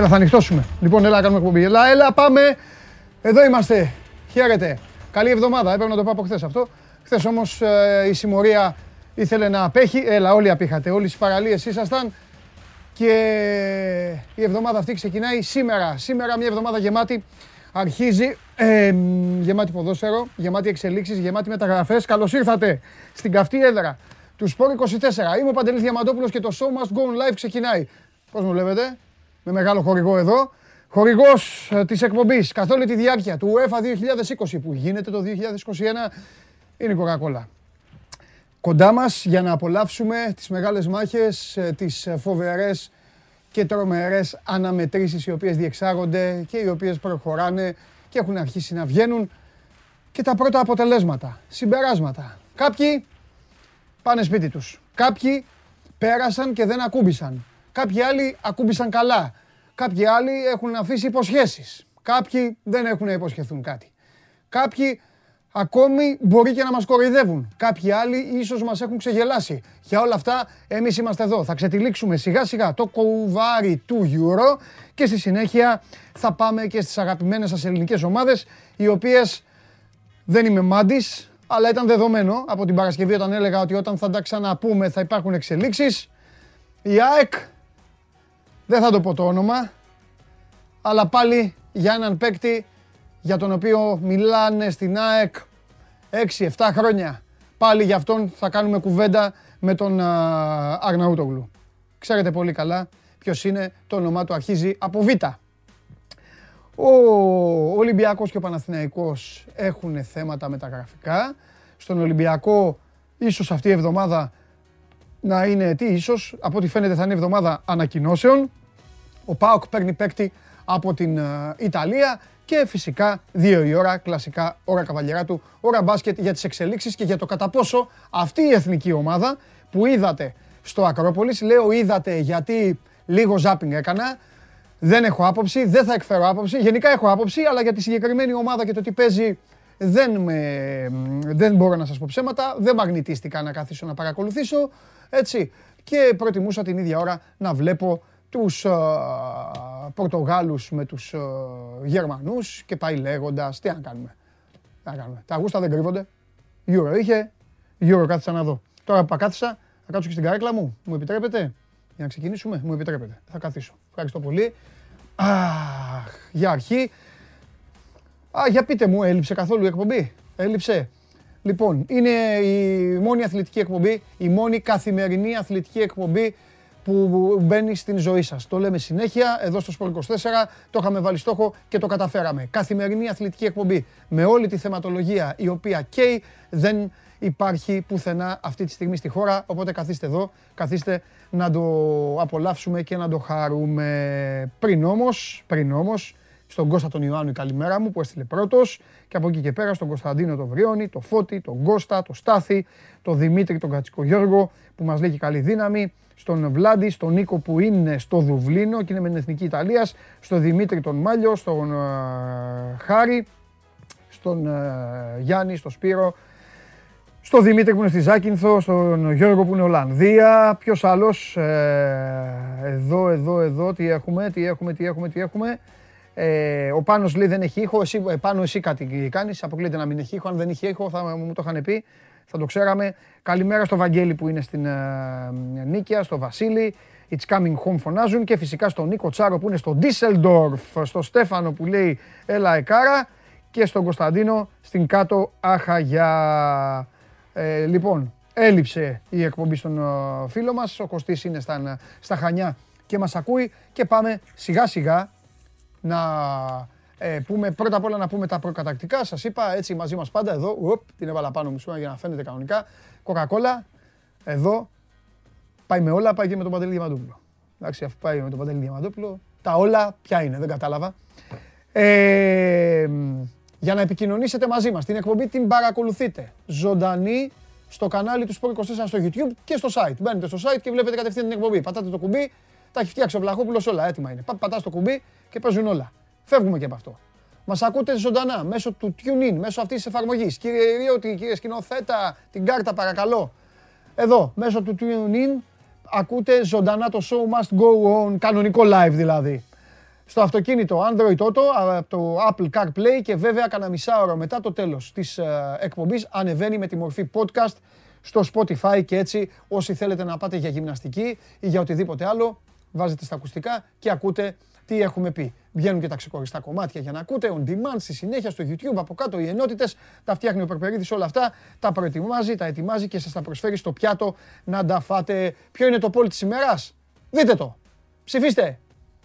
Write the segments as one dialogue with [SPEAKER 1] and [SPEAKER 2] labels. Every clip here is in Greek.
[SPEAKER 1] Έλα, θα ανοιχτώσουμε. Λοιπόν, έλα, κάνουμε εκπομπή. Έλα, έλα, πάμε. Εδώ είμαστε. Χαίρετε. Καλή εβδομάδα. Έπρεπε να το πω από χθες αυτό. Χθες όμως ε, η συμμορία ήθελε να απέχει. Έλα, όλοι απήχατε. Όλοι στις παραλίες ήσασταν. Και η εβδομάδα αυτή ξεκινάει σήμερα. Σήμερα μια εβδομάδα γεμάτη. Αρχίζει ε, γεμάτη ποδόσφαιρο, γεμάτη εξελίξεις, γεμάτη μεταγραφές. Καλώς ήρθατε στην καυτή έδρα του Σπόρ 24. Είμαι ο Παντελής Διαμαντόπουλος και το show must go on live ξεκινάει. Πώς μου βλέπετε, με μεγάλο χορηγό εδώ. Χορηγός ε, της εκπομπής καθ' όλη τη διάρκεια του UEFA 2020 που γίνεται το 2021 είναι η Coca-Cola. Κοντά μας για να απολαύσουμε τις μεγάλες μάχες, ε, τις φοβερές και τρομερές αναμετρήσεις οι οποίες διεξάγονται και οι οποίες προχωράνε και έχουν αρχίσει να βγαίνουν και τα πρώτα αποτελέσματα, συμπεράσματα. Κάποιοι πάνε σπίτι τους. Κάποιοι πέρασαν και δεν ακούμπησαν. Κάποιοι άλλοι ακούμπησαν καλά. Κάποιοι άλλοι έχουν αφήσει υποσχέσεις. Κάποιοι δεν έχουν να υποσχεθούν κάτι. Κάποιοι ακόμη μπορεί και να μας κοροϊδεύουν. Κάποιοι άλλοι ίσως μας έχουν ξεγελάσει. Για όλα αυτά εμείς είμαστε εδώ. Θα ξετυλίξουμε σιγά σιγά το κουβάρι του Euro και στη συνέχεια θα πάμε και στις αγαπημένες σας ελληνικές ομάδες οι οποίες δεν είμαι μάντης αλλά ήταν δεδομένο από την Παρασκευή όταν έλεγα ότι όταν θα τα ξαναπούμε θα υπάρχουν εξελίξεις. Η ΑΕΚ, δεν θα το πω το όνομα, αλλά πάλι για έναν παίκτη για τον οποίο μιλάνε στην ΑΕΚ 6-7 χρόνια. Πάλι για αυτόν θα κάνουμε κουβέντα με τον Αρναούτογλου. Ξέρετε πολύ καλά ποιος είναι, το όνομά του αρχίζει από Β. Ο Ολυμπιακός και ο Παναθηναϊκός έχουν θέματα μεταγραφικά. Στον Ολυμπιακό ίσως αυτή η εβδομάδα να είναι τι ίσως, από ό,τι φαίνεται θα είναι εβδομάδα ανακοινώσεων. Ο ΠΑΟΚ παίρνει παίκτη από την Ιταλία και φυσικά δύο η ώρα, κλασικά ώρα καβαλιέρα ώρα μπάσκετ για τις εξελίξεις και για το κατά πόσο αυτή η εθνική ομάδα που είδατε στο Ακρόπολης, λέω είδατε γιατί λίγο ζάπινγκ έκανα, δεν έχω άποψη, δεν θα εκφέρω άποψη, γενικά έχω άποψη, αλλά για τη συγκεκριμένη ομάδα και το τι παίζει δεν, με, δεν μπορώ να σας πω ψέματα, δεν μαγνητίστηκα να καθίσω να παρακολουθήσω, έτσι, και προτιμούσα την ίδια ώρα να βλέπω τους uh, Πορτογάλους με τους uh, Γερμανούς και πάει λέγοντας τι να κάνουμε. Τι να κάνουμε. Τα γούστα δεν κρύβονται. Euro είχε, Euro κάθισα να δω. Τώρα που κάθισα, θα κάτσω και στην καρέκλα μου. Μου επιτρέπετε; Για να ξεκινήσουμε. Μου επιτρέπετε. Θα καθίσω. Ευχαριστώ πολύ. Αχ, για αρχή. Α, για πείτε μου, έλειψε καθόλου η εκπομπή; Έλειψε. Λοιπόν, είναι η μόνη αθλητική εκπομπή, η μόνη καθημερινή αθλητική εκπομπή που μπαίνει στην ζωή σας. Το λέμε συνέχεια, εδώ στο Sport 24, το είχαμε βάλει στόχο και το καταφέραμε. Καθημερινή αθλητική εκπομπή με όλη τη θεματολογία η οποία καίει, δεν υπάρχει πουθενά αυτή τη στιγμή στη χώρα, οπότε καθίστε εδώ, καθίστε να το απολαύσουμε και να το χαρούμε. Πριν όμως, πριν όμως, στον Κώστα τον Ιωάννου η καλημέρα μου που έστειλε πρώτος και από εκεί και πέρα στον Κωνσταντίνο τον Βριώνη, τον Φώτη, τον Κώστα, τον Στάθη, τον Δημήτρη, τον Κατσικογιώργο που μας λέει και καλή δύναμη, στον Βλάντι, στον Νίκο που είναι στο Δουβλίνο και είναι με την Εθνική Ιταλίας, στον Δημήτρη τον Μάλιο, στον uh, Χάρη, στον uh, Γιάννη, στον Σπύρο, στον Δημήτρη που είναι στη Ζάκυνθο, στον Γιώργο που είναι Ολλανδία. Ποιος άλλος. Ε, εδώ, εδώ, εδώ, τι έχουμε, τι έχουμε, τι έχουμε, τι έχουμε. Ε, ο Πάνος λέει δεν έχει ήχο. Εσύ, πάνω εσύ κάτι κάνεις. Αποκλείται να μην έχει ήχο. Αν δεν είχε ήχο, θα μου το είχαν πει θα το ξέραμε. Καλημέρα στο Βαγγέλη που είναι στην uh, Νίκαια, στο Βασίλη. It's coming home φωνάζουν και φυσικά στον Νίκο Τσάρο που είναι στο Ντίσελντορφ, στο Στέφανο που λέει έλα εκάρα και στον Κωνσταντίνο στην κάτω Αχαγιά. Ε, λοιπόν, έλειψε η εκπομπή στον uh, φίλο μας, ο Κωστής είναι στα, στα Χανιά και μας ακούει και πάμε σιγά σιγά να ε, πούμε, πρώτα απ' όλα να πούμε τα προκατακτικά. Σας είπα έτσι μαζί μας πάντα εδώ. Ουπ, την έβαλα πάνω μου σήμερα για να φαίνεται κανονικά. Coca-Cola, εδώ. Πάει με όλα, πάει και με τον Παντελή Διαμαντούπουλο. Εντάξει, αφού πάει με τον Παντελή Διαμαντούπουλο, τα όλα ποια είναι, δεν κατάλαβα. Ε, για να επικοινωνήσετε μαζί μας. Την εκπομπή την παρακολουθείτε ζωντανή στο κανάλι του Sport 24 στο YouTube και στο site. Μπαίνετε στο site και βλέπετε κατευθείαν την εκπομπή. Πατάτε το κουμπί, τα έχει φτιάξει ο Βλαχόπουλος όλα έτοιμα είναι. Πατάς το κουμπί και παίζουν όλα. Φεύγουμε και από αυτό. Μας ακούτε ζωντανά μέσω του TuneIn, μέσω αυτής της εφαρμογής. Κύριε Ριώτη, κύριε σκηνοθέτα, την κάρτα παρακαλώ. Εδώ, μέσω του TuneIn, ακούτε ζωντανά το show must go on, κανονικό live δηλαδή. στο αυτοκίνητο Android Auto, από το Apple CarPlay και βέβαια κανένα μισάωρο μετά το τέλος της ε, εκπομπής ανεβαίνει με τη μορφή podcast στο Spotify και έτσι όσοι θέλετε να πάτε για γυμναστική ή για οτιδήποτε άλλο βάζετε στα ακουστικά και ακούτε τι έχουμε πει. Βγαίνουν και τα ξεχωριστά κομμάτια για να ακούτε on demand στη συνέχεια στο YouTube από κάτω οι ενότητες. Τα φτιάχνει ο Περπερίδης όλα αυτά. Τα προετοιμάζει, τα ετοιμάζει και σας τα προσφέρει στο πιάτο να τα φάτε. Ποιο είναι το πόλι της ημέρας, δείτε το. Ψηφίστε.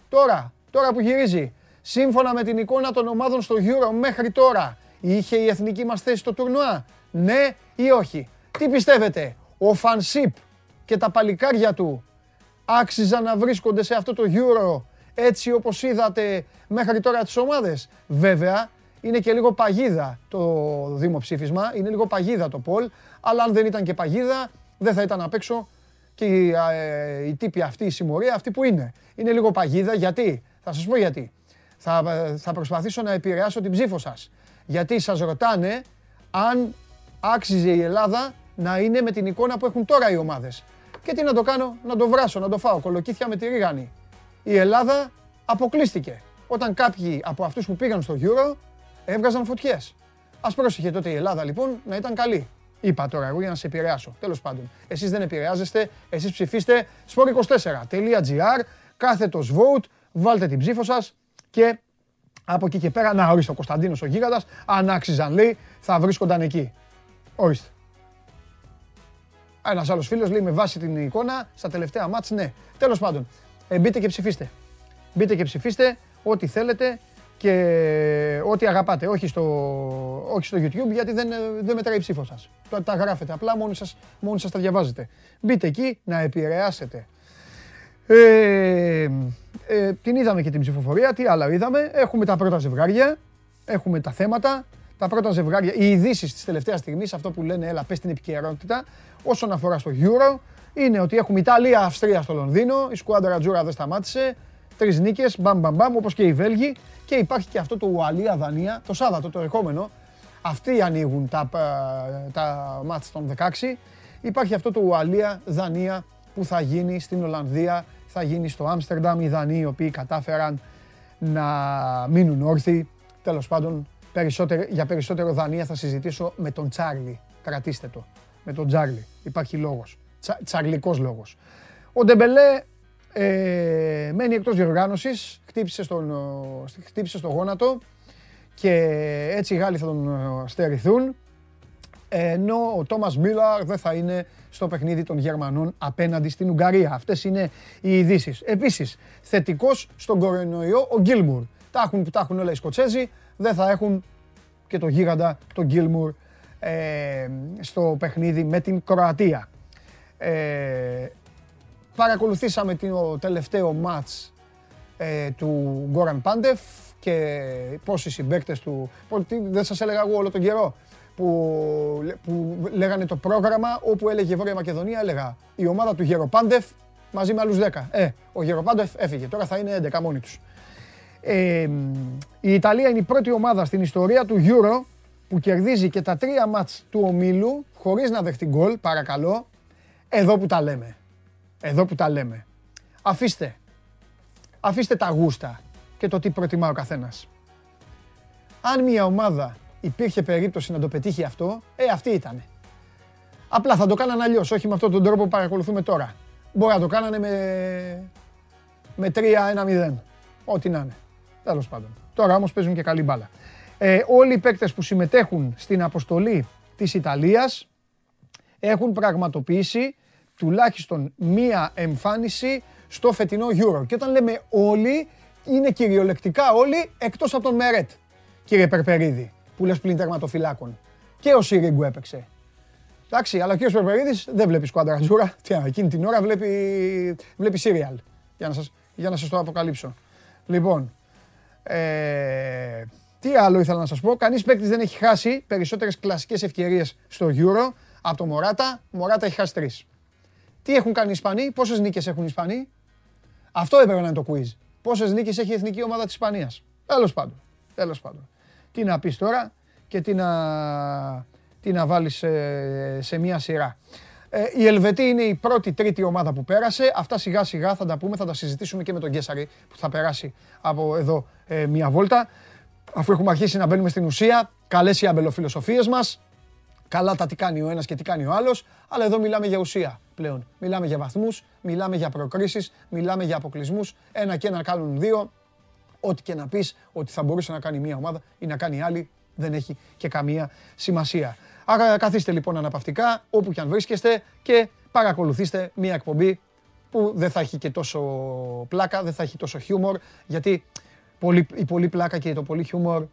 [SPEAKER 1] Τώρα, τώρα που γυρίζει. Σύμφωνα με την εικόνα των ομάδων στο Euro μέχρι τώρα, είχε η εθνική μας θέση στο τουρνουά; Ναι ή όχι; Τι πιστεύετε, ο Φανσίπ και τα παλικάρια του άξιζαν να βρίσκονται σε αυτό το Euro έτσι όπως είδατε μέχρι τώρα τις ομάδες. Βέβαια, είναι και λίγο παγίδα το δημοψήφισμα, είναι λίγο παγίδα το Πολ, αλλά αν δεν ήταν και παγίδα δεν θα ήταν απ' έξω και η, ε, η τύπη αυτή, η συμμορία αυτή που είναι. Είναι λίγο παγίδα γιατί, θα σας πω γιατί. Θα, θα προσπαθήσω να επηρεάσω την ψήφο σας. Γιατί σας ρωτάνε αν άξιζε η Ελλάδα να είναι με την εικόνα που έχουν τώρα οι ομάδες. Και τι να το κάνω, να το βράσω, να το φάω, κολοκύθια με τη ρίγανη η Ελλάδα αποκλείστηκε. Όταν κάποιοι από αυτούς που πήγαν στο Euro έβγαζαν φωτιές. Ας πρόσεχε τότε η Ελλάδα λοιπόν να ήταν καλή. Είπα τώρα εγώ για να σε επηρεάσω. Τέλος πάντων. Εσείς δεν επηρεάζεστε, εσείς ψηφίστε sport24.gr, κάθετος vote, βάλτε την ψήφο σας και από εκεί και πέρα, να ορίστε ο Κωνσταντίνος ο Γίγαντας, αν άξιζαν λέει, θα βρίσκονταν εκεί. Ορίστε. Ένας άλλος φίλος λέει με βάση την εικόνα στα τελευταία μάτς, ναι. Τέλος πάντων, ε, μπείτε και ψηφίστε. Μπείτε και ψηφίστε ό,τι θέλετε και ό,τι αγαπάτε. Όχι στο, όχι στο YouTube γιατί δεν, δεν μετράει η ψήφο σας. Τα, τα γράφετε απλά, μόνοι σας, μόνοι σας τα διαβάζετε. Μπείτε εκεί να επηρεάσετε. Ε, ε, την είδαμε και την ψηφοφορία. Τι άλλα είδαμε; Έχουμε τα πρώτα ζευγάρια. Έχουμε τα θέματα. Τα πρώτα ζευγάρια, οι ειδήσεις της τελευταίας στιγμής, αυτό που λένε, έλα, πες την επικαιρότητα, όσον αφορά στο Euro, είναι ότι έχουμε Ιταλία-Αυστρία στο Λονδίνο, η σκουάντρα Τζούρα δεν σταμάτησε, τρεις νίκες, μπαμ μπαμ μπαμ, όπως και οι Βέλγοι. Και υπάρχει και αυτό το Ουαλία-Δανία το Σάββατο, το ερχόμενο. Αυτοί ανοίγουν τα, ε, τα μάτς των 16. Υπάρχει αυτό το Ουαλία-Δανία που θα γίνει στην Ολλανδία, θα γίνει στο Άμστερνταμ. Οι Δανείοι οι οποίοι κατάφεραν να μείνουν όρθιοι. Τέλος πάντων, για περισσότερο Δανία θα συζητήσω με τον Τσάρλι. Κρατήστε το. Με τον Τσάρλι. Υπάρχει λόγος. Τσα, τσαρλικός λόγος. Ο Ντεμπελέ ε, μένει εκτός διοργάνωσης, χτύπησε στον, χτύπησε στο γόνατο και έτσι οι Γάλλοι θα τον ε, στερηθούν ενώ ο Τόμας Μίλαρ δεν θα είναι στο παιχνίδι των Γερμανών απέναντι στην Ουγγαρία. Αυτές είναι οι ειδήσεις. Επίσης, θετικός στον κορονοϊό ο Γκίλμουρ. Τα έχουν που τα έχουν όλα οι Σκοτσέζοι, δεν θα έχουν και το γίγαντα τον Γκίλμουρ ε, στο παιχνίδι με την Κροατία. Ε, παρακολουθήσαμε το τελευταίο μάτς ε, του Γκόραν Πάντεφ και πώς οι συμπαίκτες του... Δεν σας έλεγα εγώ όλο τον καιρό που, που λέγανε το πρόγραμμα όπου έλεγε η Βόρεια Μακεδονία, έλεγα η ομάδα του Γεροπάντεφ μαζί με άλλους 10. Ε, ο Γεροπάντεφ έφυγε, τώρα θα είναι 11 μόνοι τους. Ε, η Ιταλία είναι η πρώτη ομάδα στην ιστορία του Euro που κερδίζει και τα τρία μάτς του ομίλου χωρίς να δεχτεί γκολ, παρακαλώ, εδώ που τα λέμε. Εδώ που τα λέμε. Αφήστε. Αφήστε τα γούστα και το τι προτιμά ο καθένας. Αν μια ομάδα υπήρχε περίπτωση να το πετύχει αυτό, ε, αυτή ήταν. Απλά θα το κάνανε αλλιώς, όχι με αυτόν τον τρόπο που παρακολουθούμε τώρα. Μπορεί να το κάνανε με, με 3-1-0. Ό,τι να είναι. Τέλος πάντων. Τώρα όμως παίζουν και καλή μπάλα. Ε, όλοι οι παίκτες που συμμετέχουν στην αποστολή της Ιταλίας έχουν πραγματοποιήσει τουλάχιστον μία εμφάνιση στο φετινό Euro. Και όταν λέμε όλοι, είναι κυριολεκτικά όλοι εκτός από τον Μερέτ, κύριε Περπερίδη, που λες πλην τερματοφυλάκων. Και ο Σιρίγκου έπαιξε. Εντάξει, αλλά ο κύριος Περπερίδης δεν βλέπει σκουάντρα τζούρα. Τι, εκείνη την ώρα βλέπει, βλέπει σύριαλ. Για να σας, για να σας το αποκαλύψω. Λοιπόν, ε, τι άλλο ήθελα να σας πω. Κανείς παίκτης δεν έχει χάσει περισσότερες κλασικές ευκαιρίες στο Euro από το Μωράτα. Ο Μωράτα έχει χάσει τρεις. Τι έχουν κάνει οι Ισπανοί, πόσες νίκες έχουν οι Ισπανοί; Αυτό έπρεπε να είναι το quiz. Πόσες νίκες έχει η εθνική ομάδα της Ισπανίας; Τέλος πάντων. Τέλος πάντων. Τι να πεις τώρα και τι να, τι να βάλεις σε, σε μία σειρά. Ε, η Ελβετή είναι η πρώτη, τρίτη ομάδα που πέρασε. Αυτά σιγά σιγά θα τα πούμε, θα τα συζητήσουμε και με τον Γκέσαρη που θα περάσει από εδώ ε, μία βόλτα. Αφού έχουμε αρχίσει να μπαίνουμε στην ουσία, καλές οι αμπελοφιλοσοφίες μας. Καλά τα τι κάνει ο ένας και τι κάνει ο άλλος. Αλλά εδώ μιλάμε για ουσία πλέον. Μιλάμε για βαθμούς, μιλάμε για προκρίσεις, μιλάμε για αποκλεισμούς. Ένα και ένα κάνουν δύο. Ό,τι και να πεις ότι θα μπορούσε να κάνει μία ομάδα ή να κάνει άλλη, δεν έχει και καμία σημασία. Άρα καθίστε λοιπόν αναπαυτικά όπου και αν βρίσκεστε και παρακολουθήστε μία εκπομπή που δεν θα έχει και τόσο πλάκα, δεν θα έχει τόσο χιούμορ, γιατί η πολύ πλάκα και το πολύ χιούμορ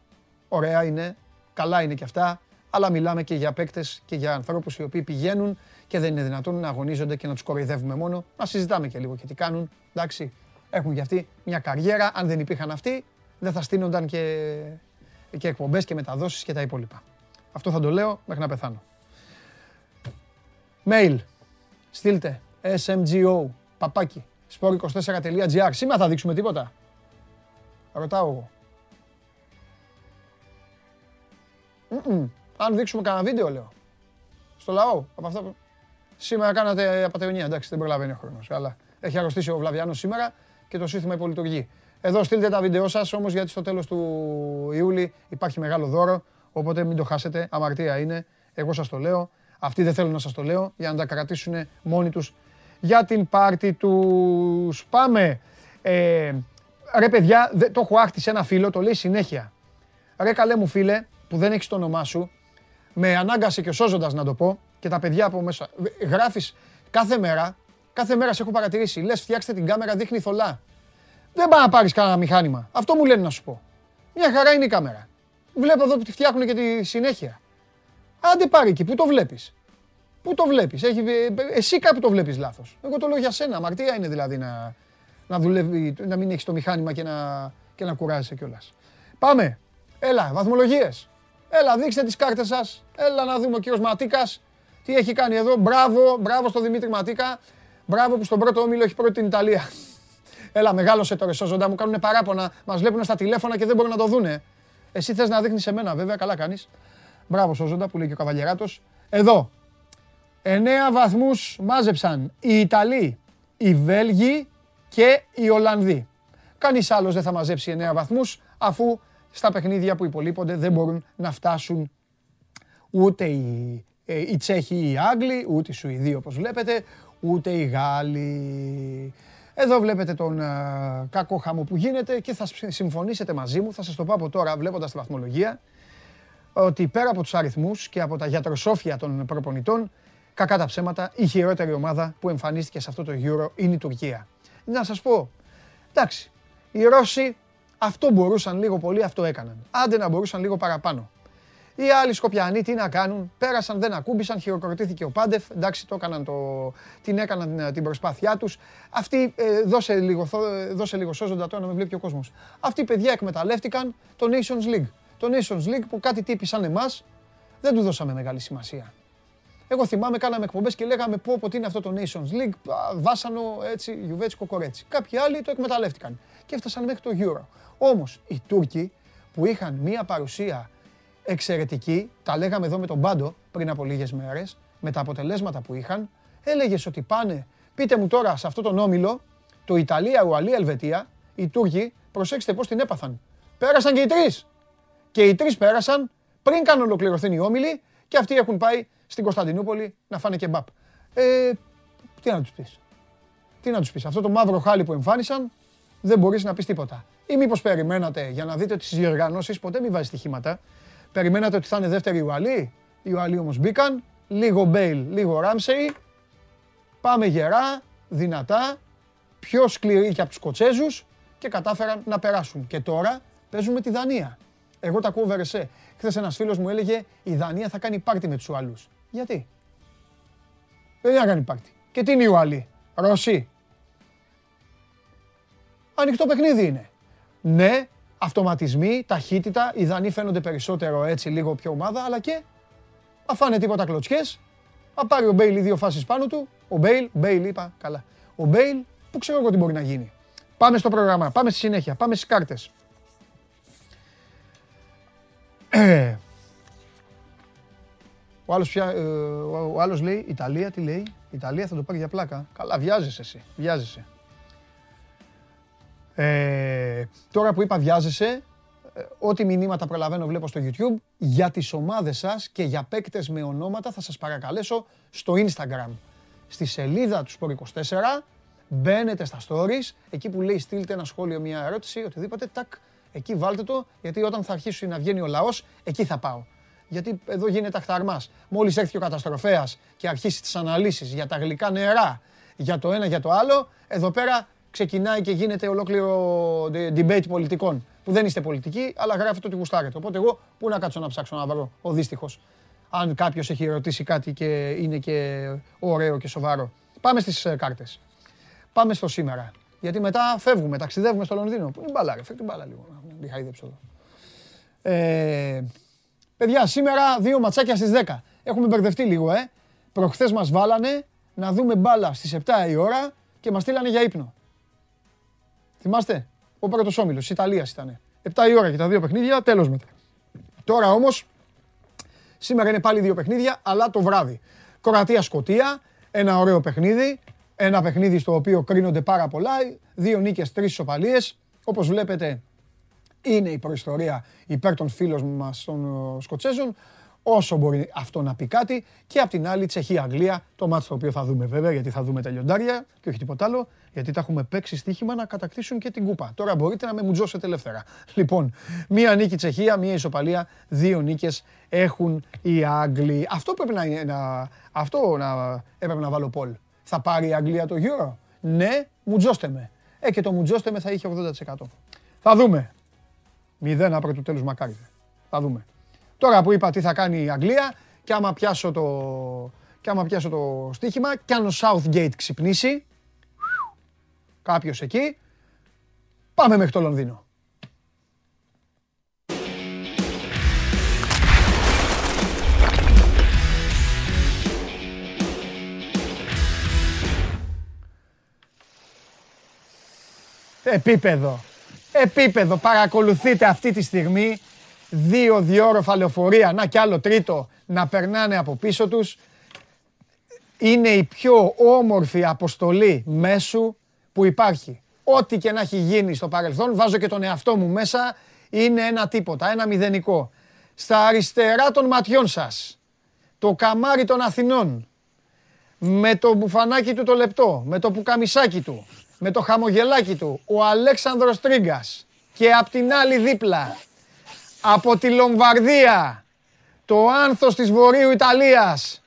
[SPEAKER 1] ωραία είναι, καλά είναι και αυτά, αλλά μιλάμε και για παίκτες και για ανθρώπους οι οποίοι πηγαίνουν και δεν είναι δυνατόν να αγωνίζονται και να τους κοροϊδεύουμε μόνο, να συζητάμε και λίγο και τι κάνουν, εντάξει, έχουν και αυτοί μια καριέρα, αν δεν υπήρχαν αυτοί δεν θα στείνονταν και, και εκπομπές και μεταδόσεις και τα υπόλοιπα. Αυτό θα το λέω μέχρι να πεθάνω. Mail. Στείλτε. SMGO. Παπάκι. sport24.gr. Σήμερα θα δείξουμε τίποτα. Ρωτάω εγώ. Αν δείξουμε κανένα βίντεο, λέω. Στο λαό. Από αυτά που... Σήμερα κάνατε απαταιωνία. Εντάξει, δεν προλαβαίνει ο χρόνος. Αλλά έχει αρρωστήσει ο Βλαβιάνος σήμερα και το σύστημα υπολειτουργεί. Εδώ στείλτε τα βίντεο σας όμως γιατί στο τέλος του Ιούλη υπάρχει μεγάλο δώρο. Οπότε μην το χάσετε. Αμαρτία είναι. Εγώ σας το λέω. Αυτοί δεν θέλουν να σας το λέω για να τα κρατήσουν μόνοι τους για την πάρτι τους. Πάμε. Ε, ρε παιδιά, το έχω άχτη σε ένα φίλο, το λέει συνέχεια. Ρε καλέ μου φίλε, που δεν έχεις το όνομά σου, με ανάγκασε και ο σώζοντας να το πω και τα παιδιά από μέσα. Γράφεις κάθε μέρα, κάθε μέρα σε έχω παρατηρήσει. Λες, φτιάξτε την κάμερα, δείχνει θολά. Δεν πάει να πάρεις κανένα μηχάνημα. Αυτό μου λένε να σου πω. Μια χαρά είναι η κάμερα. Βλέπω εδώ που τη φτιάχνουν και τη συνέχεια. Άντε πάρει εκεί, πού το βλέπεις; Πού το βλέπεις, εσύ κάπου το βλέπεις λάθος. Εγώ το λέω για σένα. Αμαρτία είναι δηλαδή να, να, δουλεύει, να μην έχεις το μηχάνημα και να, και να κουράζεσαι κιόλας. Πάμε. Έλα, βαθμολογίες. Έλα, δείξτε τις κάρτες σας. Έλα να δούμε ο κύριος Ματίκας τι έχει κάνει εδώ. Μπράβο, μπράβο στον Δημήτρη Ματίκα. Μπράβο που στον πρώτο όμιλο έχει πρώτη την Ιταλία. Έλα, μεγάλωσε τώρα, σώζοντα μου κάνουν παράπονα. Μας βλέπουν στα τηλέφωνα και δεν μπορούν να το δούνε. Εσύ θες να δείχνεις σε μένα, βέβαια, καλά κάνεις. Μπράβο, Σόζοντα που λέει και ο Καβαλιεράτος. Εδώ. 9 βαθμούς μάζεψαν οι Ιταλοί, οι Βέλγοι και οι Ολλανδοί. Κανείς άλλος δεν θα μαζέψει 9 βαθμούς αφού στα παιχνίδια που υπολείπονται δεν μπορούν να φτάσουν ούτε οι, ε, οι Τσέχοι ή οι Άγγλοι, ούτε οι Σουηδοί όπως βλέπετε, ούτε οι Γάλλοι. Εδώ βλέπετε τον uh, κακό χαμό που γίνεται και θα συμφωνήσετε μαζί μου, θα σας το πω από τώρα βλέποντας τη βαθμολογία, ότι πέρα από τους αριθμούς και από τα γιατροσόφια των προπονητών, κακά τα ψέματα, η χειρότερη ομάδα που εμφανίστηκε σε αυτό το Euro είναι η Τουρκία. Να σας πω, εντάξει, οι Ρώσοι αυτό μπορούσαν λίγο πολύ, αυτό έκαναν. Άντε να μπορούσαν λίγο παραπάνω. Οι άλλοι Σκοπιανοί τι να κάνουν, πέρασαν, δεν ακούμπησαν, χειροκροτήθηκε ο Πάντεφ, εντάξει το έκαναν το, την έκαναν ε, την προσπάθειά τους. Αυτοί, ε, δώσε, λίγο, ε, δώσε λίγο σώζοντα τώρα να με βλέπει ο κόσμος. Αυτοί οι παιδιά εκμεταλλεύτηκαν το Nations League. Το Nations League που κάτι τύποι σαν εμάς δεν του δώσαμε μεγάλη σημασία. Εγώ θυμάμαι, κάναμε εκπομπές και λέγαμε πω, πω τι είναι αυτό το Nations League, βάσανο έτσι, Γιουβέτσικο κορέτσι. Κάποιοι άλλοι το εκμεταλλεύτηκαν και έφτασαν μέχρι το Euro. Όμως οι Τούρκοι που είχαν μία παρουσία εξαιρετική, τα λέγαμε εδώ με τον Πάντο πριν από λίγες μέρες, με τα αποτελέσματα που είχαν, έλεγες ότι πάνε, πείτε μου τώρα σε αυτό τον όμιλο, το Ιταλία, Ουαλία, Ελβετία, οι Τούρκοι, προσέξτε πώς την έπαθαν. Πέρασαν και οι τρεις. Και οι τρεις πέρασαν πριν καν ολοκληρωθούν οι όμιλοι και αυτοί έχουν πάει στην Κωνσταντινούπολη να φάνε και μπαπ. Ε, τι να τους πεις. Τι να τους πεις. Αυτό το μαύρο χάλι που εμφάνισαν δεν μπορείς να πεις τίποτα. Ή μήπως περιμένατε για να δείτε τις διοργανώσεις, ποτέ μην βάζει στοιχήματα. Περιμένατε ότι θα είναι δεύτερη Ουαλή. Οι Ουαλοί όμως μπήκαν. Λίγο Μπέιλ, λίγο Ράμσεϊ. Πάμε γερά, δυνατά, πιο σκληροί και από τους Κοτσέζους και κατάφεραν να περάσουν. Και τώρα παίζουμε τη Δανία. Εγώ τα ακούω βερεσέ. Χθες ένας φίλος μου έλεγε η Δανία θα κάνει πάρτι με τους Ουαλούς. Γιατί; Δεν θα κάνει πάρτι. Και τι είναι οι Ουαλοί, Ρωσοί. Ανοιχτό παιχνίδι είναι. Ναι, αυτοματισμοί, ταχύτητα. Οι Δανείοι φαίνονται περισσότερο έτσι, λίγο πιο ομάδα, αλλά και αφάνε τίποτα κλωτσιές. Θα πάρει ο Μπέιλ δύο φάσεις πάνω του. Ο Μπέιλ, Μπέιλ είπα, καλά. Ο Μπέιλ, που ξέρω εγώ τι μπορεί να γίνει. Πάμε στο πρόγραμμα, πάμε στη συνέχεια, πάμε στις κάρτες. Ο άλλος, πια, ε, ο άλλος λέει Ιταλία, τι λέει; Ιταλία θα το πάρει για πλάκα. Καλά, βιάζεσαι εσύ. Βιάζεσαι. Ε, τώρα που είπα βιάζεσαι, ε, ό,τι μηνύματα προλαβαίνω βλέπω στο YouTube, για τις ομάδες σας και για παίκτες με ονόματα θα σας παρακαλέσω στο Instagram. Στη σελίδα του Sport24 μπαίνετε στα stories, εκεί που λέει στείλτε ένα σχόλιο, μια ερώτηση, οτιδήποτε, τάκ, εκεί βάλτε το, γιατί όταν θα αρχίσει να βγαίνει ο λαός, εκεί θα πάω. Γιατί εδώ γίνεται αχταρμάς. Μόλις έρθει ο καταστροφέας και αρχίσει τις αναλύσεις για τα γλυκά νερά, για το ένα για το άλλο, εδώ πέρα ξεκινάει και γίνεται ολόκληρο debate πολιτικών. Που δεν είστε πολιτικοί, αλλά γράφετε ότι γουστάρετε. Οπότε εγώ πού να κάτσω να ψάξω να βρω ο δύστιχος. Αν κάποιος έχει ρωτήσει κάτι και είναι και ωραίο και σοβαρό. Πάμε στις ε, κάρτες. Πάμε στο σήμερα. Γιατί μετά φεύγουμε, ταξιδεύουμε στο Λονδίνο. Πού είναι η μπάλα, ρε, φέρ την μπάλα λίγο. Να χαϊδέψω εδώ. Ε, παιδιά, σήμερα δύο ματσάκια στις 10. Έχουμε μπερδευτεί λίγο, ε. Προχθές μας βάλανε να δούμε μπάλα στις 7 η ώρα και μας στείλανε για ύπνο. Θυμάστε, ο πρώτο όμιλος τη Ιταλίας ήταν. 7 η ώρα και τα δύο παιχνίδια, τέλος μετά. Τώρα όμως, σήμερα είναι πάλι δύο παιχνίδια, αλλά το βράδυ. Κορατία-Σκοτία, ένα ωραίο παιχνίδι. Ένα παιχνίδι στο οποίο κρίνονται πάρα πολλά. Δύο νίκες, τρεις ισοπαλίε. Όπως βλέπετε, είναι η προϊστορία υπέρ των φίλων μας των ε, Σκοτσέζων όσο μπορεί αυτό να πει κάτι. Και απ' την άλλη Τσεχία-Αγγλία, το μάτι το οποίο θα δούμε βέβαια, γιατί θα δούμε τα λιοντάρια και όχι τίποτα άλλο, γιατί τα έχουμε παίξει στοίχημα να κατακτήσουν και την κούπα. Τώρα μπορείτε να με μουτζώσετε ελεύθερα. Λοιπόν, μία νίκη Τσεχία, μία ισοπαλία, δύο νίκες έχουν οι Άγγλοι. Αυτό πρέπει να, να, αυτό να, έπρεπε να βάλω Πολ. Θα πάρει η Αγγλία το Euro; Ναι, μουτζώστε με. Ε, και το μουτζώστε με θα είχε 80%. Θα δούμε. Μηδέν άπρο του τέλους μακάρι. Θα δούμε. Τώρα που είπα τι θα κάνει η Αγγλία και άμα πιάσω το, και άμα πιάσω το στοίχημα και αν ο Southgate ξυπνήσει, κάποιος εκεί, πάμε μέχρι το Λονδίνο. Επίπεδο. Επίπεδο. Παρακολουθείτε αυτή τη στιγμή δύο διόροφα λεωφορεία, να κι άλλο τρίτο, να περνάνε από πίσω τους. Είναι η πιο όμορφη αποστολή μέσου που υπάρχει. Ό,τι και να έχει γίνει στο παρελθόν, βάζω και τον εαυτό μου μέσα, είναι ένα τίποτα, ένα μηδενικό. Στα αριστερά των ματιών σας, το καμάρι των Αθηνών, με το μπουφανάκι του το λεπτό, με το πουκαμισάκι του, με το χαμογελάκι του, ο Αλέξανδρος Τρίγκας και απ' την άλλη δίπλα από τη Λομβαρδία, το άνθος της Βορείου Ιταλίας,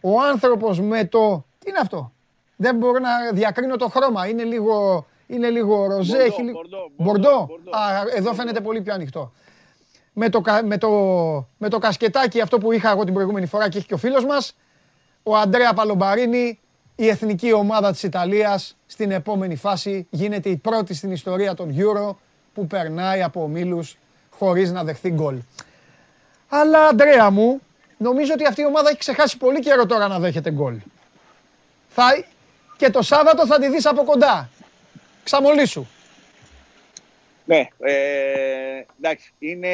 [SPEAKER 1] ο άνθρωπος με το... Τι είναι αυτό, δεν μπορώ να διακρίνω το χρώμα, είναι λίγο, είναι λίγο ροζέ, μπορντό, έχει λίγο... Μπορντό, Α, εδώ φαίνεται πολύ πιο ανοιχτό. Με το, με, το, με το κασκετάκι αυτό που είχα εγώ την προηγούμενη φορά και έχει και ο φίλος μας, ο Αντρέα Παλομπαρίνη, η εθνική ομάδα της Ιταλίας στην επόμενη φάση γίνεται η πρώτη στην ιστορία των Euro που περνάει από ομίλους χωρίς να δεχθεί γκολ. Αλλά, Αντρέα μου, νομίζω ότι αυτή η ομάδα έχει ξεχάσει πολύ καιρό τώρα να δέχεται γκολ. Θα... Και το Σάββατο θα τη δεις από κοντά. Ξαμολύσου.
[SPEAKER 2] Ναι, ε, εντάξει, είναι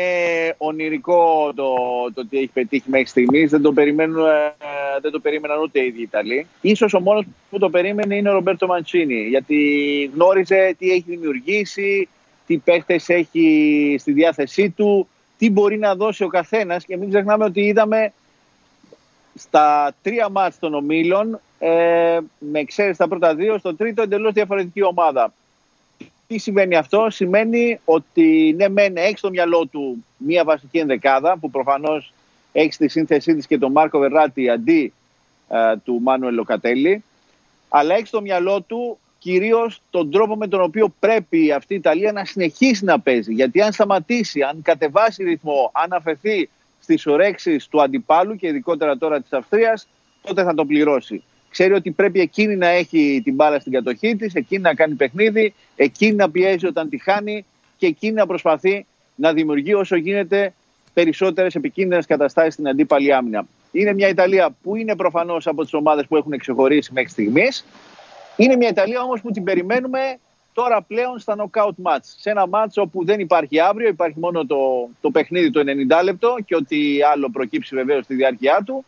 [SPEAKER 2] ονειρικό το, το ότι έχει πετύχει μέχρι στιγμής. Δεν, το περιμένουν, ε, δεν το περίμεναν ούτε οι ίδιοι Ιταλοί. Ίσως ο μόνος που το περίμενε είναι ο Ρομπέρτο Μαντσίνη, γιατί γνώριζε τι έχει δημιουργήσει, τι παίχτες έχει στη διάθεσή του, τι μπορεί να δώσει ο καθένας και μην ξεχνάμε ότι είδαμε στα τρία μάτς των ομίλων ε, με εξαίρεση τα πρώτα δύο, στο τρίτο εντελώς διαφορετική ομάδα. Τι σημαίνει αυτό, σημαίνει ότι ναι μεν έχεις στο μυαλό του μία βασική ενδεκάδα που προφανώς έχεις στη σύνθεσή της και τον Μάρκο Βεράτη αντί ε, του Μάνουελ Λοκατέλη αλλά έχεις στο μυαλό του κυρίως τον τρόπο με τον οποίο πρέπει αυτή η Ιταλία να συνεχίσει να παίζει. Γιατί αν σταματήσει, αν κατεβάσει ρυθμό, αν αφαιθεί στις ορέξει του αντιπάλου και ειδικότερα τώρα της Αυστρίας, τότε θα το πληρώσει. Ξέρει ότι πρέπει εκείνη να έχει την μπάλα στην κατοχή της, εκείνη να κάνει παιχνίδι, εκείνη να πιέζει όταν τη χάνει και εκείνη να προσπαθεί να δημιουργεί όσο γίνεται περισσότερες επικίνδυνες καταστάσεις στην αντίπαλη άμυνα. Είναι μια Ιταλία που είναι προφανώς από τις ομάδες που έχουν ξεχωρίσει μέχρι στιγμής. Είναι μια Ιταλία όμως που την περιμένουμε τώρα πλέον στα knockout match. Σε ένα match όπου δεν υπάρχει αύριο, υπάρχει μόνο το, το παιχνίδι το 90 λεπτό και ό,τι άλλο προκύψει βεβαίως στη διάρκεια του.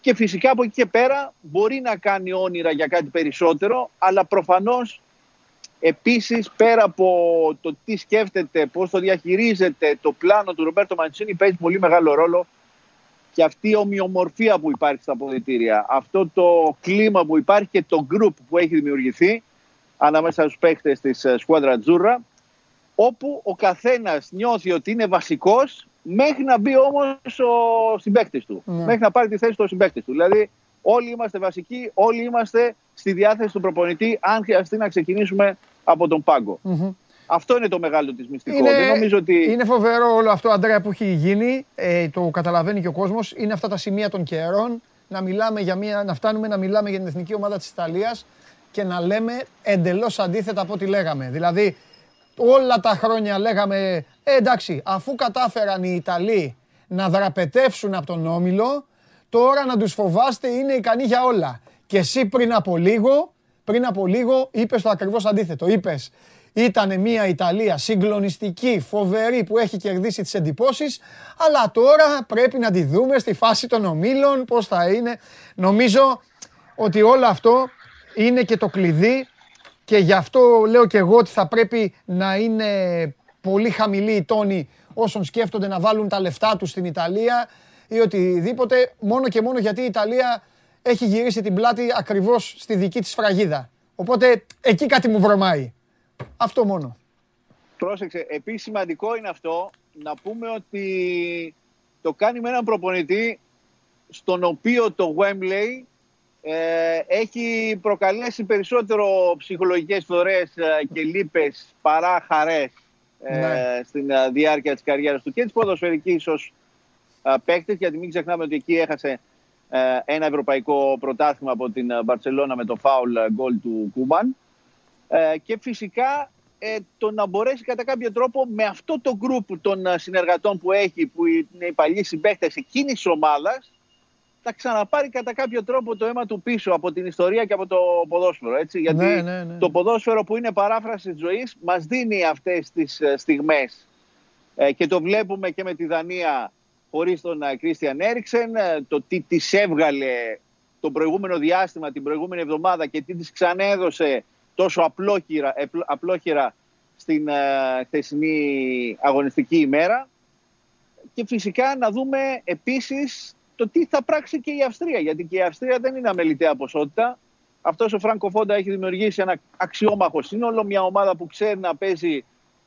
[SPEAKER 2] Και φυσικά από εκεί και πέρα μπορεί να κάνει όνειρα για κάτι περισσότερο, αλλά προφανώς επίσης πέρα από το τι σκέφτεται, πώς το διαχειρίζεται το πλάνο του Ρομπέρτο Μαντσίνη παίζει πολύ μεγάλο ρόλο και αυτή η ομοιομορφία που υπάρχει στα αποδητήρια, αυτό το κλίμα που υπάρχει και το group που έχει δημιουργηθεί ανάμεσα στους παίχτες της ε, Σκουάντρα Τζούρα, όπου ο καθένας νιώθει ότι είναι βασικός μέχρι να μπει όμως ο συμπαίκτης του, ναι. μέχρι να πάρει τη θέση του ο συμπαίκτης του. Δηλαδή όλοι είμαστε βασικοί, όλοι είμαστε στη διάθεση του προπονητή αν χρειαστεί να ξεκινήσουμε από τον παγκο Αυτό είναι το μεγάλο της μυστικό.
[SPEAKER 1] Είναι, Δεν νομίζω ότι... είναι φοβερό όλο αυτό, Αντρέα, που έχει γίνει. Ε, το καταλαβαίνει και ο κόσμος. Είναι αυτά τα σημεία των καιρών. Να, μιλάμε για μια, να φτάνουμε να μιλάμε για την εθνική ομάδα της Ιταλίας και να λέμε εντελώς αντίθετα από ό,τι λέγαμε. Δηλαδή, όλα τα χρόνια λέγαμε, ε, εντάξει, αφού κατάφεραν οι Ιταλοί να δραπετεύσουν από τον Όμιλο, τώρα να τους φοβάστε είναι ικανοί για όλα. Και εσύ πριν από λίγο, πριν από λίγο είπες το ακριβώς αντίθετο. Είπες, ήταν μια Ιταλία συγκλονιστική, φοβερή που έχει κερδίσει τις εντυπώσεις, αλλά τώρα πρέπει να τη δούμε στη φάση των ομίλων, πώς θα είναι. Νομίζω ότι όλο αυτό είναι και το κλειδί και γι' αυτό λέω και εγώ ότι θα πρέπει να είναι πολύ χαμηλή η τόνη όσων σκέφτονται να βάλουν τα λεφτά τους στην Ιταλία ή οτιδήποτε, μόνο και μόνο γιατί η Ιταλία έχει γυρίσει την πλάτη ακριβώς στη δική της φραγίδα. Οπότε εκεί κάτι μου βρωμάει. Αυτό μόνο.
[SPEAKER 2] Πρόσεξε, επίσης σημαντικό είναι αυτό να πούμε ότι το κάνει με έναν προπονητή στον οποίο το Wembley ε, έχει προκαλέσει περισσότερο ψυχολογικές φορές ε, και λύπες παρά χαρές ε, ναι. στην ε, διάρκεια της καριέρας του και της ποδοσφαιρικής ως παίκτης γιατί μην ξεχνάμε ότι εκεί έχασε ένα ευρωπαϊκό πρωτάθλημα από την Μπαρτσελώνα με το φάουλ γκολ του Κούμπαν και φυσικά το να μπορέσει κατά κάποιο τρόπο με αυτό το γκρουπ των συνεργατών που έχει που είναι οι παλιοί συμπαίκτες εκείνης της ομάδας θα ξαναπάρει κατά κάποιο τρόπο το αίμα του πίσω από την ιστορία και από το ποδόσφαιρο. Έτσι. Γιατί ναι, ναι, ναι. το ποδόσφαιρο που είναι παράφραση της ζωής μας δίνει αυτές τις ε, στιγμές. Ε, και το βλέπουμε και με τη Δανία χωρίς τον Κρίστιαν ε, Έριξεν, το τι της έβγαλε το προηγούμενο διάστημα, την προηγούμενη εβδομάδα και τι της ξανέδωσε τόσο απλόχειρα, απλόχειρα στην χθεσινή αγωνιστική ημέρα. Και φυσικά να δούμε επίσης το τι θα πράξει και η Αυστρία. Γιατί και η Αυστρία δεν είναι αμεληταία ποσότητα. Αυτός ο Φράνκο Φόντα έχει δημιουργήσει ένα αξιόμαχο σύνολο. Μια ομάδα που ξέρει να παίζει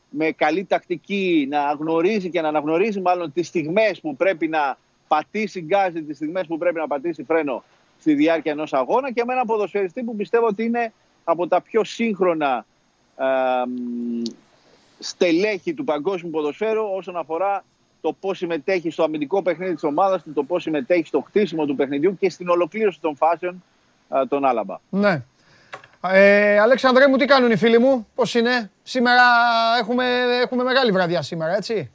[SPEAKER 2] με καλή τακτική, να γνωρίζει και να αναγνωρίζει μάλλον τις στιγμές που πρέπει να πατήσει γκάζι, τις στιγμές που πρέπει να πατήσει φρένο στη διάρκεια ενός αγώνα και με έναν ποδοσφαιριστή που πιστεύω ότι είναι από τα πιο σύγχρονα ε, στελέχη του παγκόσμιου ποδοσφαίρου όσον αφορά το πώς συμμετέχει στο αμυντικό παιχνίδι της ομάδας του, το πώς συμμετέχει στο χτίσιμο του παιχνιδιού και στην ολοκλήρωση των φάσεων των Άλαμπα.
[SPEAKER 1] Ναι. Ε, Αλέξανδρέ μου, τι κάνουν οι φίλοι μου, πώς είναι; Σήμερα έχουμε, έχουμε μεγάλη βραδιά σήμερα, έτσι;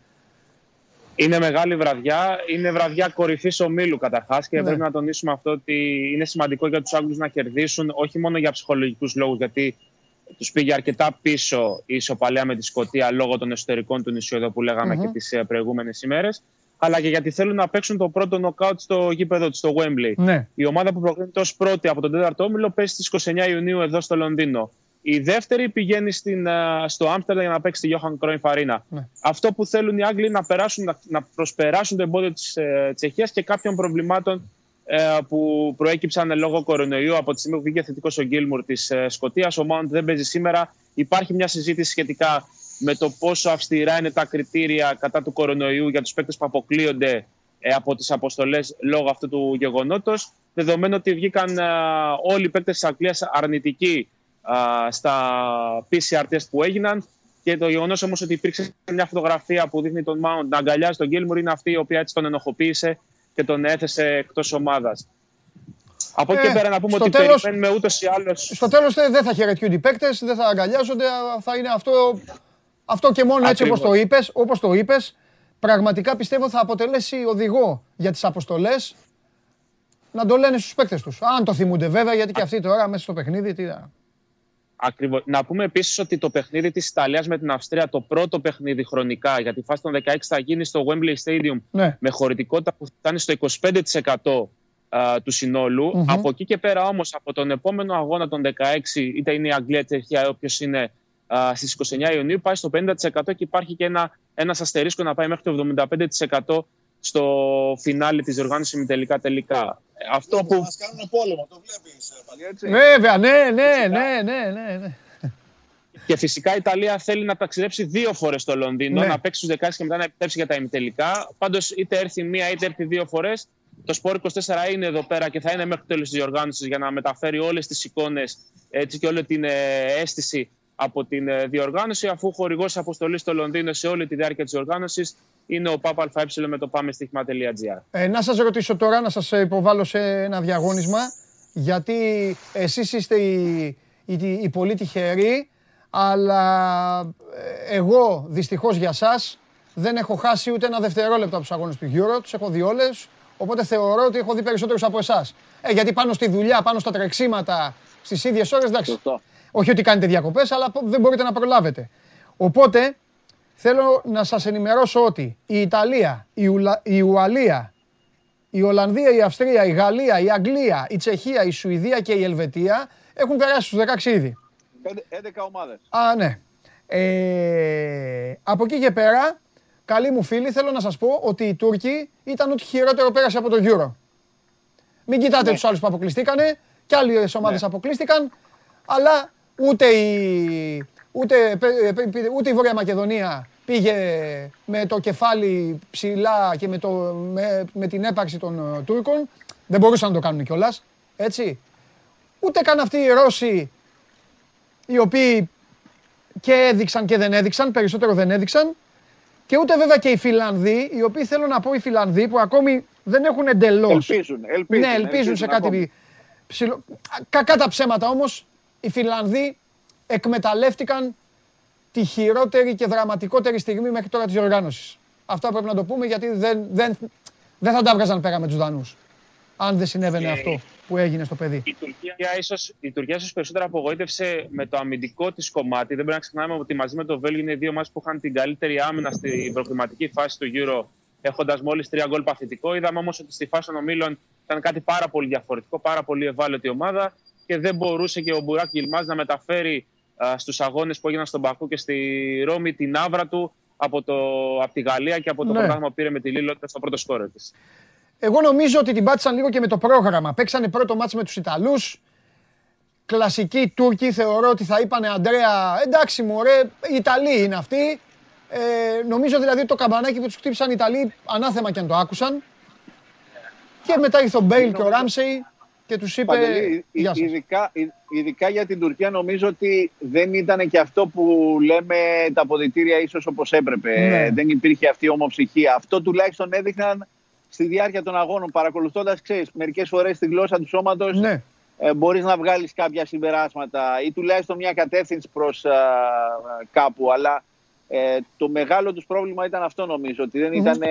[SPEAKER 3] Είναι μεγάλη βραδιά. Είναι βραδιά κορυφής ομίλου καταρχάς και ναι. πρέπει να τονίσουμε αυτό ότι είναι σημαντικό για τους Άγγλους να κερδίσουν, όχι μόνο για ψυχολογικούς λόγους, γιατί τους πήγε αρκετά πίσω η ισοπαλία με τη Σκωτία λόγω των εσωτερικών του νησιού εδώ που λεγαμε και τις ε, προηγούμενες ημέρες. Αλλά και γιατί θέλουν να παίξουν το πρώτο νοκάουτ στο γήπεδο τους, στο Wembley. Ναι. Η ομάδα που προκρίνεται ως πρώτη από τον τέταρτο όμιλο παίζει στις 29 Ιουνίου εδώ στο Λονδίνο. Η δεύτερη πηγαίνει στην, ε, στο Άμστερνταμ για να παίξει τη Johan Cruyff Φαρίνα. Ναι. Αυτό που θέλουν οι Άγγλοι είναι να, περάσουν, να, να προσπεράσουν το εμπόδιο της ε, Τσεχίας και κάποιων προβλημάτων ε, που προέκυψαν λόγω κορονοϊού από τη στιγμή που βγήκε θετικός ο Γκίλμουρ της ε, Σκωτίας. Ο Μάουντ δεν παίζει σήμερα. Υπάρχει μια συζήτηση σχετικά με το πόσο αυστηρά είναι τα κριτήρια κατά του κορονοϊού για τους παίκτες που αποκλείονται ε, από τις αποστολές λόγω αυτού του γεγονότος. Δεδομένου ότι βγήκαν όλοι οι παίκτες της Αγγλίας αρνητικοί στα PCR test που έγιναν. Και το γεγονός όμως ότι υπήρξε μια φωτογραφία που δείχνει τον Μάουντ να αγκαλιάζει τον Γκίλμουρ είναι αυτή η οποία έτσι τον ενοχοποίησε και τον έθεσε εκτός ομάδας. Από εκεί ε, πέρα να πούμε ότι τέλος, περιμένουμε ούτως ή άλλω.
[SPEAKER 1] Στο τέλος δεν θα χαιρετιούνται οι παίκτες, δεν θα αγκαλιάζονται. Θα είναι αυτό, αυτό και μόνο έτσι όπως το είπες. Όπως το είπες, πραγματικά πιστεύω θα αποτελέσει οδηγό για τις αποστολές να το λένε στους παίκτες τους. Αν το θυμούνται βέβαια, γιατί και αυτοί τώρα μέσα στο παιχνίδι. Τι...
[SPEAKER 3] Ακριβώς. Να πούμε επίσης ότι το παιχνίδι της Ιταλίας με την Αυστρία, το πρώτο παιχνίδι χρονικά για τη φάση των 16 θα γίνει στο Wembley Stadium ναι. με χωρητικότητα που φτάνει στο 25% του συνολου Από εκεί και πέρα όμως από τον επόμενο αγώνα των 16, είτε είναι η Αγγλία, η Τσεχία, όποιος είναι στις 29 Ιουνίου, πάει στο 50% και υπάρχει και ένα, ένας αστερίσκο να πάει μέχρι το 75% στο φινάλι της οργάνωσης με τελικά τελικά.
[SPEAKER 4] Αυτό που... Μας κάνουν πόλεμο, το βλέπεις.
[SPEAKER 1] Ε, Βέβαια, ναι, ναι, ναι, ναι, ναι, ναι.
[SPEAKER 3] Και φυσικά η Ιταλία θέλει να ταξιδέψει δύο φορές στο Λονδίνο, ναι. να παίξει στους 16 και μετά να επιτρέψει για τα ημιτελικά. Πάντως, είτε έρθει μία είτε έρθει δύο φορές, το Σπορ 24 είναι εδώ πέρα και θα είναι μέχρι το τέλος της διοργάνωσης για να μεταφέρει όλες τις εικόνες και όλη την ε, αίσθηση από την ε, διοργάνωση, αφού χορηγός αποστολής στο Λονδίνο σε όλη τη διάρκεια της οργάνωσης είναι ο ΠΑΠΑ ΑΕ με το πάμε στοιχημα.gr.
[SPEAKER 1] Ε, να σας ρωτήσω τώρα, να σας υποβάλω σε ένα διαγώνισμα, γιατί εσείς είστε οι, οι, οι πολύ τυχεροί αλλά ε, εγώ δυστυχώς για σας δεν έχω χάσει ούτε ένα δευτερόλεπτο από τους αγώνες του Euro, τους έχω δει όλες, οπότε θεωρώ ότι έχω δει περισσότερους από εσάς. Ε, γιατί πάνω στη δουλειά, πάνω στα τρεξίματα, στις ίδιες ώρες, εντάξει. Όχι ότι κάνετε διακοπές, αλλά δεν μπορείτε να προλάβετε. Οπότε, θέλω να σας ενημερώσω ότι η Ιταλία, η, Ουλα, η Ουαλία, η Ολλανδία, η Αυστρία, η Γαλλία, η Αγγλία, η Τσεχία, η Σουηδία και η Ελβετία έχουν περάσει στους 16 ήδη.
[SPEAKER 2] 11 ομάδες.
[SPEAKER 1] Α, ναι. Ε, από εκεί και πέρα, καλοί μου φίλοι, θέλω να σας πω ότι οι Τούρκοι ήταν ό,τι χειρότερο πέρασε από το Euro. Μην κοιτάτε ναι. τους άλλους που αποκλειστήκανε, και άλλες ομάδες ναι. αποκλείστηκαν, αλλά ούτε η, ούτε, ούτε η Βόρεια Μακεδονία πήγε με το κεφάλι ψηλά και με, το, με, με την έπαρξη των ε, Τούρκων. Δεν μπορούσαν να το κάνουν κιόλας. Έτσι. Ούτε καν αυτοί οι Ρώσοι οι οποίοι και έδειξαν και δεν έδειξαν, περισσότερο δεν έδειξαν. Και ούτε βέβαια και οι Φιλανδοί, οι οποίοι θέλω να πω οι Φιλανδοί που ακόμη δεν έχουν εντελώ.
[SPEAKER 2] Ελπίζουν, ελπίζουν.
[SPEAKER 1] Ναι, ελπίζουν, σε κάτι. Ψηλο... Κακά τα ψέματα όμως, οι Φιλανδοί εκμεταλλεύτηκαν τη χειρότερη και δραματικότερη στιγμή μέχρι τώρα της οργάνωση. Αυτά πρέπει να το πούμε γιατί δεν, δεν, δεν θα τα βγάζαν πέρα με τους Δανούς αν δεν συνέβαινε αυτό που έγινε στο παιδί.
[SPEAKER 3] Η Τουρκία ίσως, η Τουρκία ίσως περισσότερα απογοήτευσε με το αμυντικό της κομμάτι. Δεν πρέπει να ξεχνάμε ότι μαζί με το Βέλγιο είναι οι δύο μας που είχαν την καλύτερη άμυνα στην προκληματική φάση του Euro, έχοντας μόλις τρία γκολ παθητικό. Είδαμε όμως ότι στη φάση των ομίλων ήταν κάτι πάρα πολύ διαφορετικό, πάρα πολύ ευάλωτη ομάδα και δεν μπορούσε και ο Μπουράκ Γιλμάς να μεταφέρει στους αγώνες που έγιναν στον Πακού και στη Ρώμη την άβρα του από, το, από τη Γαλλία και από το ναι. πρωτάθλημα που πήρε με τη Λίλο στο πρώτο σκόρε της.
[SPEAKER 1] Εγώ νομίζω ότι την πάτησαν λίγο και με το πρόγραμμα. Παίξανε πρώτο μάτς με τους Ιταλούς. Κλασικοί Τούρκοι θεωρώ ότι θα είπανε Αντρέα, εντάξει μωρέ, οι Ιταλοί είναι αυτοί. Ε, νομίζω δηλαδή το καμπανάκι που τους χτύπησαν οι Ιταλοί, ανάθεμα και αν το άκουσαν. Και μετά ήρθε ο Μπέιλ και ο Ράμσεϊ και τους είπε
[SPEAKER 2] Γεια σας. Ειδικά, ειδικά για την Τουρκία νομίζω ότι δεν ήταν και αυτό που λέμε τα αποδητήρια ίσως όπως έπρεπε. Ναι. Δεν υπήρχε αυτή η ομοψυχία. Αυτό τουλάχιστον έδειχναν στη διάρκεια των αγώνων, παρακολουθώντας, ξέρεις, μερικές φορές τη γλώσσα του σώματος, ναι. ε, μπορείς να βγάλεις κάποια συμπεράσματα ή τουλάχιστον μια κατεύθυνση προς κάπου. Αλλά ε, το μεγάλο τους πρόβλημα ήταν αυτό, νομίζω, ότι δεν ήταν ε,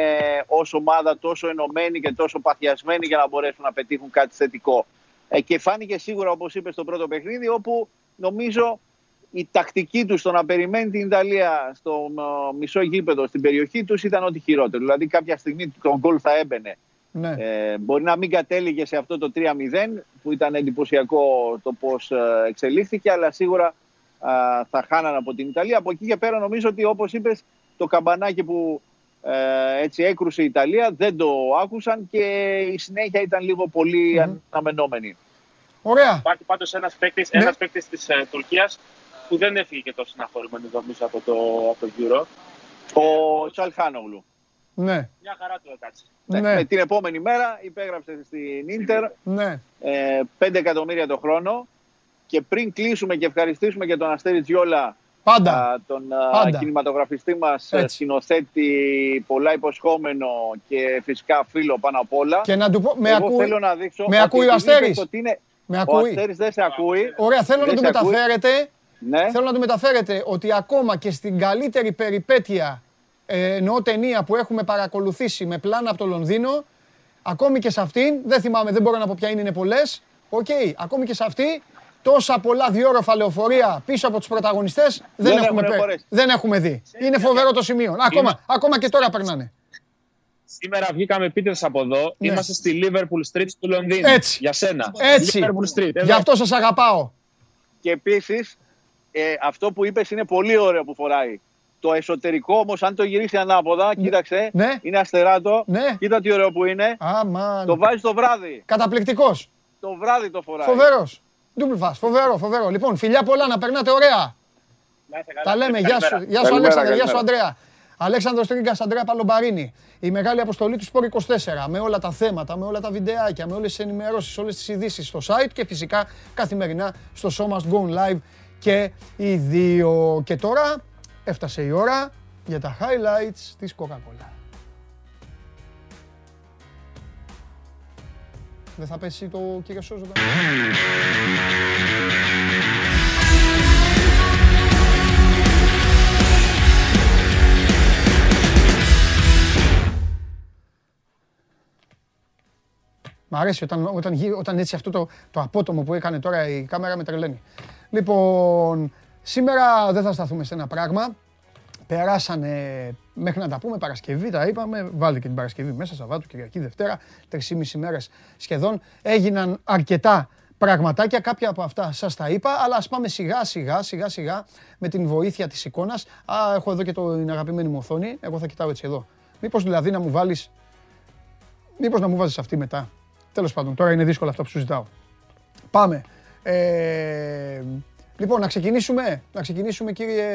[SPEAKER 2] ως ομάδα τόσο ενωμένοι και τόσο παθιασμένοι για να μπορέσουν να πετύχουν κάτι θετικό. Ε, και φάνηκε σίγουρα, όπως είπες, στο πρώτο παιχνίδι, όπου νομίζω η τακτική τους στο να περιμένει την Ιταλία στο μισό γήπεδο στην περιοχή τους ήταν ό,τι χειρότερο. Δηλαδή, κάποια στιγμή τον γκολ θα έμπαινε. Ναι. Ε, μπορεί να μην κατέληγε σε αυτό το 3-0 που ήταν εντυπωσιακό το πώς ε, εξελίχθηκε, αλλά σίγουρα θα χάνανε από την Ιταλία. Από εκεί και πέρα, νομίζω ότι όπως είπες, το καμπανάκι που ε, έτσι έκρουσε η Ιταλία δεν το άκουσαν και η συνέχεια ήταν λίγο πολύ mm-hmm. αναμενόμενη.
[SPEAKER 1] Ωραία.
[SPEAKER 3] Υπάρχει πάντως ένας παίκτη ναι. της ε, Τουρκίας που δεν έφυγε και τόσο συναχωρημένο νομίζω από το, από το Euro.
[SPEAKER 2] Ο Τσαλχάνογλου.
[SPEAKER 1] Ναι.
[SPEAKER 3] Μια χαρά του έκατσε.
[SPEAKER 2] Ναι. ναι. Την επόμενη μέρα υπέγραψε στην Ίντερ
[SPEAKER 1] ναι.
[SPEAKER 2] ε, 5 εκατομμύρια το χρόνο και πριν κλείσουμε και ευχαριστήσουμε και τον Αστέρι Τζιόλα
[SPEAKER 1] Πάντα.
[SPEAKER 2] τον Πάντα. κινηματογραφιστή μας Έτσι. σκηνοθέτη πολλά υποσχόμενο και φυσικά φίλο πάνω απ' όλα.
[SPEAKER 1] Και να του πω, με
[SPEAKER 2] Εγώ
[SPEAKER 1] ακούει,
[SPEAKER 2] θέλω να δείξω
[SPEAKER 1] με ακούει ο Αστέρης.
[SPEAKER 2] Είναι...
[SPEAKER 1] Με ακούει.
[SPEAKER 2] Ο Αστέρης δεν σε ακούει.
[SPEAKER 1] Ωραία, θέλω δεν να του μεταφέρετε
[SPEAKER 2] ναι.
[SPEAKER 1] Θέλω να του μεταφέρετε ότι ακόμα και στην καλύτερη περιπέτεια ε, εννοώ ταινία που έχουμε παρακολουθήσει με πλάνα από το Λονδίνο, ακόμη και σε αυτήν, δεν θυμάμαι, δεν μπορώ να πω ποια είναι, είναι πολλές. OK, okay, ακόμη και σε αυτή, τόσα πολλά διόροφα λεωφορεία πίσω από τους πρωταγωνιστές δεν, δεν, έχουμε, δεν έχουμε δει. Είναι φοβερό το σημείο. Ακόμα, ακόμα και τώρα περνάνε.
[SPEAKER 3] Σήμερα βγήκαμε επίτηδες από εδώ.
[SPEAKER 1] Ναι.
[SPEAKER 3] Είμαστε στη Liverpool Street του Λονδίνου.
[SPEAKER 1] Έτσι.
[SPEAKER 3] Για σένα.
[SPEAKER 1] Έτσι.
[SPEAKER 3] Liverpool Street. Εδώ.
[SPEAKER 1] Γι' αυτό σας αγαπάω.
[SPEAKER 2] Και επίσης, ε, αυτό που είπες είναι πολύ ωραίο που φοράει. Το εσωτερικό όμως, αν το γυρίσει ανάποδα, κοίταξε,
[SPEAKER 1] Ναι.
[SPEAKER 2] είναι αστεράτο.
[SPEAKER 1] Ναι.
[SPEAKER 2] Κοίτα τι ωραίο που είναι.
[SPEAKER 1] Αμάν.
[SPEAKER 2] Το βάζει το βράδυ.
[SPEAKER 1] Καταπληκτικός.
[SPEAKER 2] Το βράδυ το φοράει.
[SPEAKER 1] Φοβερός. Double fast. Φοβερό, φοβερό. Λοιπόν, φιλιά πολλά να περνάτε ωραία.
[SPEAKER 3] Να είστε καλά.
[SPEAKER 1] Τα λέμε. Γεια σου,
[SPEAKER 3] Καλημέρα.
[SPEAKER 1] γεια σου
[SPEAKER 2] Καλημέρα,
[SPEAKER 1] Αλέξανδρε, γεια σου
[SPEAKER 2] καλημέρα.
[SPEAKER 1] Αντρέα. Αλέξανδρος Τρίγκας, Αντρέα Παλομπαρίνη. Η μεγάλη αποστολή του Sport 24 με όλα τα θέματα, με όλα τα βιντεάκια, με όλες τις ενημερώσεις, όλες τις ειδήσεις στο site και φυσικά καθημερινά στο Show Must Go Live και οι δύο. Και τώρα έφτασε η ώρα για τα highlights της Coca-Cola. Δεν θα πέσει το κύριο Σόζοντα. Μ' αρέσει όταν, όταν, γι- όταν έτσι αυτό το, το απότομο που έκανε τώρα η κάμερα με τρελαίνει. Λοιπόν, σήμερα δεν θα σταθούμε σε ένα πράγμα. Περάσανε μέχρι να τα πούμε Παρασκευή, τα είπαμε. Βάλτε και την Παρασκευή μέσα, Σαββάτου, Κυριακή, Δευτέρα. Τρεις μέρες σχεδόν. Έγιναν αρκετά πραγματάκια. Κάποια από αυτά σας τα είπα, αλλά ας πάμε σιγά σιγά, σιγά σιγά με την βοήθεια της εικόνας. Α, έχω εδώ και την αγαπημένη μου οθόνη. Εγώ θα κοιτάω έτσι εδώ. Μήπως δηλαδή να μου βάλεις Μήπως να μου βάζεις αυτή μετά. Τέλος πάντων, τώρα είναι δύσκολο αυτό που σου ζητάω. Πάμε. Ε, λοιπόν, να ξεκινήσουμε, να ξεκινήσουμε κύριε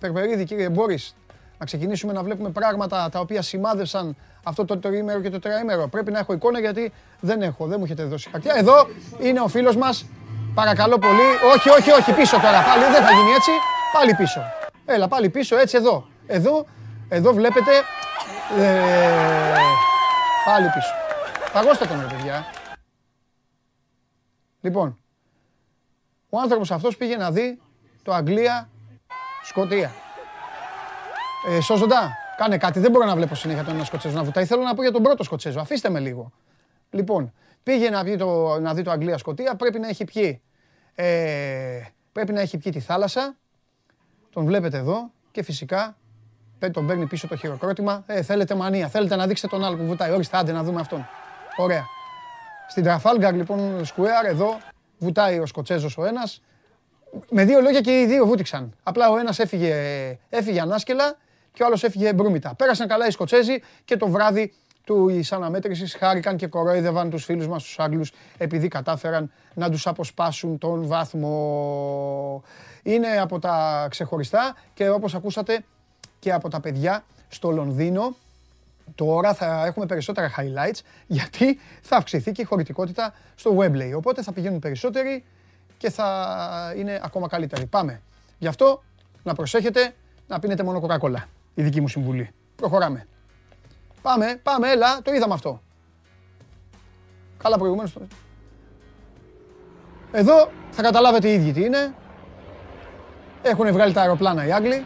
[SPEAKER 1] Περπερίδη, κύριε Μπόρις. Να ξεκινήσουμε να βλέπουμε πράγματα τα οποία σημάδευσαν αυτό το τριήμερο και το τετραήμερο. Πρέπει να έχω εικόνα γιατί δεν έχω, δεν μου έχετε δώσει χαρτιά. Εδώ είναι ο φίλος μας. Παρακαλώ πολύ. Όχι, όχι, όχι, πίσω τώρα πάλι. Δεν θα γίνει έτσι. Πάλι πίσω. Έλα, πάλι πίσω, έτσι εδώ. Εδώ, εδώ βλέπετε. Ε, πάλι πίσω. Παγώστε τον ρε παιδιά. Λοιπόν, ο άνθρωπος αυτός πήγε να δει το Αγγλία-Σκοτία. Ε, σώζοντα, κάνε κάτι. Δεν μπορώ να βλέπω συνέχεια τον ένα Σκοτσέζο να βουτάει. Θέλω να πω για τον πρώτο Σκοτσέζο. Αφήστε με λίγο. Λοιπόν, πήγε να, πει το, να δει το Αγγλία-Σκοτία. Πρέπει να έχει πιει. Ε, πρέπει να έχει πιει τη θάλασσα. Τον βλέπετε εδώ. Και φυσικά πέ- τον παίρνει πίσω το χειροκρότημα. Ε, θέλετε μανία. Θέλετε να δείξετε τον άλλο που βουτάει. Ορίστε, άντε να δούμε αυτόν. Ωραία. Στην Τραφάλγκαρ λοιπόν Square εδώ βουτάει ο Σκοτσέζος ο ένας. Με δύο λόγια και οι δύο βούτυξαν. Απλά ο ένας έφυγε, έφυγε ανάσκελα και ο άλλος έφυγε μπρούμητα. Πέρασαν καλά οι Σκοτσέζοι και το βράδυ του η αναμέτρησης χάρηκαν και κορόιδευαν τους φίλους μας τους Άγγλους επειδή κατάφεραν να τους αποσπάσουν τον βάθμο. Είναι από τα ξεχωριστά και όπως ακούσατε και από τα παιδιά στο Λονδίνο Τώρα θα έχουμε περισσότερα highlights γιατί θα αυξηθεί και η χωρητικότητα στο Webley. Οπότε θα πηγαίνουν περισσότεροι και θα είναι ακόμα καλύτεροι. Πάμε. Γι' αυτό να προσέχετε να πίνετε μόνο Coca-Cola. Η δική μου συμβουλή. Προχωράμε. Πάμε, πάμε, έλα, το είδαμε αυτό. Καλά προηγουμένως. το- Εδώ θα καταλάβετε οι ίδιοι τι είναι. Έχουν βγάλει τα αεροπλάνα οι Άγγλοι.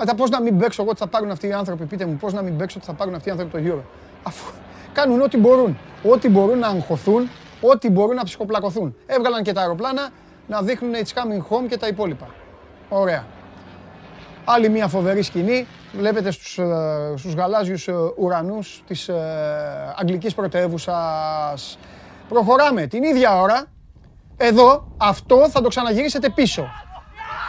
[SPEAKER 1] Αλλά πώς να μην παίξω εγώ ότι θα πάρουν αυτοί οι άνθρωποι, πείτε μου, πώς να μην παίξω ότι θα πάρουν αυτοί οι άνθρωποι το Euro. Αφού κάνουν ό,τι μπορούν. Ό,τι μπορούν να αγχωθούν, ό,τι μπορούν να ψυχοπλακωθούν. Έβγαλαν και τα αεροπλάνα να δείχνουν It's coming home και τα υπόλοιπα. Ωραία. Άλλη μια φοβερή σκηνή. Βλέπετε στους, ε, στους γαλάζιους ε, ουρανούς της ε, αγγλικής πρωτεύουσας. Προχωράμε την ίδια ώρα. Εδώ αυτό θα το ξαναγυρίσετε πίσω.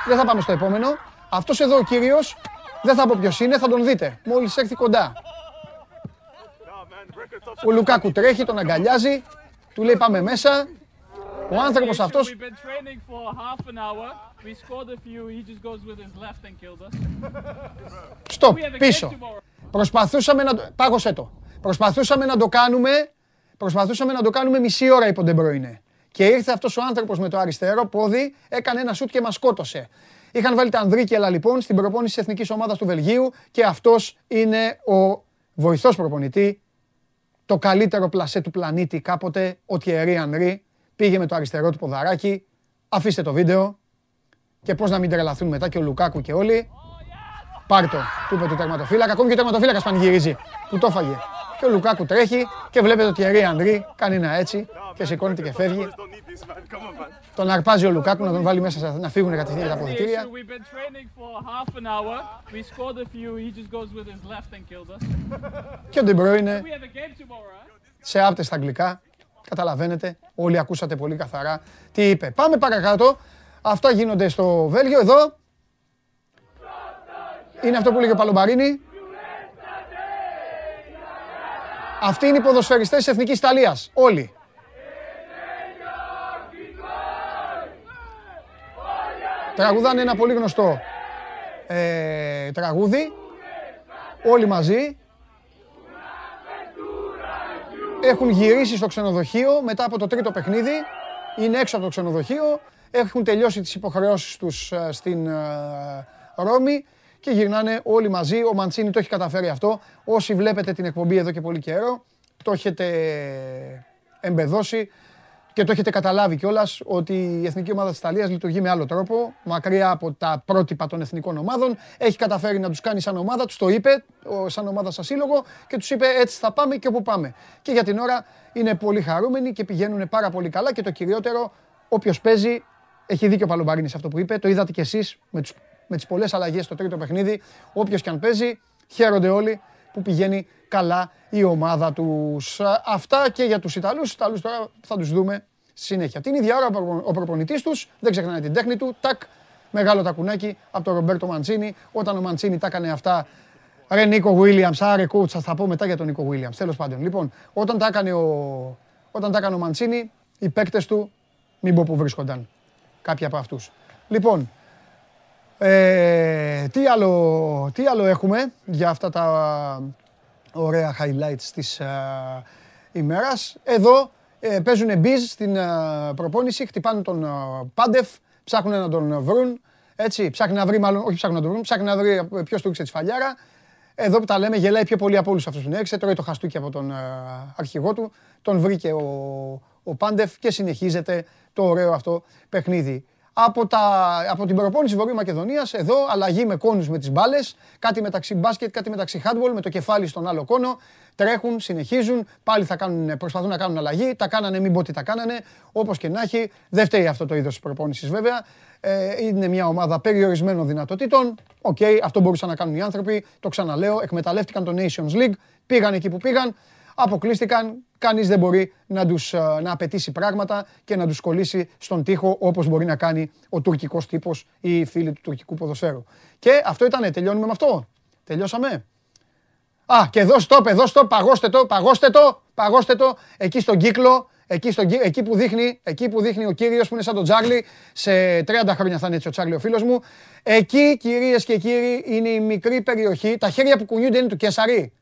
[SPEAKER 1] Δεν θα πάμε στο επόμενο. Αυτός εδώ ο κύριος, δεν θα πω ποιος είναι, θα τον δείτε. Μόλις έρθει κοντά. Ο Λουκάκου τρέχει, τον αγκαλιάζει, του λέει πάμε μέσα. Ο άνθρωπος αυτός,
[SPEAKER 5] We've been training for half an hour. We scored a few. He just goes with his left and killed us.
[SPEAKER 1] stop,
[SPEAKER 5] We have a
[SPEAKER 1] πίσω.
[SPEAKER 5] game tomorrow.
[SPEAKER 1] Προσπαθούσαμε να το... Πάγωσέ το. Προσπαθούσαμε να το κάνουμε... Προσπαθούσαμε να το κάνουμε μισή ώρα υπό Ντεμπρόινε. Και ήρθε αυτός ο άνθρωπος με το αριστερό πόδι, έκανε ένα σουτ και μας σκότωσε. Είχαν βάλει τα Ανδρίκελα λοιπόν στην προπόνηση της εθνικής ομάδας του Βελγίου και αυτός είναι ο βοηθός προπονητή, το καλύτερο πλασέ του πλανήτη κάποτε, ο Τιερή Ανρή. Πήγε με το αριστερό του ποδαράκι. Αφήστε το βίντεο. Και πώς να μην τρελαθούν μετά και ο Λουκάκου και όλοι. Πάρ' το, του είπε του τερματοφύλακα. Ακόμη και ο τερματοφύλακας πανηγυρίζει. Που το έφαγε. και ο Λουκάκου τρέχει και βλέπετε ότι ο Ερί Ανρί κάνει ένα έτσι και σηκώνεται και φεύγει. Τον αρπάζει ο Λουκάκου να τον βάλει μέσα να φύγουν κατευθείαν στα αποδυτήρια.
[SPEAKER 5] We've been training for half an hour. We scored a few. He just goes with his left and killed us.
[SPEAKER 1] Και ο Ντε Μπρόινε
[SPEAKER 5] We have a game tomorrow, huh?
[SPEAKER 1] σε άπταιστα αγγλικά. Καταλαβαίνετε, όλοι ακούσατε πολύ καθαρά τι είπε. Πάμε παρακάτω. Αυτά γίνονται στο Βέλγιο. Εδώ είναι αυτό που λέγει ο Παλομπαρίνη. Αυτοί είναι οι ποδοσφαιριστές της Εθνικής Ιταλίας. Όλοι. Τραγουδάνε ένα πολύ γνωστό ε, τραγούδι. Όλοι μαζί. Έχουν γυρίσει στο ξενοδοχείο μετά από το τρίτο παιχνίδι. Είναι έξω από το ξενοδοχείο. Έχουν τελειώσει τις υποχρεώσεις τους ε, στην ε, Ρώμη και γυρνάνε όλοι μαζί. Ο Μαντσίνη το έχει καταφέρει αυτό. Όσοι βλέπετε την εκπομπή εδώ και πολύ καιρό, το έχετε εμπεδώσει και το έχετε καταλάβει κιόλας ότι η εθνική ομάδα της Ιταλίας λειτουργεί με άλλο τρόπο, μακριά από τα πρότυπα των εθνικών ομάδων. Έχει καταφέρει να τους κάνει σαν ομάδα, τους το είπε, ο- σαν ομάδα σαν σύλλογο και τους είπε έτσι θα πάμε και όπου πάμε. Και για την ώρα είναι πολύ χαρούμενοι και πηγαίνουν πάρα πολύ καλά. Και το κυριότερο, όποιος παίζει, έχει δίκιο ο Παλομπαρίνης σε αυτό που είπε. Το είδατε κι εσείς με, τους, με τις πολλές αλλαγές στο τρίτο παιχνίδι. Όποιος κι αν παίζει, χαίρονται όλοι που πηγαίνει καλά η ομάδα τους. Α, Αυτά και για τους Ιταλούς. Τους Ιταλούς τώρα θα τους δούμε στη συνέχεια. Την ίδια ώρα ο προπο- ο προπονητής τους, δεν ξεχνάνε την τέχνη του, τάκ, μεγάλο τακουνάκι από τον Ρομπέρτο Μαντσίνη. Όταν ο Μαντσίνη τα έκανε αυτά, ρε Νίκο Βίλιαμς, άρε coach, θα τα πω μετά για τον Νίκο Βίλιαμς, τέλος πάντων. Λοιπόν, όταν τα έκανε ο, όταν τα έκανε ο Μαντσίνη, οι παίκτες του, μην πω που βρίσκονταν, κάποιοι από αυτούς. Λοιπόν, ε, τι, άλλο, τι άλλο έχουμε για αυτά τα ωραία highlights της α, ημέρας. Εδώ ε, παίζουν μπιζ στην α, προπόνηση, χτυπάνε τον α, Πάντεφ, ψάχνουν να τον βρουν. Έτσι, ψάχνει να βρει, μάλλον, όχι ψάχνει να τον βρουν, ψάχνει να βρει ποιος του ρίξε τη φαλιάρα. Εδώ που τα λέμε, γελάει πιο πολύ από όλους αυτούς που είναι έξω. Τρώει το χαστούκι από τον α, αρχηγό του. Τον βρήκε ο, ο Πάντεφ και συνεχίζεται το ωραίο αυτό παιχνίδι. Από, τα, από την προπόνηση Βορείου Μακεδονίας, εδώ αλλαγή με κόνους με τις μπάλες, κάτι μεταξύ μπάσκετ, κάτι μεταξύ handball, με το κεφάλι στον άλλο κόνο, τρέχουν, συνεχίζουν, πάλι θα κάνουν, προσπαθούν να κάνουν αλλαγή, τα κάνανε, μην πω τι τα κάνανε, όπως και να έχει, δεν φταίει αυτό το είδος της προπόνησης βέβαια, ε, είναι μια ομάδα περιορισμένων δυνατοτήτων, οκ, αυτό μπορούσαν να κάνουν οι άνθρωποι, το ξαναλέω, εκμεταλλεύτηκαν το Nations League, πήγαν εκεί που πήγαν, αποκλείστηκαν. Κανείς δεν μπορεί να, τους, ε, να απαιτήσει πράγματα και να τους κολλήσει στον τοίχο όπως μπορεί να κάνει ο τουρκικός τύπος ή οι φίλοι του τουρκικού ποδοσφαίρου. Και αυτό ήτανε, τελειώνουμε με αυτό. Τελειώσαμε. Α, και εδώ stop, εδώ stop, παγώστε το, παγώστε το, παγώστε το, εκεί στον κύκλο, εκεί, στον, κύκλο, εκεί, που δείχνει, εκεί που δείχνει ο κύριος που είναι σαν τον Τσάρλι, σε 30 χρόνια θα είναι έτσι ο Τσάρλι ο φίλος μου. Εκεί, κυρίες και κύριοι, είναι η μικρή περιοχή, τα χέρια που κουνιούνται είναι του Κεσαρί.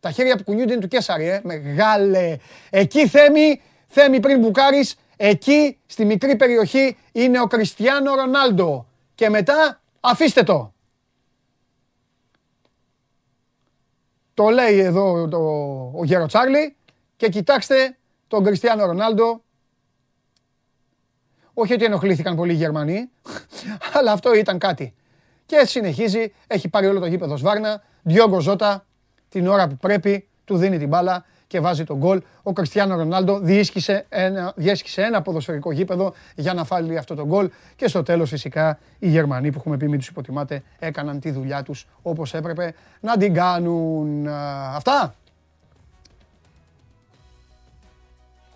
[SPEAKER 1] Τα χέρια που κουνιούνται είναι του Κέσαρη, ε. Μεγάλε. Εκεί Θέμη, Θέμη πριν μπουκάρεις, εκεί στη μικρή περιοχή είναι ο Κριστιάνο Ρονάλντο. Και μετά αφήστε το. Το λέει εδώ το, ο Γέρο Τσάρλι και κοιτάξτε τον Κριστιάνο Ρονάλντο. Όχι ότι ενοχλήθηκαν πολύ οι Γερμανοί, αλλά αυτό ήταν κάτι. Και συνεχίζει, έχει πάρει όλο το γήπεδο Σβάρνα, Διόγκο Ζώτα, την ώρα που πρέπει, του δίνει την μπάλα και βάζει τον γκολ. Ο Κριστιάνο Ρονάλντο διέσχισε ένα, διέσχισε ένα ποδοσφαιρικό γήπεδο για να φάλει αυτό το γκολ. Και στο τέλος φυσικά οι Γερμανοί που έχουμε πει μην τους υποτιμάτε έκαναν τη δουλειά τους όπως έπρεπε να την κάνουν. Α, Αυτά.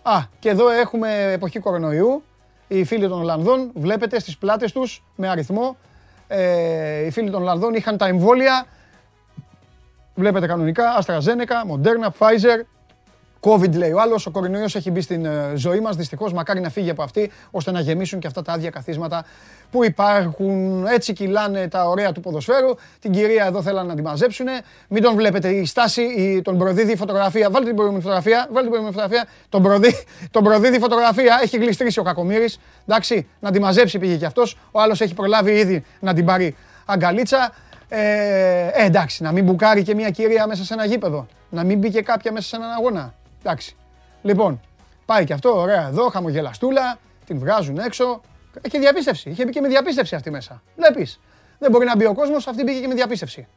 [SPEAKER 1] Α, και εδώ έχουμε εποχή κορονοϊού. Οι φίλοι των Ολλανδών, βλέπετε στις πλάτες τους με αριθμό. Ε, οι φίλοι των Ολλανδών είχαν τα εμβόλια Βλέπετε κανονικά, AstraZeneca, Moderna, Pfizer, COVID λέει ο άλλος. Ο κορονοϊός έχει μπει στην ε, ζωή μας. Δυστυχώς, μακάρι να φύγει από αυτή, ώστε να γεμίσουν και αυτά τα άδεια καθίσματα που υπάρχουν. Έτσι κυλάνε τα ωραία του ποδοσφαίρου. Την κυρία εδώ θέλανε να τη μαζέψουν. Μην τον βλέπετε. Η στάση, η, τον προδίδει η φωτογραφία. Βάλτε την προηγούμενη φωτογραφία. Βάλτε την προηγούμενη φωτογραφία. Τον, προδί, τον προδίδει η φωτογραφία. Έχει γλιστρήσει ο Κακομήρη. Εντάξει, να τη μαζέψει πήγε κι αυτός. Ο άλλος έχει προλάβει ήδη να την πάρει αγκαλίτσα. Ε, ε, εντάξει, να μην μπουκάρει και μια κυρία μέσα σε ένα γήπεδο. Να μην μπει και κάποια μέσα σε έναν αγώνα. Εντάξει. Λοιπόν, πάει και αυτό, ωραία εδώ, χαμογελαστούλα, την βγάζουν έξω. Έχει διαπίστευση. Είχε μπει και με διαπίστευση αυτή μέσα. Βλέπεις. Δεν μπορεί να μπει ο κόσμος, αυτή μπήκε και με διαπίστευση.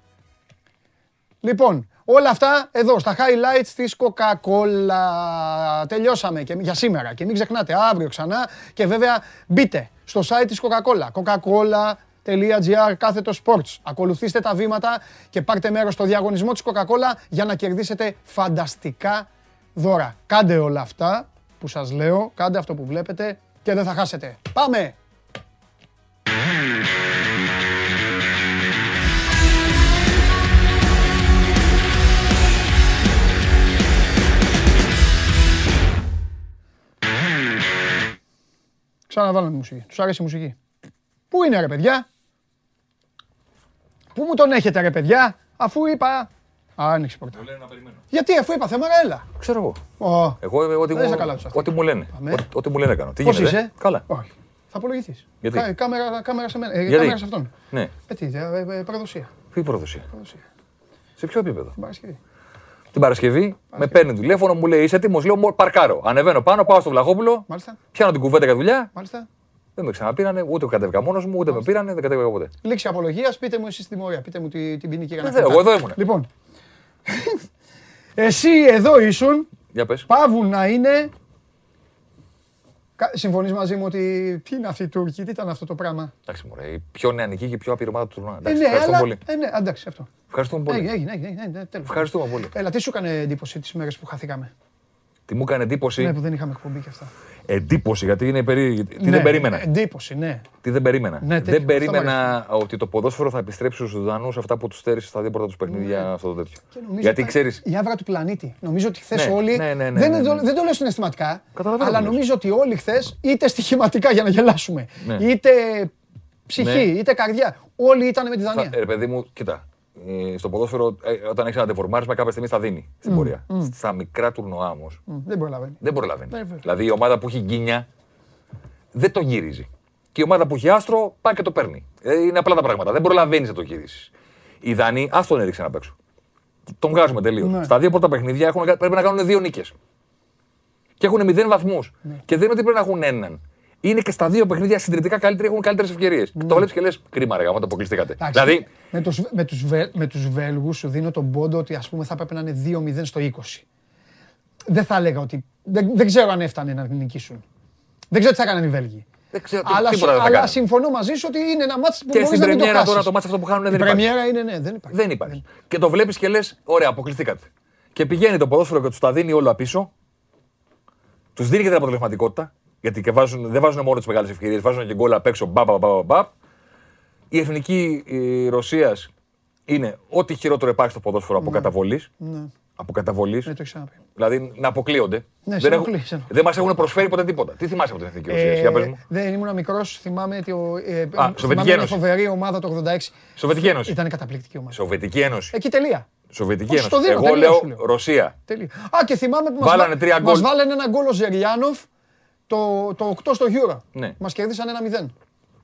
[SPEAKER 1] Λοιπόν, όλα αυτά εδώ στα highlights της Coca-Cola. Τελειώσαμε και για σήμερα και μην ξεχνάτε αύριο ξανά και βέβαια μπείτε στο site της Coca-Cola. Coca-Cola.gr κάθετο sports. Ακολουθήστε τα βήματα και πάρτε μέρος στο διαγωνισμό της Coca-Cola για να κερδίσετε φανταστικά δώρα. Κάντε όλα αυτά που σας λέω, κάντε αυτό που βλέπετε και δεν θα χάσετε. Πάμε! Ξαναβάλαμε μουσική. Τους άρεσε η μουσική. Πού είναι ρε παιδιά; Πού μου τον έχετε ρε παιδιά; Αφού είπα... Α, άνοιξε η πόρτα.
[SPEAKER 6] λένε να περιμένω.
[SPEAKER 1] Γιατί αφού είπα θέμα, έλα.
[SPEAKER 6] Ξέρω εγώ.
[SPEAKER 1] Ω,
[SPEAKER 6] Εγώ ε, ό,τι,
[SPEAKER 1] Δεν
[SPEAKER 6] μου,
[SPEAKER 1] είσαι καλά τους αυτοί.
[SPEAKER 6] ό,τι μου λένε.
[SPEAKER 1] Αμέ.
[SPEAKER 6] Ό,τι, ό,τι μου λένε κάνω. Τι
[SPEAKER 1] Πώς
[SPEAKER 6] γίνεται.
[SPEAKER 1] είσαι;
[SPEAKER 6] Καλά.
[SPEAKER 1] Όχι. Θα απολογηθείς.
[SPEAKER 6] Γιατί;
[SPEAKER 1] Κα- κάμερα, κάμερα σε μένα. Ε,
[SPEAKER 6] Γιατί;
[SPEAKER 1] κάμερα σε αυτόν.
[SPEAKER 6] Ναι.
[SPEAKER 1] Ε, τι, ε, ε, ε, παραδοσία.
[SPEAKER 6] Ποια προδοσία.
[SPEAKER 1] Παραδοσία.
[SPEAKER 6] Σε ποιο επίπεδο;
[SPEAKER 1] Την Παρασκευή.
[SPEAKER 6] Την Παρασκευή με παίρνει τηλέφωνο, μου λέει είσαι έτοιμος; Λέω «Μω, παρκάρω. Ανεβαίνω πάνω, πάω στο Βλαχόπουλο,
[SPEAKER 1] Μάλιστα.
[SPEAKER 6] πιάνω την κουβέντα για δουλειά.
[SPEAKER 1] Μάλιστα.
[SPEAKER 6] Δεν με ξαναπήρανε, ούτε κατέβηκα μόνος μου, ούτε με πήρανε, δεν κατέβηκα ποτέ.
[SPEAKER 1] Λήξη απολογίας, πείτε μου εσείς τη τιμωρία. Πείτε μου τη- την ποινική
[SPEAKER 6] Δεν θέλω, εγώ εδώ ήμουν.
[SPEAKER 1] Λοιπόν. Εσύ εδώ ήσουν,
[SPEAKER 6] Για πες.
[SPEAKER 1] πάβουν να είναι. Συμφωνείς μαζί μου ότι. Τι είναι αυτή η Τούρκη, τι ήταν αυτό το πράγμα;
[SPEAKER 6] Εντάξει, μωρέ, η πιο νεανική και η πιο άπειρη ομάδα του τουρνουά.
[SPEAKER 1] Ε,
[SPEAKER 6] Εντάξει,
[SPEAKER 1] ναι,
[SPEAKER 6] ευχαριστούμε
[SPEAKER 1] αλλά.
[SPEAKER 6] πολύ.
[SPEAKER 1] Ε, ναι, εντάξει, αυτό.
[SPEAKER 6] Ευχαριστούμε πολύ.
[SPEAKER 1] Έγινε, έγινε, έγινε, έγινε, τέλος.
[SPEAKER 6] Ευχαριστούμε πολύ.
[SPEAKER 1] Έλα, τι σου έκανε εντύπωση τις μέρες που χαθήκαμε;
[SPEAKER 6] Τι μου έκανε εντύπωση;
[SPEAKER 1] Ναι, που δεν είχαμε εκπομπή και αυτά.
[SPEAKER 6] Εντύπωση, γιατί είναι περί... Τι
[SPEAKER 1] Ναι,
[SPEAKER 6] δεν περίμενα.
[SPEAKER 1] Εντύπωση, ναι.
[SPEAKER 6] Τι δεν περίμενα.
[SPEAKER 1] Ναι, τέτοιο,
[SPEAKER 6] δεν
[SPEAKER 1] αυτό μου
[SPEAKER 6] περίμενα ότι το ποδόσφαιρο θα επιστρέψει στους Δανούς αυτά που τους στέρισες στα δύο πρώτα τους παιχνίδια αυτό το τέτοιο.
[SPEAKER 1] Ναι. Και νομίζω
[SPEAKER 6] Γιατί
[SPEAKER 1] ότι
[SPEAKER 6] ξέρει.
[SPEAKER 1] Η άβρα του πλανήτη. Νομίζω ότι χθες
[SPEAKER 6] Ναι,
[SPEAKER 1] όλοι.
[SPEAKER 6] ναι, ναι, ναι,
[SPEAKER 1] δεν,
[SPEAKER 6] ναι,
[SPEAKER 1] το-
[SPEAKER 6] ναι.
[SPEAKER 1] δεν το λέω συναισθηματικά.
[SPEAKER 6] Καταλαβαίνω
[SPEAKER 1] αλλά
[SPEAKER 6] τι λες.
[SPEAKER 1] νομίζω ότι όλοι χθες είτε στοιχηματικά για να γελάσουμε,
[SPEAKER 6] Ναι.
[SPEAKER 1] είτε ψυχή,
[SPEAKER 6] Ναι.
[SPEAKER 1] είτε καρδιά. Όλοι ήταν με τη
[SPEAKER 6] Θα,
[SPEAKER 1] Δανία.
[SPEAKER 6] ε, ρε παιδί μου, κοίτα. Ε, Στο ποδόσφαιρο, ε, όταν έχεις ένα τεφορμάρισμα, κάποια στιγμή θα δίνει στην πορεία. Στα μικρά τουρνουά όμως
[SPEAKER 1] Μ, Δεν προλαβαίνει.
[SPEAKER 6] δεν προλαβαίνει.
[SPEAKER 1] Ναι, βέβαια.
[SPEAKER 6] δηλαδή η ομάδα που έχει γκίνια δεν το γυρίζει. Και η ομάδα που έχει άστρο πάει και το παίρνει. Ε, είναι απλά τα πράγματα. Δεν προλαβαίνει να το γυρίσει. Οι Δανείοι, ας τον έριξαν απ' έξω. Τον βγάζουμε τελείως.
[SPEAKER 1] Ναι.
[SPEAKER 6] Στα δύο πρώτα παιχνίδια έχουν, πρέπει να κάνουν δύο νίκες. Και έχουν μηδέν βαθμούς.
[SPEAKER 1] Ναι.
[SPEAKER 6] Και δεν είναι ότι πρέπει να έχουν έναν. Είναι και στα δύο παιχνίδια συντηρητικά καλύτεροι, έχουν καλύτερες ευκαιρίες. Και το βλέπεις και λες, κρίμα, ρε, γάμο, το αποκλειστήκατε.
[SPEAKER 1] Ναι. Εντάξει,
[SPEAKER 6] Δηλαδή,
[SPEAKER 1] με τους, με τους, Βε- με τους Βέλγους σου δίνω τον πόντο ότι ας πούμε θα έπρεπε να είναι 2-0 στο 20. Δεν θα έλεγα ότι... Δεν, δεν ξέρω αν έφτανε να νικήσουν. Δεν ξέρω τι θα έκαναν οι Βέλγοι.
[SPEAKER 6] δεν ξέρω τι-
[SPEAKER 1] Αλλά,
[SPEAKER 6] τίποτα δεν θα
[SPEAKER 1] αλλά
[SPEAKER 6] κάνουν.
[SPEAKER 1] συμφωνώ μαζί σου ότι είναι ένα μάτς που
[SPEAKER 6] Και
[SPEAKER 1] μπορείς
[SPEAKER 6] στην
[SPEAKER 1] να μην το
[SPEAKER 6] πρεμιέρα
[SPEAKER 1] χάσεις.
[SPEAKER 6] τώρα το μάτς αυτό που χάνουν
[SPEAKER 1] Η
[SPEAKER 6] δεν υπάρχει.
[SPEAKER 1] πρεμιέρα είναι, ναι, δεν υπάρχει.
[SPEAKER 6] Δεν υπάρχει. Και το βλέπεις και λες, ωραία, αποκλειστήκατε. Και πηγαίνει το ποδόσφαιρο και τους τα δίνει όλα πίσω. Τους δίνει και την αποτελεσματικότητα. Γιατί και βάζουν, δεν βάζουν μόνο τις μεγάλες ευκαιρίες, βάζουν και γκολ απ' έξω. Μπα, μπα, μπα, μπα, μπα. Η εθνική Ρωσίας είναι ό,τι χειρότερο υπάρχει στο ποδόσφαιρο από καταβολής.
[SPEAKER 1] Ναι,
[SPEAKER 6] Από καταβολής.
[SPEAKER 1] ναι, το έχεις ξαναπεί.
[SPEAKER 6] Δηλαδή να αποκλείονται.
[SPEAKER 1] Ναι, σε
[SPEAKER 6] δεν
[SPEAKER 1] ενοχλεί, σε ενοχλεί.
[SPEAKER 6] δεν μας έχουν προσφέρει ποτέ τίποτα. Τι θυμάσαι από την εθνική Ρωσία, για πες μου.
[SPEAKER 1] δεν ήμουν μικρός, θυμάμαι ότι ο, ε,
[SPEAKER 6] Σοβιετική
[SPEAKER 1] θυμάμαι μια
[SPEAKER 6] Ένωση.
[SPEAKER 1] φοβερή ομάδα το 86.
[SPEAKER 6] Σοβιετική Ένωση.
[SPEAKER 1] Ήταν καταπληκτική ομάδα.
[SPEAKER 6] Σοβιετική Ένωση.
[SPEAKER 1] Εκεί τελεία.
[SPEAKER 6] Σοβιετική
[SPEAKER 1] Όχι,
[SPEAKER 6] Ένωση.
[SPEAKER 1] στο δίνω,
[SPEAKER 6] Εγώ
[SPEAKER 1] τελεία
[SPEAKER 6] λέω
[SPEAKER 1] σου λέω.
[SPEAKER 6] Ρωσία.
[SPEAKER 1] Τέλεια. Α, και θυμάμαι που μας,
[SPEAKER 6] Βάλανε
[SPEAKER 1] βα-
[SPEAKER 6] τρία
[SPEAKER 1] μας
[SPEAKER 6] γκολ.
[SPEAKER 1] βάλανε ένα γκολ ο Ζεριάνοφ το, το 8 στο Euro.
[SPEAKER 6] Ναι.
[SPEAKER 1] Μας κερδίσαν ένα 0.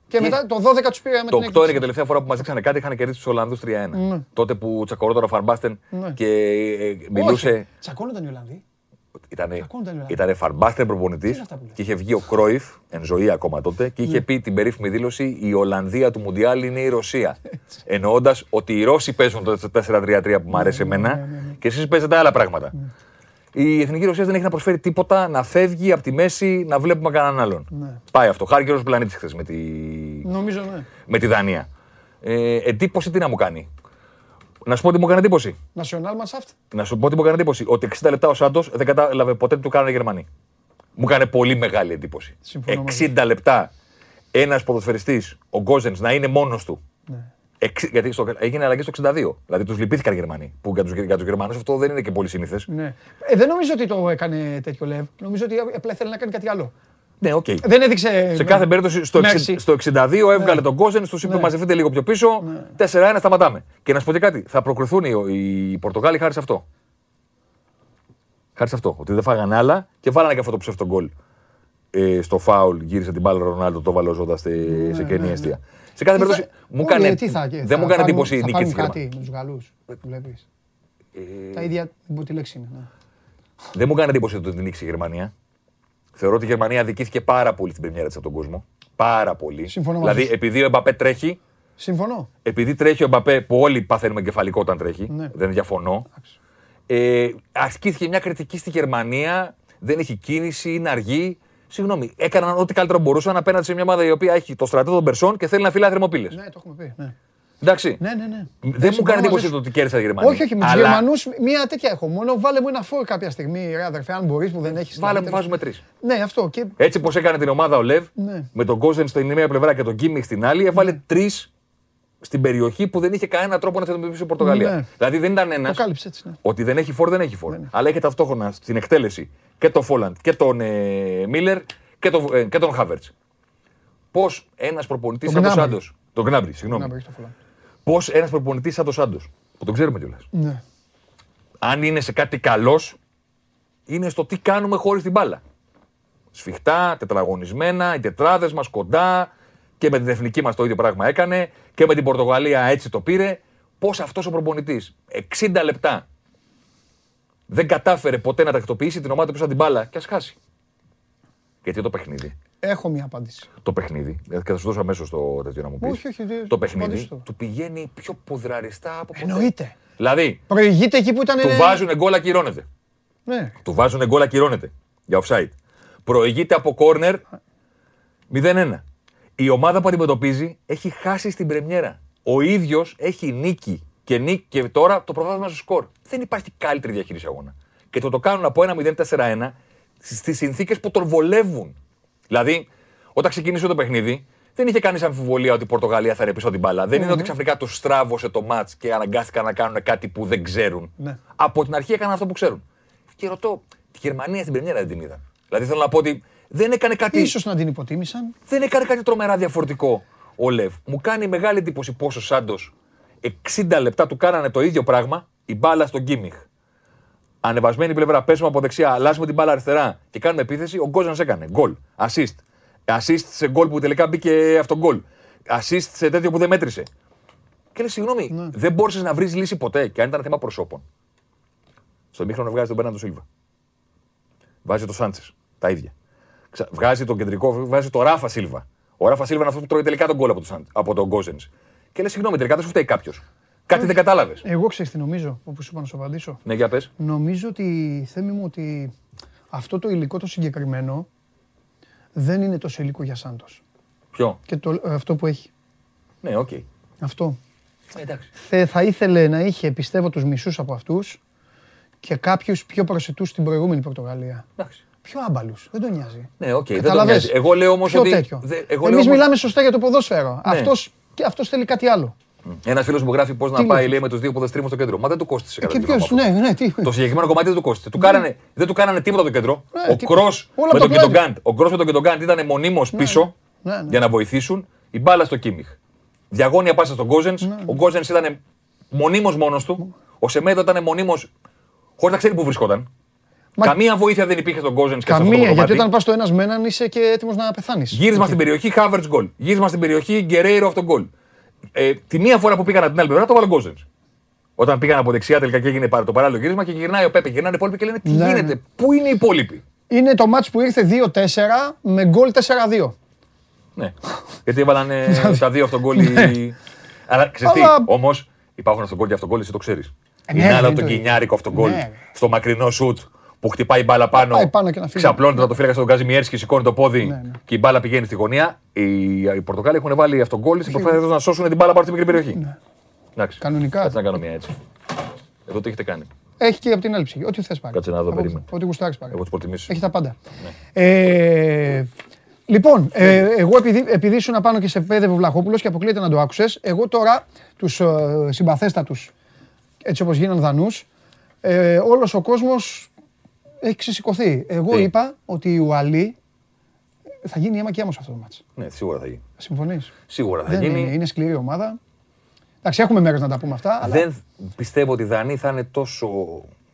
[SPEAKER 1] Και μετά το 12 τους πήγαμε
[SPEAKER 6] Το
[SPEAKER 1] την
[SPEAKER 6] 8 είναι και
[SPEAKER 1] έκπληξη.
[SPEAKER 6] η τελευταία φορά που μας δείξανε κάτι, είχαν κερδίσει τους Ολλανδούς 3-1. Τότε που τσακωρόταν ο Φαρμπάστεν
[SPEAKER 1] Ναι.
[SPEAKER 6] και ε, μιλούσε.
[SPEAKER 1] Όχι, Τσακώνονταν οι Ολλανδοί.
[SPEAKER 6] Ήτανε,
[SPEAKER 1] Τσακώνονταν οι Ολλανδοί.
[SPEAKER 6] ήτανε Φαρμπάστεν προπονητής
[SPEAKER 1] είναι αυτά που λες;
[SPEAKER 6] και είχε βγει ο Κρόιφ, εν ζωή ακόμα τότε, και
[SPEAKER 1] Ναι.
[SPEAKER 6] είχε πει την περίφημη δήλωση: Η Ολλανδία του Μουντιάλ είναι η Ρωσία. Εννοώντας ότι οι Ρώσοι παίζουν το 4-3-3 που μου αρέσει
[SPEAKER 1] Ναι,
[SPEAKER 6] εμένα και εσείς παίζετε άλλα πράγματα. Η εθνική Ρωσία δεν έχει να προσφέρει τίποτα, να φεύγει από τη μέση, να βλέπουμε κανέναν άλλον.
[SPEAKER 1] Ναι.
[SPEAKER 6] Πάει αυτό. Χάρη και ο πλανήτης χθες με τη,
[SPEAKER 1] Νομίζω ναι.
[SPEAKER 6] με τη Δανία. Ε, εντύπωση τι να μου κάνει. Να σου πω τι μου έκανε εντύπωση.
[SPEAKER 1] National Mannschaft.
[SPEAKER 6] Να σου πω τι μου έκανε εντύπωση. Ότι 60 λεπτά ο Σάντος δεν κατάλαβε ποτέ τι του κάνανε οι Γερμανοί. Μου έκανε πολύ μεγάλη εντύπωση.
[SPEAKER 1] Συμφωνώ μαζί
[SPEAKER 6] 60 λεπτά ένας ποδοσφαιριστής, ο Γκόζενς, να είναι μόνος του.
[SPEAKER 1] Ναι.
[SPEAKER 6] Εξ- γιατί στο, έγινε αλλαγή στο 62. Δηλαδή τους λυπήθηκαν οι Γερμανοί. Που για τους για τους Γερμανούς αυτό δεν είναι και πολύ σύνηθες.
[SPEAKER 1] Ναι. Ε, δεν νομίζω ότι το έκανε τέτοιο Λεβ. Νομίζω ότι απλά ήθελε να κάνει κάτι άλλο.
[SPEAKER 6] Ναι, οκ.
[SPEAKER 1] Δεν έδειξε.
[SPEAKER 6] Σε κάθε περίπτωση στο,
[SPEAKER 1] Μέρση.
[SPEAKER 6] 60 στο 62 έβγαλε τον Γκόζεν, του είπε
[SPEAKER 1] Ναι.
[SPEAKER 6] μαζευτείτε λίγο πιο πίσω. 4-1 σταματάμε. Και να σου πω και κάτι, θα προκριθούν οι, οι Πορτογάλοι χάρη σε αυτό. Χάρη σε αυτό. Ότι δεν φάγανε άλλα και βάλανε και αυτό το ψεύτο γκολ. Ε, στο φάουλ γύρισε την μπάλα ο Ρονάλντο, το βάλε ο Ζώτα στη- σε κενή αιστεία. Σε κάθε
[SPEAKER 1] Ναι, Τι θα-
[SPEAKER 6] περίπτωση μου
[SPEAKER 1] Όλοι,
[SPEAKER 6] έκανε,
[SPEAKER 1] τι θα-
[SPEAKER 6] δεν
[SPEAKER 1] θα
[SPEAKER 6] μου έκανε
[SPEAKER 1] πάρουν-
[SPEAKER 6] εντύπωση η
[SPEAKER 1] θα
[SPEAKER 6] νίκη
[SPEAKER 1] πάρουν
[SPEAKER 6] τη
[SPEAKER 1] κάτι
[SPEAKER 6] Γερμανία.
[SPEAKER 1] με τους Γαλλού. Βλέπεις.
[SPEAKER 6] Ε,
[SPEAKER 1] Τα ίδια. Δεν πω τη λέξη είναι. ναι.
[SPEAKER 6] Δεν μου έκανε εντύπωση ότι την νίκησε η Γερμανία. Θεωρώ ότι η Γερμανία αδικήθηκε πάρα πολύ στην πρεμιέρα της από τον κόσμο. Πάρα πολύ.
[SPEAKER 1] Συμφωνώ μαζί
[SPEAKER 6] δηλαδή,
[SPEAKER 1] σου.
[SPEAKER 6] επειδή ο Εμπαπέ τρέχει,
[SPEAKER 1] Συμφωνώ.
[SPEAKER 6] επειδή τρέχει ο Μπαπέ, που όλοι παθαίνουμε κεφαλικό όταν τρέχει,
[SPEAKER 1] Ναι.
[SPEAKER 6] δεν διαφωνώ. Ε, ασκήθηκε μια κριτική στη Γερμανία, δεν έχει κίνηση, είναι αργή. Συγγνώμη, έκαναν ό,τι καλύτερο μπορούσαν απέναντι σε μια ομάδα η οποία έχει το στρατό των Περσών και θέλει να φυλάει θερμοπύλες.
[SPEAKER 1] Ναι, το έχουμε πει. Ναι,
[SPEAKER 6] Εντάξει.
[SPEAKER 1] ναι, ναι. ναι.
[SPEAKER 6] Δεν μου
[SPEAKER 1] συμφωνώ
[SPEAKER 6] κάνει εντύπωση
[SPEAKER 1] μαζί
[SPEAKER 6] το
[SPEAKER 1] σου.
[SPEAKER 6] ότι κέρδισα τη Γερμανία.
[SPEAKER 1] Όχι, όχι, με τους
[SPEAKER 6] Αλλά
[SPEAKER 1] Γερμανούς μία τέτοια έχω. Μόνο βάλε μου ένα φόρ κάποια στιγμή, ρε αδερφέ, αν μπορείς που δεν έχεις.
[SPEAKER 6] Βάλε μου, βάζουμε τρεις.
[SPEAKER 1] Ναι, αυτό. Και...
[SPEAKER 6] Έτσι πώ έκανε την ομάδα ο Λεβ,
[SPEAKER 1] Ναι.
[SPEAKER 6] με τον Κόζεν στην μία πλευρά και τον Κίμιχ στην άλλη, έβαλε τρεις στην περιοχή που δεν είχε κανένα τρόπο να τι αντιμετωπίσει η Πορτογαλία.
[SPEAKER 1] Ναι.
[SPEAKER 6] Δηλαδή δεν ήταν
[SPEAKER 1] Το
[SPEAKER 6] ένα.
[SPEAKER 1] κάλυψε έτσι. Ναι.
[SPEAKER 6] Ότι δεν έχει φόρ, δεν έχει φόρ. Αλλά έχει ταυτόχρονα στην εκτέλεση και τον Φόλαντ και τον ε, Μίλλερ και τον, ε, και τον Χάβερτς. Πώς ένας προπονητής
[SPEAKER 1] Τον
[SPEAKER 6] σαν τον
[SPEAKER 1] Gnabry.
[SPEAKER 6] Σάντο. Τον Γκνάμπρι,
[SPEAKER 1] Να
[SPEAKER 6] συγγνώμη.
[SPEAKER 1] μπρέχει το φουλά.
[SPEAKER 6] Πώς ένας προπονητής σαν τον Σάντος, που τον ξέρουμε κιόλας,
[SPEAKER 1] Ναι.
[SPEAKER 6] αν είναι σε κάτι καλός, είναι στο τι κάνουμε χωρίς την μπάλα. Σφιχτά, τετραγωνισμένα, οι τετράδες μας κοντά και με την εθνική μας το ίδιο πράγμα έκανε και με την Πορτογαλία έτσι το πήρε. Πώς αυτός ο προπονητής 60 λεπτά δεν κατάφερε ποτέ να τακτοποιήσει την ομάδα του πίσω από την μπάλα και ας χάσει. Γιατί το παιχνίδι.
[SPEAKER 1] Έχω μία απάντηση.
[SPEAKER 6] Το παιχνίδι. ε, Και θα σου δώσω αμέσως το τέτοιο να μου πεις.
[SPEAKER 1] Όχι, όχι, δεν-
[SPEAKER 6] Το
[SPEAKER 1] απαντήσω
[SPEAKER 6] παιχνίδι
[SPEAKER 1] το.
[SPEAKER 6] του πηγαίνει πιο ποδραριστά από ποτέ.
[SPEAKER 1] Εννοείται.
[SPEAKER 6] Δηλαδή,
[SPEAKER 1] Προηγείται εκεί που ήταν.
[SPEAKER 6] του βάζουν γκολ ακυρώνεται.
[SPEAKER 1] Ναι.
[SPEAKER 6] Του βάζουν γκολ ακυρώνεται για offside. Προηγείται από κόρνερ 0-1. Η ομάδα που αντιμετωπίζει έχει χάσει στην πρεμιέρα. Ο ίδιος έχει νίκη και, νίκη και τώρα το προβάδισμα στο σκορ. Δεν υπάρχει καλύτερη διαχείριση αγώνα. Και το το κάνουν από 1-0-4-1 στις συνθήκες που τον βολεύουν. Δηλαδή, όταν ξεκίνησε το παιχνίδι, δεν είχε κανεί αμφιβολία ότι η Πορτογαλία θα ρεπίσω την μπάλα. Δεν είναι ότι ξαφνικά του στράβωσε το ματ και αναγκάστηκαν να κάνουν κάτι που δεν ξέρουν.
[SPEAKER 1] Ναι.
[SPEAKER 6] Από την αρχή έκαναν αυτό που ξέρουν. Και ρωτώ, τη Γερμανία στην Πρεμιέρα δεν την είδαν. Δηλαδή θέλω να πω ότι δεν έκανε κάτι,
[SPEAKER 1] Ίσως να την υποτίμησαν.
[SPEAKER 6] δεν έκανε κάτι τρομερά διαφορετικό ο Λεβ. Μου κάνει μεγάλη εντύπωση πόσο Σάντος 60 λεπτά του κάνανε το ίδιο πράγμα, η μπάλα στον Κίμιχ. Ανεβασμένη πλευρά, πέσουμε από δεξιά, αλλάζουμε την μπάλα αριστερά και κάνουμε επίθεση. Ο Γκόζανς έκανε γκολ. Assist. Assist σε γκολ που τελικά μπήκε αυτό γκολ. Assist σε τέτοιο που δεν μέτρησε. Και λέει, συγγνώμη,
[SPEAKER 1] Ναι.
[SPEAKER 6] δεν μπόρεσες να βρεις λύση ποτέ. Και αν ήταν θέμα προσώπων. Στο μήχρονο βγάζει τον Μπέρναντο Σίλβα. Βάζει το Σάντσες. Τα ίδια. Ξα- Βγάζει τον κεντρικό, βγάζει το Ράφα Σίλβα. Ο Ράφα Σίλβα είναι αυτός που τρώει τελικά τον γκολ από τον, Σαν- από τον Γκόζεν. Και λέει, συγγνώμη, τελικά δεν σου φταίει κάποιος. Κάτι δεν κατάλαβες.
[SPEAKER 1] Εγώ ξέρεις τι νομίζω, όπως σου είπα να σου απαντήσω.
[SPEAKER 6] Ναι, για πες.
[SPEAKER 1] Νομίζω ότι, Θέμη μου, ότι αυτό το υλικό το συγκεκριμένο δεν είναι τόσο υλικό για Σάντος.
[SPEAKER 6] Ποιο;
[SPEAKER 1] Και το, αυτό που έχει.
[SPEAKER 6] Ναι, οκ.
[SPEAKER 1] Αυτό.
[SPEAKER 6] Ε, εντάξει.
[SPEAKER 1] Θε-, θα ήθελε να είχε, πιστεύω, τους μισούς από αυτούς και κάποιους πιο προσιτούς στην προηγούμενη Πορτογαλία.
[SPEAKER 6] εντάξει.
[SPEAKER 1] Πιο άμπαλους. Δεν τον νοιάζει.
[SPEAKER 6] Ναι, οκ. Δεν τον
[SPEAKER 1] Καταλαβες;
[SPEAKER 6] νοιάζει. Εγώ λέω όμως
[SPEAKER 1] Πιο
[SPEAKER 6] ότι.
[SPEAKER 1] τέτοιο.
[SPEAKER 6] δε- εγώ λέω
[SPEAKER 1] Εμείς
[SPEAKER 6] όμως-
[SPEAKER 1] μιλάμε σωστά για το ποδόσφαιρο.
[SPEAKER 6] Ναι.
[SPEAKER 1] Αυτός, και αυτός θέλει κάτι άλλο.
[SPEAKER 6] Ένας φίλος μου γράφει πώς να
[SPEAKER 1] Τι
[SPEAKER 6] πάει
[SPEAKER 1] λέει;
[SPEAKER 6] λέει, με τους δύο ποδεστρίμου στο κέντρο. Μα δεν του κόστησε
[SPEAKER 1] Και
[SPEAKER 6] κατά τη
[SPEAKER 1] ποιος,
[SPEAKER 6] γνώμη μου
[SPEAKER 1] ναι, ναι, τι.
[SPEAKER 6] Το συγκεκριμένο κομμάτι δεν του κόστησε. Του κάνανε, δεν του κάνανε τίποτα το κέντρο.
[SPEAKER 1] Ναι,
[SPEAKER 6] ο
[SPEAKER 1] τι-
[SPEAKER 6] Κρός
[SPEAKER 1] όλα
[SPEAKER 6] με
[SPEAKER 1] από
[SPEAKER 6] τον
[SPEAKER 1] το πλάι.
[SPEAKER 6] Κιντογκάντ. Ο Κρός με τον Κιντογκάντ ήταν μονίμως πίσω
[SPEAKER 1] Ναι, ναι.
[SPEAKER 6] για να βοηθήσουν. Η μπάλα στο Κίμιχ. Διαγώνια πάσα στον Γκόζεν.
[SPEAKER 1] Ναι.
[SPEAKER 6] Ο Γκόζεν ήταν μονίμως μόνος του. Ο Σεμέδο ήταν μονίμω χωρίς να ξέρει πού βρισκόταν.
[SPEAKER 1] Μα-
[SPEAKER 6] Καμία βοήθεια δεν υπήρχε στον Γκόζεν και σε αυτό το
[SPEAKER 1] Καμία, γιατί
[SPEAKER 6] κομμάτι.
[SPEAKER 1] όταν πας το ένας με έναν είσαι και έτοιμος να πεθάνεις.
[SPEAKER 6] Γύρισμα στην περιοχή, Χάβερτ γκολ. Γύρισμα στην περιοχή, Γκερέιρο αυτό γκολ. Ε, τη μία φορά που πήγαν από την άλλη πλευρά το βάλε Γκόζεν. Όταν πήγαν από δεξιά τελικά και έγινε το παράλληλο γύρισμα και γυρνάει ο Πέπε. Γυρνάνε οι υπόλοιποι και λένε τι
[SPEAKER 1] Ναι,
[SPEAKER 6] γίνεται,
[SPEAKER 1] ναι.
[SPEAKER 6] πού είναι οι υπόλοιποι;
[SPEAKER 1] Είναι το μάτς που ήρθε 2-4 με γκολ 4-2.
[SPEAKER 6] Ναι. Γιατί έβαλαν ε, τα δύο αυτόν γκολ. οι- Αλλά ξέρεις τι,
[SPEAKER 1] Ναι. Αλλά-
[SPEAKER 6] όμως υπάρχουν αυτόν γκολ και αυτόν γκολ, εσύ το ξέρεις.
[SPEAKER 1] ναι,
[SPEAKER 6] είναι
[SPEAKER 1] ρε,
[SPEAKER 6] άλλο
[SPEAKER 1] είναι
[SPEAKER 6] το
[SPEAKER 1] το ίδιο.
[SPEAKER 6] γκινιάρικο αυτόν γκολ
[SPEAKER 1] Ναι.
[SPEAKER 6] στο μακρινό σουτ που χτυπάει μπάλα πάνω.
[SPEAKER 1] πάει πάνω και να φύγει.
[SPEAKER 6] Ξαπλώνεται το φύλακα στον Καζιμιέρσκι, σηκώνει το πόδι
[SPEAKER 1] Ναι, ναι.
[SPEAKER 6] και η μπάλα πηγαίνει στη γωνία. Οι, οι Πορτοκάλοι έχουν βάλει αυτόν γκολ στην προσπάθεια τους να σώσουν την μπάλα πάνω στη μικρή περιοχή. Εντάξει.
[SPEAKER 1] Ναι. Κανονικά.
[SPEAKER 6] Κάτσε να κάνω μια έτσι. Εδώ τι έχετε κάνει.
[SPEAKER 1] Έχει και από την άλλη ψυχή. Ό,τι θες πάρει.
[SPEAKER 6] Κάτσε να δω,
[SPEAKER 1] Από-
[SPEAKER 6] περίμενε.
[SPEAKER 1] Ό,τι γουστάρεις πάρει.
[SPEAKER 6] Εγώ του προτιμήσω.
[SPEAKER 1] Έχει τα πάντα. Ε, λοιπόν, ε, εγώ επειδή, επειδή ήσουν πάνω και σε πέδευε ο Βλαχόπουλος και αποκλείεται να το άκουσες, εγώ τώρα τους ε, συμπαθέστατους, έτσι όπως γίναν δανούς, ε, όλος ο κόσμος έχει ξεσηκωθεί. Εγώ
[SPEAKER 6] Τι;
[SPEAKER 1] είπα ότι η Ουαλή θα γίνει αίμα και αίμα σε αυτό το μάτς.
[SPEAKER 6] Ναι, σίγουρα θα γίνει.
[SPEAKER 1] Συμφωνείς;
[SPEAKER 6] Σίγουρα θα
[SPEAKER 1] Δεν
[SPEAKER 6] γίνει.
[SPEAKER 1] είναι, είναι σκληρή ομάδα. Εντάξει, έχουμε μέρες να τα πούμε αυτά. Αλλά...
[SPEAKER 6] Δεν πιστεύω ότι οι Δανείοι θα είναι τόσο,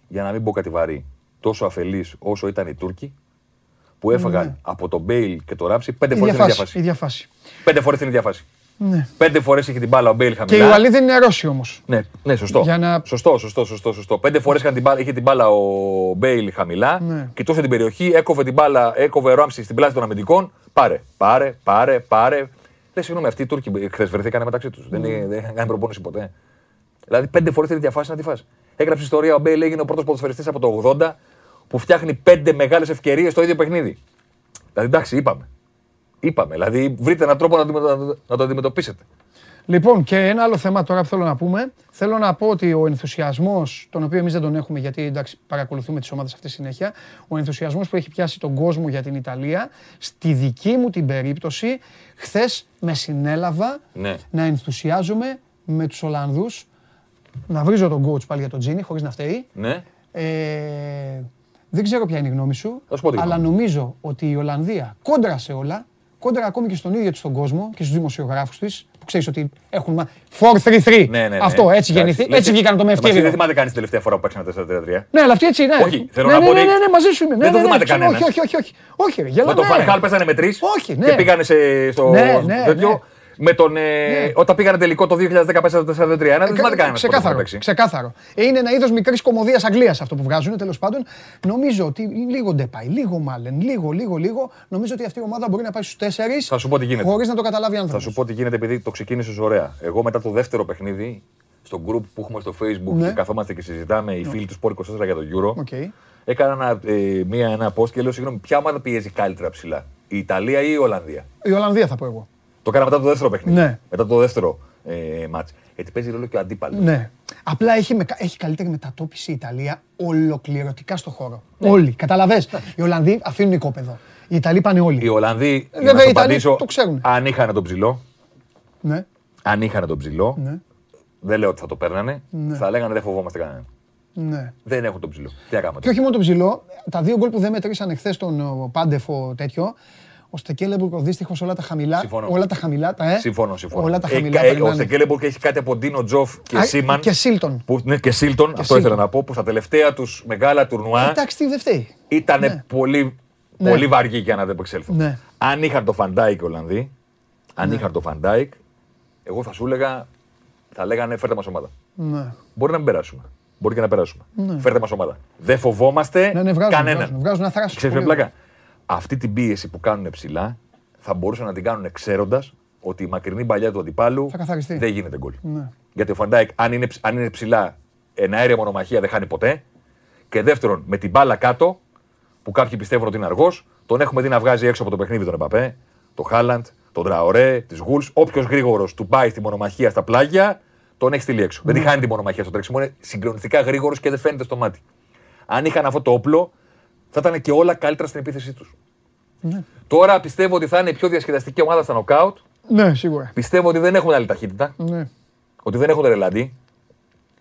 [SPEAKER 6] για να μην πω κάτι βαρύ, τόσο αφελείς όσο ήταν οι Τούρκοι που έφαγαν
[SPEAKER 1] Ναι.
[SPEAKER 6] από τον Μπέιλ και τον Ράψι πέντε
[SPEAKER 1] Η
[SPEAKER 6] φορές την ίδια
[SPEAKER 1] διαφάση. Η
[SPEAKER 6] φάση.
[SPEAKER 1] διαφάση.
[SPEAKER 6] Πέντε φορές την ίδια φάση.
[SPEAKER 1] Ναι.
[SPEAKER 6] Πέντε φορές είχε την μπάλα ο Μπέιλ
[SPEAKER 1] Και η
[SPEAKER 6] χαμηλά.
[SPEAKER 1] Ουαλοί δεν είναι Ρώσοι όμως.
[SPEAKER 6] Ναι, ναι, σωστό.
[SPEAKER 1] Για να-
[SPEAKER 6] Σωστό, σωστό, σωστό, σωστό. Πέντε φορές είχε την μπάλα ο Μπέιλ χαμηλά.
[SPEAKER 1] Ναι.
[SPEAKER 6] Κοιτούσε την περιοχή, έκοβε την μπάλα, έκοβε ο Ράμσεϊ στην πλάτη των αμυντικών. Πάρε, πάρε, πάρε, πάρε. Λες, συγγνώμη, αυτοί οι Τούρκοι χθες βρεθήκανε μεταξύ τους. Δεν, δεν είχαν κάνει προπόνηση ποτέ. Δηλαδή, πέντε φορές την ίδια φάση να τη φας. Έγραψε ιστορία ο Μπέιλ έγινε ο πρώτος ποδοσφαιριστής από το 80 που φτιάχνει πέντε μεγάλες ευκαιρίες στο ίδιο παιχνίδι. Δηλαδή, εντάξει, είπαμε. Είπαμε. Δηλαδή, βρείτε έναν τρόπο να, το- να το- να το αντιμετωπίσετε.
[SPEAKER 1] Λοιπόν, και ένα άλλο θέμα τώρα που θέλω να πούμε. Θέλω να πω ότι ο ενθουσιασμός, τον οποίο εμείς δεν τον έχουμε γιατί εντάξει, παρακολουθούμε τις ομάδες αυτή συνέχεια, ο ενθουσιασμός που έχει πιάσει τον κόσμο για την Ιταλία, στη δική μου την περίπτωση, χθες με συνέλαβα
[SPEAKER 6] Ναι.
[SPEAKER 1] να ενθουσιάζομαι με τους Ολλανδούς. Να βρίζω τον coach πάλι για τον Τζίνι, χωρίς να φταίει.
[SPEAKER 6] Ναι.
[SPEAKER 1] Ε, δεν ξέρω ποια είναι η γνώμη σου,
[SPEAKER 6] Θα σου πω τη
[SPEAKER 1] αλλά
[SPEAKER 6] γνώμη μου.
[SPEAKER 1] νομίζω ότι η Ολλανδία κόντρα σε όλα, κόντρα ακόμη και στον ίδιο της τον κόσμο και στους δημοσιογράφους της, που ξέρεις ότι έχουν μα- 4-3-3.
[SPEAKER 6] Ναι, ναι, ναι.
[SPEAKER 1] Αυτό, έτσι
[SPEAKER 6] Εντάξει.
[SPEAKER 1] γεννηθεί,
[SPEAKER 6] Λες,
[SPEAKER 1] έτσι βγήκαν το με
[SPEAKER 6] εντάξει, Δεν
[SPEAKER 1] ευκαιρία.
[SPEAKER 6] θυμάται κανείς την τελευταία φορά που παίξανε 4-3-3.
[SPEAKER 1] Ναι, αλλά αυτή έτσι είναι.
[SPEAKER 6] Όχι, θέλω
[SPEAKER 1] ναι,
[SPEAKER 6] να
[SPEAKER 1] ναι,
[SPEAKER 6] πω
[SPEAKER 1] ναι,
[SPEAKER 6] ότι
[SPEAKER 1] ναι, ναι, μαζί σου είμαι.
[SPEAKER 6] δεν
[SPEAKER 1] ναι,
[SPEAKER 6] το
[SPEAKER 1] ναι,
[SPEAKER 6] θυμάται
[SPEAKER 1] ξέρω,
[SPEAKER 6] κανένας.
[SPEAKER 1] Όχι, όχι, όχι. όχι. Όχι, ρε,
[SPEAKER 6] Με
[SPEAKER 1] γελάμε.
[SPEAKER 6] τον Φανχάλ παίζανε με τρεις
[SPEAKER 1] Όχι, ναι.
[SPEAKER 6] και πήγανε σε, στο
[SPEAKER 1] Ναι, ναι,
[SPEAKER 6] τέτοιο.
[SPEAKER 1] ναι.
[SPEAKER 6] Με τον, ε,
[SPEAKER 1] Ναι.
[SPEAKER 6] Όταν πήγανε τελικό το 2015 το 4-3-1, δεν θυμάται κανένας.
[SPEAKER 1] Ξεκάθαρο. ξεκάθαρο. Ε, Είναι ένα είδος μικρής κωμωδίας Αγγλίας αυτό που βγάζουν τέλος πάντων. Νομίζω ότι λίγο Ντεπάι, λίγο Μάλεν, λίγο, λίγο, λίγο. Νομίζω ότι αυτή η ομάδα μπορεί να πάει στους 4
[SPEAKER 6] Θα σου πω τι γίνεται.
[SPEAKER 1] χωρίς να το καταλάβει
[SPEAKER 6] Θα
[SPEAKER 1] άνθρωπος.
[SPEAKER 6] σου πω τι γίνεται επειδή το ξεκίνησες ωραία. Εγώ μετά το δεύτερο παιχνίδι, στο group που έχουμε στο Facebook
[SPEAKER 1] Ναι.
[SPEAKER 6] και καθόμαστε και συζητάμε οι φίλοι του Sport 24 για το Euro,
[SPEAKER 1] OK.
[SPEAKER 6] έκανα ένα, ε, μία, ένα post και λέω συγγνώμη, ποια ομάδα πιέζει καλύτερα ψηλά, η Ιταλία ή η Ολλανδία;
[SPEAKER 1] Η Ολλανδία θα πω εγώ.
[SPEAKER 6] Το έκανα μετά το δεύτερο παιχνίδι.
[SPEAKER 1] Ναι.
[SPEAKER 6] Μετά το δεύτερο ε, μάτς. Γιατί παίζει ρόλο και ο αντίπαλος.
[SPEAKER 1] Ναι. Απλά έχει, με, έχει καλύτερη μετατόπιση η Ιταλία ολοκληρωτικά στο χώρο. Όλοι. Καταλαβες. Οι Ολλανδοί αφήνουν οικόπεδο. Οι Ιταλοί πάνε όλοι.
[SPEAKER 6] Οι Ολλανδοί, για
[SPEAKER 1] Βέβαια,
[SPEAKER 6] να
[SPEAKER 1] οι
[SPEAKER 6] σου
[SPEAKER 1] Ιταλοί
[SPEAKER 6] απαντήσω,
[SPEAKER 1] το ξέρουν.
[SPEAKER 6] αν είχαν τον ψηλό,
[SPEAKER 1] Ναι.
[SPEAKER 6] αν είχαν τον ψηλό,
[SPEAKER 1] Ναι.
[SPEAKER 6] δεν λέω ότι θα το παίρνανε, θα λέγανε δεν φοβόμαστε κανέναν.
[SPEAKER 1] ναι.
[SPEAKER 6] Δεν έχουν τον ψηλό. Τι να κάνουμε.
[SPEAKER 1] Και όχι μόνο τον ψηλό, τα δύο γκολ που δεν μετρήσαν εχθέ τον ο, Πάντεφο τέτοιο, ο Στεκέλεμπουργκ ο δύστυχος όλα τα χαμηλά.
[SPEAKER 6] Συμφωνώ.
[SPEAKER 1] Όλα τα χαμηλά. Τα, ε,
[SPEAKER 6] Συμφωνώ, συμφωνώ.
[SPEAKER 1] Όλα τα
[SPEAKER 6] Ε,
[SPEAKER 1] χαμηλά.
[SPEAKER 6] κα- ε, ο
[SPEAKER 1] περνάνε.
[SPEAKER 6] Στεκέλεμπουργκ έχει κάτι από Ντίνο Τζοφ και
[SPEAKER 1] Α,
[SPEAKER 6] Σίμαν.
[SPEAKER 1] Και Σίλτον.
[SPEAKER 6] Που, ναι, και Σίλτον, αυτό
[SPEAKER 1] Σίλτον.
[SPEAKER 6] ήθελα να πω, που στα τελευταία τους μεγάλα τουρνουά
[SPEAKER 1] Εντάξει, τι δεν φταίει.
[SPEAKER 6] ήταν
[SPEAKER 1] Ναι.
[SPEAKER 6] πολύ,
[SPEAKER 1] Ναι.
[SPEAKER 6] πολύ αργοί για να αντεπεξέλθουν.
[SPEAKER 1] Ναι.
[SPEAKER 6] Αν είχαν τον Φαν Ντάικ οι Ολλανδοί, αν είχαν τον Φαν Ντάικ, εγώ θα σου έλεγα, θα λέγανε φέρτε μας ομάδα.
[SPEAKER 1] Ναι.
[SPEAKER 6] Μπορεί να μην περάσουμε. Μπορεί και να περάσουμε. Φέρτε μας ομάδα. Δεν φοβόμαστε
[SPEAKER 1] Ναι, ναι, βγάζουν,
[SPEAKER 6] κανέναν.
[SPEAKER 1] βγάζουν, βγάζουν αν θρασούν.
[SPEAKER 6] Ξέρεις
[SPEAKER 1] Πολύ
[SPEAKER 6] ποια πλάκα. Αυτή την πίεση που κάνουν ψηλά θα μπορούσαν να την κάνουν ξέροντας ότι η μακρινή μπαλιά του αντιπάλου
[SPEAKER 1] Θα καθαριστεί.
[SPEAKER 6] δεν γίνεται γκολ.
[SPEAKER 1] Ναι.
[SPEAKER 6] Γιατί ο Φαν Ντάικ, αν είναι, ψ- αν είναι ψηλά, εναέρια μονομαχία δεν χάνει ποτέ. Και δεύτερον, με την μπάλα κάτω, που κάποιοι πιστεύουν ότι είναι αργός, τον έχουμε δει να βγάζει έξω από το παιχνίδι τον Εμπαπέ, τον Χάλαντ, τον Τραωρέ, της Γουλβς. Όποιος γρήγορος του πάει στη μονομαχία στα πλάγια, τον έχει στείλει έξω. Δεν τη χάνει τη μονομαχία στο τρέξιμο, είναι συγκλονιστικά γρήγορος και δεν φαίνεται στο μάτι. Αν είχαν αυτό το όπλο, θα ήταν και όλα καλύτερα στην επίθεσή τους. Τώρα πιστεύω ότι θα είναι η πιο διασκεδαστική ομάδα στα νοκάουτ.
[SPEAKER 1] Ναι, σίγουρα.
[SPEAKER 6] Πιστεύω ότι δεν έχουν άλλη ταχύτητα
[SPEAKER 1] Ναι.
[SPEAKER 6] ότι δεν έχουν ρελαντί.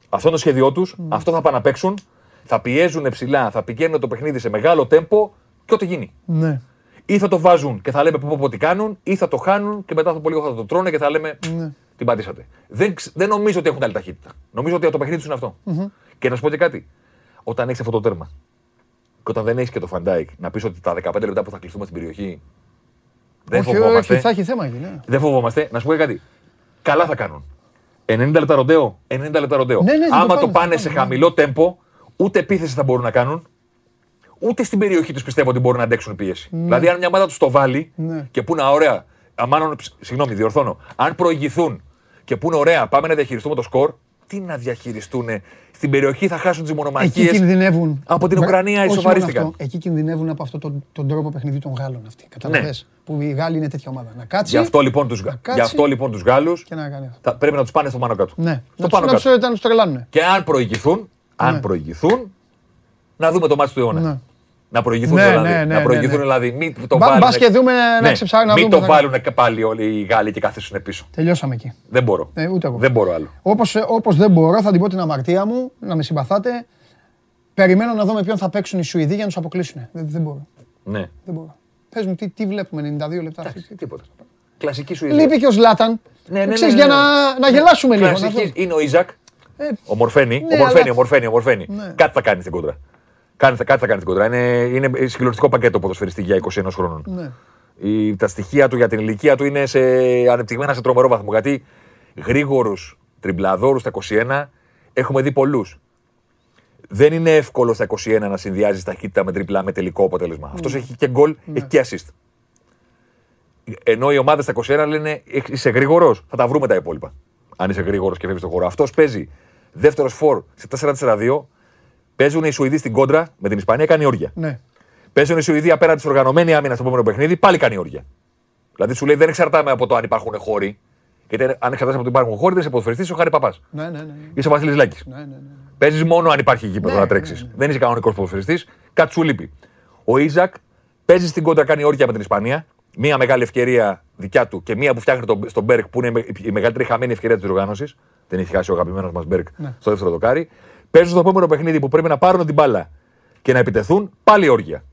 [SPEAKER 6] Αυτό είναι το σχέδιό τους. Αυτό θα πάνε να παίξουν. Θα πιέζουν ψηλά, θα πηγαίνουν το παιχνίδι σε μεγάλο τέμπο και ό,τι γίνει.
[SPEAKER 1] Ναι.
[SPEAKER 6] Ή θα το βάζουν και θα λέμε πω, πω, πω τι κάνουν, ή θα το χάνουν και μετά από λίγο θα το τρώνε και θα λέμε
[SPEAKER 1] Ναι.
[SPEAKER 6] την πατήσατε. Δεν, ξ- δεν νομίζω ότι έχουν άλλη ταχύτητα. Νομίζω ότι το παιχνίδι τους είναι αυτό. Και να σου πω και κάτι. Όταν έχεις αυτό το τέρμα και όταν δεν έχεις και τον Φαν Ντάικ, να πεις ότι τα 15 λεπτά που θα κλειστούμε στην περιοχή δεν
[SPEAKER 1] όχι,
[SPEAKER 6] φοβόμαστε.
[SPEAKER 1] όχι, θα έχει θέμα εκεί. Ναι.
[SPEAKER 6] Δεν φοβόμαστε. Να σου πω και κάτι. Καλά θα κάνουν. 90 λεπτά ροντέο. 90 λεπτά ροντέο.
[SPEAKER 1] Ναι, ναι, θα το
[SPEAKER 6] Άμα το,
[SPEAKER 1] κάνουν,
[SPEAKER 6] πάνε
[SPEAKER 1] θα
[SPEAKER 6] σε
[SPEAKER 1] κάνουν,
[SPEAKER 6] χαμηλό τέμπο, ούτε επίθεση θα μπορούν να κάνουν, ούτε στην περιοχή τους πιστεύω ότι μπορούν να αντέξουν πίεση. Δηλαδή, αν μια ομάδα τους το βάλει
[SPEAKER 1] Ναι.
[SPEAKER 6] και πούνε, «Α, ωραία, αμάν, ψ- συγγνώμη, διορθώνω. Αν προηγηθούν και πούνε, ωραία, πάμε να διαχειριστούμε το σκορ, τι να διαχειριστούν. Στην περιοχή θα χάσουν τις
[SPEAKER 1] Εκεί
[SPEAKER 6] μονομαχίες.
[SPEAKER 1] κινδυνεύουν.
[SPEAKER 6] Από την
[SPEAKER 1] Μπρα-
[SPEAKER 6] Ουκρανία
[SPEAKER 1] όχι μόνο
[SPEAKER 6] ισοφαρίστηκαν.
[SPEAKER 1] αυτό, Εκεί κινδυνεύουν από αυτόν τον, τον τρόπο παιχνιδιού των Γάλλων αυτοί. Καταλαβες. Που οι Γάλλοι είναι τέτοια ομάδα. Να κάτσει
[SPEAKER 6] Γι' αυτό λοιπόν τους
[SPEAKER 1] κάτσει
[SPEAKER 6] λοιπόν, τους Γάλλους
[SPEAKER 1] και να κάνει αυτό.
[SPEAKER 6] θα, πρέπει να τους πάνε στο πάνω κάτω.
[SPEAKER 1] Ναι.
[SPEAKER 6] Στο
[SPEAKER 1] Να
[SPEAKER 6] πάνω
[SPEAKER 1] τους-
[SPEAKER 6] κάτω.
[SPEAKER 1] να τους- να τους τρελάνουν.
[SPEAKER 6] Και αν προηγηθούν, αν
[SPEAKER 1] Ναι.
[SPEAKER 6] προηγηθούν, να δούμε το μάτι του αιώνα.
[SPEAKER 1] Ναι.
[SPEAKER 6] Να προηγηθούν
[SPEAKER 1] Ναι,
[SPEAKER 6] δηλαδή.
[SPEAKER 1] ναι, ναι,
[SPEAKER 6] να προηγηθούν
[SPEAKER 1] ναι, ναι.
[SPEAKER 6] δηλαδή. Μην το
[SPEAKER 1] Μπα-
[SPEAKER 6] βάλουν.
[SPEAKER 1] μπας και δούμε να ξεψάρει, να
[SPEAKER 6] μην
[SPEAKER 1] δούμε
[SPEAKER 6] το
[SPEAKER 1] θα-
[SPEAKER 6] βάλουν και πάλι όλοι οι Γάλλοι και κάθεσουν πίσω.
[SPEAKER 1] Τελειώσαμε εκεί.
[SPEAKER 6] Δεν μπορώ.
[SPEAKER 1] Ε, ούτε εγώ.
[SPEAKER 6] Δεν μπορώ άλλο.
[SPEAKER 1] Όπως, ε, όπως δεν μπορώ, θα την πω την αμαρτία μου, να με συμπαθάτε. Περιμένω να δω με ποιον θα παίξουν οι Σουηδοί για να τους αποκλείσουν. Δεν, δεν μπορώ.
[SPEAKER 6] Ναι.
[SPEAKER 1] Δεν μπορώ. Πες μου, τι, τι βλέπουμε 92 λεπτά.
[SPEAKER 6] Εντάξει, τίποτα. Κλασική Σουηδία.
[SPEAKER 1] Λείπει και ο Ζλάταν.
[SPEAKER 6] Ναι, ναι,
[SPEAKER 1] Ξέρεις,
[SPEAKER 6] ναι, ναι.
[SPEAKER 1] για να, να γελάσουμε λίγο. να
[SPEAKER 6] Κλασική.
[SPEAKER 1] δω.
[SPEAKER 6] Είναι ο Ιζακ.
[SPEAKER 1] Ε,
[SPEAKER 6] Ο Μορφένη.
[SPEAKER 1] Ναι,
[SPEAKER 6] ο Μορφένη,
[SPEAKER 1] αλλά-
[SPEAKER 6] ο Μορφένη, ο Μορφένη.
[SPEAKER 1] Ναι.
[SPEAKER 6] Κάτι θα κάνει στην κόντρα. Κάνει, κάτι θα κάνει στην κόντρα. Είναι, είναι συγκλονιστικό πακέτο ποδοσφαιριστή για 21 χρόνων.
[SPEAKER 1] ναι.
[SPEAKER 6] Η, τα στοιχεία του για την ηλικία του είναι σε, ανεπτυγμένα σε τρομερό βαθμό. Γιατί γρήγορους τριμπλαδόρους στα 21 έχουμε δει πολλούς. Δεν είναι εύκολο στα 21 να συνδυάζει ταχύτητα με τριπλά με τελικό αποτέλεσμα. Αυτός έχει και γκολ, έχει και assist. ενώ οι ομάδες στα 21 λένε «Έχ- είσαι γρήγορος, θα τα βρούμε τα υπόλοιπα. Αν είσαι γρήγορος και φεύγεις στον χώρο. Αυτός παίζει δεύτερος φορ σε 4-4-2. Παίζουν οι Σουηδοί στην κόντρα με την Ισπανία, κάνει όρια.
[SPEAKER 1] Ναι.
[SPEAKER 6] Παίζουν οι Σουηδοί απέναντι στην οργανωμένη άμυνα στο επόμενο παιχνίδι, πάλι κάνει όρια. Δηλαδή σου λέει δεν εξαρτάμε από το αν υπάρχουν χώροι. Γιατί αν εξαρτάσαι από το αν υπάρχουν χώροι, δεν είσαι ποδοσφαιριστής, ο Χάρη Παπάς.
[SPEAKER 1] Ναι, ναι, ναι. ναι.
[SPEAKER 6] Είσαι ο Βασίλης Λάκης.
[SPEAKER 1] ναι, ναι, ναι.
[SPEAKER 6] Παίζεις μόνο αν υπάρχει γήπεδο
[SPEAKER 1] Ναι,
[SPEAKER 6] να
[SPEAKER 1] ναι,
[SPEAKER 6] τρέξεις. Δεν είσαι κανονικός ποδοσφαιριστής. Κάτι σου λείπει. Ο Ιζακ παίζει στην κόντρα, κάνει όρια με την Ισπανία. Μία μεγάλη ευκαιρία δικιά του και μία που φτιάχνει τον, στον Μπέρκ που είναι η μεγαλύτερη χαμένη ευκαιρία της οργάνωσης. Δεν έχει χάσει ο αγαπημένος μας Μπέρκ
[SPEAKER 1] Ναι.
[SPEAKER 6] στο δεύτερο δοκάρι. Παίζουν στο επόμενο παιχνίδι που πρέπει να πάρουν την μπάλα και να επιτεθούν πάλι όρια.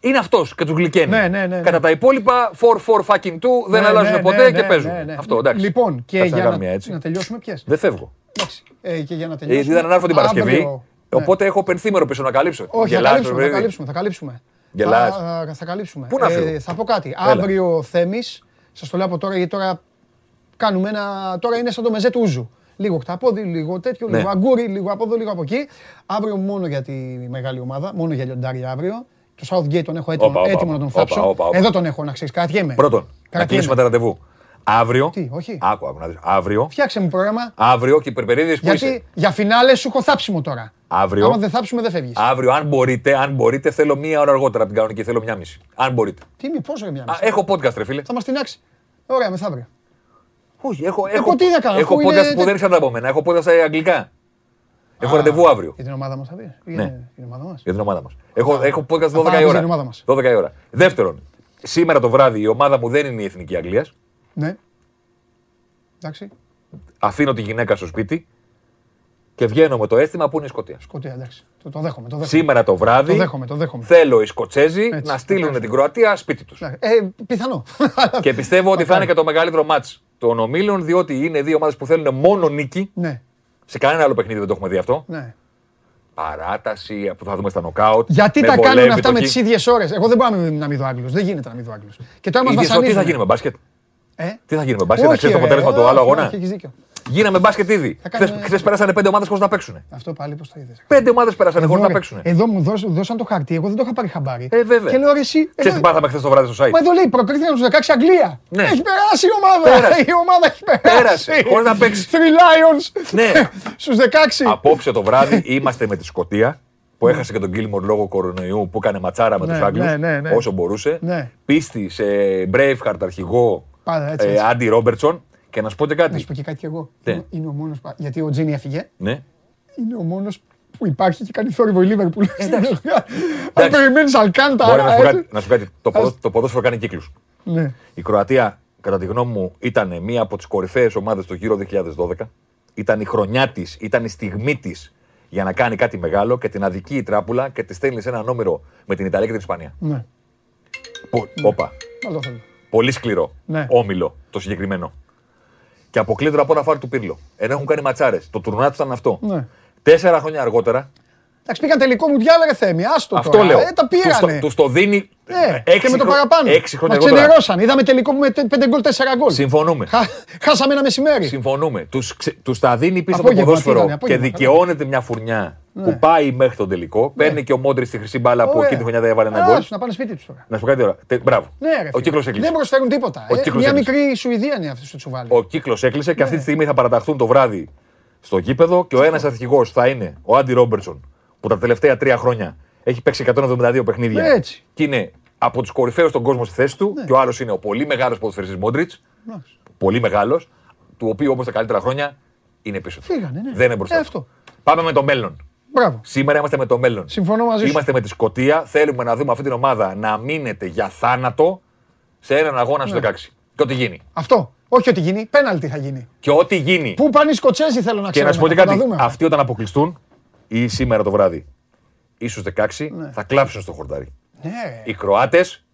[SPEAKER 6] Είναι αυτός και τους γλυκαίνει.
[SPEAKER 1] Ναι, ναι, ναι, ναι.
[SPEAKER 6] Κατά τα υπόλοιπα, 4-4 fucking 2 δεν
[SPEAKER 1] Ναι,
[SPEAKER 6] αλλάζουν
[SPEAKER 1] ναι,
[SPEAKER 6] ποτέ
[SPEAKER 1] ναι,
[SPEAKER 6] και
[SPEAKER 1] ναι,
[SPEAKER 6] παίζουν.
[SPEAKER 1] ναι, ναι.
[SPEAKER 6] Αυτό εντάξει.
[SPEAKER 1] Λοιπόν, και
[SPEAKER 6] Κάτσε
[SPEAKER 1] για
[SPEAKER 6] να
[SPEAKER 1] να,
[SPEAKER 6] κάνουμε μια έτσι.
[SPEAKER 1] να τελειώσουμε ποιες;
[SPEAKER 6] Δεν φεύγω.
[SPEAKER 1] Εντάξει. Ε, και για να
[SPEAKER 6] Ε,
[SPEAKER 1] τελειώσουμε.
[SPEAKER 6] ήταν να έρθω την Παρασκευή.
[SPEAKER 1] αύριο- ναι.
[SPEAKER 6] Οπότε έχω πενθήμερο πίσω να καλύψω.
[SPEAKER 1] Όχι, θα
[SPEAKER 6] Γελάς,
[SPEAKER 1] καλύψουμε, θα
[SPEAKER 6] παιδί.
[SPEAKER 1] καλύψουμε, θα καλύψουμε.
[SPEAKER 6] Γελάς.
[SPEAKER 1] Θα, θα καλύψουμε.
[SPEAKER 6] Πού να φύγω;
[SPEAKER 1] Ε, θα πω κάτι.
[SPEAKER 6] Έλα.
[SPEAKER 1] Αύριο Θέμης, σας το λέω από τώρα, γιατί τώρα κάνουμε ένα... Τώρα είναι σαν το μεζέ του Ούζου. Λίγο χταπόδι, λίγο τέτοιο,
[SPEAKER 6] Ναι.
[SPEAKER 1] λίγο αγκούρι, λίγο από εδώ, λίγο από εκεί. Αύριο μόνο για τη μεγάλη ομάδα, μόνο για λιοντάρι αύριο. Το Southgate τον έχω έτοιμο,
[SPEAKER 6] Όπα, όπα,
[SPEAKER 1] έτοιμο να τον
[SPEAKER 6] όπα,
[SPEAKER 1] θάψω.
[SPEAKER 6] όπα, όπα.
[SPEAKER 1] Εδώ τον έχω, να ξέρεις, κρατιέμαι.
[SPEAKER 6] Πρώτον, να
[SPEAKER 1] Κρατιέμαι.
[SPEAKER 6] κλείσουμε τα ραντεβού. Αύριο.
[SPEAKER 1] Τι, όχι.
[SPEAKER 6] Άκου, άκου να δεις. Αύριο.
[SPEAKER 1] Φτιάξε μου πρόγραμμα,
[SPEAKER 6] Αύριο και υπερπερίδες που είσαι.
[SPEAKER 1] γιατί για φινάλε σου έχω θάψιμο τώρα.
[SPEAKER 6] Αύριο.
[SPEAKER 1] Άμα δεν θάψουμε δεν φεύγεις.
[SPEAKER 6] Αύριο, αν μπορείτε, αν μπορείτε, θέλω μία ώρα αργότερα από την κανονική. Θέλω μία μισή. Αν μπορείτε.
[SPEAKER 1] Τι μη, πόσο ρε μια
[SPEAKER 6] Α,
[SPEAKER 1] μισή;
[SPEAKER 6] έχω podcast, ρε φίλε.
[SPEAKER 1] Θα μας τεινάξει. Ωραία, μεθαύριο.
[SPEAKER 6] Όχι, έχω, έχω,
[SPEAKER 1] τι να κάνω,
[SPEAKER 6] έχω
[SPEAKER 1] αφού
[SPEAKER 6] podcast
[SPEAKER 1] είναι-
[SPEAKER 6] που δεν ξέρετε από μένα. Έχω podcast στα αγγλικά. Έχω ραντεβού αύριο
[SPEAKER 1] Για την ομάδα μας θα δεις. Για
[SPEAKER 6] Ναι.
[SPEAKER 1] την ομάδα μας.
[SPEAKER 6] για την ομάδα μας. Έχω, έχω podcast 12
[SPEAKER 1] πάμε
[SPEAKER 6] η
[SPEAKER 1] για
[SPEAKER 6] ώρα.
[SPEAKER 1] την ομάδα μας.
[SPEAKER 6] 12 η ώρα. Δεύτερον, σήμερα το βράδυ η ομάδα μου δεν είναι η εθνική Αγγλίας.
[SPEAKER 1] Ναι. Εντάξει.
[SPEAKER 6] Αφήνω τη γυναίκα στο σπίτι και βγαίνω με το αίσθημα που είναι η Σκωτία.
[SPEAKER 1] Σκοτία, εντάξει. Το, το δέχομαι. Το δέχομαι.
[SPEAKER 6] Σήμερα το βράδυ
[SPEAKER 1] Το δέχομαι, το δέχομαι.
[SPEAKER 6] θέλω οι Σκοτσέζοι
[SPEAKER 1] Έτσι,
[SPEAKER 6] να στείλουν
[SPEAKER 1] εντάξει.
[SPEAKER 6] την Κροατία σπίτι τους.
[SPEAKER 1] Ε, πιθανό.
[SPEAKER 6] και πιστεύω ότι θα είναι και το μεγαλύτερο μάτς των ομίλων, διότι είναι δύο ομάδες που θέλουν μόνο νίκη.
[SPEAKER 1] ναι,
[SPEAKER 6] Σε κανένα άλλο παιχνίδι δεν το έχουμε δει αυτό.
[SPEAKER 1] ναι.
[SPEAKER 6] Παράταση που θα δούμε στα νοκάουτ.
[SPEAKER 1] Γιατί
[SPEAKER 6] με
[SPEAKER 1] τα
[SPEAKER 6] βολεύει
[SPEAKER 1] κάνουν αυτά
[SPEAKER 6] το
[SPEAKER 1] με
[SPEAKER 6] κι-
[SPEAKER 1] τις ίδιες ώρες. Εγώ δεν μπορώ να μην- να μην δω Άγγλους. Δεν γίνεται να μην δω Άγγλους. Και τώρα μας
[SPEAKER 6] Ίδιες,
[SPEAKER 1] βασανίζουν.
[SPEAKER 6] Τι θα γίνει με μπάσκετ;
[SPEAKER 1] Ε;
[SPEAKER 6] Τι θα γίνει με μπάσκετ, να
[SPEAKER 1] Όχι,
[SPEAKER 6] ξέρει το
[SPEAKER 1] ρε,
[SPEAKER 6] αποτέλεσμα του
[SPEAKER 1] όχι,
[SPEAKER 6] άλλου αγώνα;
[SPEAKER 1] όχι, έχεις δίκιο.
[SPEAKER 6] Γίναμε μπάσκετ ήδη.
[SPEAKER 1] Θα κάνουμε-
[SPEAKER 6] Χθες πέρασανε πέντε ομάδες χωρίς να παίξουν.
[SPEAKER 1] Αυτό πάλι πώς το είδες.
[SPEAKER 6] Πέντε ομάδες πέρασανε χωρίς να παίξουν.
[SPEAKER 1] Εδώ μου δώσ- δώσαν το χαρτί, εγώ δεν το είχα πάρει χαμπάρι.
[SPEAKER 6] Ε, βέβαια.
[SPEAKER 1] Και λέω ρε, εσύ.
[SPEAKER 6] Ξέρεις τι
[SPEAKER 1] εδώ-
[SPEAKER 6] πάθαμε χθες το βράδυ στο site;
[SPEAKER 1] Μα εδώ λέει προκρίθηκαν στους 16 Αγγλία.
[SPEAKER 6] Ναι.
[SPEAKER 1] Έχει περάσει η ομάδα.
[SPEAKER 6] Πέρασε.
[SPEAKER 1] Η ομάδα έχει περάσει.
[SPEAKER 6] Πέρασε, χωρίς να παίξει.
[SPEAKER 1] Three Lions.
[SPEAKER 6] Ναι.
[SPEAKER 1] Στους 16.
[SPEAKER 6] Απόψε το βράδυ είμαστε με τη Σκωτία που έχασε και τον Gilmore λόγω κορονοϊού που έκανε ματσάρα με
[SPEAKER 1] Ναι,
[SPEAKER 6] τους Άγγλους
[SPEAKER 1] ναι, ναι, ναι.
[SPEAKER 6] όσο μπορούσε.
[SPEAKER 1] Ναι.
[SPEAKER 6] Πίστη σε Braveheart αρχηγό
[SPEAKER 1] Πάρα, έτσι,
[SPEAKER 6] ε,
[SPEAKER 1] έτσι.
[SPEAKER 6] Άντι Ρόμπερτσον. Και να σου πω και
[SPEAKER 1] Να
[SPEAKER 6] κάτι.
[SPEAKER 1] σου πω και κάτι κι εγώ.
[SPEAKER 6] Ναι.
[SPEAKER 1] Είναι- Είναι ο μόνος. Γιατί ο Τζίνι έφυγε.
[SPEAKER 6] Ναι.
[SPEAKER 1] Είναι ο μόνος που υπάρχει και κάνει θόρυβο η Λίβερπουλ.
[SPEAKER 6] εντάξει.
[SPEAKER 1] Αν περιμένεις Αλκάνταρα.
[SPEAKER 6] Μπορεί να σου πω κάτι.
[SPEAKER 1] έτσι.
[SPEAKER 6] Να σου πω κάτι. Το, ποδο- το ποδόσφαιρο κάνει κύκλους.
[SPEAKER 1] Ναι.
[SPEAKER 6] Η Κροατία, κατά τη γνώμη μου, ήταν μία από τις κορυφαίες ομάδες του γύρω 2012. Ήταν η χρονιά της, ήταν η στιγμή της για να κάνει κάτι μεγάλο και την αδική η τράπουλα και τη στέλνεις σε ένα νόμερο με την Ιταλία και την Ισπανία.
[SPEAKER 1] Ναι.
[SPEAKER 6] Πο- Όπα.
[SPEAKER 1] Αυτό θέλω.
[SPEAKER 6] Πολύ σκληρό.
[SPEAKER 1] Ναι.
[SPEAKER 6] Όμιλο το συγκεκριμένο. Και αποκλείται από ένα φάρ του πύρλο. Ενώ έχουν κάνει ματσάρες. Το τουρνά του ήταν αυτό.
[SPEAKER 1] Ναι.
[SPEAKER 6] Τέσσερα χρόνια αργότερα,
[SPEAKER 1] Εντάξει, πήγαν τελικό μου διάλεγε θέμη. Άστο
[SPEAKER 6] αυτό
[SPEAKER 1] τώρα.
[SPEAKER 6] λέω.
[SPEAKER 1] Ε, τα
[SPEAKER 6] τους το-
[SPEAKER 1] πήρανε.
[SPEAKER 6] τους το δίνει.
[SPEAKER 1] Ε,
[SPEAKER 6] έξι
[SPEAKER 1] και με το
[SPEAKER 6] χρο-
[SPEAKER 1] παραπάνω.
[SPEAKER 6] Έξι χρόνια
[SPEAKER 1] Μας
[SPEAKER 6] αργότερα.
[SPEAKER 1] ξενερώσαν. Είδαμε τελικό με 5 γκολ, 4 γκολ.
[SPEAKER 6] Συμφωνούμε.
[SPEAKER 1] Χα- Χάσαμε ένα μεσημέρι.
[SPEAKER 6] Συμφωνούμε. Τους, ξε- τους τα δίνει πίσω το
[SPEAKER 1] Απόγευμα, τι
[SPEAKER 6] ποδόσφαιρο
[SPEAKER 1] ήταν,
[SPEAKER 6] και
[SPEAKER 1] απόγευμα,
[SPEAKER 6] δικαιώνεται μια φουρνιά που πάει μέχρι τον τελικό. Παίρνει και ο Μόντρης στη χρυσή μπάλα που
[SPEAKER 1] Ωραία.
[SPEAKER 6] εκείνη τη χρονιά δεν έβαλε ένα
[SPEAKER 1] Άσου,
[SPEAKER 6] γκολ.
[SPEAKER 1] να πάνε σπίτι τους τώρα.
[SPEAKER 6] Να σου πω κάτι τώρα. Τε- Μπράβο.
[SPEAKER 1] Ναι, ρε,
[SPEAKER 6] ο
[SPEAKER 1] φίλε.
[SPEAKER 6] κύκλος έκλεισε.
[SPEAKER 1] Δεν προσφέρουν τίποτα.
[SPEAKER 6] Ο
[SPEAKER 1] Ε,
[SPEAKER 6] κύκλος
[SPEAKER 1] μια
[SPEAKER 6] έκλεισε.
[SPEAKER 1] μικρή Σουηδία είναι αυτή στο τσουβάλι.
[SPEAKER 6] Ο κύκλος έκλεισε και
[SPEAKER 1] Ναι.
[SPEAKER 6] αυτή τη στιγμή θα παραταχθούν το βράδυ στο γήπεδο και ο ένας αρχηγό θα είναι ο Άντι Ρόμπερτσον που τα τελευταία τρία χρόνια έχει παίξει 172 παιχνίδια.
[SPEAKER 1] Έτσι.
[SPEAKER 6] Και είναι από τους κορυφαίους στον κόσμο στη θέση του. Και ο άλλος είναι ο πολύ μεγάλος ποδοσφαιριστής Μόντριτς.
[SPEAKER 1] Εντάξει.
[SPEAKER 6] Πολύ μεγάλος. Του οποίου όμω τα καλύτερα χρόνια είναι πίσω του.
[SPEAKER 1] Φύγανε, ναι.
[SPEAKER 6] Δεν είναι μπροστά.
[SPEAKER 1] Ε,
[SPEAKER 6] του.
[SPEAKER 1] αυτό.
[SPEAKER 6] Πάμε με το μέλλον.
[SPEAKER 1] Μπράβο.
[SPEAKER 6] Σήμερα είμαστε με το μέλλον.
[SPEAKER 1] Συμφωνώ μαζί σου.
[SPEAKER 6] Είμαστε με τη Σκωτία. Θέλουμε να δούμε αυτή την ομάδα να μείνεται για θάνατο σε έναν αγώνα
[SPEAKER 1] Ναι.
[SPEAKER 6] στου 16. Και ό,τι γίνει.
[SPEAKER 1] Αυτό. Όχι ότι γίνει. Πέναλτι θα γίνει.
[SPEAKER 6] Και ό,τι γίνει.
[SPEAKER 1] Πού πάνε οι Σκοτσέζοι θέλω να
[SPEAKER 6] Και
[SPEAKER 1] ξέρω.
[SPEAKER 6] να σου πω και
[SPEAKER 1] θα τα
[SPEAKER 6] κάτι.
[SPEAKER 1] δούμε.
[SPEAKER 6] Αυτοί όταν αποκλειστούν ή σήμερα το βράδυ ή στους 16 θα κλάψουν στο χορτάρι.
[SPEAKER 1] Ναι.
[SPEAKER 6] Οι Κροάτες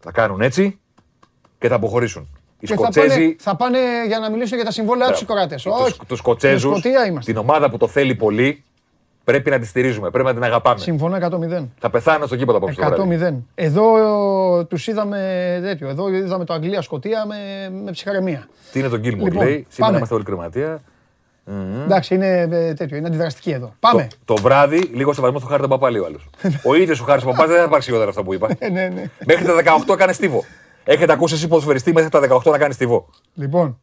[SPEAKER 6] θα κάνουν έτσι και θα αποχωρήσουν. Οι
[SPEAKER 1] Και θα πάνε,
[SPEAKER 6] Σκοτσέζοι.
[SPEAKER 1] θα πάνε για να μιλήσουν για τα συμβόλαια τους οι κοράτε. Όχι.
[SPEAKER 6] Τους Σκοτσέζους,
[SPEAKER 1] Με Σκωτία είμαστε.
[SPEAKER 6] την ομάδα που το θέλει πολύ, πρέπει να τη στηρίζουμε. Πρέπει να την αγαπάμε.
[SPEAKER 1] Συμφωνώ 100-0.
[SPEAKER 6] Θα πεθάνω στο κήπεδο απόψε. το βράδυ.
[SPEAKER 1] 100-0. Εδώ τους είδαμε τέτοιο. Εδώ είδαμε το Αγγλία-Σκοτία με, με ψυχαρεμία.
[SPEAKER 6] Τι είναι το Gilmore,
[SPEAKER 1] Λοιπόν,
[SPEAKER 6] λέει. Σήμερα
[SPEAKER 1] πάμε.
[SPEAKER 6] είμαστε όλοι κρεματία.
[SPEAKER 1] Εντάξει, είναι ε, τέτοιο. Είναι αντιδραστική εδώ. Πάμε.
[SPEAKER 6] Το, το βράδυ, λίγο σεβασμό στο Χάρη τον Παπάλη ο άλλος. ο ίδιος ο Χάρης Παπάς δεν θα υπάρξει όλα αυτά που είπα.
[SPEAKER 1] Ε, ναι, ναι.
[SPEAKER 6] Μέχρι τα 18 έκανε στίβο. Έχετε ακούσει εσείς ποδοσφαιριστή μέχρι τα 18 να κάνει στιβό.
[SPEAKER 1] Λοιπόν,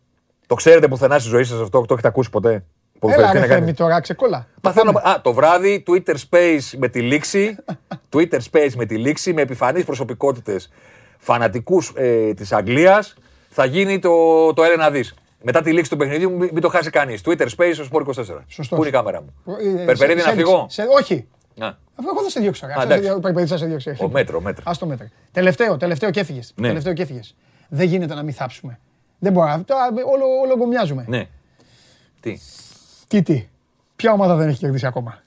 [SPEAKER 6] Το ξέρετε πουθενά στη ζωή σας αυτό, το έχετε ακούσει ποτέ;
[SPEAKER 1] Έλα
[SPEAKER 6] Ποδοσφαιριστή
[SPEAKER 1] ρε
[SPEAKER 6] να κάνει.
[SPEAKER 1] Θέμη τώρα, ξεκόλα.
[SPEAKER 6] Μαθαίνω, α, το βράδυ, Twitter Space με τη λήξη. Twitter Space με τη λήξη, με επιφανείς προσωπικότητες φανατικούς ε, της Αγγλίας. Θα γίνει το, το έλα να δεις. Μετά τη λήξη του παιχνιδιού, μην, μην το χάσει κανείς. Twitter Space στο Sport 24.
[SPEAKER 1] Σωστός.
[SPEAKER 6] Πού είναι η κάμερα μου;
[SPEAKER 1] Ε,
[SPEAKER 6] Περπερίδη
[SPEAKER 1] σε-
[SPEAKER 6] να
[SPEAKER 1] σε-
[SPEAKER 6] φύγω;
[SPEAKER 1] σε- Όχι.
[SPEAKER 6] Α,
[SPEAKER 1] Αφού εγώ δεν σε διώξω.
[SPEAKER 6] Α, εντάξει.
[SPEAKER 1] Πρέπει να σε διώξει.
[SPEAKER 6] Ο μέτρο, μέτρο.
[SPEAKER 1] Α το μέτρο. Τελευταίο, τελευταίο και έφυγες.
[SPEAKER 6] Ναι.
[SPEAKER 1] Τελευταίο και έφυγες. Δεν γίνεται να μην θάψουμε. Δεν μπορώ. Αυτό, α, Όλο, όλο γκομιάζουμε.
[SPEAKER 6] Ναι. Τι;
[SPEAKER 1] Τι, τι. Ποια ομάδα δεν έχει κερδίσει ακόμα;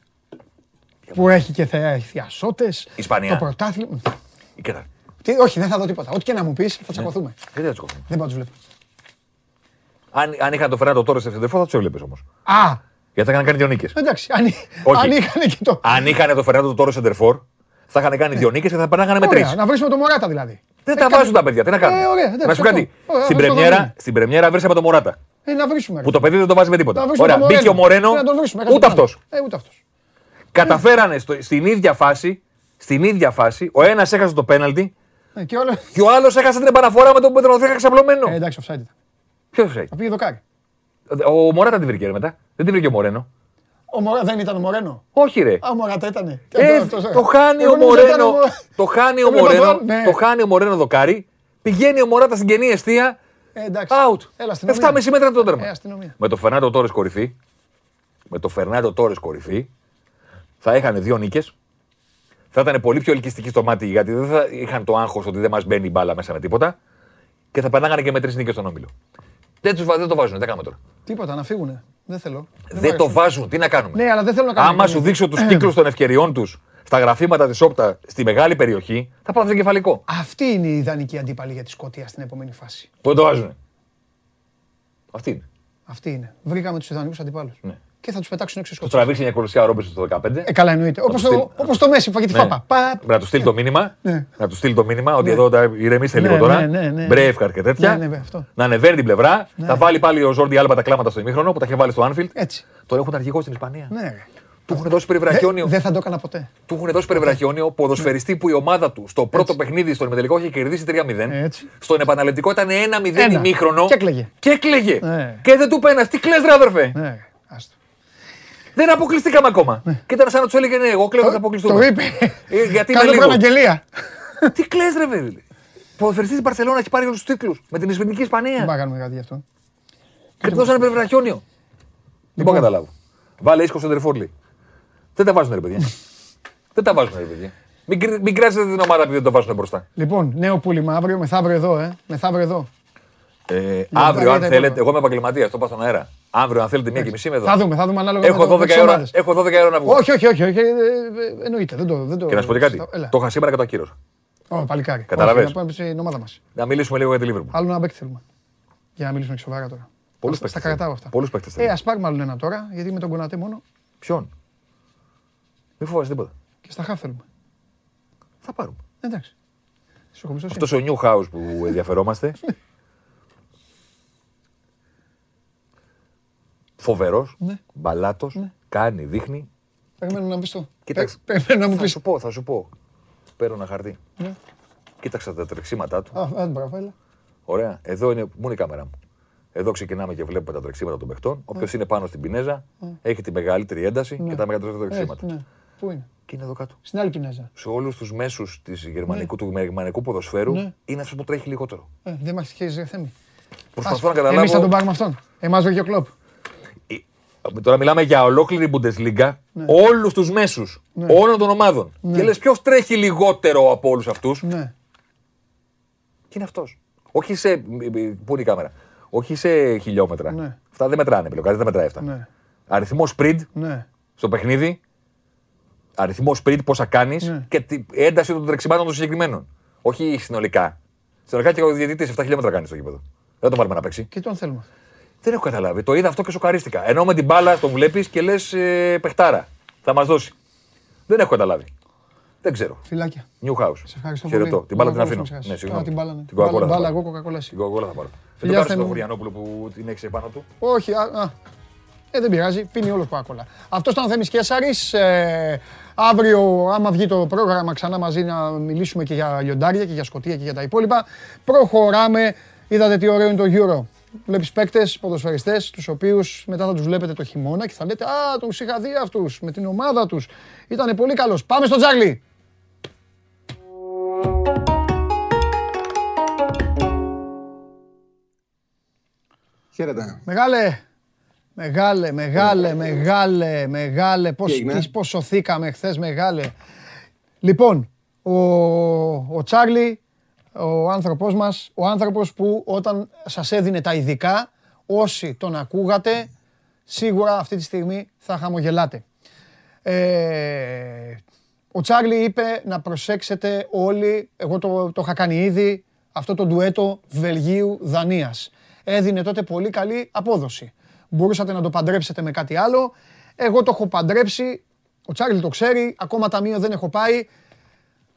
[SPEAKER 1] Που έχει και θεά θειασότε.
[SPEAKER 6] Ισπανία.
[SPEAKER 1] Το πρωτάθλημα.
[SPEAKER 6] Η Κέτα.
[SPEAKER 1] Τι, όχι, δεν θα δω τίποτα. Ό,τι και να μου πεις, θα τσακωθούμε.
[SPEAKER 6] Γιατί δεν τσοκωθούμε.
[SPEAKER 1] Δεν πάω να τους βλέπω.
[SPEAKER 6] Αν, αν είχαν το Φερνάντο τώρα σε Σεντερφόρ θα τους έβλεπες όμως.
[SPEAKER 1] Α,
[SPEAKER 6] Γιατί θα είχαν κάνει δύο νίκες.
[SPEAKER 1] εντάξει. Αν,
[SPEAKER 6] Όχι.
[SPEAKER 1] αν είχαν και το.
[SPEAKER 6] Αν είχαν το Φερνάντο τώρα Σεντερφόρ, θα είχαν κάνει δύο νίκες και θα περνάγανε με τρεις.
[SPEAKER 1] Ωραία, να βρίσκουμε το Μωράτα δηλαδή.
[SPEAKER 6] Δεν
[SPEAKER 1] Ε,
[SPEAKER 6] τα
[SPEAKER 1] κάτι-
[SPEAKER 6] βάζουν τα παιδιά, τι να κάνουν.
[SPEAKER 1] Ε, ωραία, εντάξει,
[SPEAKER 6] να σου πω
[SPEAKER 1] αυτό.
[SPEAKER 6] κάτι.
[SPEAKER 1] Ωραία,
[SPEAKER 6] Στην
[SPEAKER 1] αυτό το
[SPEAKER 6] πρεμιέρα,
[SPEAKER 1] δούμε.
[SPEAKER 6] στην πρεμιέρα βρίσκαμε τον Μωράτα.
[SPEAKER 1] Ε, να βρίσκουμε. ρε.
[SPEAKER 6] Που το παιδί δεν το βάζει με τίποτα.
[SPEAKER 1] Να βρίσκουμε
[SPEAKER 6] Ωραία,
[SPEAKER 1] το
[SPEAKER 6] μπήκε ο Μορένο.
[SPEAKER 1] Ε, Να τον βρίσκουμε.
[SPEAKER 6] Ούτε αυτός.
[SPEAKER 1] Ε, ούτε αυτός.
[SPEAKER 6] Καταφέρανε στο- στην ίδια φάση, στην ίδια φάση, ο ένας έχασε το πέναλτι
[SPEAKER 1] Ε, και όλο.
[SPEAKER 6] και ο άλλος έχασε την επαναφορά με τον Πετροθέκα ξαπλωμένο.
[SPEAKER 1] Ε, εντάξει, offside ήταν.
[SPEAKER 6] Ποιος ξέρει.
[SPEAKER 1] Θα πήγε δοκάρι.
[SPEAKER 6] Ο Μωράτα την βρήκε ρε, μετά. Δεν την βρήκε ο Μορένο.
[SPEAKER 1] Ο Μωρά δεν ήταν ο Μωρένο;
[SPEAKER 6] Όχι ρε.
[SPEAKER 1] Α, ο Μωράτα ήταν.
[SPEAKER 6] Ε, το χάνει ο Μορένο. Το χάνει ο
[SPEAKER 1] Έβλεπα
[SPEAKER 6] Μορένο.
[SPEAKER 1] τώρα, ναι.
[SPEAKER 6] Το χάνει ο Μορένο δοκάρι. Πηγαίνει ο Μωράτα στην κενή αιστεία.
[SPEAKER 1] Ε, εντάξει.
[SPEAKER 6] Out.
[SPEAKER 1] Έλα, αστυνομία.
[SPEAKER 6] 7,5 μέτρα από το τέρμα.
[SPEAKER 1] Ε, αστυνομία.
[SPEAKER 6] Με το Φερνάντο Τόρες κορυφή. Με το Φερνάντο Τόρες κορυφή. Θα είχαν δύο νίκες. Θα ήταν πολύ πιο ελκυστικοί στο μάτι γιατί δεν θα είχαν το άγχος ότι δεν μας μπαίνει η μπάλα μέσα με τίποτα. Και θα περνάγανε και με τρεις νίκες στον όμιλο. Δεν, τους, βα- δεν το βάζουν, τι κάνουμε τώρα;
[SPEAKER 1] Τίποτα, να φύγουνε. Δεν θέλω.
[SPEAKER 6] Δεν το βάζουν, τι να κάνουμε;
[SPEAKER 1] Ναι, αλλά δεν θέλω να κάνω.
[SPEAKER 6] Άμα σου δείξω τους κύκλους των ευκαιριών τους στα γραφήματα της Όπτα στη μεγάλη περιοχή, θα πάω στο κεφαλικό.
[SPEAKER 1] Αυτή είναι η ιδανική αντίπαλη για τη Σκωτία στην επόμενη φάση.
[SPEAKER 6] Πού δεν το βάζουν. Αυτή είναι.
[SPEAKER 1] Αυτή είναι. Βρήκαμε τους ιδανικούς αντιπάλους.
[SPEAKER 6] Ναι.
[SPEAKER 1] Και θα τους πετάξουν έξω οι
[SPEAKER 6] Τους
[SPEAKER 1] Σκωτοί.
[SPEAKER 6] τραβήξει μια κολοσσιά ρόμπε στο 15.
[SPEAKER 1] Ε, καλά εννοείται. Όπως
[SPEAKER 6] στείλει.
[SPEAKER 1] το, όπως το Μέση που φάγει τη
[SPEAKER 6] Ναι.
[SPEAKER 1] φάπα. Πα,
[SPEAKER 6] Πρέπει να τους στείλει το μήνυμα.
[SPEAKER 1] Ναι.
[SPEAKER 6] Να τους στείλει το μήνυμα ότι εδώ τα- ηρεμήστε
[SPEAKER 1] Ναι,
[SPEAKER 6] λίγο τώρα.
[SPEAKER 1] ναι, ναι, ναι.
[SPEAKER 6] Μπρέιφκαρ και τέτοια.
[SPEAKER 1] Ναι, ναι, αυτό.
[SPEAKER 6] Να ανεβαίνει την πλευρά. Θα βάλει πάλι ο Ζόρντι Άλμπα τα κλάματα στο ημίχρονο που τα είχε βάλει στο Anfield.
[SPEAKER 1] Έτσι.
[SPEAKER 6] Τώρα έχουν αρχηγό στην Ισπανία.
[SPEAKER 1] Ναι, ρε.
[SPEAKER 6] Του έχουν δώσει περιβραχιόνιο.
[SPEAKER 1] Δεν θα το έκανα ποτέ.
[SPEAKER 6] Του έχουν δώσει περιβραχιόνιο ποδοσφαιριστή που η ομάδα του στο πρώτο παιχνίδι στον ημιτελικό είχε κερδίσει 3-0.
[SPEAKER 1] Έτσι.
[SPEAKER 6] Στον επαναληπτικό ήταν 1-0
[SPEAKER 1] Ένα.
[SPEAKER 6] ημίχρονο.
[SPEAKER 1] Και έκλαιγε.
[SPEAKER 6] Και έκλαιγε.
[SPEAKER 1] Ναι.
[SPEAKER 6] Και δεν του πένας. Τι κλε, ρε αδερφέ.
[SPEAKER 1] Ναι, ρε. Άστο.
[SPEAKER 6] Δεν αποκλειστήκαμε ακόμα. Και ήταν σαν να τους έλεγε ναι, εγώ κλαίω θα αποκλειστούμε.
[SPEAKER 1] Το είπε.
[SPEAKER 6] Ε, γιατί είμαι
[SPEAKER 1] Κάνω
[SPEAKER 6] λίγο.
[SPEAKER 1] προαναγγελία.
[SPEAKER 6] Τι κλε, ρε βέβαια. Ποδοσφαιριστής της Παρσελόνα έχει πάρει όλους τους τίτλους με την Ισπανική
[SPEAKER 1] Δεν
[SPEAKER 6] Ισπανία.
[SPEAKER 1] πάμε να κάνουμε κάτι γι' αυτό.
[SPEAKER 6] Και του δώσανε περιβραχιόνιο. Δεν
[SPEAKER 1] Λοιπόν.
[SPEAKER 6] μπορώ να καταλάβω. Βάλε ίσκο σεντερφόρλι. Δεν τα βάζουν, ρε παιδιά. Δεν τα βάζουν, ρε παιδιά. Μην, κρι- μην κράζετε την ομάδα επειδή δεν το βάζουν μπροστά.
[SPEAKER 1] Λοιπόν, νέο πούλημα αύριο, μεθαύριο εδώ, ε. Μεθαύριο εδώ.
[SPEAKER 6] Ε,
[SPEAKER 1] τα
[SPEAKER 6] αύριο, αν
[SPEAKER 1] τα
[SPEAKER 6] θέλετε,
[SPEAKER 1] υπόλοιπα.
[SPEAKER 6] εγώ είμαι επαγγελματίας, το πάω στον αέρα. Αύριο, αν θέλετε, μία και μισή είμαι εδώ.
[SPEAKER 1] Θα δούμε, θα δούμε ανάλογα
[SPEAKER 6] Έχω
[SPEAKER 1] με το-
[SPEAKER 6] 12
[SPEAKER 1] με τις
[SPEAKER 6] ώρα,
[SPEAKER 1] ομάδες.
[SPEAKER 6] έχω 12 ώρα να βγω.
[SPEAKER 1] Όχι, όχι, όχι, όχι. ε, ε, Εννοείται. Δεν το. Δεν το
[SPEAKER 6] Και να σου πω και κάτι.
[SPEAKER 1] Έλα.
[SPEAKER 6] Το είχα σήμερα και το ακύρωσα.
[SPEAKER 1] Ω, παλικάρι.
[SPEAKER 6] Καταλαβες.
[SPEAKER 1] Όχι, Να πάμε στην ομάδα μας.
[SPEAKER 6] Να μιλήσουμε λίγο για τη Λίβερπουλ.
[SPEAKER 1] Άλλο ένα παίκτη θέλουμε. Για να μιλήσουμε και σοβαρά τώρα.
[SPEAKER 6] Πολλούς
[SPEAKER 1] Στα- Στα
[SPEAKER 6] παίκτες
[SPEAKER 1] κρατάω
[SPEAKER 6] θέλει.
[SPEAKER 1] αυτά.
[SPEAKER 6] Πολλούς παίκτες
[SPEAKER 1] Ε,
[SPEAKER 6] θέλει.
[SPEAKER 1] ας πάρουμε άλλο ένα τώρα, γιατί με τον Κονατέ μόνο
[SPEAKER 6] Ποιον; Μην φοβάσαι τίποτα.
[SPEAKER 1] και στα χαφ θέλουμε.
[SPEAKER 6] Θα πάρουμε.
[SPEAKER 1] Εντάξει. Σου έχω εμπιστοσύνη.
[SPEAKER 6] Αυτός ο New House που ενδιαφερόμαστε. Φοβερός,
[SPEAKER 1] Ναι.
[SPEAKER 6] μπαλάτος, κάνει, δείχνει.
[SPEAKER 1] Περιμένω να μου πει το.
[SPEAKER 6] Κοίταξε.
[SPEAKER 1] Πε- Περιμένω να μου
[SPEAKER 6] Θα
[SPEAKER 1] πεις.
[SPEAKER 6] σου πω, θα σου πω. Παίρνω ένα χαρτί.
[SPEAKER 1] Ναι.
[SPEAKER 6] Κοίταξα τα τρεξίματά του.
[SPEAKER 1] Α, α, μπράβο, έλα.
[SPEAKER 6] Ωραία. Εδώ είναι, μου είναι η κάμερα μου. Εδώ ξεκινάμε και βλέπουμε τα τρεξίματα των παιχτών. Όποιος είναι πάνω στην πινέζα έχει τη μεγαλύτερη ένταση και τα μεγαλύτερα τρεξίματα.
[SPEAKER 1] Ναι. Πού είναι;
[SPEAKER 6] Και είναι εδώ κάτω.
[SPEAKER 1] Στην άλλη πινέζα.
[SPEAKER 6] Σε όλους τους μέσους γερμανικού, του γερμανικού ποδοσφαίρου
[SPEAKER 1] Ναι.
[SPEAKER 6] είναι αυτό που τρέχει λιγότερο.
[SPEAKER 1] Ε, δεν μας τυχαίνει ρε Θέμη.
[SPEAKER 6] Προσπαθώ να
[SPEAKER 1] Εμείς θα τον
[SPEAKER 6] καταλάβω.
[SPEAKER 1] πάρουμε αυτόν. Εμάς βρήκε ο κλοπ.
[SPEAKER 6] Ε, Τώρα μιλάμε για ολόκληρη Bundesliga, όλους τους μέσους, όλων των ομάδων. Και λες, ποιος τρέχει λιγότερο από όλους αυτούς;
[SPEAKER 1] Ναι.
[SPEAKER 6] Και είναι αυτός. Όχι σε. Πού είναι η κάμερα; Όχι σε χιλιόμετρα.
[SPEAKER 1] Ναι.
[SPEAKER 6] Αυτά δεν μετράνε πλέον. Κανείς δεν μετράει αυτά.
[SPEAKER 1] Ναι.
[SPEAKER 6] Αριθμός sprint
[SPEAKER 1] Ναι.
[SPEAKER 6] στο παιχνίδι. Αριθμός sprint, πόσα κάνεις
[SPEAKER 1] Ναι.
[SPEAKER 6] και την ένταση των τρεξιμάτων των συγκεκριμένων. Όχι συνολικά. Συνολικά και ο διαιτητής 7 χιλιόμετρα κάνει στο γήπεδο. Δεν το βάλουμε να παίξει.
[SPEAKER 1] Και τον θέλουμε.
[SPEAKER 6] Δεν έχω καταλάβει. Το είδα αυτό και σοκαρίστηκα. Ενώ με την μπάλα τον βλέπεις και λες ε, παιχτάρα. Θα μας δώσει. Δεν έχω καταλάβει. Δεν ξέρω.
[SPEAKER 1] Φιλάκια.
[SPEAKER 6] New House.
[SPEAKER 1] Σε ευχαριστώ
[SPEAKER 6] Χαιρετώ.
[SPEAKER 1] πολύ.
[SPEAKER 6] Την μπάλα
[SPEAKER 1] Μου
[SPEAKER 6] την
[SPEAKER 1] να
[SPEAKER 6] αφήνω.
[SPEAKER 1] ξεχάσεις.
[SPEAKER 6] Ναι,
[SPEAKER 1] Α,
[SPEAKER 6] συγγνώμη.
[SPEAKER 1] την μπάλα, ναι.
[SPEAKER 6] Την Coca-Cola
[SPEAKER 1] Μπάλα-
[SPEAKER 6] θα
[SPEAKER 1] μπάλα,
[SPEAKER 6] πάρω.
[SPEAKER 1] εγώ Coca-Cola εσύ.
[SPEAKER 6] Την Coca-Cola θα πάρω. Δεν
[SPEAKER 1] Φιλιά,
[SPEAKER 6] το κάνεις
[SPEAKER 1] Θεέ
[SPEAKER 6] στο
[SPEAKER 1] μου.
[SPEAKER 6] Χωριανόπουλο που την έχεις επάνω του.
[SPEAKER 1] Όχι, α, α. Ε, δεν πειράζει, πίνει όλο κοκακόλα. Αυτός ήταν ο Θέμης Κέσσαρης. Ε, αύριο, άμα βγει το πρόγραμμα ξανά μαζί να μιλήσουμε και για λιοντάρια και για σκοτία και για τα υπόλοιπα. Προχωράμε. Είδατε τι ωραίο είναι το Euro. Βλέπεις παίκτες, ποδοσφαιριστές, τους οποίους μετά θα τους βλέπετε το χειμώνα και θα λέτε Α, τους είχα δει αυτούς με την ομάδα τους. Ήταν πολύ καλός. Πάμε στο Τζάγλι.
[SPEAKER 7] Χαίρετε.
[SPEAKER 1] Μεγάλε, μεγάλε, μεγάλε, μεγάλε, μεγάλε. Πώς,
[SPEAKER 7] Τι έγινε;
[SPEAKER 1] τι- πώς σωθήκαμε χθες, μεγάλε. Λοιπόν, ο, ο Τσάρλι, ο άνθρωπός μας, ο άνθρωπος που όταν σας έδινε τα ειδικά, όσοι τον ακούγατε, σίγουρα αυτή τη στιγμή θα χαμογελάτε. Ε, ο Τσάρλι είπε να προσέξετε όλοι, εγώ το, το είχα κάνει ήδη, αυτό το ντουέτο Βελγίου-Δανίας. Έδινε τότε πολύ καλή απόδοση. Μπορούσατε να το παντρέψετε με κάτι άλλο. Εγώ το έχω παντρέψει, ο Τσάρλι το ξέρει, ακόμα ταμείο δεν έχω πάει.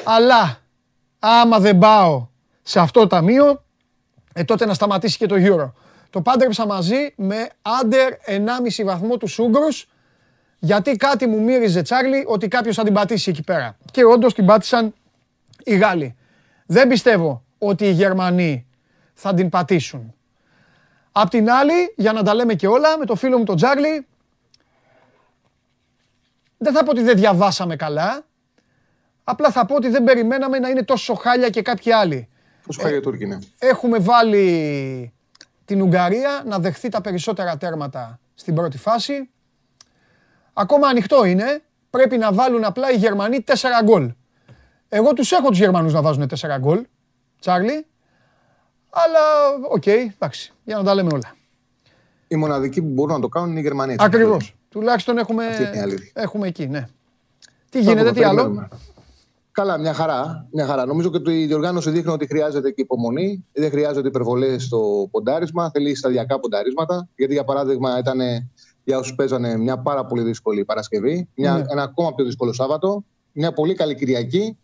[SPEAKER 1] Αλλά άμα δεν πάω σε αυτό το ταμείο, ε, τότε να σταματήσει και το Euro. Το πάντρεψα μαζί με άντερ 1,5 βαθμό τους Ούγγρους, γιατί κάτι μου μύριζε Τσάρλι ότι κάποιος θα την πατήσει εκεί πέρα. Και όντως την πάτησαν οι Γάλλοι. Δεν πιστεύω ότι οι Γερμανοί θα την πατήσουν. Απ' την άλλη, για να τα λέμε και όλα, με το φίλο μου τον Τσάρλι, δεν θα πω ότι δεν διαβάσαμε καλά, απλά θα πω ότι δεν περιμέναμε να είναι τόσο χάλια και κάποιοι άλλοι.
[SPEAKER 7] Πόσο χάρη Τούρκοι είναι.
[SPEAKER 1] Έχουμε βάλει την Ουγγαρία να δεχθεί τα περισσότερα τέρματα στην πρώτη φάση. Ακόμα ανοιχτό είναι. Πρέπει να βάλουν απλά οι Γερμανοί 4 γκολ. Εγώ τους έχω τους Γερμανούς να βάζουν 4 γκολ, Τσάρλι. Αλλά, οκ, εντάξει, για να τα λέμε όλα.
[SPEAKER 7] Οι μοναδικοί που μπορούν να το κάνουν είναι οι Γερμανοί.
[SPEAKER 1] Ακριβώς. Τουλάχιστον έχουμε,
[SPEAKER 7] Αυτή είναι η αλήθεια.
[SPEAKER 1] έχουμε εκεί, ναι. Τι
[SPEAKER 7] Θα
[SPEAKER 1] γίνεται,
[SPEAKER 7] δούμε,
[SPEAKER 1] τι άλλο;
[SPEAKER 7] περιμένουμε. Καλά, μια χαρά, μια χαρά. Νομίζω και ότι η διοργάνωση δείχνει ότι χρειάζεται και υπομονή. Δεν χρειάζονται υπερβολές στο ποντάρισμα. Θέλει σταδιακά πονταρίσματα. Γιατί, για παράδειγμα, ήταν για όσους παίζανε μια πάρα πολύ δύσκολη Παρασκευή, μια,
[SPEAKER 1] Ναι.
[SPEAKER 7] ένα ακόμα πιο δύσκολο Σάββατο, μια πολύ καλή Κυριακή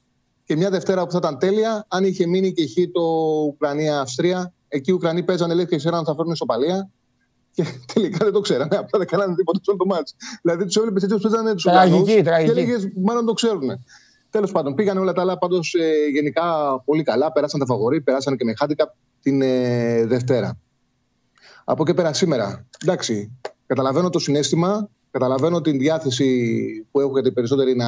[SPEAKER 7] και μια Δευτέρα που θα ήταν τέλεια αν είχε μείνει και εκεί το Ουκρανία-Αυστρία. Εκεί οι Ουκρανοί παίζανε, λέει και ξέραν ότι θα φέρουν ισοπαλία. Και τελικά δεν το ξέρανε. Απλά δεν κάνανε τίποτα σε όλο το μάτς. Δηλαδή τους έβλεπε έτσι όπως παίζανε τους
[SPEAKER 1] Τραγική,
[SPEAKER 7] Ουκρανούς Και
[SPEAKER 1] τραγική.
[SPEAKER 7] έλεγε, μάλλον το ξέρουν. Τέλος πάντων, πήγαν όλα τα άλλα πάντως γενικά πολύ καλά. Περάσαν τα φαβορή, περάσαν και με χάντικα την ε, Δευτέρα. Από εκεί πέρα σήμερα. Εντάξει, καταλαβαίνω το συνέστημα, καταλαβαίνω την διάθεση που έχουν οι περισσότεροι να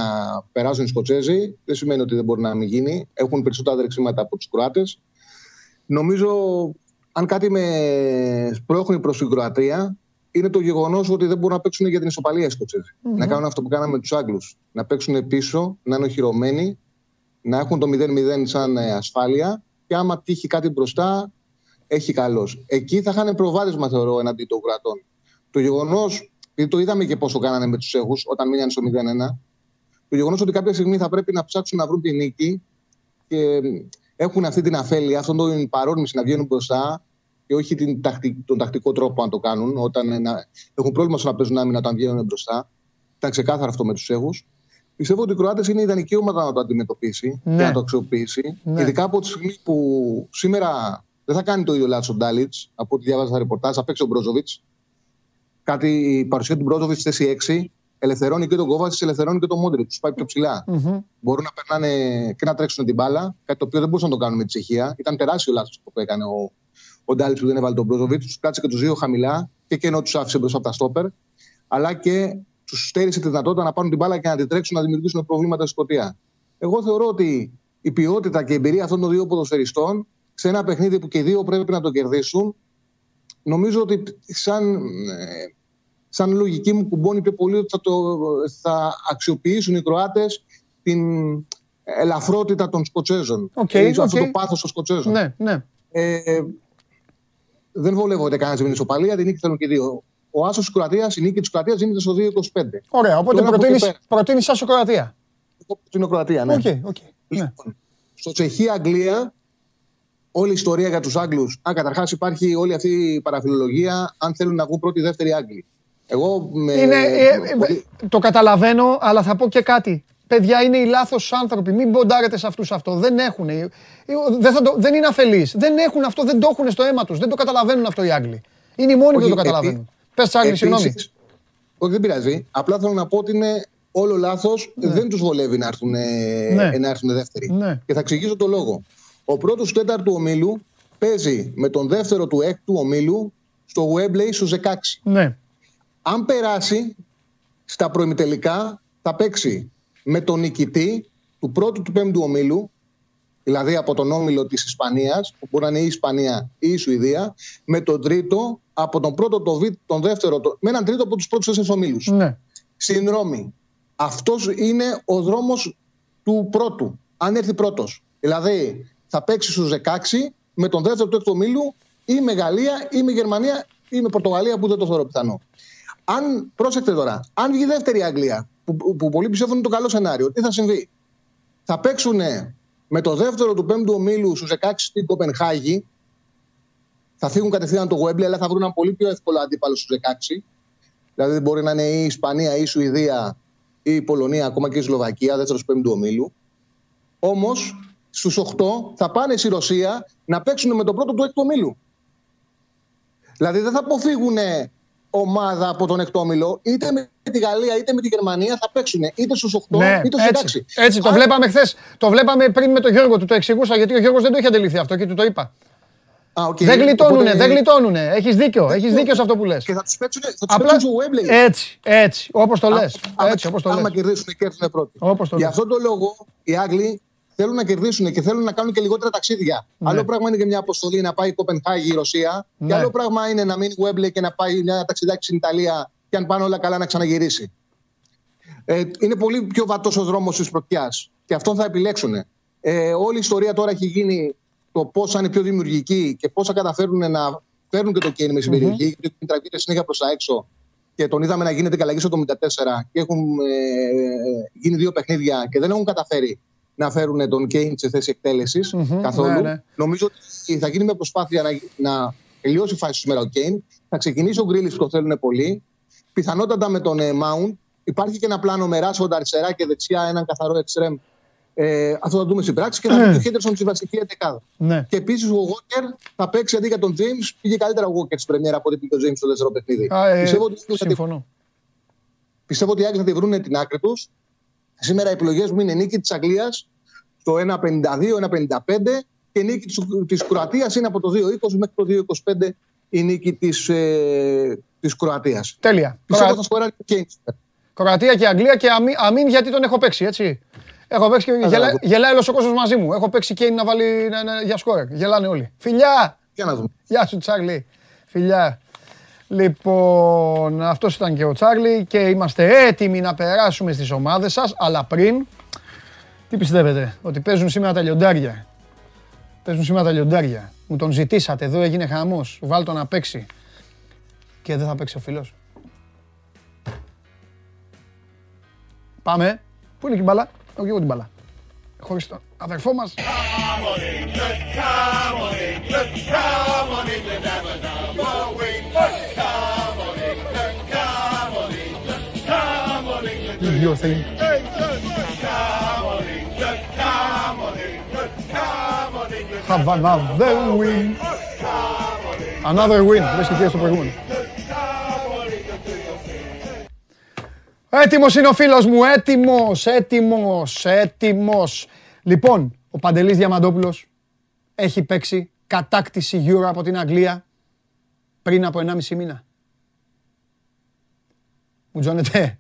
[SPEAKER 7] περάσουν οι Σκοτσέζοι. Δεν σημαίνει ότι δεν μπορεί να μην γίνει. Έχουν περισσότερα δρεξίματα από τους Κροάτες. Νομίζω, αν κάτι με σπρώχνει προς την Κροατία, είναι το γεγονός ότι δεν μπορούν να παίξουν για την ισοπαλία οι σκοτσεζοι Να κάνουν αυτό που κάναμε με τους Άγγλους. Να παίξουν πίσω, να είναι οχυρωμένοι, να έχουν το 0-0 σαν ε, ασφάλεια και άμα τύχει κάτι μπροστά, έχει καλώ. Εκεί θα είχαν προβάδισμα, θεωρώ, εναντί των κρατών. Το γεγονός, γιατί το είδαμε και πόσο κάνανε με τους Τσέχους όταν μείναν στο 0-1, το γεγονός ότι κάποια στιγμή θα πρέπει να ψάξουν να βρουν τη νίκη και έχουν αυτή την αφέλεια, αυτόν τον παρόρμηση να βγαίνουν μπροστά και όχι την τακτικ- τον τακτικό τρόπο να το κάνουν, όταν ένα, έχουν πρόβλημα στο να παίζουν άμυνα όταν βγαίνουν μπροστά. Ήταν ξεκάθαρο αυτό με τους Τσέχου. Πιστεύω ότι οι Κροάτες είναι ιδανική ομάδα να το αντιμετωπίσει
[SPEAKER 1] Ναι.
[SPEAKER 7] και να το αξιοποιήσει.
[SPEAKER 1] Ναι.
[SPEAKER 7] Ειδικά από τη στιγμή που σήμερα δεν θα κάνει το ίδιο λάθος ο Ντάλιτς, από ό,τι διάβαζα τα ρεπορτάζ, θα παίξει ο Μπρόζοβιτ. Κάτι η παρουσία του Μπρόζοβιτ στη θέση 6 ελευθερώνει και τον Κόβατ, ελευθερώνει και τον Μόντριτ. Του πάει πιο ψηλά.
[SPEAKER 1] Μμμ.
[SPEAKER 7] Μπορούν να περνάνε και να τρέξουν την μπάλα. Κάτι το οποίο δεν μπορούσαν να το κάνουν με τη Τσεχία. Ήταν τεράστιο λάθος που έκανε ο, ο Ντάλιτ που δεν έβαλε τον Μπρόζοβιτ. Τους κράτησε και τους δύο χαμηλά και και ενώ τους άφησε μπροστά από τα στόπερ, αλλά και τους στέρισε τη δυνατότητα να πάρουν την μπάλα και να την τρέξουν να δημιουργήσουν προβλήματα στη σκοτία. Εγώ θεωρώ ότι η ποιότητα και η εμπειρία αυτών των δύο ποδοσφαιριστών σε ένα παιχνίδι που και οι δύο πρέπει να το κερδίσουν, νομίζω ότι σαν, ε, σαν λογική μου κουμπώνει πιο πολύ ότι θα, το, θα αξιοποιήσουν οι Κροάτες την ελαφρότητα των Σκοτσέζων.
[SPEAKER 1] Οκ,
[SPEAKER 7] Ε, αυτό
[SPEAKER 1] οκ.
[SPEAKER 7] το πάθος των Σκοτσέζων.
[SPEAKER 1] Ναι, ναι.
[SPEAKER 7] Ε, δεν βολεύονται κανένας με την ισοπαλία, την νίκη θέλουν και οι δύο. Ο άσος της Κροατίας, η νίκη της Κροατίας γίνεται στο 2-25.
[SPEAKER 1] Ωραία, οπότε
[SPEAKER 7] Τώρα από εκεί
[SPEAKER 1] προτείνεις,
[SPEAKER 7] πέρα.
[SPEAKER 1] προτείνεις Άσο Κροατία.
[SPEAKER 7] Εγώ προτείνω Κροατία, ναι.
[SPEAKER 1] OK, OK. Ναι.
[SPEAKER 7] Λοιπόν, στο Τσεχία-Αγγλία, όλη η ιστορία για τους Άγγλους. Α, καταρχάς υπάρχει όλη αυτή η παραφιλολογία, αν θέλουν να βγουν πρώτη-δεύτερη Άγγλοι. Εγώ με.
[SPEAKER 1] Είναι, ε, ε,
[SPEAKER 7] πολύ-
[SPEAKER 1] το καταλαβαίνω, αλλά θα πω και κάτι. Παιδιά είναι οι λάθος άνθρωποι. Μην μποντάρετε σε αυτούς αυτό. Δεν έχουν. Δεν, θα το, δεν είναι αφελείς. Δεν έχουν αυτό, δεν το έχουν στο αίμα τους. Δεν το καταλαβαίνουν αυτό οι Άγγλοι. Είναι οι μόνοι που
[SPEAKER 7] Όχι,
[SPEAKER 1] δεν το καταλαβαίνουν.
[SPEAKER 7] επί-
[SPEAKER 1] Πες, Τσάρλι,
[SPEAKER 7] επίσης-
[SPEAKER 1] συγγνώμη.
[SPEAKER 7] Όχι, δεν πειράζει. Απλά θέλω να πω ότι είναι όλο λάθος. Δεν τους βολεύει να έρθουν,
[SPEAKER 1] Ναι.
[SPEAKER 7] να έρθουν δεύτεροι.
[SPEAKER 1] Ναι.
[SPEAKER 7] Και θα εξηγήσω το λόγο. Ο πρώτος του τέταρτου ομίλου παίζει με τον δεύτερο του έκτου ομίλου στο Webley στου 16.
[SPEAKER 1] Ναι.
[SPEAKER 7] Αν περάσει στα προημιτελικά, θα παίξει με τον νικητή του πρώτου του πέμπτου ομίλου, δηλαδή από τον όμιλο της Ισπανίας, που μπορεί να είναι η Ισπανία ή η Σουηδία, με τον τρίτο από τον πρώτο, τον, β, τον δεύτερο, το- με έναν τρίτο από τους πρώτους τέσσερις ομίλους.
[SPEAKER 1] Ναι.
[SPEAKER 7] Στην Ρώμη. Αυτός είναι ο δρόμος του πρώτου, αν έρθει πρώτος. Δηλαδή, θα παίξει στους 16 με τον δεύτερο του έκτου ομίλου ή με Γαλλία ή με Γερμανία ή με Πορτογαλία που δεν το θεωρώ πιθανό. Αν, πρόσεχτε τώρα, αν βγει δεύτερη η Αγγλία, που, που, που πολλοί πιστεύουν είναι το καλό σενάριο, τι θα συμβεί; Θα παίξουν με το δεύτερο του πέμπτου ομίλου στους 16 στην Κοπενχάγη, θα φύγουν κατευθείαν το Γουέμπλε, αλλά θα βρουν έναν πολύ πιο εύκολο αντίπαλο στους 16. Δηλαδή μπορεί να είναι ή η Ισπανία ή η Σουηδία ή η Πολωνία, ακόμα και η Σλοβακία, δεύτερος του πέμπτου ομίλου. Όμως στους 8 θα πάνε στη Ρωσία να παίξουν με τον πρώτο του έκτου ομίλου. Δηλαδή δεν θα αποφύγουν ομάδα από τον έκτο όμιλο, είτε με τη Γαλλία είτε με τη Γερμανία θα παίξουν είτε στους 8
[SPEAKER 1] Ναι,
[SPEAKER 7] είτε στους 16.
[SPEAKER 1] έτσι, έτσι το
[SPEAKER 7] Αν-
[SPEAKER 1] βλέπαμε χθες. Το βλέπαμε πριν με τον Γιώργο, του το εξηγούσα γιατί ο Γιώργος δεν το είχε αντιληφθεί αυτό και του το είπα.
[SPEAKER 7] Α, οκ.
[SPEAKER 1] Δεν γλιτώνουνε,
[SPEAKER 7] Οπότε-
[SPEAKER 1] δεν γλιτώνουνε. Έχεις δίκιο, έχεις δίκιο σε αυτό που λες.
[SPEAKER 7] Και θα τους παίξουν, θα τους
[SPEAKER 1] Απλά
[SPEAKER 7] παίξουν στο Wembley.
[SPEAKER 1] έτσι, έτσι, όπως το λες.
[SPEAKER 7] Άμα-
[SPEAKER 1] Έτσι, όπως το
[SPEAKER 7] άμα
[SPEAKER 1] λες.
[SPEAKER 7] κερδίσουν και έρθουν πρώτοι.
[SPEAKER 1] Όπως το
[SPEAKER 7] Γι'
[SPEAKER 1] λες.
[SPEAKER 7] αυτόν τον λόγο οι Άγγλοι θέλουν να κερδίσουν και θέλουν να κάνουν και λιγότερα ταξίδια.
[SPEAKER 1] Ναι.
[SPEAKER 7] Άλλο πράγμα είναι και μια αποστολή να πάει η Κοπενχάγη η Ρωσία.
[SPEAKER 1] Ναι.
[SPEAKER 7] Και άλλο πράγμα είναι να μείνει Wembley και να πάει μια ταξιδάκι στην Ιταλία και αν πάνε όλα καλά να ξαναγυρίσει. Ε, είναι πολύ πιο βατός ο δρόμος της πρωτιά και αυτόν θα επιλέξουν. Ε, όλη η ιστορία τώρα έχει γίνει το πώς θα είναι πιο δημιουργικοί και πώς θα καταφέρουν να φέρουν και το Κέιν με στην περιοχή. Γιατί ο τραβείται συνέχεια προς τα έξω και τον είδαμε να γίνεται και αλλαγή στο 74 και έχουν ε, γίνει δύο παιχνίδια και δεν έχουν καταφέρει να φέρουν τον Κέιν σε θέση εκτέλεσης
[SPEAKER 1] Μμμ,
[SPEAKER 7] καθόλου.
[SPEAKER 1] ναι, ναι.
[SPEAKER 7] Νομίζω ότι θα γίνει μια προσπάθεια να, να τελειώσει η φάση σήμερα ο Κέιν. Θα ξεκινήσει ο Γκρίλι που το θέλουν πολύ. Πιθανότατα με τον ε, Mount. Υπάρχει και ένα πλάνο με Ράσοντα αριστερά και δεξιά έναν καθαρό εξτρέμ. Ε, αυτό θα δούμε στην πράξη και θα μπει και ο Χέντερσον στη βασική εντεκάδα.
[SPEAKER 1] Ναι.
[SPEAKER 7] Και επίσης ο Walker θα παίξει αντί για τον James. Πήγε καλύτερα ο Walker στην Πρεμιέρα από ό,τι πήγε ο James στο δεύτερο παιχνίδι.
[SPEAKER 1] Α, ε,
[SPEAKER 7] Πιστεύω ότι θα τη-
[SPEAKER 1] Συμφωνώ.
[SPEAKER 7] πιστεύω ότι οι Άγγλοι θα τη βρουν την άκρη τους. Σήμερα οι επιλογές μου είναι νίκη της Αγγλίας στο 1,52-1,55 και νίκη της Κροατίας είναι από το 2,20 μέχρι το 2,25 η νίκη της ε, της Κροατίας.
[SPEAKER 1] Τέλεια.
[SPEAKER 7] Πιστεύω
[SPEAKER 1] Κροα-
[SPEAKER 7] θα σκοράρει και Κέιν.
[SPEAKER 1] Κροατία και Αγγλία και αμήν, αμήν γιατί τον έχω παίξει, έτσι. Έχω παίξει και γελά,
[SPEAKER 7] εγώ.
[SPEAKER 1] γελάει όλος ο κόσμος μαζί μου. Έχω παίξει και να βάλει να, να- για σκόρ. Γελάνε όλοι. Φιλιά!
[SPEAKER 7] Για να δούμε.
[SPEAKER 1] Γεια σου Τσάρλι. Φιλιά. Λοιπόν, αυτός ήταν και ο Τσάρλι και είμαστε έτοιμοι να περάσουμε στις ομάδες σας, αλλά πριν, τι πιστεύετε, ότι παίζουν σήμερα τα λιοντάρια; Παίζουν σήμερα τα λιοντάρια. Μου τον ζητήσατε, εδώ έγινε χαμός, βάλ τον να παίξει. Και δεν θα παίξει ο φίλος. Πάμε. Πού είναι και η μπάλα; Έχω και εγώ την μπάλα. Χωρίς τον αδερφό μας. Do your thing. Have another win. Another win. Λες και στο προηγούμενο. Έτοιμος είναι ο φίλος μου, έτοιμος, έτοιμος, έτοιμος. Λοιπόν, ο Παντελής Διαμαντόπουλος έχει παίξει κατάκτηση Euro από την Αγγλία πριν από 1,5 μήνα. Μου τζώνετε.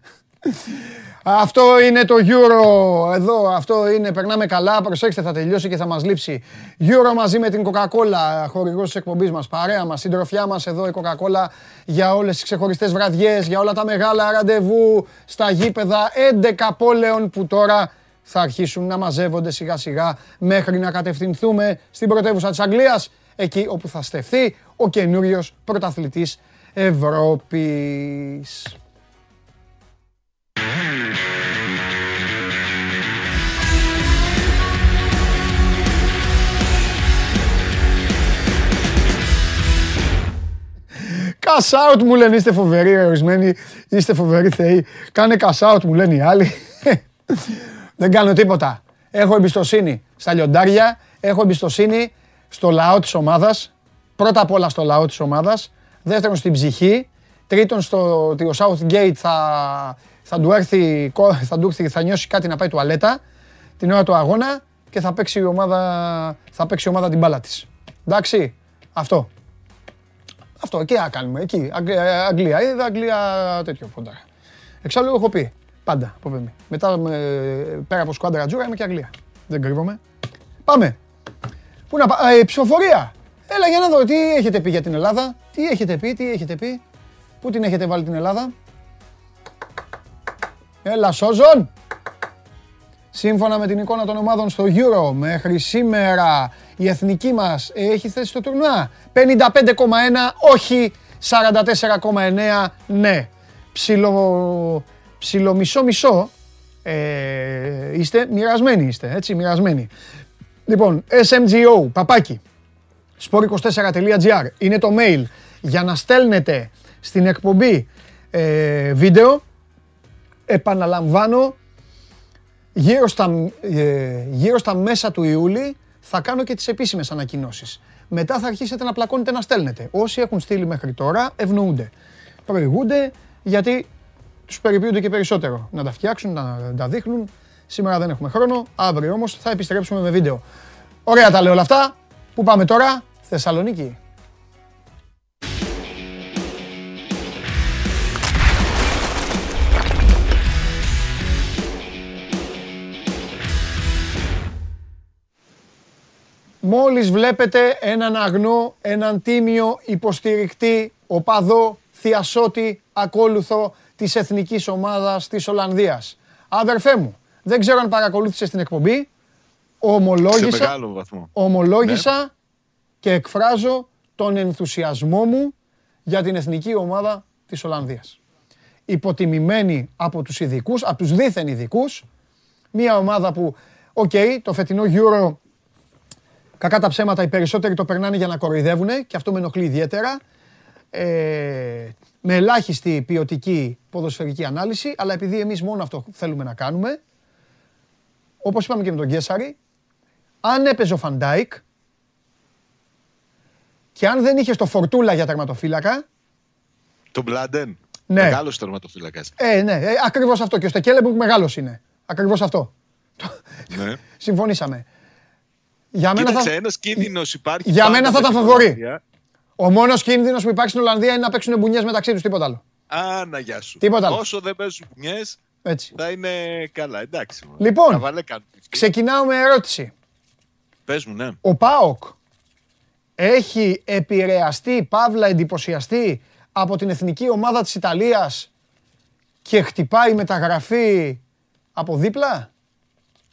[SPEAKER 1] Αυτό είναι το Euro. Εδώ, αυτό είναι. Περνάμε καλά. Προσέξτε, θα τελειώσει και θα μας λείψει. Euro μαζί με την Coca-Cola, χορηγός της εκπομπής μας. Παρέα μας, συντροφιά μας εδώ η Coca-Cola για όλες τις ξεχωριστές βραδιές, για όλα τα μεγάλα ραντεβού στα γήπεδα 11 πόλεων που τώρα θα αρχίσουν να μαζεύονται σιγά σιγά μέχρι να κατευθυνθούμε στην πρωτεύουσα της Αγγλίας, εκεί όπου θα στεφθεί ο καινούριος πρωταθλητής Ευρώπης. Cash out μου λένε, είστε φοβεροί ορισμένοι, είστε φοβεροί θεοί. Κάνε cash out μου λένε οι άλλοι. Δεν κάνω τίποτα. Έχω εμπιστοσύνη στα λιοντάρια, έχω εμπιστοσύνη στο λαό της ομάδας. Πρώτα απ' όλα στο λαό της ομάδας. Δεύτερον στην ψυχή Τρίτον στο ότι ο Southgate θα, θα, του έρθει, κο- θα, του έρθει, θα νιώσει κάτι να πάει τουαλέτα την ώρα του αγώνα και θα παίξει η ομάδα, θα παίξει η ομάδα την μπάλα της. Εντάξει, αυτό. Αυτό, εκεί να κάνουμε, εκεί. Αγγλία, Αγγλία είδα, Αγγλία τέτοιο φοντάρα. Εξάλλου έχω πει, πάντα από παιδί. Μετά, με- πέρα από σκουάντρα τζούρα, είμαι και Αγγλία. Δεν κρύβομαι. Πάμε. Πού να πάμε, ε, ψηφοφορία. Έλα για να δω, τι έχετε πει για την Ελλάδα, τι έχετε πει, τι έχετε πει; Πού την έχετε βάλει την Ελλάδα; Έλα, Σόζον. Σύμφωνα με την εικόνα των ομάδων στο Euro, μέχρι σήμερα η εθνική μας έχει θέση στο τουρνουά. 55,1 όχι, 44,9 ναι. Ψιλο, ψιλο μισό μισό ε, είστε, μοιρασμένοι είστε, έτσι, μοιρασμένοι. Λοιπόν, SMGO, παπάκι, sport24.gr είναι το mail για να στέλνετε στην εκπομπή ε, βίντεο. Επαναλαμβάνω, γύρω στα, ε, γύρω στα μέσα του Ιούλη θα κάνω και τις επίσημες ανακοινώσεις. Μετά θα αρχίσετε να πλακώνετε να στέλνετε. Όσοι έχουν στείλει μέχρι τώρα ευνοούνται. Προηγούνται γιατί τους περιποιούνται και περισσότερο. Να τα φτιάξουν, να τα δείχνουν. Σήμερα δεν έχουμε χρόνο, αύριο όμως θα επιστρέψουμε με βίντεο. Ωραία τα λέω όλα αυτά. Πού πάμε τώρα, Θεσσαλονίκη. Μόλις βλέπετε έναν αγνό, έναν τίμιο υποστηρικτή, οπαδό, θειασότη, ακόλουθο της εθνικής ομάδας της Ολλανδίας. Αδερφέ μου, δεν ξέρω αν παρακολούθησες την εκπομπή,
[SPEAKER 8] Σε
[SPEAKER 1] ομολόγησα,
[SPEAKER 8] μεγάλο βαθμό.
[SPEAKER 1] ομολόγησα και εκφράζω τον ενθουσιασμό μου για την εθνική ομάδα της Ολλανδίας. Υποτιμημένη από τους ειδικούς, από τους δίθεν ειδικούς, μια ομάδα που, οκ, το φετινό Euro Κακά τα ψέματα, οι περισσότεροι το περνάνε για να κοροϊδεύουν και αυτό με ενοχλεί ιδιαίτερα. Ε, με ελάχιστη ποιοτική ποδοσφαιρική ανάλυση, αλλά επειδή εμείς μόνο αυτό θέλουμε να κάνουμε, όπως είπαμε και με τον Γκέσαρη, αν έπαιζε ο Φαν Ντάικ και αν δεν είχε τον Φορτούλα για τερματοφύλακα,
[SPEAKER 8] Τον Μπλάντεν.
[SPEAKER 1] Ναι.
[SPEAKER 8] Μεγάλος τερματοφύλακας.
[SPEAKER 1] ε, ναι, ε, ακριβώς αυτό. Και ο Στεκέλεμπουργκ μεγάλος είναι. Ακριβώς αυτό.
[SPEAKER 8] ναι.
[SPEAKER 1] Συμφωνήσαμε. Για μένα
[SPEAKER 8] Κοίταξε,
[SPEAKER 1] θα...
[SPEAKER 8] ένας κίνδυνος υπάρχει.
[SPEAKER 1] Για
[SPEAKER 8] πάντα
[SPEAKER 1] μένα θα
[SPEAKER 8] με
[SPEAKER 1] ήταν
[SPEAKER 8] την
[SPEAKER 1] φαβορί.
[SPEAKER 8] Ολλανδία.
[SPEAKER 1] Ο μόνος κίνδυνος που υπάρχει στην Ολλανδία είναι να παίξουν μπουνιές μεταξύ τους, τίποτα άλλο.
[SPEAKER 8] Άνα, γεια σου.
[SPEAKER 1] Τίποτα άλλο.
[SPEAKER 8] Όσο δεν παίζουν πουνιέ,
[SPEAKER 1] Έτσι.
[SPEAKER 8] θα είναι καλά. Εντάξει. μωρέ.
[SPEAKER 1] Λοιπόν,
[SPEAKER 8] Καβαλέ κάνουν.
[SPEAKER 1] Ξεκινάω με ερώτηση.
[SPEAKER 8] Πες μου, ναι.
[SPEAKER 1] Ο ΠΑΟΚ έχει επηρεαστεί, παύλα εντυπωσιαστεί από την εθνική ομάδα της Ιταλίας και χτυπάει μεταγραφή από δίπλα,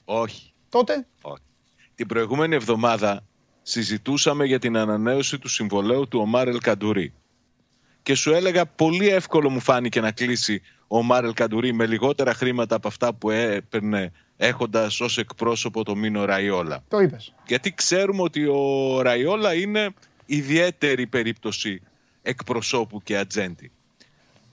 [SPEAKER 8] Όχι.
[SPEAKER 1] τότε;
[SPEAKER 8] Όχι. Την προηγούμενη εβδομάδα συζητούσαμε για την ανανέωση του συμβολέου του Ομάρ Καντουρί. Και σου έλεγα πολύ εύκολο μου φάνηκε να κλείσει ο Ομάρ Καντουρί με λιγότερα χρήματα από αυτά που έπαιρνε έχοντας ως εκπρόσωπο το Μίνο Ραϊόλα.
[SPEAKER 1] Το είπες.
[SPEAKER 8] Γιατί ξέρουμε ότι ο Ραϊόλα είναι ιδιαίτερη περίπτωση εκπροσώπου και ατζέντη.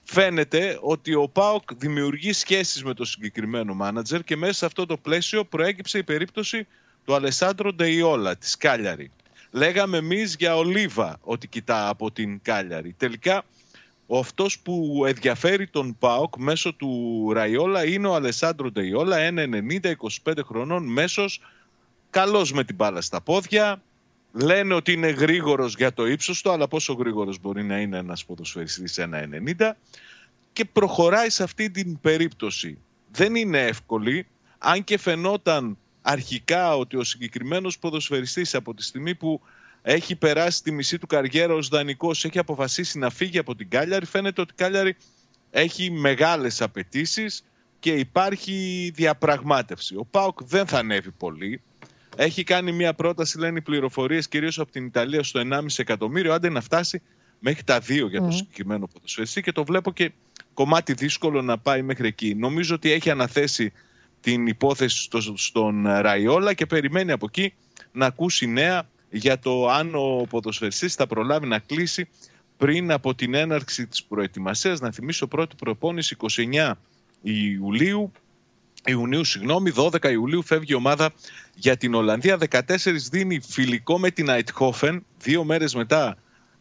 [SPEAKER 8] Φαίνεται ότι ο ΠΑΟΚ δημιουργεί σχέσεις με το συγκεκριμένο μάνατζερ και μέσα σε αυτό το πλαίσιο προέκυψε η περίπτωση του Αλεσάντρο Ντεϊόλα της Κάλιαρη. Λέγαμε εμείς για Ολίβα ότι κοιτά από την Κάλιαρη. Τελικά ο αυτός που ενδιαφέρει τον ΠΑΟΚ μέσω του Ραϊόλα είναι ο Αλεσάντρο Ντεϊόλα, 1,90-25 χρονών, μέσος, καλός με την μπάλα στα πόδια. Λένε ότι είναι γρήγορος για το ύψος του, αλλά πόσο γρήγορος μπορεί να είναι ένας ποδοσφαιριστής 1,90 και προχωράει σε αυτή την περίπτωση. Δεν είναι εύκολη, αν και φαινόταν αρχικά ότι ο συγκεκριμένος ποδοσφαιριστής από τη στιγμή που έχει περάσει τη μισή του καριέρα ως δανεικός, έχει αποφασίσει να φύγει από την Κάλιαρη, φαίνεται ότι η Κάλιαρη έχει μεγάλες απαιτήσεις και υπάρχει διαπραγμάτευση. Ο ΠΑΟΚ δεν θα ανέβει πολύ. Έχει κάνει μια πρόταση, λένε οι πληροφορίες, κυρίως από την Ιταλία στο 1,5 εκατομμύριο, άντε να φτάσει μέχρι τα 2 για το συγκεκριμένο ποδοσφαιριστή και το βλέπω και κομμάτι δύσκολο να πάει μέχρι εκεί. Νομίζω ότι έχει αναθέσει την υπόθεση στο, στον Ραϊόλα και περιμένει από εκεί να ακούσει νέα για το αν ο ποδοσφαιριστής θα προλάβει να κλείσει πριν από την έναρξη της προετοιμασίας. Να θυμίσω πρώτη προπόνηση 29 Ιουλίου, Ιουνίου, συγγνώμη, 12 Ιουλίου φεύγει η ομάδα για την Ολλανδία. 14 δίνει φιλικό με την Αιτχόφεν, δύο μέρες μετά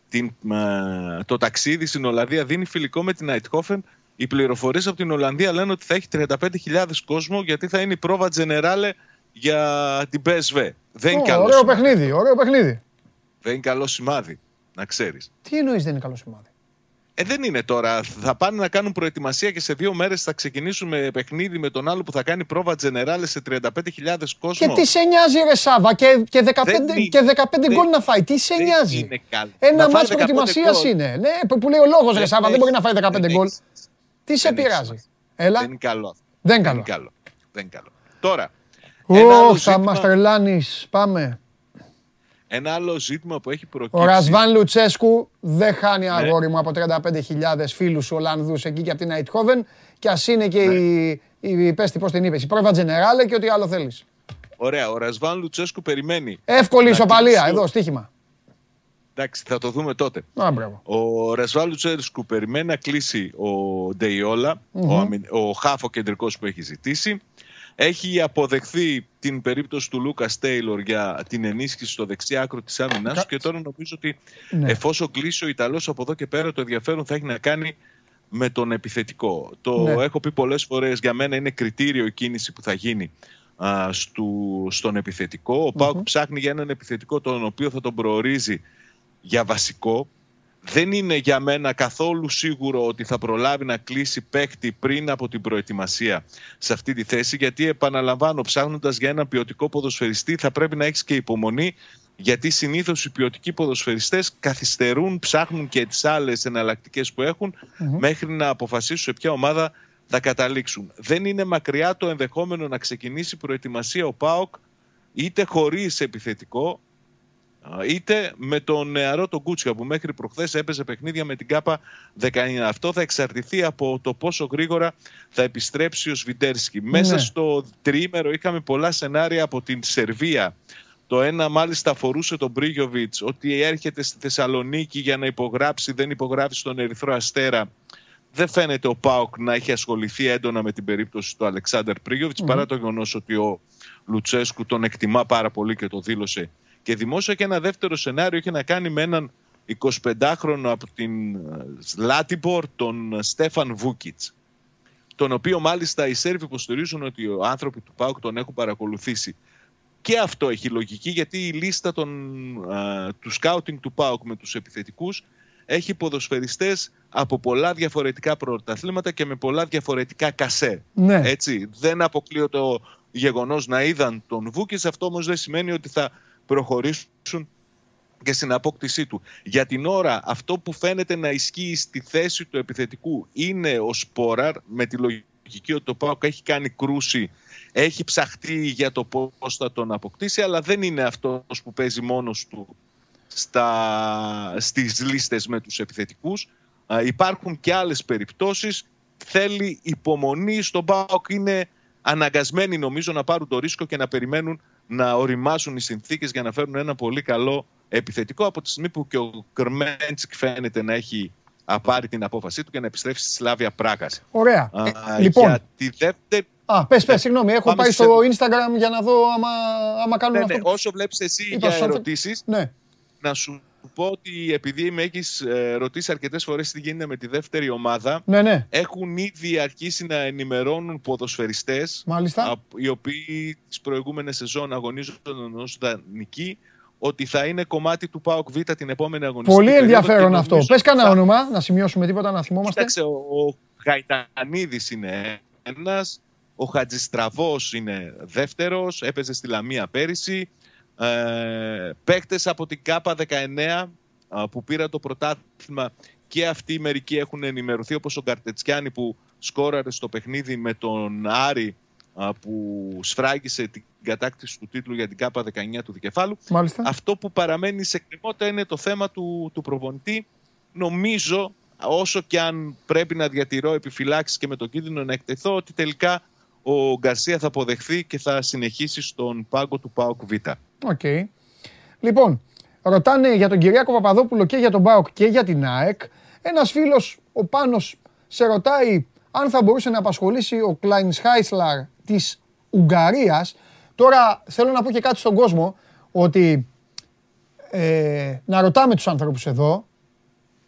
[SPEAKER 8] την, ε, το ταξίδι στην Ολλανδία δίνει φιλικό με την Αιτχόφεν. Οι πληροφορίες από την Ολλανδία λένε ότι θα έχει 35.000 κόσμο γιατί θα είναι η πρόβα Τζενεράλε για την PSV. Δεν είναι
[SPEAKER 1] Ω,
[SPEAKER 8] καλό
[SPEAKER 1] Ωραίο
[SPEAKER 8] σημάδι.
[SPEAKER 1] παιχνίδι, ωραίο παιχνίδι.
[SPEAKER 8] Δεν είναι καλό σημάδι, να ξέρεις.
[SPEAKER 1] Τι εννοείς δεν είναι καλό σημάδι;
[SPEAKER 8] Ε, δεν είναι τώρα. Θα πάνε να κάνουν προετοιμασία και σε δύο μέρες θα ξεκινήσουν με παιχνίδι με τον άλλο που θα κάνει πρόβα Τζενεράλε σε 35.000 κόσμο.
[SPEAKER 1] Και τι σε νοιάζει, ρε Σάβα, και, και 15,
[SPEAKER 8] Δεν είναι-
[SPEAKER 1] και 15
[SPEAKER 8] δεν-
[SPEAKER 1] γκολ να φάει. Τι σε
[SPEAKER 8] δεν
[SPEAKER 1] νοιάζει;
[SPEAKER 8] είναι καλό.
[SPEAKER 1] Ένα
[SPEAKER 8] Να φάει
[SPEAKER 1] μάτσο
[SPEAKER 8] 15
[SPEAKER 1] προετοιμασίας
[SPEAKER 8] γκολ.
[SPEAKER 1] είναι. Ναι, που- που λέει ο λόγος, ρε
[SPEAKER 8] Δεν
[SPEAKER 1] Σάβα, δεν
[SPEAKER 8] έχει-
[SPEAKER 1] μπορεί να φάει 15
[SPEAKER 8] δεν
[SPEAKER 1] γκολ.
[SPEAKER 8] Έχει-
[SPEAKER 1] Τι σε
[SPEAKER 8] δεν έχει
[SPEAKER 1] πειράζει.
[SPEAKER 8] σημασία.
[SPEAKER 1] Έλα.
[SPEAKER 8] Δεν είναι καλό αυτό.
[SPEAKER 1] Δεν είναι
[SPEAKER 8] Δεν
[SPEAKER 1] καλό.
[SPEAKER 8] είναι καλό. Δεν είναι καλό. Τώρα, ένα άλλο,
[SPEAKER 1] Ω, θα
[SPEAKER 8] ζήτημα,
[SPEAKER 1] μα τρελάνει. Πάμε.
[SPEAKER 8] ένα άλλο ζήτημα που έχει προκύψει.
[SPEAKER 1] Ο Ρασβάν Λουτσέσκου δεν χάνει
[SPEAKER 8] Ναι.
[SPEAKER 1] αγόρι μου από 35.000 φίλους Ολλανδού εκεί και από την Αιτχόβεν. Και ας είναι και
[SPEAKER 8] Ναι.
[SPEAKER 1] η. η πέστη, πώς την είπες, η πρόβα Τζενεράλε και ό,τι άλλο θέλεις.
[SPEAKER 8] Ωραία, ο Ρασβάν Λουτσέσκου περιμένει.
[SPEAKER 1] Εύκολη
[SPEAKER 8] να
[SPEAKER 1] ισοπαλία,
[SPEAKER 8] κλείσει-
[SPEAKER 1] εδώ, στοίχημα.
[SPEAKER 8] Εντάξει, θα το δούμε τότε.
[SPEAKER 1] Α, μπράβο.
[SPEAKER 8] Ο Ρασβάν Λουτσέσκου περιμένει να κλείσει ο ντειολα ο, αμυ- ο χάφο κεντρικός που έχει ζητήσει. Έχει αποδεχθεί την περίπτωση του Λούκας Τέιλορ για την ενίσχυση στο δεξί άκρο της άμυνας
[SPEAKER 1] Κα-
[SPEAKER 8] του και τώρα νομίζω ότι
[SPEAKER 1] Ναι.
[SPEAKER 8] εφόσον κλείσει ο Ιταλός από εδώ και πέρα το ενδιαφέρον θα έχει να κάνει με τον επιθετικό. Το
[SPEAKER 1] Ναι.
[SPEAKER 8] έχω πει πολλές φορές, για μένα είναι κριτήριο η κίνηση που θα γίνει α, στου, στον επιθετικό. Ο παοκ ψάχνει για έναν επιθετικό τον οποίο θα τον προορίζει για βασικό. Δεν είναι για μένα καθόλου σίγουρο ότι θα προλάβει να κλείσει παίκτη πριν από την προετοιμασία σε αυτή τη θέση, γιατί επαναλαμβάνω, ψάχνοντας για ένα ποιοτικό ποδοσφαιριστή, θα πρέπει να έχεις και υπομονή, γιατί συνήθως οι ποιοτικοί ποδοσφαιριστές καθυστερούν, ψάχνουν και τις άλλες εναλλακτικές που εχουν μέχρι να αποφασίσουν σε ποια ομάδα θα καταλήξουν. Δεν είναι μακριά το ενδεχόμενο να ξεκινήσει προετοιμασία ο ΠΑΟΚ είτε χωρίς επιθετικό α, είτε με τον νεαρό τον Κούτσια που μέχρι προχθές έπαιζε παιχνίδια με την ΚΑΠΑ 19. Αυτό θα εξαρτηθεί από το πόσο γρήγορα θα επιστρέψει ο Σβιντέρσκι. Μέσα
[SPEAKER 1] Ναι.
[SPEAKER 8] στο τριήμερο είχαμε πολλά σενάρια από την Σερβία. Το ένα μάλιστα αφορούσε τον Μπρίγιοβιτς ότι έρχεται στη Θεσσαλονίκη για να υπογράψει, δεν υπογράφει στον Ερυθρό Αστέρα. Δεν φαίνεται ο Πάοκ να έχει ασχοληθεί έντονα με την περίπτωση του Αλεξάνδρ Πρίγιοβιτς, παρά το γεγονός ότι ο Λουτσέσκου τον εκτιμά πάρα πολύ και το δήλωσε και δημόσια. Και ένα δεύτερο σενάριο είχε να κάνει με έναν 25χρονο από την ε, Λάτιμπορ, τον Στέφαν Βούκιτς τον οποίο μάλιστα οι Σέρβοι υποστηρίζουν ότι οι άνθρωποι του ΠΑΟΚ τον έχουν παρακολουθήσει. Και αυτό έχει λογική γιατί η λίστα των, α, του σκάουτινγκ του ΠΑΟΚ με τους επιθετικούς έχει ποδοσφαιριστές από πολλά διαφορετικά πρωταθλήματα και με πολλά διαφορετικά κασέ.
[SPEAKER 1] Ναι.
[SPEAKER 8] Έτσι, δεν αποκλείω το γεγονός να είδαν τον Βούκης, αυτό όμως δεν σημαίνει ότι θα προχωρήσουν και στην απόκτησή του. Για την ώρα αυτό που φαίνεται να ισχύει στη θέση του επιθετικού είναι ο Σπόραρ με τη λογική ότι το ΠΑΟΚ έχει κάνει κρούση, έχει ψαχτεί για το πώς θα τον αποκτήσει αλλά δεν είναι αυτός που παίζει μόνος του στα, στις λίστες με τους επιθετικούς. Α, υπάρχουν και άλλες περιπτώσεις. Θέλει υπομονή στον ΠΑΟΚ. Είναι αναγκασμένοι νομίζω να πάρουν το ρίσκο και να περιμένουν να οριμάσουν οι συνθήκες για να φέρουν ένα πολύ καλό επιθετικό από τη στιγμή που και ο Κρμέντσικ φαίνεται να έχει α, πάρει την απόφασή του και να επιστρέψει στη Σλάβια Πράγας.
[SPEAKER 1] Ωραία.
[SPEAKER 8] Α,
[SPEAKER 1] Ε, λοιπόν,
[SPEAKER 8] Για τη δεύτερη...
[SPEAKER 1] α, πες, πες, συγγνώμη, έχω
[SPEAKER 8] Πάμε
[SPEAKER 1] πάει
[SPEAKER 8] σε-
[SPEAKER 1] στο Instagram για να δω άμα, άμα κάνουν
[SPEAKER 8] Ναι,
[SPEAKER 1] αυτό.
[SPEAKER 8] ναι,
[SPEAKER 1] που-
[SPEAKER 8] όσο βλέπεις εσύ
[SPEAKER 1] είπα
[SPEAKER 8] για
[SPEAKER 1] στους άνθρω-
[SPEAKER 8] ερωτήσεις,
[SPEAKER 1] Ναι.
[SPEAKER 8] Να σου πω ότι επειδή με έχεις ε, ρωτήσει αρκετές φορές τι γίνεται με τη δεύτερη ομάδα,
[SPEAKER 1] Ναι, ναι.
[SPEAKER 8] έχουν ήδη αρχίσει να ενημερώνουν ποδοσφαιριστές
[SPEAKER 1] Μάλιστα.
[SPEAKER 8] α, οι οποίοι τις προηγούμενες σεζόν αγωνίζονταν ως δανεικοί ότι θα είναι κομμάτι του ΠΑΟΚ Β την επόμενη αγωνιστική
[SPEAKER 1] Πολύ
[SPEAKER 8] περίοδο
[SPEAKER 1] ενδιαφέρον
[SPEAKER 8] και
[SPEAKER 1] αυτό.
[SPEAKER 8] νομίζω
[SPEAKER 1] Πες κανένα
[SPEAKER 8] θα-
[SPEAKER 1] όνομα, να σημειώσουμε τίποτα, να θυμόμαστε.
[SPEAKER 8] Κοίταξε, ο, ο Γαϊτανίδης είναι ένας, ο Χατζηστραβός είναι δεύτερος, έπαιζε στη Λαμία πέρυσι. Ε, παίκτες από την ΚΑΠΑ 19 α, που πήραν το πρωτάθλημα και αυτοί μερικοί έχουν ενημερωθεί όπως ο Γκαρτετσιάνη που σκόραρε στο παιχνίδι με τον Άρη α, που σφράγισε την κατάκτηση του τίτλου για την Κ19 του Δικεφάλου.
[SPEAKER 1] Μάλιστα.
[SPEAKER 8] Αυτό που παραμένει σε εκκρεμότητα είναι το θέμα του, του προπονητή. Νομίζω, όσο και αν πρέπει να διατηρώ επιφυλάξεις και με τον κίνδυνο να εκτεθώ, ότι τελικά ο Γκαρσία θα αποδεχθεί και θα συνεχίσει στον πάγκο του ΠΑΟΚ Β.
[SPEAKER 1] Οκ. Λοιπόν, ρωτάνε για τον Κυριάκο Παπαδόπουλο και για τον ΠΑΟΚ και για την ΑΕΚ. Ένας φίλος, ο Πάνος, σε ρωτάει αν θα μπορούσε να απασχολήσει ο Κλάιν Χάισλαρ της Ουγγαρίας. Τώρα θέλω να πω και κάτι στον κόσμο, ότι ε, να ρωτάμε τους άνθρωπους εδώ,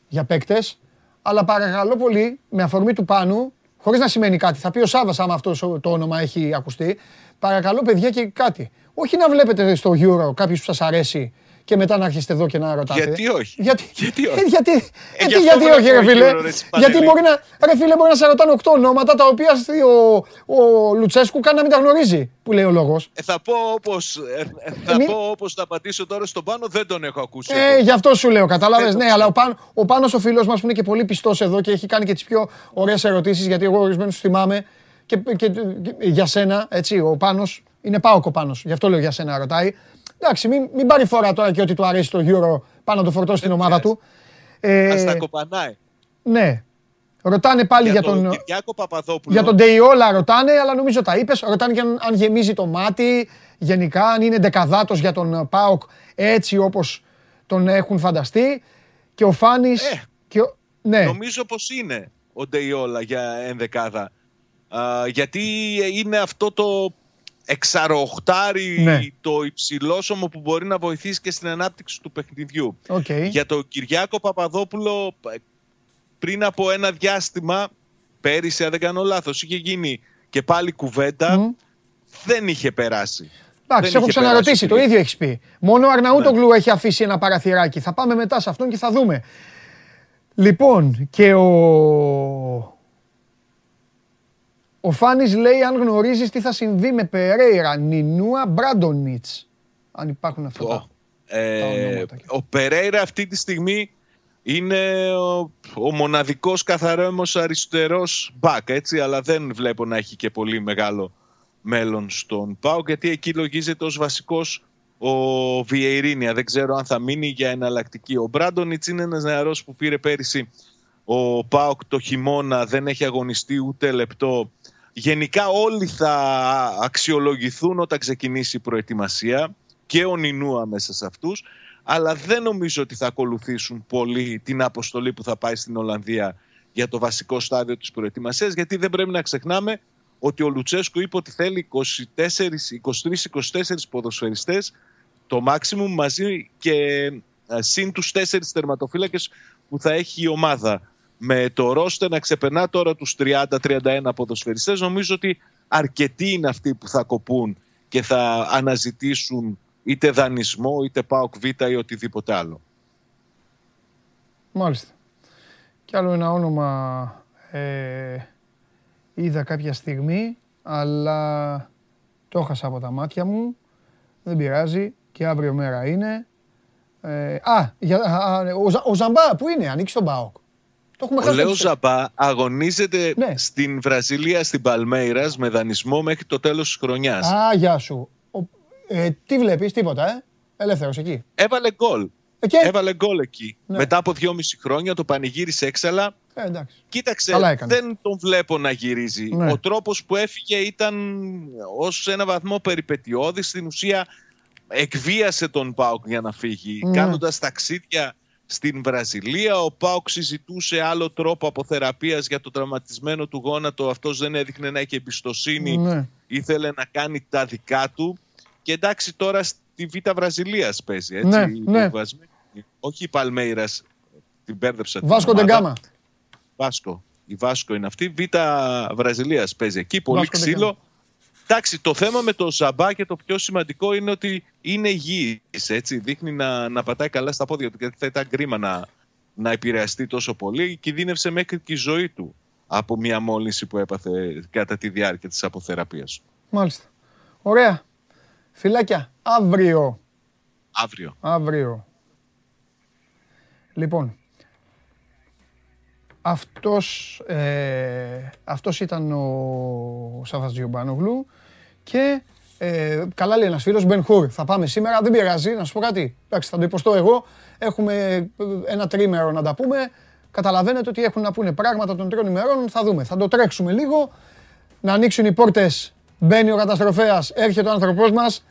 [SPEAKER 1] για παίκτες. Αλλά παρακαλώ πολύ, με αφορμή του Πάνου, χωρίς να σημαίνει κάτι, θα πει ο Σάβα άμα αυτός το όνομα έχει ακουστεί. Παρακαλώ, παιδιά, και κάτι. Όχι να βλέπετε στο Euro κάποιους που σας αρέσει και μετά να έρχεστε εδώ και να ρωτάτε.
[SPEAKER 8] Γιατί όχι;
[SPEAKER 1] Γιατί,
[SPEAKER 8] Γιατί όχι;
[SPEAKER 1] Ε, γιατί,
[SPEAKER 8] Ε,
[SPEAKER 1] γιατί,
[SPEAKER 8] γι' αυτό
[SPEAKER 1] γιατί όχι, ρε
[SPEAKER 8] βλέπω
[SPEAKER 1] φίλε;
[SPEAKER 8] Euro, ρε, εσύ,
[SPEAKER 1] Γιατί
[SPEAKER 8] Παντελή.
[SPEAKER 1] μπορεί να, ρε φίλε, μπορεί να σε ρωτάνε οκτώ ονόματα τα οποία ο, ο Λουτσέσκου καν να μην τα γνωρίζει, που λέει ο λόγος.
[SPEAKER 8] Ε, θα πω όπως, ε, ε, θα
[SPEAKER 1] Εμεί-
[SPEAKER 8] πω όπως θα πατήσω τώρα στον πάνω, δεν τον έχω ακούσει.
[SPEAKER 1] Ε,
[SPEAKER 8] εγώ.
[SPEAKER 1] γι' αυτό σου λέω, κατάλαβες;
[SPEAKER 8] Δεν το
[SPEAKER 1] Ναι,
[SPEAKER 8] ξέρω.
[SPEAKER 1] αλλά ο, Πάν, ο Πάνος ο φίλος μας που είναι και πολύ πιστός εδώ και έχει κάνει και τις πιο ωραίες ερωτήσεις, γιατί εγώ ορισμένους θυμάμαι και, και, και για σένα, έτσι. Ο Πάνος είναι πάω ο Πάνος, γι' αυτό λέω για σένα ρωτάει. Εντάξει, μην, μην πάρει φορά τώρα και ότι του αρέσει το Euro πάνω να το φορτώσει στην ομάδα του. Ε,
[SPEAKER 8] Ας τα κοπανάει.
[SPEAKER 1] ναι. Ρωτάνε πάλι για,
[SPEAKER 8] τον
[SPEAKER 1] τον,
[SPEAKER 8] Κυριάκο Παπαδόπουλο.
[SPEAKER 1] για τον Ντεϊόλα ρωτάνε, αλλά νομίζω τα είπες. Ρωτάνε και αν, αν γεμίζει το μάτι, γενικά, αν είναι ενδεκαδάτος για τον ΠΑΟΚ έτσι όπως τον έχουν φανταστεί. Και ο Φάνης.
[SPEAKER 8] Ε,
[SPEAKER 1] και ο... Ναι,
[SPEAKER 8] Νομίζω πως είναι ο Ντεϊόλα για ενδεκάδα. Α, γιατί είναι αυτό το εξαροοχτάρι
[SPEAKER 1] Ναι.
[SPEAKER 8] το υψηλόσωμο που μπορεί να βοηθήσει και στην ανάπτυξη του παιχνιδιού.
[SPEAKER 1] οκ.
[SPEAKER 8] Για τον Κυριάκο Παπαδόπουλο ε, πριν από ένα διάστημα, πέρυσι αν δεν κάνω λάθος, είχε γίνει και πάλι κουβέντα,
[SPEAKER 1] Μμ.
[SPEAKER 8] δεν είχε περάσει.
[SPEAKER 1] Εντάξει,
[SPEAKER 8] δεν
[SPEAKER 1] έχω
[SPEAKER 8] είχε
[SPEAKER 1] ξαναρωτήσει,
[SPEAKER 8] περάσει
[SPEAKER 1] το
[SPEAKER 8] πριν.
[SPEAKER 1] ίδιο έχεις πει. Μόνο ο Αρναούτογλου έχει αφήσει ένα παραθυράκι. Θα πάμε μετά σε αυτόν και θα δούμε. Λοιπόν, και ο. Ο Φάνης λέει αν γνωρίζεις τι θα συμβεί με Περέιρα, Νινούα, Μπράντονιτς. Αν υπάρχουν αυτά τα...
[SPEAKER 8] Ε,
[SPEAKER 1] τα ονόματα.
[SPEAKER 8] ο Περέιρα αυτή τη στιγμή είναι ο, ο μοναδικός καθαρόμος αριστερός μπακ, έτσι, αλλά δεν βλέπω να έχει και πολύ μεγάλο μέλλον στον ΠΑΟΚ, γιατί εκεί λογίζεται ως βασικός ο Βιεϊρίνια. Δεν ξέρω αν θα μείνει για εναλλακτική. Ο Μπράντονιτς είναι ένας νεαρός που πήρε πέρυσι ο ΠΑΟΚ το χειμώνα, δεν έχει αγωνιστεί ούτε λεπτό. Γενικά όλοι θα αξιολογηθούν όταν ξεκινήσει η προετοιμασία και ο Νινούα μέσα σε αυτούς, αλλά δεν νομίζω ότι θα ακολουθήσουν πολύ την αποστολή που θα πάει στην Ολλανδία για το βασικό στάδιο της προετοιμασίας, γιατί δεν πρέπει να ξεχνάμε ότι ο Λουτσέσκου είπε ότι θέλει 23-24 ποδοσφαιριστές το maximum μαζί και ε, συν τους τέσσερις τερματοφύλακες που θα έχει η ομάδα. Με το ρόστε να ξεπερνά τώρα τους 30-31 ποδοσφαιριστές, νομίζω ότι αρκετοί είναι αυτοί που θα κοπούν και θα αναζητήσουν είτε δανεισμό, είτε ΠΑΟΚ Β ή οτιδήποτε άλλο.
[SPEAKER 1] Μάλιστα. Κι άλλο ένα όνομα ε, είδα κάποια στιγμή, αλλά το έχασα από τα μάτια μου. Δεν πειράζει και αύριο μέρα είναι. Ε, α, για, α, α, ο, Ζα- ο Ζαμπά που είναι, ανήκει στον ΠΑΟΚ. Το έχουμε
[SPEAKER 8] Ο
[SPEAKER 1] χάσει.
[SPEAKER 8] Λέος
[SPEAKER 1] το-
[SPEAKER 8] Ζαμπά αγωνίζεται
[SPEAKER 1] Ναι.
[SPEAKER 8] στην Βραζιλία, στην Παλμέιρας, με δανεισμό μέχρι το τέλος της χρονιάς.
[SPEAKER 1] Α, γεια σου. Ο, ε, τι βλέπεις, τίποτα, ε; Ελεύθερος εκεί.
[SPEAKER 8] Έβαλε γκολ.
[SPEAKER 1] Ε, και,
[SPEAKER 8] Έβαλε γκολ εκεί.
[SPEAKER 1] Ναι.
[SPEAKER 8] Μετά από δυόμιση χρόνια το πανηγύρισε έξαλα.
[SPEAKER 1] ε, εντάξει.
[SPEAKER 8] Κοίταξε,
[SPEAKER 1] Καλά έκανε.
[SPEAKER 8] δεν τον βλέπω να γυρίζει.
[SPEAKER 1] Ναι.
[SPEAKER 8] Ο τρόπος που έφυγε ήταν ως ένα βαθμό περιπετειώδης. Στην ουσία εκβίασε τον Πάουκ για να φύγει.
[SPEAKER 1] Ναι.
[SPEAKER 8] Κάνοντας ταξίδια στην Βραζιλία. Ο Πάουκ συζητούσε άλλο τρόπο αποθεραπείας για το τραυματισμένο του γόνατο. Αυτός δεν έδειχνε να έχει εμπιστοσύνη.
[SPEAKER 1] Ναι.
[SPEAKER 8] Ήθελε να κάνει τα δικά του. Και εντάξει τώρα στη Β' Βραζιλίας παίζει. Έτσι,
[SPEAKER 1] Ναι,
[SPEAKER 8] η
[SPEAKER 1] ναι.
[SPEAKER 8] Βασμ- Όχι η Παλμέιρας. Την μπέρδεψα. την
[SPEAKER 1] Βάσκο
[SPEAKER 8] ομάδα.
[SPEAKER 1] Ντεγκάμα.
[SPEAKER 8] Βάσκο. Η Βάσκο είναι αυτή. Β' Βραζιλίας παίζει εκεί. Πολύ
[SPEAKER 1] Βάσκο
[SPEAKER 8] ξύλο.
[SPEAKER 1] Ντεγκάμα.
[SPEAKER 8] Εντάξει, το θέμα με το Ζαμπά και το πιο σημαντικό είναι ότι είναι υγιής, έτσι. Δείχνει να, να πατάει καλά στα πόδια του, γιατί θα ήταν κρίμα να, να επηρεαστεί τόσο πολύ. Κινδύνευσε μέχρι και η ζωή του από μια μόλυνση που έπαθε κατά τη διάρκεια της αποθεραπείας.
[SPEAKER 1] Μάλιστα. Ωραία. Φιλάκια. Αύριο.
[SPEAKER 8] Αύριο.
[SPEAKER 1] Αύριο. Λοιπόν, αυτός, ε, αυτός ήταν ο Σάββας Τζιομπάνογλου και ε, καλά λέει ένας φίλος, Μπεν Χουρ, θα πάμε σήμερα, δεν πειράζει, να σου πω κάτι. Εντάξει, θα το υποστώ εγώ, έχουμε ε, ένα τρίμερο να τα πούμε. Καταλαβαίνετε ότι έχουν να πούνε πράγματα των τριών ημερών, θα δούμε. Θα το τρέξουμε λίγο, να ανοίξουν οι πόρτες, μπαίνει ο καταστροφέας, έρχεται ο άνθρωπός μας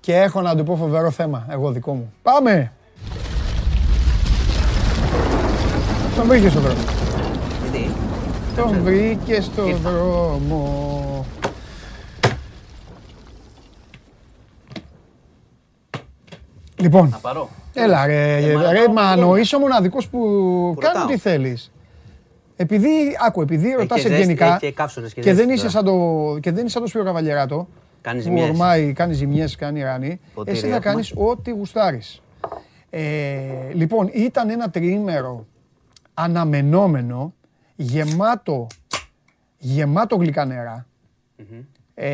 [SPEAKER 1] και έχω να του πω φοβερό θέμα, εγώ δικό μου. Πάμε! Τον βρήκες στο δρόμο. Τον βρήκες στο δρόμο. Λοιπόν,
[SPEAKER 9] Να πάρω.
[SPEAKER 1] Έλα ρε, ρε, μα είσαι ο μοναδικός που κάνει
[SPEAKER 9] ρωτάω.
[SPEAKER 1] τι θέλεις. Επειδή, άκου, επειδή ρωτάς
[SPEAKER 9] και ζέστη,
[SPEAKER 1] ευγενικά
[SPEAKER 9] έχει και καύσωνες και
[SPEAKER 1] και δεν
[SPEAKER 9] ζέστη
[SPEAKER 1] είσαι
[SPEAKER 9] τώρα.
[SPEAKER 1] σαν το, και δεν είσαι σαν το Σπύρο Καβαλιεράτο,
[SPEAKER 9] Κάνεις
[SPEAKER 1] που
[SPEAKER 9] ζημιές.
[SPEAKER 1] ορμάει, κάνεις ζημιές, κάνει ράνι,
[SPEAKER 9] Ποτήρι
[SPEAKER 1] εσύ θα
[SPEAKER 9] έχουμε.
[SPEAKER 1] κάνεις ό,τι γουστάρεις. Ε, λοιπόν, ήταν ένα τριήμερο αναμενόμενο, γεμάτο, γεμάτο γλυκά νερά, ε,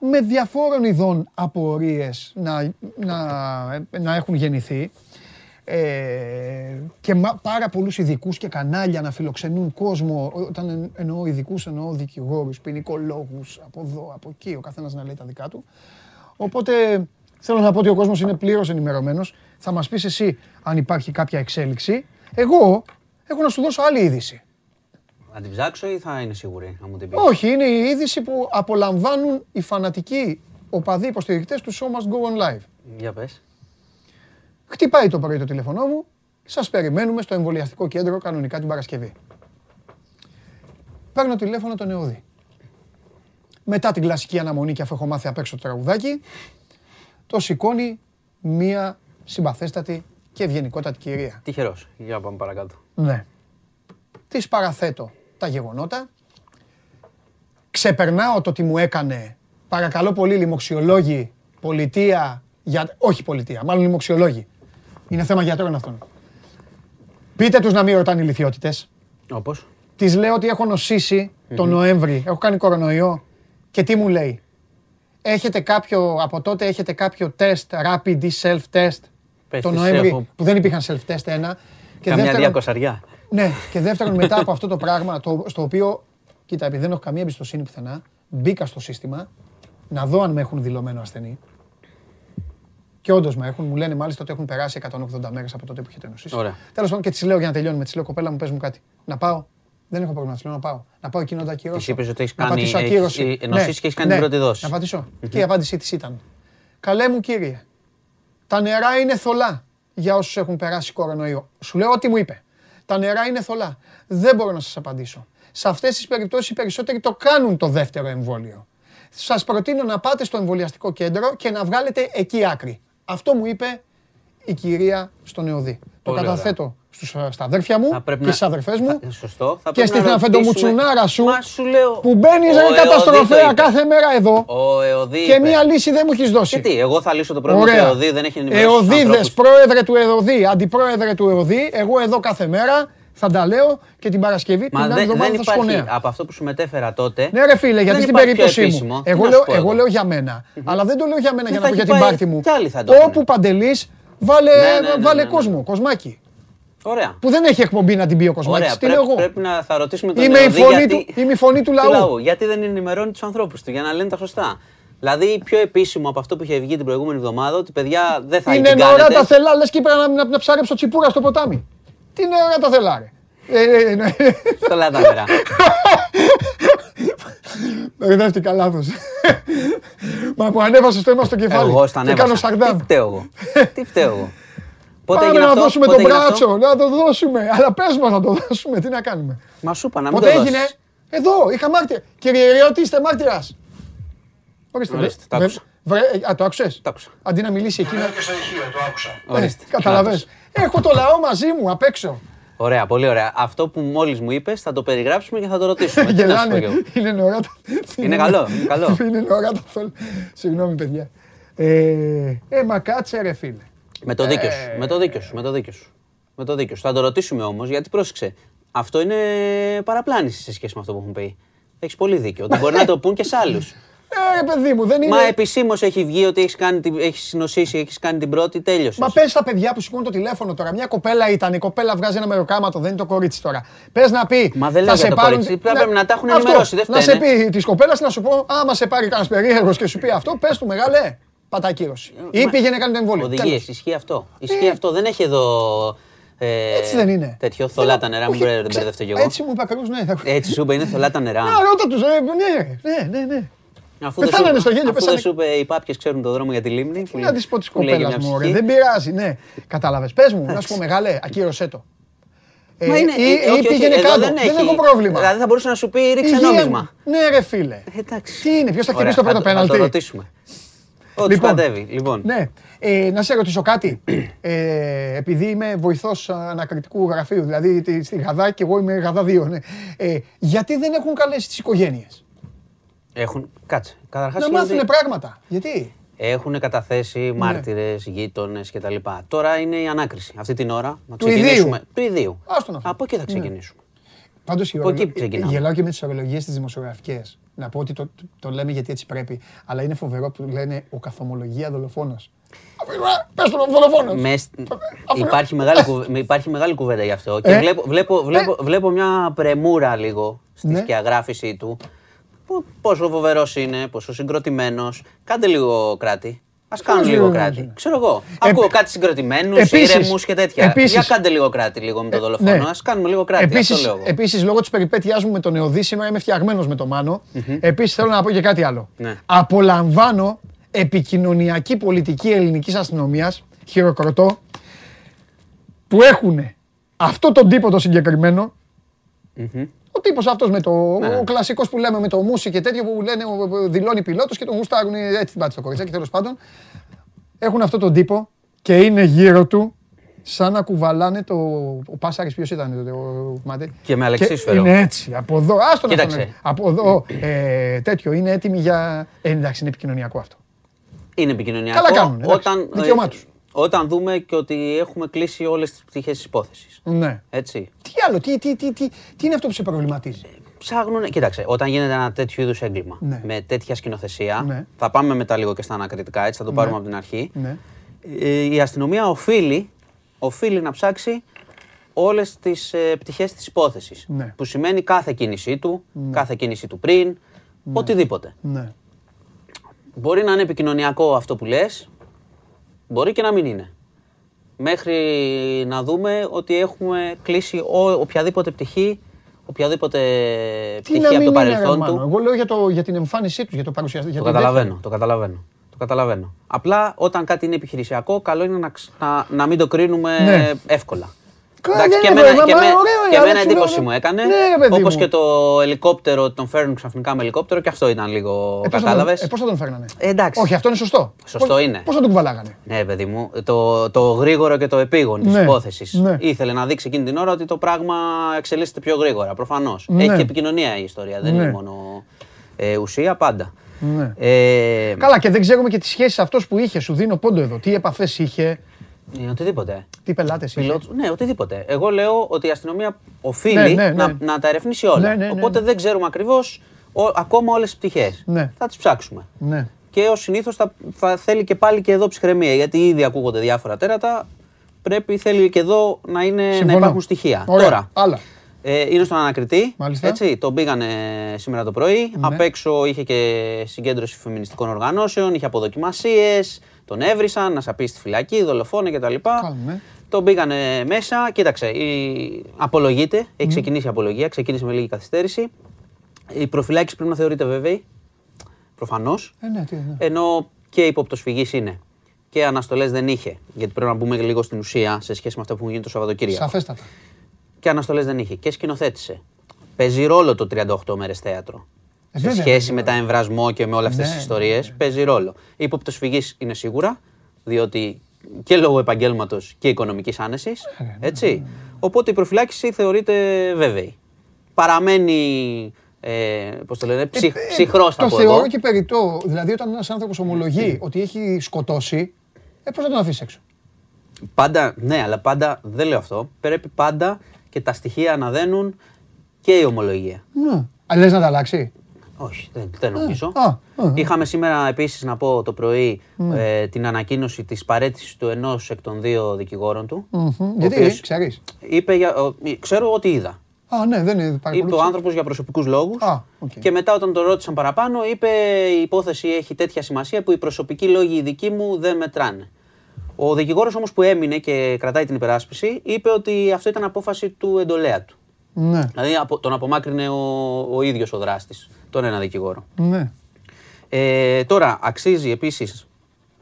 [SPEAKER 1] με διαφόρων ειδών απορίες να, να, να έχουν γεννηθεί ε, και μα- πάρα πολλούς ειδικούς και κανάλια να φιλοξενούν κόσμο. Όταν εν- εννοώ ειδικούς, εννοώ δικηγόρους, ποινικολόγους, από εδώ, από εκεί, ο καθένας να λέει τα δικά του. Οπότε θέλω να πω ότι ο κόσμος είναι πλήρως ενημερωμένος. Θα μας πεις εσύ αν υπάρχει κάποια εξέλιξη. Εγώ έχω να σου δώσω άλλη είδηση.
[SPEAKER 9] Να την ψάξω ή θα είναι σίγουρη να μου την πεις;
[SPEAKER 1] Όχι, είναι η είδηση που απολαμβάνουν οι φανατικοί οπαδοί υποστηρικτές του Show Must Go On Live.
[SPEAKER 9] Για πες.
[SPEAKER 1] Χτυπάει το πρωί το τηλέφωνό μου. Σας περιμένουμε στο εμβολιαστικό κέντρο κανονικά την Παρασκευή. Παίρνω τηλέφωνο τον Εώδη. Μετά την κλασική αναμονή και αφού έχω μάθει απ' έξω το τραγουδάκι, το σηκώνει μία συμπαθέστατη και ευγενικότατη κυρία.
[SPEAKER 9] Τυχερός. Για πάμε παρακάτω.
[SPEAKER 1] Ναι. Της παραθέτω τα γεγονότα. Ξεπερνάω το τι μου έκανε. Παρακαλώ πολύ λοιμοξιολόγοι, πολιτεία, για... όχι πολιτεία, μάλλον λοιμοξιολόγοι. Είναι θέμα γιατρών αυτών. Πείτε τους να μην ρωτάνε οι λυθιότητες.
[SPEAKER 9] Όπως.
[SPEAKER 1] Της λέω ότι έχω νοσήσει τον Νοέμβρη, έχω κάνει κορονοϊό και τι μου λέει. Έχετε κάποιο, από τότε έχετε κάποιο τεστ, rapid ή self-test;
[SPEAKER 9] Πες
[SPEAKER 1] τον
[SPEAKER 9] της,
[SPEAKER 1] Νοέμβρη,
[SPEAKER 9] έχω
[SPEAKER 1] που δεν υπήρχαν self-test ένα. Και
[SPEAKER 9] Καμιά
[SPEAKER 1] δεύτερον,
[SPEAKER 9] διακοσαριά.
[SPEAKER 1] Ναι, και δεύτερον, μετά από αυτό το πράγμα, το, στο οποίο, κοίτα, επειδή δεν έχω καμία εμπιστοσύνη πουθενά, μπήκα στο σύστημα να δω αν με έχουν δηλωμένο ασθενή. Και όντως με έχουν, μου λένε μάλιστα ότι έχουν περάσει 180 μέρες από τότε που έχετε νοσήσει.
[SPEAKER 9] Ωραία.
[SPEAKER 1] Τέλος πάντων, και της λέω για να τελειώνουμε. Της λέω, κοπέλα μου, πες μου κάτι. Να πάω. Δεν έχω πρόβλημα, της λέω να πάω. Να πάω εκείνο να τα ακυρώσω.
[SPEAKER 9] Της είπες ότι έχεις
[SPEAKER 1] Να
[SPEAKER 9] κάνει-
[SPEAKER 1] πατήσω
[SPEAKER 9] έχεις,
[SPEAKER 1] ακύρωση.
[SPEAKER 9] ε, νοσήσει και έχεις κάνει την πρώτη δόση.
[SPEAKER 1] Να πατήσω. Και η απάντησή της ήταν. Καλέ μου κύριε, τα νερά είναι θολά για όσους έχουν περάσει κορονοϊό. Σου λέω ό,τι μου είπε. Τα νερά είναι θολά. Δεν μπορώ να σας απαντήσω. Σε αυτές τις περιπτώσεις οι περισσότεροι το κάνουν το δεύτερο εμβόλιο. Σας προτείνω να πάτε στο εμβολιαστικό κέντρο και να βγάλετε εκεί άκρη. Αυτό μου είπε η κυρία στον Εωδή. Το
[SPEAKER 9] Πολύ
[SPEAKER 1] καταθέτω στους, στα αδέρφια μου
[SPEAKER 9] Θα πρέπει
[SPEAKER 1] και
[SPEAKER 9] να-
[SPEAKER 1] στις αδερφές μου.
[SPEAKER 9] θα- Σωστό. Θα
[SPEAKER 1] Και
[SPEAKER 9] πρέπει
[SPEAKER 1] στην
[SPEAKER 9] να
[SPEAKER 1] αφεντομουτσουνάρα σου,
[SPEAKER 9] Μα σου λέω.
[SPEAKER 1] που μπαίνεις
[SPEAKER 9] Ο
[SPEAKER 1] ρε
[SPEAKER 9] Εωδή
[SPEAKER 1] καταστροφέα
[SPEAKER 9] το είπε.
[SPEAKER 1] κάθε μέρα εδώ
[SPEAKER 9] Ο Εωδή
[SPEAKER 1] και
[SPEAKER 9] είπε.
[SPEAKER 1] μία λύση δεν μου έχεις δώσει.
[SPEAKER 9] Γιατί, εγώ θα λύσω το πρόβλημα του
[SPEAKER 1] Ωραία.
[SPEAKER 9] Εωδή, δεν έχει ενημερώσει τους
[SPEAKER 1] Εωδίδες,
[SPEAKER 9] ανθρώπους.
[SPEAKER 1] πρόεδρε του Εωδή, αντιπρόεδρε του Εωδή, εγώ εδώ κάθε μέρα θα τα λέω και την Παρασκευή την
[SPEAKER 9] Μα
[SPEAKER 1] άλλη
[SPEAKER 9] δεν,
[SPEAKER 1] εβδομάδα
[SPEAKER 9] δεν
[SPEAKER 1] θα σου πω
[SPEAKER 9] υπάρχει
[SPEAKER 1] νέα.
[SPEAKER 9] από αυτό που σου μετέφερα τότε.
[SPEAKER 1] Ναι ρε φίλε, γιατί
[SPEAKER 9] δεν
[SPEAKER 1] στην
[SPEAKER 9] υπάρχει πιο
[SPEAKER 1] περίπτωσή
[SPEAKER 9] επίσημο.
[SPEAKER 1] μου,
[SPEAKER 9] Τι
[SPEAKER 1] εγώ
[SPEAKER 9] να
[SPEAKER 1] λέω,
[SPEAKER 9] σου πω
[SPEAKER 1] εγώ
[SPEAKER 9] εγώ;
[SPEAKER 1] λέω για μένα, αλλά δεν το λέω για μένα για
[SPEAKER 9] Δεν
[SPEAKER 1] να
[SPEAKER 9] θα
[SPEAKER 1] πω για
[SPEAKER 9] έχει
[SPEAKER 1] την
[SPEAKER 9] πάει
[SPEAKER 1] πάρτη μου.
[SPEAKER 9] κι άλλοι θα το
[SPEAKER 1] Όπου Παντελής, βάλε,
[SPEAKER 9] Ναι, ναι, ναι,
[SPEAKER 1] βάλε
[SPEAKER 9] ναι, ναι.
[SPEAKER 1] κόσμο, κοσμάκι.
[SPEAKER 9] Ωραία.
[SPEAKER 1] Που δεν έχει εκπομπή να την πει ο
[SPEAKER 9] Ωραία,
[SPEAKER 1] κοσμάκης, την λέω
[SPEAKER 9] πρέπει,
[SPEAKER 1] εγώ.
[SPEAKER 9] πρέπει να θα ρωτήσουμε τον
[SPEAKER 1] Είμαι η
[SPEAKER 9] Εωδή
[SPEAKER 1] φωνή
[SPEAKER 9] γιατί...
[SPEAKER 1] του- είμαι η φωνή του λαού.
[SPEAKER 9] Γιατί δεν ενημερώνει τους ανθρώπους του για να λένε τα σωστά. Δηλαδή, πιο επίσημο από αυτό που είχε βγει την προηγούμενη εβδομάδα, ότι παιδιά δεν θα
[SPEAKER 1] Είναι
[SPEAKER 9] την
[SPEAKER 1] νωρά
[SPEAKER 9] κάνετε.
[SPEAKER 1] τα θελά, λες και είπα να, να, να ψάρεψω τσιπούρα στο ποτάμι. Τι είναι ωραία τα θελά ρε. Ε, ε, ναι.
[SPEAKER 9] Στο λέω τα νερά.
[SPEAKER 1] Μπερδεύτηκα λάθος. Μα που ανέβασες το αίμα στο κεφάλι.
[SPEAKER 9] Εγώ στα
[SPEAKER 1] και κάνω
[SPEAKER 9] ανέβασα. Τι
[SPEAKER 1] σαρδάμ.
[SPEAKER 9] φταίω εγώ. Τι φταίω εγώ. Πότε
[SPEAKER 1] Πάμε
[SPEAKER 9] έγινε
[SPEAKER 1] να
[SPEAKER 9] αυτό,
[SPEAKER 1] δώσουμε
[SPEAKER 9] πότε
[SPEAKER 1] τον
[SPEAKER 9] έγινε αυτό;
[SPEAKER 1] μπράτσο, να το δώσουμε. Αλλά πες μας να το δώσουμε, τι να κάνουμε.
[SPEAKER 9] Μα σου είπα να μην
[SPEAKER 1] Πότε
[SPEAKER 9] το
[SPEAKER 1] έγινε,
[SPEAKER 9] δώσεις.
[SPEAKER 1] εδώ, είχα μάρτυρα. Κύριε Ριώτη, είστε μάρτυρας. Ορίστε,
[SPEAKER 9] Ορίστε,
[SPEAKER 1] βρε-
[SPEAKER 9] το άκουσα.
[SPEAKER 1] βρε- ε, Α, το άκουσες;
[SPEAKER 9] Το άκουσα.
[SPEAKER 1] Αντί να μιλήσει εκείνα.
[SPEAKER 4] και στο ηχείο, το άκουσα.
[SPEAKER 9] Ορίστε.
[SPEAKER 1] Ε, Καταλαβες. Έχω το λαό μαζί μου απ' έξω.
[SPEAKER 9] Ωραία, πολύ ωραία. Αυτό που μόλις μου είπες θα το περιγράψουμε και θα το ρωτήσουμε. Τι να σου πω
[SPEAKER 1] Γελάνε.
[SPEAKER 9] κι εγώ.
[SPEAKER 1] Είναι νωρά τα...
[SPEAKER 9] Είναι καλό, είναι καλό.
[SPEAKER 1] Είναι νωρά τα θέλω. Συγγνώμη, παιδιά. Ε, ε, μα κάτσε ρε φίλε.
[SPEAKER 9] Με το δίκιο
[SPEAKER 1] Ε.
[SPEAKER 9] σου. Με το δίκιο σου. Με το δίκιο σου. Με το δίκιο σου. Θα το ρωτήσουμε όμως γιατί πρόσεξε. Αυτό είναι παραπλάνηση σε σχέση με αυτό που έχουν πει. Έχεις πολύ δίκιο. Ότι μπορεί να το πούν και σε άλλους.
[SPEAKER 1] Ε, ρε παιδί μου, δεν είναι...
[SPEAKER 9] Μα επισήμως έχει βγει ότι έχεις έχεις νοσήσει, έχεις κάνει την πρώτη, τέλειωσες.
[SPEAKER 1] Μα πες στα παιδιά που σηκώνουν το τηλέφωνο τώρα. Μια κοπέλα ήταν. Η κοπέλα βγάζει ένα μεροκάματο, δεν είναι το κορίτσι τώρα. Πες να πει.
[SPEAKER 9] Μα δεν
[SPEAKER 1] θα
[SPEAKER 9] λέω
[SPEAKER 1] σε
[SPEAKER 9] για το
[SPEAKER 1] πάρουν-
[SPEAKER 9] κορίτσι, πρέπει
[SPEAKER 1] Ναι,
[SPEAKER 9] να τα έχουν
[SPEAKER 1] αυτό,
[SPEAKER 9] ενημερώσει, δεν
[SPEAKER 1] Να σε
[SPEAKER 9] φταίνε.
[SPEAKER 1] πει της κοπέλας να σου πω, άμα σε πάρει κανένας περίεργος και σου πει αυτό, πες του μεγάλε. Πατά κύρωση. Ή
[SPEAKER 9] Μα-
[SPEAKER 1] πήγαινε κάνει το εμβόλιο.
[SPEAKER 9] Οδηγίες,
[SPEAKER 1] Τέλος.
[SPEAKER 9] ισχύει αυτό. Ισχύει
[SPEAKER 1] Ε.
[SPEAKER 9] αυτό. Δεν έχει εδώ. Ε,
[SPEAKER 1] Έτσι δεν είναι.
[SPEAKER 9] Τέτοιο θολά τα νερά, μην
[SPEAKER 1] Όχι,
[SPEAKER 9] μπερδε-
[SPEAKER 1] ξε-
[SPEAKER 9] μπερδευτώ κι εγώ.
[SPEAKER 1] Έτσι μου είπε ακριβώς, ναι. θα-
[SPEAKER 9] Έτσι σου είπε, είναι θολά τα νερά.
[SPEAKER 1] Α, ρώτα τους, ναι, ναι, ναι, ναι.
[SPEAKER 9] Αφού δεν
[SPEAKER 1] Πεθάνανε
[SPEAKER 9] σου-
[SPEAKER 1] στο γέλιο,
[SPEAKER 9] αφού
[SPEAKER 1] πέσανε.
[SPEAKER 9] δεν σου είπε οι πάπιες ξέρουν τον δρόμο για τη λίμνη.
[SPEAKER 1] Τι να τη πω της
[SPEAKER 9] που λέγει
[SPEAKER 1] κοπέλας
[SPEAKER 9] μια
[SPEAKER 1] μου,
[SPEAKER 9] ψυχή.
[SPEAKER 1] ρε. Δεν πειράζει, ναι. Κατάλαβες. Πες μου, να σου πω μεγάλε, ακύρωσέ το. Ε,
[SPEAKER 9] Μα είναι,
[SPEAKER 1] ή,
[SPEAKER 9] ε,
[SPEAKER 1] ή
[SPEAKER 9] όχι, όχι,
[SPEAKER 1] πήγαινε
[SPEAKER 9] εδώ
[SPEAKER 1] κάτω.
[SPEAKER 9] δεν
[SPEAKER 1] Δεν,
[SPEAKER 9] έχει-
[SPEAKER 1] έχω πρόβλημα.
[SPEAKER 9] Δηλαδή θα μπορούσε να σου πει ρίξε
[SPEAKER 1] Υγεία
[SPEAKER 9] νόμισμα.
[SPEAKER 1] μου. Ναι, ρε φίλε.
[SPEAKER 9] Εντάξει.
[SPEAKER 1] Τι είναι, ποιος θα
[SPEAKER 9] Ωραία,
[SPEAKER 1] χτυπήσει το πρώτο
[SPEAKER 9] θα- Θα το
[SPEAKER 1] πέναλτι;
[SPEAKER 9] ρωτήσουμε. Ό,τι
[SPEAKER 1] Λοιπόν,
[SPEAKER 9] κατέβει. Λοιπόν,
[SPEAKER 1] Ναι. Ε, να σε ρωτήσω κάτι. Ε, επειδή είμαι βοηθός ανακριτικού γραφείου, δηλαδή τη- στη Γαδά και εγώ είμαι Γαδά 2. Ναι. Ε, γιατί δεν έχουν καλέσει τις οικογένειες;
[SPEAKER 9] έχουν. Κάτσε. Καταρχάς
[SPEAKER 1] Να
[SPEAKER 9] γίνεται-
[SPEAKER 1] μάθουν πράγματα. Γιατί;
[SPEAKER 9] Έχουν καταθέσει μάρτυρες, γείτονες κτλ. Τώρα είναι η ανάκριση. Αυτή την ώρα να
[SPEAKER 1] Του
[SPEAKER 9] ξεκινήσουμε.
[SPEAKER 1] ιδίου.
[SPEAKER 9] Του ιδίου.
[SPEAKER 1] Άστον αυτό.
[SPEAKER 9] Από εκεί θα
[SPEAKER 1] Ναι.
[SPEAKER 9] ξεκινήσουμε.
[SPEAKER 1] Πάντως
[SPEAKER 9] Από εκεί ξεκινάμε.
[SPEAKER 1] γελάω και με τις ορολογίες τις δημοσιογραφικές. Να πω ότι το, το, το λέμε γιατί έτσι πρέπει. Αλλά είναι φοβερό που λένε ο καθομολογία δολοφόνος. Πες τον δολοφόνος.
[SPEAKER 9] Με σ- υπάρχει, μεγάλη, κουβ- υπάρχει μεγάλη κουβέντα γι' αυτό. Και
[SPEAKER 1] Ε.
[SPEAKER 9] βλέπω, βλέπω, βλέπω, βλέπω μια πρεμούρα λίγο στη
[SPEAKER 1] Ναι.
[SPEAKER 9] σκιαγράφηση του. Που, πόσο φοβερός είναι, πόσο συγκροτημένος. Κάντε λίγο κράτη. Α κάνουν λίγο
[SPEAKER 1] συγκροτημένος
[SPEAKER 9] κράτη.
[SPEAKER 1] είναι;
[SPEAKER 9] Ξέρω εγώ.
[SPEAKER 1] Ε,
[SPEAKER 9] Ακούω κάτι συγκροτημένου,
[SPEAKER 1] επίσης-
[SPEAKER 9] ήρεμους και τέτοια.
[SPEAKER 1] επίσης-
[SPEAKER 9] Για κάντε λίγο κράτη λίγο με τον δολοφόνο.
[SPEAKER 1] ναι.
[SPEAKER 9] Α κάνουμε λίγο κράτη.
[SPEAKER 1] Επίσης,
[SPEAKER 9] αυτό λέω εγώ.
[SPEAKER 1] επίσης, λόγω της περιπέτειάς μου με τον Εωδή, σήμερα είμαι φτιαγμένος με τον Μάνο. Επίσης, θέλω να πω και κάτι άλλο.
[SPEAKER 9] Ναι.
[SPEAKER 1] Απολαμβάνω επικοινωνιακή πολιτική ελληνικής αστυνομίας, χειροκροτώ, που έχουν αυτό τον τύπο το συγκεκριμένο, ο τύπος αυτός με το,
[SPEAKER 9] Ναι.
[SPEAKER 1] ο κλασικός που λέμε με το μουσι και τέτοιο που λένε ο- ο- δηλώνει πιλότος και τον γουστάρουν έτσι την πάτη στο κοριτσάκι τέλος πάντων. Έχουν αυτό τον τύπο και είναι γύρω του σαν να κουβαλάνε το. Ο Πάσαρης ποιος ήταν, το, το μάτι.
[SPEAKER 9] Και με Αλεξίσφαιρο.
[SPEAKER 1] Είναι έτσι, από εδώ. Άστον αυτό.
[SPEAKER 9] Κοίταξε.
[SPEAKER 1] ναι. Από εδώ, ε, τέτοιο, είναι έτοιμοι για. Ε, εντάξει, είναι επικοινωνιακό αυτό.
[SPEAKER 9] Είναι επικοινωνιακό.
[SPEAKER 1] Καλά κάνουν, εντάξει.
[SPEAKER 9] όταν,
[SPEAKER 1] Δικαίωμά
[SPEAKER 9] ε,
[SPEAKER 1] τους.
[SPEAKER 9] Όταν δούμε και ότι έχουμε κλείσει όλες τις πτυχές της υπόθεσης.
[SPEAKER 1] Ναι.
[SPEAKER 9] Έτσι.
[SPEAKER 1] Τι άλλο, τι, τι, τι, τι, τι είναι αυτό που σε προβληματίζει;
[SPEAKER 9] Ψάχνουν. Κοίταξε, όταν γίνεται ένα τέτοιο είδους έγκλημα
[SPEAKER 1] Ναι.
[SPEAKER 9] με τέτοια σκηνοθεσία.
[SPEAKER 1] Ναι.
[SPEAKER 9] Θα πάμε μετά λίγο και στα ανακριτικά, έτσι θα το πάρουμε από την αρχή.
[SPEAKER 1] Ναι.
[SPEAKER 9] Ε, Η αστυνομία οφείλει, οφείλει να ψάξει όλες τις ε, πτυχές της υπόθεσης.
[SPEAKER 1] Ναι.
[SPEAKER 9] Που σημαίνει κάθε κίνησή του, κάθε κίνησή του πριν, οτιδήποτε.
[SPEAKER 1] Ναι.
[SPEAKER 9] Μπορεί να είναι επικοινωνιακό αυτό που λες, μπορεί και να μην είναι. Μέχρι να δούμε ότι έχουμε κλείσει ο- οποιαδήποτε πτυχή, οποιαδήποτε
[SPEAKER 1] Τι
[SPEAKER 9] πτυχή
[SPEAKER 1] να
[SPEAKER 9] από
[SPEAKER 1] μην
[SPEAKER 9] το
[SPEAKER 1] είναι, ρε
[SPEAKER 9] παρελθόν
[SPEAKER 1] Μάνο.
[SPEAKER 9] του.
[SPEAKER 1] Εγώ λέω για, το, για την εμφάνισή τους, για το παρουσιαστή.
[SPEAKER 9] Το καταλαβαίνω, το καταλαβαίνω. Το καταλαβαίνω. Απλά όταν κάτι είναι επιχειρησιακό, καλό είναι να, ξ- να, να μην το κρίνουμε
[SPEAKER 1] Ναι.
[SPEAKER 9] εύκολα.
[SPEAKER 1] Καλά,
[SPEAKER 9] Εντάξει,
[SPEAKER 1] ναι,
[SPEAKER 9] και
[SPEAKER 1] ρε,
[SPEAKER 9] εμένα,
[SPEAKER 1] μα-
[SPEAKER 9] και
[SPEAKER 1] μα,
[SPEAKER 9] με-
[SPEAKER 1] ωραίο
[SPEAKER 9] και
[SPEAKER 1] είναι,
[SPEAKER 9] εμένα
[SPEAKER 1] αλλά σου
[SPEAKER 9] εντύπωση
[SPEAKER 1] λέω,
[SPEAKER 9] μου έκανε.
[SPEAKER 1] ναι, ρε, παιδί
[SPEAKER 9] Όπως
[SPEAKER 1] μου.
[SPEAKER 9] και το ελικόπτερο ότι τον φέρνουν ξαφνικά με ελικόπτερο και αυτό ήταν λίγο.
[SPEAKER 1] Ε, πώς θα τον-
[SPEAKER 9] Κατάλαβες.
[SPEAKER 1] ε, πώς θα τον φέρνανε;
[SPEAKER 9] Ε, εντάξει.
[SPEAKER 1] Όχι, αυτό είναι σωστό.
[SPEAKER 9] Σωστό
[SPEAKER 1] Πώς-
[SPEAKER 9] είναι.
[SPEAKER 1] Πώς θα τον κουβαλάγανε;
[SPEAKER 9] Ναι, παιδί μου, το, το γρήγορο και το επίγον της
[SPEAKER 1] Ναι,
[SPEAKER 9] υπόθεσης.
[SPEAKER 1] ναι.
[SPEAKER 9] Ήθελε να δείξει εκείνη την ώρα ότι το πράγμα εξελίσσεται πιο γρήγορα. Προφανώς.
[SPEAKER 1] Ναι.
[SPEAKER 9] Έχει και επικοινωνία η ιστορία, δεν
[SPEAKER 1] Ναι.
[SPEAKER 9] είναι μόνο ε, ουσία, πάντα.
[SPEAKER 1] Ναι.
[SPEAKER 9] Ε,
[SPEAKER 1] Καλά, και δεν ξέρουμε και τις σχέσεις αυτός που είχε. Σου δίνω πόντο εδώ. Τι επαφέ είχε,
[SPEAKER 9] ε, οτιδήποτε.
[SPEAKER 1] τι πελάτες είχε.
[SPEAKER 9] Πιλότους, ναι, οτιδήποτε. Εγώ λέω ότι η αστυνομία οφείλει
[SPEAKER 1] Ναι, ναι, ναι.
[SPEAKER 9] Να, να τα ερευνήσει όλα.
[SPEAKER 1] Ναι, ναι, ναι,
[SPEAKER 9] Οπότε
[SPEAKER 1] ναι.
[SPEAKER 9] δεν ξέρουμε ακριβώς ακόμα όλες τις πτυχές.
[SPEAKER 1] Ναι.
[SPEAKER 9] Θα τις ψάξουμε.
[SPEAKER 1] Ναι.
[SPEAKER 9] Και ως συνήθως θα, θα θέλει και πάλι και εδώ ψυχραιμία. Γιατί ήδη ακούγονται διάφορα τέρατα. Πρέπει θέλει και εδώ να, είναι, να
[SPEAKER 1] Συμφωνώ.
[SPEAKER 9] υπάρχουν στοιχεία.
[SPEAKER 1] Ωραία.
[SPEAKER 9] Τώρα,
[SPEAKER 1] Άλλα.
[SPEAKER 9] ε, είναι στον ανακριτή.
[SPEAKER 1] Μάλιστα.
[SPEAKER 9] Έτσι, τον πήγανε σήμερα το πρωί.
[SPEAKER 1] Ναι.
[SPEAKER 9] Απ' έξω είχε και συγκέντρωση φεμινιστικών οργανώσεων, είχε αποδοκιμασίες. Τον έβρισαν, να σαπεί στη φυλακή, δολοφόνο κτλ.
[SPEAKER 1] Καλά, ναι.
[SPEAKER 9] Τον πήγανε μέσα. Κοίταξε, η... απολογείται. Έχει ξεκινήσει η απολογία. Ξεκίνησε με λίγη καθυστέρηση. Η προφυλάκηση πρέπει να θεωρείται βέβαιη. Προφανώς.
[SPEAKER 1] Ε, ναι, τι, ναι.
[SPEAKER 9] Ενώ και υποπτωσφυγή είναι. Και αναστολές δεν είχε. Γιατί πρέπει να μπούμε λίγο στην ουσία σε σχέση με αυτά που έχουν γίνει το Σαββατοκύριακο.
[SPEAKER 1] Σαφέστατα.
[SPEAKER 9] Και αναστολές δεν είχε. Και σκηνοθέτησε. Παίζει ρόλο το 38 μέρες θέατρο.
[SPEAKER 1] Ε,
[SPEAKER 9] σε
[SPEAKER 1] βέβαια,
[SPEAKER 9] σχέση
[SPEAKER 1] βέβαια.
[SPEAKER 9] με τα εμβρασμό και με όλες αυτές
[SPEAKER 1] Ναι,
[SPEAKER 9] τις
[SPEAKER 1] ναι,
[SPEAKER 9] ιστορίες, παίζει ρόλο. Η υποπτωσφυγή είναι σίγουρα, διότι και λόγω επαγγέλματος και οικονομικής άνεσης.
[SPEAKER 1] ναι,
[SPEAKER 9] Έτσι. Οπότε η προφυλάκηση θεωρείται βέβαιη. Παραμένει. Ε, πώς το λένε, ψυχ,
[SPEAKER 1] Ε, ε,
[SPEAKER 9] ψυχρός θα
[SPEAKER 1] Το
[SPEAKER 9] πω
[SPEAKER 1] θεωρώ
[SPEAKER 9] εγώ.
[SPEAKER 1] και περιττό. Δηλαδή, όταν ένας άνθρωπος ομολογεί ότι έχει σκοτώσει, ε, πώς θα τον αφήσεις έξω;
[SPEAKER 9] Πάντα, ναι, αλλά πάντα δεν λέω αυτό. Πρέπει πάντα και τα στοιχεία να δένουν και η ομολογία.
[SPEAKER 1] Ναι. Αλλά λες να τα αλλάξει;
[SPEAKER 9] Όχι, δεν, δεν νομίζω.
[SPEAKER 1] α, α.
[SPEAKER 9] Είχαμε σήμερα επίσης να πω το πρωί ε, την ανακοίνωση της παρέτησης του ενός εκ των δύο δικηγόρων του.
[SPEAKER 1] Μμμ.
[SPEAKER 9] ο
[SPEAKER 1] Γιατί,
[SPEAKER 9] οποίος
[SPEAKER 1] ξέρεις.
[SPEAKER 9] Είπε για, ο- ξέρω ότι είδα.
[SPEAKER 1] Α, ναι, δεν είναι
[SPEAKER 9] Είπε ο
[SPEAKER 1] παρακολούθηση.
[SPEAKER 9] άνθρωπος για προσωπικούς λόγους
[SPEAKER 1] Α, οκ.
[SPEAKER 9] και μετά όταν τον ρώτησαν παραπάνω είπε η υπόθεση έχει τέτοια σημασία που οι προσωπικοί λόγοι οι δικοί μου δεν μετράνε. Ο δικηγόρος όμως που έμεινε και κρατάει την υπεράσπιση είπε ότι αυτό ήταν απόφαση του εντολέα του.
[SPEAKER 1] Ναι,
[SPEAKER 9] Δηλαδή απο- τον απομάκρυνε ο, ο ίδιος ο δράστης, τον ένα δικηγόρο.
[SPEAKER 1] ναι.
[SPEAKER 9] Ε, τώρα, αξίζει επίσης,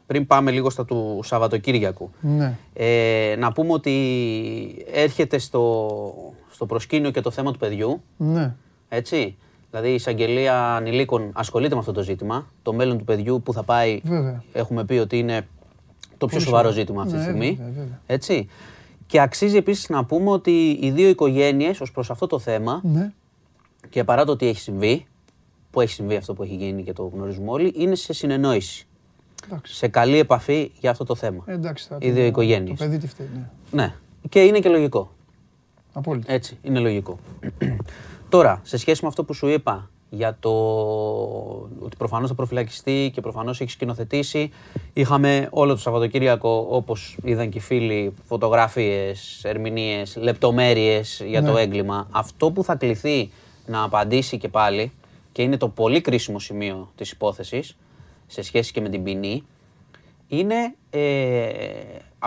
[SPEAKER 9] πριν πάμε λίγο στα του Σαββατοκύριακου,
[SPEAKER 1] ναι.
[SPEAKER 9] ε, να πούμε ότι έρχεται στο, στο προσκήνιο και το θέμα του παιδιού,
[SPEAKER 1] ναι.
[SPEAKER 9] έτσι. Δηλαδή η εισαγγελία ανηλίκων ασχολείται με αυτό το ζήτημα. Το μέλλον του παιδιού που θα πάει,
[SPEAKER 1] Βέβαια.
[SPEAKER 9] έχουμε πει ότι είναι το πιο
[SPEAKER 1] Πολύ
[SPEAKER 9] σοβαρό
[SPEAKER 1] σοβαρό.
[SPEAKER 9] ζήτημα αυτή τη
[SPEAKER 1] Ναι,
[SPEAKER 9] στιγμή.
[SPEAKER 1] βέβαια, βέβαια.
[SPEAKER 9] Έτσι. Και αξίζει επίσης να πούμε ότι οι δύο οικογένειες ως προς αυτό το θέμα
[SPEAKER 1] Ναι.
[SPEAKER 9] και παρά το τι έχει συμβεί, που έχει συμβεί αυτό που έχει γίνει και το γνωρίζουμε όλοι, είναι σε συνεννόηση.
[SPEAKER 1] Εντάξει.
[SPEAKER 9] Σε καλή επαφή για αυτό το θέμα.
[SPEAKER 1] Ε, εντάξει, θα
[SPEAKER 9] Οι
[SPEAKER 1] το-
[SPEAKER 9] δύο οικογένειες.
[SPEAKER 1] Το παιδί τι φταίει. Ναι.
[SPEAKER 9] Ναι. Και είναι και λογικό.
[SPEAKER 1] Απόλυτα.
[SPEAKER 9] Έτσι, είναι λογικό. Τώρα, σε σχέση με αυτό που σου είπα για το ότι προφανώς θα προφυλακιστεί και προφανώς έχει σκηνοθετήσει, είχαμε όλο το Σαββατοκύριακο, όπως είδαν και οι φίλοι, φωτογραφίες, ερμηνείες, λεπτομέρειες για το
[SPEAKER 1] Ναι.
[SPEAKER 9] έγκλημα. Αυτό που θα κληθεί να απαντήσει και πάλι, και είναι το πολύ κρίσιμο σημείο της υπόθεσης, σε σχέση και με την ποινή, είναι. Ε,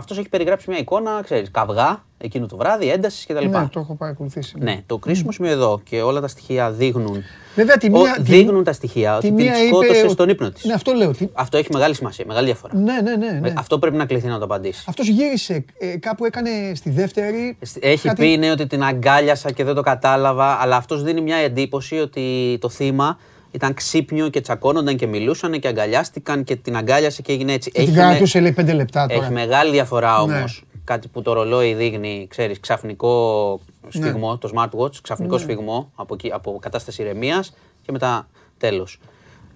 [SPEAKER 9] αυτός έχει περιγράψει μια εικόνα, ξέρεις, καυγά εκείνο το βράδυ, έντασης κτλ.
[SPEAKER 1] Ναι, το έχω παρακολουθήσει.
[SPEAKER 9] Ναι, το κρίσιμο σημείο εδώ και όλα τα στοιχεία δείχνουν.
[SPEAKER 1] Βέβαια, τη
[SPEAKER 9] Ο-
[SPEAKER 1] μία- τη-
[SPEAKER 9] δείχνουν τα στοιχεία
[SPEAKER 1] τη
[SPEAKER 9] ότι
[SPEAKER 1] μία
[SPEAKER 9] την
[SPEAKER 1] είπε
[SPEAKER 9] σκότωσες
[SPEAKER 1] ότι-
[SPEAKER 9] στον ύπνο της.
[SPEAKER 1] Ναι, αυτό λέω. Τι...
[SPEAKER 9] Αυτό έχει μεγάλη σημασία, μεγάλη διαφορά.
[SPEAKER 1] Ναι, ναι, ναι. ναι.
[SPEAKER 9] Αυτό πρέπει να κληθεί να το απαντήσει.
[SPEAKER 1] Αυτός γύρισε, ε, κάπου έκανε στη δεύτερη.
[SPEAKER 9] Έχει
[SPEAKER 1] κάτι-
[SPEAKER 9] πει ναι, ότι την αγκάλιασα και δεν το κατάλαβα, αλλά αυτός δίνει μια εντύπωση ότι το θύμα ήταν ξύπνιο και τσακώνονταν και μιλούσαν και αγκαλιάστηκαν και την αγκάλιασε και έγινε έτσι.
[SPEAKER 1] Και την
[SPEAKER 9] με-
[SPEAKER 1] κρατούσε λέει πέντε λεπτά τώρα.
[SPEAKER 9] Έχει μεγάλη διαφορά
[SPEAKER 1] Ναι.
[SPEAKER 9] όμως. Κάτι που το ρολόι δείχνει, ξέρεις, ξαφνικό σφιγμό, το smartwatch, ξαφνικό
[SPEAKER 1] Ναι.
[SPEAKER 9] σφιγμό από, εκεί- από κατάσταση ηρεμίας και μετά τέλος.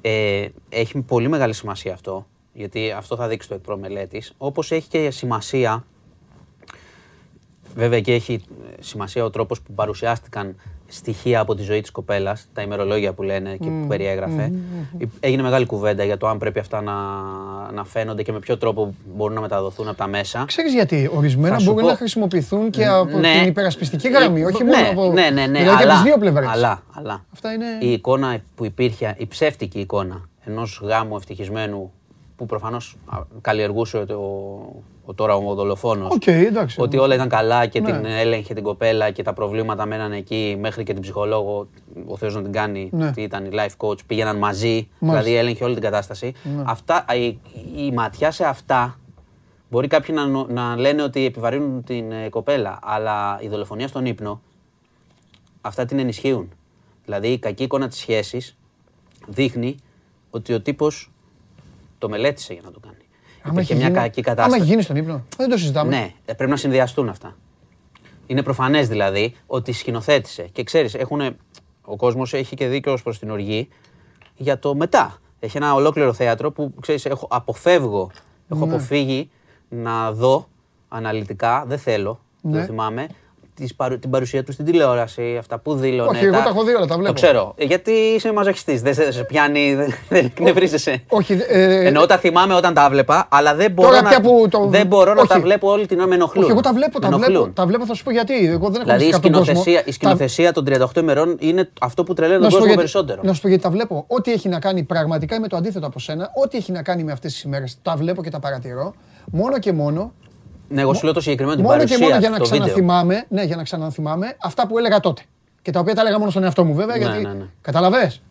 [SPEAKER 9] Ε, έχει πολύ μεγάλη σημασία αυτό, γιατί αυτό θα δείξει το εκπρό μελέτης, Όπως έχει και σημασία Βέβαια και έχει σημασία ο τρόπος που παρουσιάστηκαν στοιχεία από τη ζωή της κοπέλας, τα ημερολόγια που λένε και που περιέγραφε. Έγινε μεγάλη κουβέντα για το αν πρέπει αυτά να, να φαίνονται και με ποιο τρόπο μπορούν να μεταδοθούν από τα μέσα.
[SPEAKER 1] Ξέρεις γιατί ορισμένα
[SPEAKER 9] Θα σου
[SPEAKER 1] μπορούν
[SPEAKER 9] πω.
[SPEAKER 1] να χρησιμοποιηθούν και από
[SPEAKER 9] Ναι.
[SPEAKER 1] την υπερασπιστική γραμμή, όχι μόνο
[SPEAKER 9] ναι,
[SPEAKER 1] από.
[SPEAKER 9] Ναι, ναι, ναι.
[SPEAKER 1] Δηλαδή και από
[SPEAKER 9] αλλά,
[SPEAKER 1] τις δύο πλευρές.
[SPEAKER 9] Αλλά, αλλά
[SPEAKER 1] Αυτά είναι.
[SPEAKER 9] η εικόνα που υπήρχε, η ψεύτικη εικόνα ενός γάμου ευτυχισμένου που προφανώς α, καλλιεργούσε ο, ο τώρα ο δολοφόνος.
[SPEAKER 1] Οκ, εντάξει.
[SPEAKER 9] Ότι όλα ήταν καλά και
[SPEAKER 1] Ναι.
[SPEAKER 9] την έλεγχε την κοπέλα και τα προβλήματα μέναν εκεί μέχρι και την ψυχολόγο, ο Θεός να την κάνει,
[SPEAKER 1] Ναι.
[SPEAKER 9] τι ήταν η life coach, πήγαιναν μαζί, δηλαδή έλεγχε όλη την κατάσταση.
[SPEAKER 1] Ναι.
[SPEAKER 9] Αυτά, η, η ματιά σε αυτά Μπορεί κάποιοι να, νο- να λένε ότι επιβαρύνουν την ε, κοπέλα, αλλά η δολοφονία στον ύπνο αυτά την ενισχύουν. Δηλαδή η κακή εικόνα της σχέσης δείχνει ότι ο τύπος το μελέτησε για να το κάνει.
[SPEAKER 1] Άμα
[SPEAKER 9] Υπήρχε
[SPEAKER 1] έχει
[SPEAKER 9] μια
[SPEAKER 1] γίνει-
[SPEAKER 9] κακή
[SPEAKER 1] Άμα
[SPEAKER 9] κατάσταση.
[SPEAKER 1] έχει γίνει στον ύπνο. Δεν το συζητάμε.
[SPEAKER 9] Ναι, ε, πρέπει να συνδυαστούν αυτά. Είναι προφανές δηλαδή ότι σκηνοθέτησε. Και ξέρεις, ο κόσμος έχει και δίκιο ως προς την οργή για το μετά. Έχει ένα ολόκληρο θέατρο που ξέρεις, έχω, αποφεύγω, έχω
[SPEAKER 1] Ναι.
[SPEAKER 9] αποφύγει να δω αναλυτικά, δεν θέλω,
[SPEAKER 1] Ναι.
[SPEAKER 9] δεν θυμάμαι, τις παρου- την παρουσία του στην τηλεόραση, αυτά που δήλωνε.
[SPEAKER 1] Όχι, εγώ τα έχω δει όλα, τα βλέπω.
[SPEAKER 9] Το ξέρω. Ε, Γιατί είσαι μαζοχιστής, δεν σε, σε πιάνει, δεν, δεν εκνευρίζεσαι.
[SPEAKER 1] Όχι, ε,
[SPEAKER 9] Εννοώ τα θυμάμαι όταν τα βλέπα, αλλά δεν μπορώ,
[SPEAKER 1] Τώρα
[SPEAKER 9] να,
[SPEAKER 1] πια που το-
[SPEAKER 9] δεν μπορώ να
[SPEAKER 1] όχι.
[SPEAKER 9] τα βλέπω όλη την ώρα με ενοχλούν.
[SPEAKER 1] όχι, εγώ τα βλέπω, τα
[SPEAKER 9] Με
[SPEAKER 1] βλέπω,
[SPEAKER 9] ενοχλούν.
[SPEAKER 1] τα βλέπω, θα σου πω γιατί. Εγώ δεν έχω
[SPEAKER 9] Δηλαδή η
[SPEAKER 1] μυστικά από τον κόσμο.
[SPEAKER 9] σκηνοθεσία, η
[SPEAKER 1] Τα-
[SPEAKER 9] σκηνοθεσία των 38 ημερών είναι αυτό που τρελαίνει
[SPEAKER 1] Να
[SPEAKER 9] τον
[SPEAKER 1] σου πω
[SPEAKER 9] κόσμο
[SPEAKER 1] γιατί-
[SPEAKER 9] περισσότερο.
[SPEAKER 1] Να σου πω γιατί τα βλέπω. Ό,τι έχει να κάνει πραγματικά με το αντίθετο από σένα, ό,τι έχει να κάνει με αυτές τις ημέρες, τα βλέπω και τα παρατηρώ. Μόνο και μόνο,
[SPEAKER 9] Ναι, εγώ σου λέω το συγκεκριμένο την
[SPEAKER 1] μόνο και
[SPEAKER 9] παρουσία
[SPEAKER 1] μόνο για να
[SPEAKER 9] στο βίντεο.
[SPEAKER 1] ξαναθυμάμαι, ναι, για να ξαναθυμάμαι αυτά που έλεγα τότε. Και τα οποία τα έλεγα μόνο στον εαυτό μου βέβαια,
[SPEAKER 9] Ναι,
[SPEAKER 1] γιατί.
[SPEAKER 9] ναι, ναι.
[SPEAKER 1] Καταλαβες.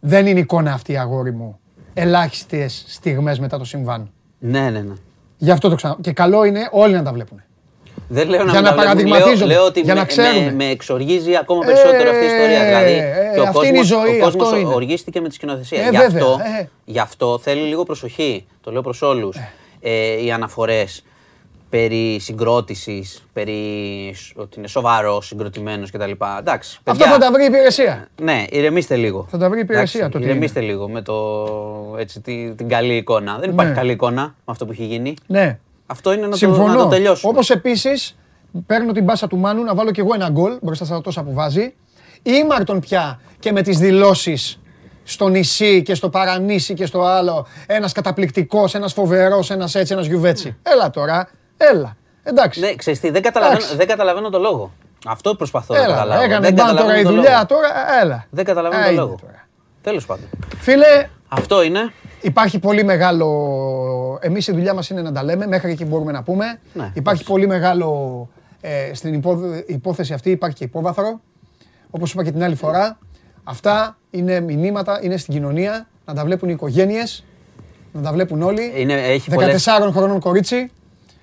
[SPEAKER 1] Δεν είναι εικόνα αυτή, αγόρι μου. Ελάχιστες στιγμές μετά το συμβάν.
[SPEAKER 9] Ναι, ναι, ναι.
[SPEAKER 1] Γι' αυτό το ξανα. Και καλό είναι όλοι να τα βλέπουν.
[SPEAKER 9] Δεν λέω να,
[SPEAKER 1] Για
[SPEAKER 9] μην
[SPEAKER 1] να
[SPEAKER 9] τα βλέπουν, λέω,
[SPEAKER 1] παραδειγματίζονται,
[SPEAKER 9] λέω ότι
[SPEAKER 1] για να
[SPEAKER 9] με,
[SPEAKER 1] ξέρουν.
[SPEAKER 9] με, με εξοργίζει ακόμα περισσότερο αυτή η ιστορία.
[SPEAKER 1] Ε,
[SPEAKER 9] δηλαδή,
[SPEAKER 1] ε,
[SPEAKER 9] και ο
[SPEAKER 1] αυτή είναι η
[SPEAKER 9] κόσμος,
[SPEAKER 1] ζωή,
[SPEAKER 9] ο κόσμος
[SPEAKER 1] αυτό είναι.
[SPEAKER 9] οργίστηκε με τη σκηνοθεσία.
[SPEAKER 1] Ε,
[SPEAKER 9] γι,
[SPEAKER 1] βέβαια,
[SPEAKER 9] αυτό,
[SPEAKER 1] ε.
[SPEAKER 9] γι' αυτό θέλει λίγο προσοχή. Το λέω προς όλους. Ε, οι αναφορές περί συγκρότησης, περί σ- ότι είναι σοβαρό, συγκροτημένος κτλ. Εντάξει,
[SPEAKER 1] Αυτό
[SPEAKER 9] παιδιά,
[SPEAKER 1] θα τα βρει η υπηρεσία.
[SPEAKER 9] Ναι, ηρεμήστε λίγο.
[SPEAKER 1] Θα τα βρει η υπηρεσία,
[SPEAKER 9] Εντάξει,
[SPEAKER 1] το τι
[SPEAKER 9] Ηρεμήστε λίγο με το, έτσι, τη- την καλή εικόνα. Δεν υπάρχει
[SPEAKER 1] Ναι.
[SPEAKER 9] καλή εικόνα με αυτό που έχει γίνει.
[SPEAKER 1] Ναι.
[SPEAKER 9] Αυτό είναι να το,
[SPEAKER 1] Συμφωνώ.
[SPEAKER 9] να το τελειώσουμε.
[SPEAKER 1] Όπως επίσης παίρνω την μπάσα του Μάνου να βάλω κι εγώ ένα γκολ μπροστά στα τόσα που βάζει. Ήμαρτον πια και με τις δηλώσεις στο νησί και στο παρανήσι και στο άλλο. Ένας καταπληκτικός, ένας φοβερός, ένας έτσι, ένας γιουβέτσι. Έλα τώρα, έλα. Εντάξει.
[SPEAKER 9] Ναι, ξέρεις τι, δεν καταλαβαίνω,
[SPEAKER 1] Εντάξει.
[SPEAKER 9] δεν καταλαβαίνω το λόγο. Αυτό προσπαθώ να
[SPEAKER 1] Έλα,
[SPEAKER 9] καταλάβω.
[SPEAKER 1] έκανε
[SPEAKER 9] δεν
[SPEAKER 1] μπαν τώρα
[SPEAKER 9] καταλαβαίνω
[SPEAKER 1] η
[SPEAKER 9] το
[SPEAKER 1] δουλειά,
[SPEAKER 9] λόγο.
[SPEAKER 1] τώρα έλα.
[SPEAKER 9] Δεν καταλαβαίνω το
[SPEAKER 1] Άιντε
[SPEAKER 9] λόγο.
[SPEAKER 1] τώρα.
[SPEAKER 9] Τέλος πάντων.
[SPEAKER 1] Φίλε,
[SPEAKER 9] Αυτό είναι.
[SPEAKER 1] Υπάρχει πολύ μεγάλο. Εμείς η δουλειά μας είναι να τα λέμε, μέχρι εκεί μπορούμε να πούμε.
[SPEAKER 9] Ναι,
[SPEAKER 1] υπάρχει πολύ μεγάλο. Ε, στην υπό- υπόθεση αυτή υπάρχει και υπόβαθρο. Όπως είπα και την άλλη φορά, αυτά είναι μηνύματα, είναι στην κοινωνία, να τα βλέπουν οι οικογένειες, να τα βλέπουν όλοι.
[SPEAKER 9] Είναι, έχει
[SPEAKER 1] 14
[SPEAKER 9] πολλές,
[SPEAKER 1] χρονών κορίτσι,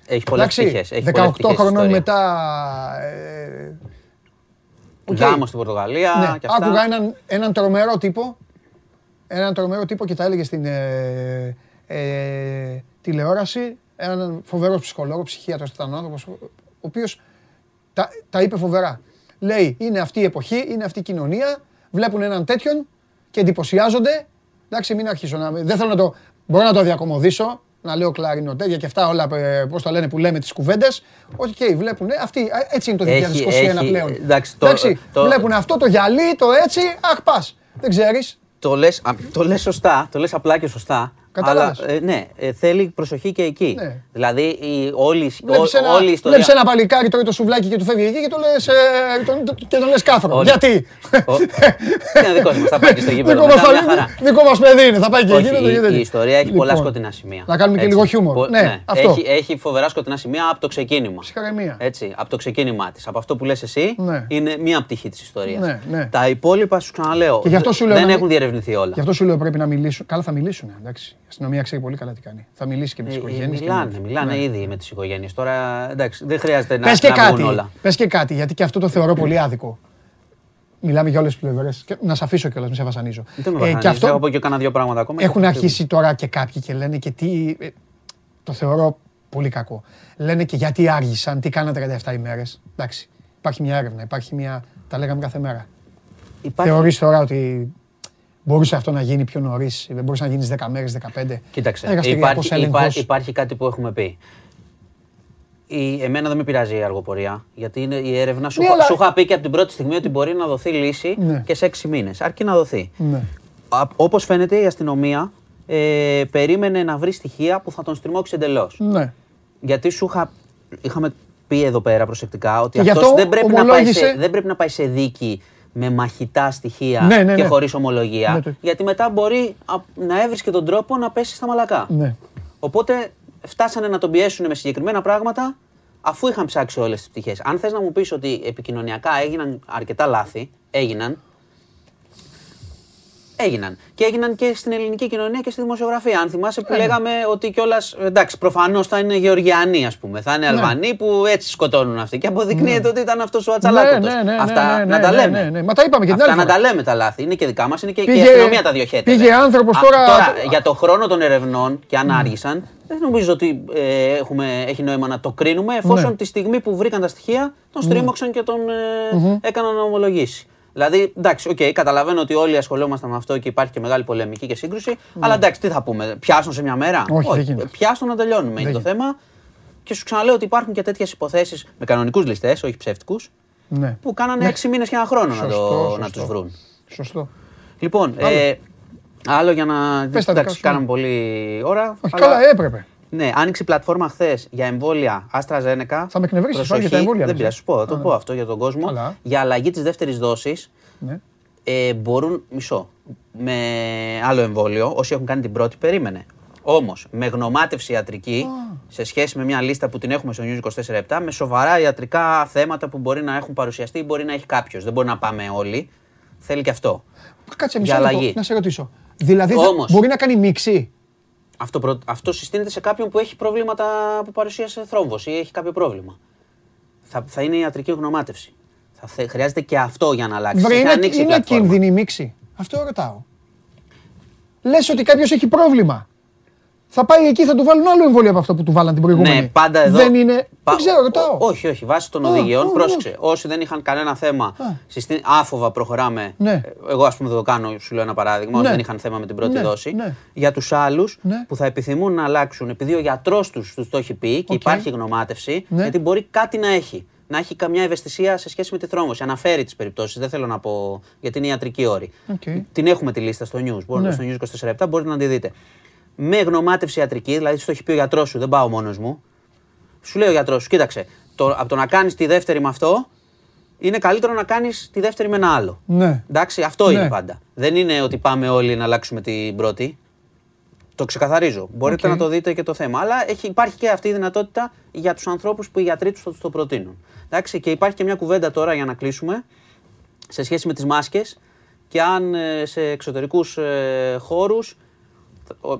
[SPEAKER 9] έχει πολλές
[SPEAKER 1] εντάξει,
[SPEAKER 9] πτυχές. Έχει
[SPEAKER 1] 18
[SPEAKER 9] πολλές πτυχές η
[SPEAKER 1] χρονών
[SPEAKER 9] ιστορία.
[SPEAKER 1] μετά ε, Οκ.
[SPEAKER 9] Γάμος στην Πορτογαλία
[SPEAKER 1] Ναι,
[SPEAKER 9] και αυτά.
[SPEAKER 1] άκουγα έναν, έναν τρομερό τύπο. Έναν τρομερό τύπο και τα έλεγε στην ε, ε, τηλεόραση. Έναν φοβερός ψυχολόγο, ψυχίατρος ήταν ο άνθρωπος, ο οποίος τα, τα είπε φοβερά. Λέει, είναι αυτή η εποχή, είναι αυτή η κοινωνία. Βλέπουν έναν τέτοιον και εντυπωσιάζονται. Εντάξει, μην αρχίσω να. Δεν θέλω να το. Μπορώ να το διακομωδήσω, να λέω κλαρινοτέντια και αυτά όλα, πώς το λένε, που λέμε τις κουβέντες. Οκ, βλέπουν. Αυτοί, α, έτσι είναι το 2021
[SPEAKER 9] Έχει- έχει-
[SPEAKER 1] πλέον.
[SPEAKER 9] εντάξει, το- το-
[SPEAKER 1] βλέπουν αυτό το γυαλί, το έτσι, αχ πας. Δεν ξέρεις.
[SPEAKER 9] Το λες, α, το λες σωστά, το λες απλά και σωστά.
[SPEAKER 1] Κατάλαβες;
[SPEAKER 9] Αλλά, ε, ναι, ε, θέλει προσοχή και εκεί.
[SPEAKER 1] Ναι.
[SPEAKER 9] Δηλαδή η, όλη, η-
[SPEAKER 1] Βλέπεις
[SPEAKER 9] ό-
[SPEAKER 1] ένα,
[SPEAKER 9] όλη η ιστορία.
[SPEAKER 1] βλέπεις ένα παλικάρι τρώει το σουβλάκι και του φεύγει εκεί και το λες, ε, τον, τον- και τον λες κάφρο.
[SPEAKER 9] Όλοι.
[SPEAKER 1] Γιατί;
[SPEAKER 9] Ο- Είναι δικός μας, θα πάει και στο γήπεδο
[SPEAKER 1] Δικός μας,
[SPEAKER 9] μετά, μια
[SPEAKER 1] θα-
[SPEAKER 9] χαρά.
[SPEAKER 1] δικό μας παιδί είναι, θα πάει και
[SPEAKER 9] Όχι,
[SPEAKER 1] εκεί.
[SPEAKER 9] η,
[SPEAKER 1] δεν το
[SPEAKER 9] η ιστορία έχει πολλά
[SPEAKER 1] Λοιπόν,
[SPEAKER 9] σκοτεινά σημεία.
[SPEAKER 1] Να κάνουμε και
[SPEAKER 9] Έτσι.
[SPEAKER 1] λίγο χιούμορ.
[SPEAKER 9] Πο-
[SPEAKER 1] Ναι, αυτό.
[SPEAKER 9] Έχει, έχει φοβερά σκοτεινά σημεία από το ξεκίνημα.
[SPEAKER 1] Ψυχραιμία.
[SPEAKER 9] Έτσι, από το ξεκίνημά της. Από αυτό που λες εσύ
[SPEAKER 1] Ναι.
[SPEAKER 9] είναι μία πτυχή της ιστορίας.
[SPEAKER 1] Ναι, ναι.
[SPEAKER 9] Τα υπόλοιπα σου ξαναλέω.
[SPEAKER 1] Και γι' αυτό σου λέω
[SPEAKER 9] δεν
[SPEAKER 1] να
[SPEAKER 9] έχουν
[SPEAKER 1] μην-
[SPEAKER 9] διερευνηθεί όλα.
[SPEAKER 1] Γι' αυτό σου λέω πρέπει να μιλήσουν. Καλά θα μιλήσουν, εντάξει. Η αστυνομία ξέρει πολύ καλά τι κάνει. Θα μιλήσει και με τις
[SPEAKER 9] Ε, ε,
[SPEAKER 1] οικογένειες. και με-
[SPEAKER 9] μιλάνε, μιλάνε
[SPEAKER 1] Ναι.
[SPEAKER 9] ήδη με τις οικογένειες. Τώρα εντάξει, δεν χρειάζεται να,
[SPEAKER 1] Πες και
[SPEAKER 9] να βγουν
[SPEAKER 1] κάτι,
[SPEAKER 9] όλα.
[SPEAKER 1] πες και κάτι, γιατί και αυτό το θεωρώ πολύ άδικο. Μιλάμε για όλες τις πλευρές. Και Να σε αφήσω κιόλας, μην σε βασανίζω.
[SPEAKER 9] Δεν με
[SPEAKER 1] Ε,
[SPEAKER 9] βασανίζεις,
[SPEAKER 1] και αυτό
[SPEAKER 9] Έχω πω και κάνα δύο πράγματα ακόμα.
[SPEAKER 1] έχουν
[SPEAKER 9] και θα
[SPEAKER 1] αρχίσει τώρα και κάποιοι και λένε και τι... ε, Το θεωρώ πολύ κακό. Λένε και γιατί άργησαν, τι κάνατε 37 ημέρες. Εντάξει, υπάρχει μια έρευνα, υπάρχει μια... Τα λέγαμε κάθε μέρα.
[SPEAKER 9] Υπάρχει-
[SPEAKER 1] Θεωρείς τώρα ότι μπορούσε αυτό να γίνει πιο νωρίς, δεν μπορούσε να γίνει 10 μέρες, 15.
[SPEAKER 9] Κοίταξε,
[SPEAKER 1] Εργαστηριακός
[SPEAKER 9] υπάρχει,
[SPEAKER 1] έλεγχος.
[SPEAKER 9] υπάρχει, υπάρχει κάτι που έχουμε πει. Η, εμένα δεν με πειράζει η αργοπορία, γιατί είναι η έρευνα. Σου,
[SPEAKER 1] Ναι,
[SPEAKER 9] είχα-
[SPEAKER 1] αλλά-
[SPEAKER 9] σου είχα πει και από την πρώτη στιγμή ότι μπορεί να δοθεί λύση
[SPEAKER 1] Ναι.
[SPEAKER 9] και σε έξι μήνες. Αρκεί να δοθεί.
[SPEAKER 1] Ναι.
[SPEAKER 9] Όπως φαίνεται, η αστυνομία ε, περίμενε να βρει στοιχεία που θα τον στριμώξει εντελώς.
[SPEAKER 1] Ναι.
[SPEAKER 9] Γιατί σου είχα, είχαμε πει εδώ πέρα προσεκτικά ότι
[SPEAKER 1] Και γι'
[SPEAKER 9] αυτό
[SPEAKER 1] αυτός
[SPEAKER 9] δεν, πρέπει να πάει σε,
[SPEAKER 1] ομολόγησε-
[SPEAKER 9] δεν πρέπει να πάει σε δίκη με μαχητά στοιχεία
[SPEAKER 1] Ναι, ναι,
[SPEAKER 9] και
[SPEAKER 1] ναι.
[SPEAKER 9] χωρίς ομολογία.
[SPEAKER 1] Ναι, το-
[SPEAKER 9] Γιατί μετά μπορεί α, να έβρισκε τον τρόπο να πέσει στα μαλακά.
[SPEAKER 1] Ναι.
[SPEAKER 9] Οπότε φτάσανε να τον πιέσουν με συγκεκριμένα πράγματα αφού είχαν ψάξει όλες τις πτυχές. Αν θες να μου πεις ότι επικοινωνιακά έγιναν αρκετά λάθη, έγιναν. Έγιναν. Και έγιναν και στην ελληνική κοινωνία και στη δημοσιογραφία. Αν θυμάσαι που
[SPEAKER 1] Ε, ναι.
[SPEAKER 9] λέγαμε ότι κιόλας. Εντάξει, προφανώς θα είναι Γεωργιανοί, ας πούμε. Θα είναι Αλβανοί που έτσι σκοτώνουν αυτοί. Και αποδεικνύεται ότι ήταν αυτός ο Ατσαλάκωτος.
[SPEAKER 1] Ναι, ναι, ναι,
[SPEAKER 9] Αυτά
[SPEAKER 1] ναι,
[SPEAKER 9] να
[SPEAKER 1] ναι,
[SPEAKER 9] τα
[SPEAKER 1] ναι,
[SPEAKER 9] λέμε.
[SPEAKER 1] ναι, ναι. Μα τα είπαμε και την
[SPEAKER 9] Αυτά
[SPEAKER 1] άλλη
[SPEAKER 9] να
[SPEAKER 1] φορά.
[SPEAKER 9] τα λέμε τα λάθη. Είναι και δικά μας, είναι και, και η
[SPEAKER 1] Πήγε-
[SPEAKER 9] αστυνομία τα διοχέτευε.
[SPEAKER 1] πήγε άνθρωπος
[SPEAKER 9] Α,
[SPEAKER 1] τώρα-
[SPEAKER 9] Τώρα, για το χρόνο των ερευνών και αν άργησαν, δεν νομίζω ότι ε, έχουμε, έχει νόημα να το κρίνουμε, εφόσον
[SPEAKER 1] Ναι.
[SPEAKER 9] τη στιγμή που βρήκαν τα στοιχεία τον στρίμωξαν και τον ε, έκαναν να ομολογήσει. Δηλαδή, εντάξει, οκ, καταλαβαίνω ότι όλοι ασχολούμασταν με αυτό και υπάρχει και μεγάλη πολεμική και σύγκρουση. Αλλά εντάξει, τι θα πούμε, πιάσ' τους σε μια μέρα;
[SPEAKER 1] Όχι, δεν γίνεται.
[SPEAKER 9] πιάσ' τον να τελειώνουμε είναι το
[SPEAKER 1] γίνεται.
[SPEAKER 9] θέμα. Και σου ξαναλέω ότι υπάρχουν και τέτοιες υποθέσεις με κανονικούς ληστές, όχι ψεύτικους,
[SPEAKER 1] Ναι.
[SPEAKER 9] που κάνανε έξι μήνες και ένα χρόνο να,
[SPEAKER 1] Σωστό,
[SPEAKER 9] το, να
[SPEAKER 1] σωστό.
[SPEAKER 9] τους βρουν.
[SPEAKER 1] Σωστό.
[SPEAKER 9] Λοιπόν, ε, άλλο για να.
[SPEAKER 1] τα δικά
[SPEAKER 9] εντάξει,
[SPEAKER 1] σου,
[SPEAKER 9] κάναμε
[SPEAKER 1] ναι.
[SPEAKER 9] πολύ ώρα.
[SPEAKER 1] Όχι,
[SPEAKER 9] αλλά-
[SPEAKER 1] καλά, έπρεπε.
[SPEAKER 9] Ναι, άνοιξε η πλατφόρμα χθες για εμβόλια AstraZeneca.
[SPEAKER 1] Θα με εκνευρίσεις
[SPEAKER 9] Προσοχή,
[SPEAKER 1] πάλι για τα εμβόλια,
[SPEAKER 9] Δεν
[SPEAKER 1] λες,
[SPEAKER 9] πειράζει,
[SPEAKER 1] ε.
[SPEAKER 9] σου πω, θα το
[SPEAKER 1] Α,
[SPEAKER 9] πω
[SPEAKER 1] ναι.
[SPEAKER 9] αυτό για τον κόσμο.
[SPEAKER 1] Καλά.
[SPEAKER 9] Για αλλαγή της δεύτερης δόσης
[SPEAKER 1] Ναι.
[SPEAKER 9] ε, μπορούν μισό. Με άλλο εμβόλιο, όσοι έχουν κάνει την πρώτη, περίμενε. Όμως, με γνωμάτευση ιατρική, σε σχέση με μια λίστα που την έχουμε στο News 24-7, με σοβαρά ιατρικά θέματα που μπορεί να έχουν παρουσιαστεί ή μπορεί να έχει κάποιος. Δεν μπορεί να πάμε όλοι. Θέλει και αυτό.
[SPEAKER 1] Κάτσε
[SPEAKER 9] Για
[SPEAKER 1] μισό λεπτό,
[SPEAKER 9] αλλαγή.
[SPEAKER 1] να σε ρωτήσω. Δηλαδή θα-
[SPEAKER 9] Όμως.
[SPEAKER 1] μπορεί να κάνει μίξη.
[SPEAKER 9] Αυτό, προ- αυτό συστήνεται σε κάποιον που έχει προβλήματα που παρουσίασε θρόμβος ή έχει κάποιο πρόβλημα. Θα, θα είναι ιατρική γνωμάτευση. Θα θε- χρειάζεται και αυτό για να αλλάξει.
[SPEAKER 1] Βρε,
[SPEAKER 9] Έχει
[SPEAKER 1] είναι,
[SPEAKER 9] ανοίξει η
[SPEAKER 1] είναι
[SPEAKER 9] πλατφόρμα.
[SPEAKER 1] κίνδυνη η μίξη. Αυτό ρωτάω. Λες ότι κάποιος έχει πρόβλημα. Θα πάει εκεί, θα του βάλουν άλλο εμβόλιο από αυτό που του βάλαν την προηγούμενη.
[SPEAKER 9] Ναι, πάντα εδώ.
[SPEAKER 1] Δεν είναι.
[SPEAKER 9] Πα-
[SPEAKER 1] Δεν ξέρω, ρωτάω.
[SPEAKER 9] Ό- όχι, όχι. Βάσει των
[SPEAKER 1] Α,
[SPEAKER 9] οδηγιών,
[SPEAKER 1] α,
[SPEAKER 9] πρόσεξε. Όσοι δεν είχαν κανένα θέμα,
[SPEAKER 1] Α.
[SPEAKER 9] συστή- άφοβα προχωράμε.
[SPEAKER 1] Ναι.
[SPEAKER 9] Ε, Εγώ, ας πούμε, δεν το κάνω, σου λέω ένα παράδειγμα. Όσοι
[SPEAKER 1] Ναι.
[SPEAKER 9] δεν είχαν θέμα με την πρώτη
[SPEAKER 1] Ναι,
[SPEAKER 9] δόση.
[SPEAKER 1] ναι.
[SPEAKER 9] Για τους άλλους
[SPEAKER 1] Ναι.
[SPEAKER 9] που θα επιθυμούν να αλλάξουν, επειδή ο γιατρός τους τους το έχει πει και
[SPEAKER 1] Οκ.
[SPEAKER 9] υπάρχει γνωμάτευση,
[SPEAKER 1] Ναι.
[SPEAKER 9] γιατί μπορεί κάτι να έχει. Να έχει καμιά ευαισθησία σε σχέση με τη θρόμβωση. Αναφέρει τις περιπτώσεις. Δεν θέλω να πω γιατί είναι ιατρικοί όροι.
[SPEAKER 1] Οκ.
[SPEAKER 9] Την έχουμε τη λίστα στο news. Μπορείτε
[SPEAKER 1] Ναι.
[SPEAKER 9] στο news 24 μπορείτε να τη δείτε. Με γνωμάτευση ιατρική, δηλαδή στο έχει πει ο γιατρός σου, δεν πάω μόνος μου. Σου λέει ο γιατρός σου, κοίταξε, το, από το να κάνεις τη δεύτερη με αυτό, είναι καλύτερο να κάνεις τη δεύτερη με ένα άλλο.
[SPEAKER 1] Ναι.
[SPEAKER 9] Εντάξει, αυτό
[SPEAKER 1] Ναι.
[SPEAKER 9] είναι πάντα. Δεν είναι ότι πάμε όλοι να αλλάξουμε την πρώτη. Το ξεκαθαρίζω. Μπορείτε
[SPEAKER 1] Οκ.
[SPEAKER 9] να το δείτε και το θέμα. Αλλά έχει, υπάρχει και αυτή η δυνατότητα για τους ανθρώπους που οι γιατροί τους θα τους το προτείνουν. Εντάξει, και υπάρχει και μια κουβέντα τώρα για να κλείσουμε σε σχέση με τις μάσκες και αν ε, σε εξωτερικούς ε, χώρους ο-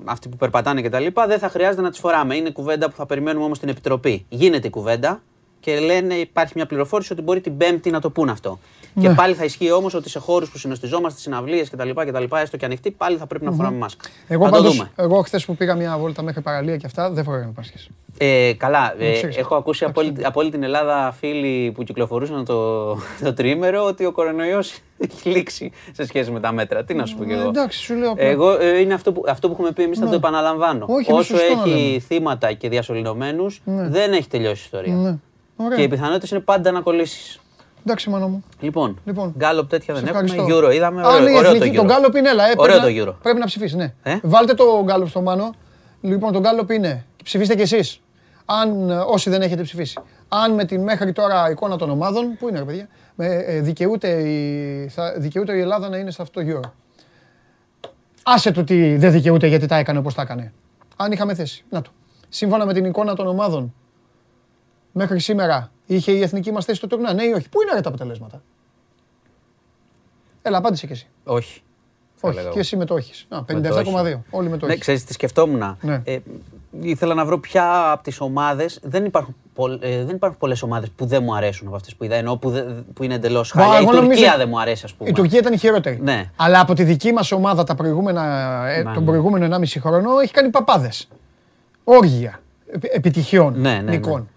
[SPEAKER 9] αυτοί που περπατάνε και τα λοιπά, δεν θα χρειάζεται να τις φοράμε. Είναι κουβέντα που θα περιμένουμε όμως στην Επιτροπή. Γίνεται η κουβέντα και λένε υπάρχει μια πληροφόρηση ότι μπορεί την Πέμπτη να το πούν αυτό. Και πάλι θα ισχύει όμως ότι σε χώρους που συνοστιζόμαστε, συναυλίες κτλ, κτλ, έστω και ανοιχτοί, πάλι θα πρέπει να φοράμε μάσκα.
[SPEAKER 1] Εγώ
[SPEAKER 9] θα το
[SPEAKER 1] πάντως,
[SPEAKER 9] δούμε.
[SPEAKER 1] εγώ χθες που πήγα μια βόλτα μέχρι παραλία και αυτά, δεν φοράγανε μάσκες.
[SPEAKER 9] Ε, καλά, ε,
[SPEAKER 1] ξέρεις.
[SPEAKER 9] έχω ακούσει από όλη, από όλη την Ελλάδα φίλοι που κυκλοφορούσαν το, το τρίμερο ότι ο κορονοϊός έχει λήξει σε σχέση με τα μέτρα. Τι να σου πω κι
[SPEAKER 1] Ε,
[SPEAKER 9] εγώ.
[SPEAKER 1] εντάξει, σου λέω απλά.
[SPEAKER 9] Εγώ ε, είναι αυτό που, αυτό που έχουμε πει εμείς, θα
[SPEAKER 1] Ναι.
[SPEAKER 9] το επαναλαμβάνω.
[SPEAKER 1] Όχι, είναι
[SPEAKER 9] Όσο
[SPEAKER 1] σωστό να
[SPEAKER 9] έχει
[SPEAKER 1] λέμε.
[SPEAKER 9] θύματα και διασωληνωμένους, δεν έχει τελειώσει η ιστορία.
[SPEAKER 1] Ναι. Ωραία.
[SPEAKER 9] Και οι πιθανότητες είναι πάντα να κολλήσεις.
[SPEAKER 1] Εντάξει, μάνα μου.
[SPEAKER 9] Λοιπόν,
[SPEAKER 1] Λοιπόν,
[SPEAKER 9] γκάλοπ τέτοια
[SPEAKER 1] Σε
[SPEAKER 9] δεν έχουμε.
[SPEAKER 1] ευχαριστώ.
[SPEAKER 9] Euro είδαμε.
[SPEAKER 1] Α,
[SPEAKER 9] Ωραίο,
[SPEAKER 1] ναι, η
[SPEAKER 9] ωραίο το
[SPEAKER 1] εθνική-
[SPEAKER 9] Euro.
[SPEAKER 1] τον Γκάλοπ είναι, έλα. ε,
[SPEAKER 9] Ωραίο
[SPEAKER 1] πρέπει
[SPEAKER 9] το
[SPEAKER 1] να-
[SPEAKER 9] Euro.
[SPEAKER 1] Πρέπει να ψηφίσεις, ναι.
[SPEAKER 9] Ε;
[SPEAKER 1] Βάλτε το Γκάλοπ στο Μάνο. Λοιπόν, τον Γκάλοπ είναι. Ψηφίστε κι εσείς. Αν, ε, όσοι δεν έχετε ψηφίσει. Αν με την μέχρι τώρα εικόνα των ομάδων, πού είναι ρε παιδιά, με, ε, δικαιούται, η, θα, δικαιούται η Ελλάδα να είναι σε αυτό το Euro. Άσε το ότι δεν δικαιούται γιατί τα έκανε όπως τα έκανε. Αν είχαμε θέση. Να το. Σύμφωνα με την εικόνα των ομάδων, μέχρι σήμερα είχε η εθνική μας θέση στο τουρνά. Ναι ή όχι. Πού είναι ρε τα αποτελέσματα; Έλα, απάντησε κι εσύ.
[SPEAKER 9] Όχι. θα
[SPEAKER 1] Όχι,
[SPEAKER 9] έλεγα
[SPEAKER 1] και
[SPEAKER 9] εγώ.
[SPEAKER 1] εσύ με το έχεις. Α,
[SPEAKER 9] Με το
[SPEAKER 1] 57,2. Όλοι με το
[SPEAKER 9] Ναι,
[SPEAKER 1] έχεις.
[SPEAKER 9] ξέρεις τι σκεφτόμουν.
[SPEAKER 1] Ναι.
[SPEAKER 9] Ε, ήθελα να βρω ποια από τις ομάδες, δεν υπάρχουν, πολλ, ε, δεν υπάρχουν πολλές ομάδες που δεν μου αρέσουν από αυτές που είδα, ενώ που, δεν- που είναι εντελώς
[SPEAKER 1] Μα,
[SPEAKER 9] χάλια. Η
[SPEAKER 1] εγώ
[SPEAKER 9] Τουρκία
[SPEAKER 1] νομίζω-
[SPEAKER 9] δεν μου αρέσει ας πούμε.
[SPEAKER 1] Η Τουρκία ήταν η χειρότερη.
[SPEAKER 9] Ναι.
[SPEAKER 1] Αλλά από τη δική μας ομάδα τα προηγούμενα, ε,
[SPEAKER 9] Ναι,
[SPEAKER 1] τον
[SPEAKER 9] ναι.
[SPEAKER 1] προηγούμενο 1,5 χρόνο έχει κάνει παπάδες. Όργια επι- επιτυχιών,
[SPEAKER 9] Ναι, ναι, ναι.
[SPEAKER 1] νικών.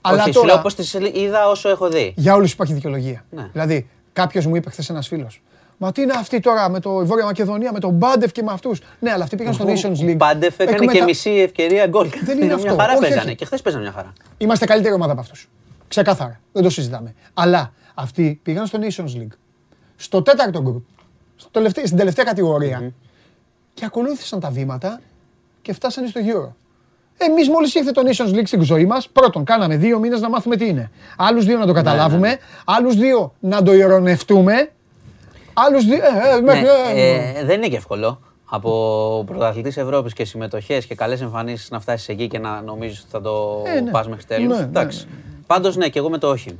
[SPEAKER 1] Αλλά
[SPEAKER 9] Όχι, σου
[SPEAKER 1] τώρα,
[SPEAKER 9] λέω πώς τις είδα όσο έχω δει.
[SPEAKER 1] για όλους υπάρχει δικαιολογία.
[SPEAKER 9] Ναι.
[SPEAKER 1] Δηλαδή, κάποιος μου είπε χθες ένας φίλος, Μα τι είναι αυτή τώρα με το η Βόρεια Μακεδονία, με τον Μπάντεφ και με αυτούς. Ναι, αλλά αυτοί πήγαν στο Nations League.
[SPEAKER 9] Ο Μπάντεφ έκανε
[SPEAKER 1] Εκμετα-
[SPEAKER 9] και μισή ευκαιρία γκολ.
[SPEAKER 1] Δεν είναι
[SPEAKER 9] Μια
[SPEAKER 1] αυτό.
[SPEAKER 9] χαρά
[SPEAKER 1] Όχι,
[SPEAKER 9] παίζανε.
[SPEAKER 1] όχι.
[SPEAKER 9] Και χθες παίζανε μια χαρά.
[SPEAKER 1] Είμαστε καλύτερη ομάδα από αυτούς. Ξεκάθαρα. Δεν το συζητάμε. Αλλά αυτοί πήγαν στο Nations League. Στο τέταρτο γκρουπ. Στο τελευταίο- στην τελευταία κατηγορία. Και ακολούθησαν τα βήματα και φτάσανε στο Euro. Εμείς μόλις ήρθε το Nations League στην ζωή μας, πρώτον, κάναμε δύο μήνες να μάθουμε τι είναι. Άλλους δύο να το καταλάβουμε. Άλλους δύο να το ηρωνευτούμε. Άλλους δύο. Ε, ε,
[SPEAKER 9] Ναι,
[SPEAKER 1] μέχρι- ε,
[SPEAKER 9] ε, δεν είναι και εύκολο. Από πρωταθλητής Ευρώπης και συμμετοχές και καλές εμφανίσεις να φτάσεις εκεί και να νομίζεις ότι θα το
[SPEAKER 1] Ε, ναι.
[SPEAKER 9] πας μέχρι τέλους.
[SPEAKER 1] Ναι, ναι,
[SPEAKER 9] Εντάξει. Πάντως ναι, και εγώ με το όχι. είμαι.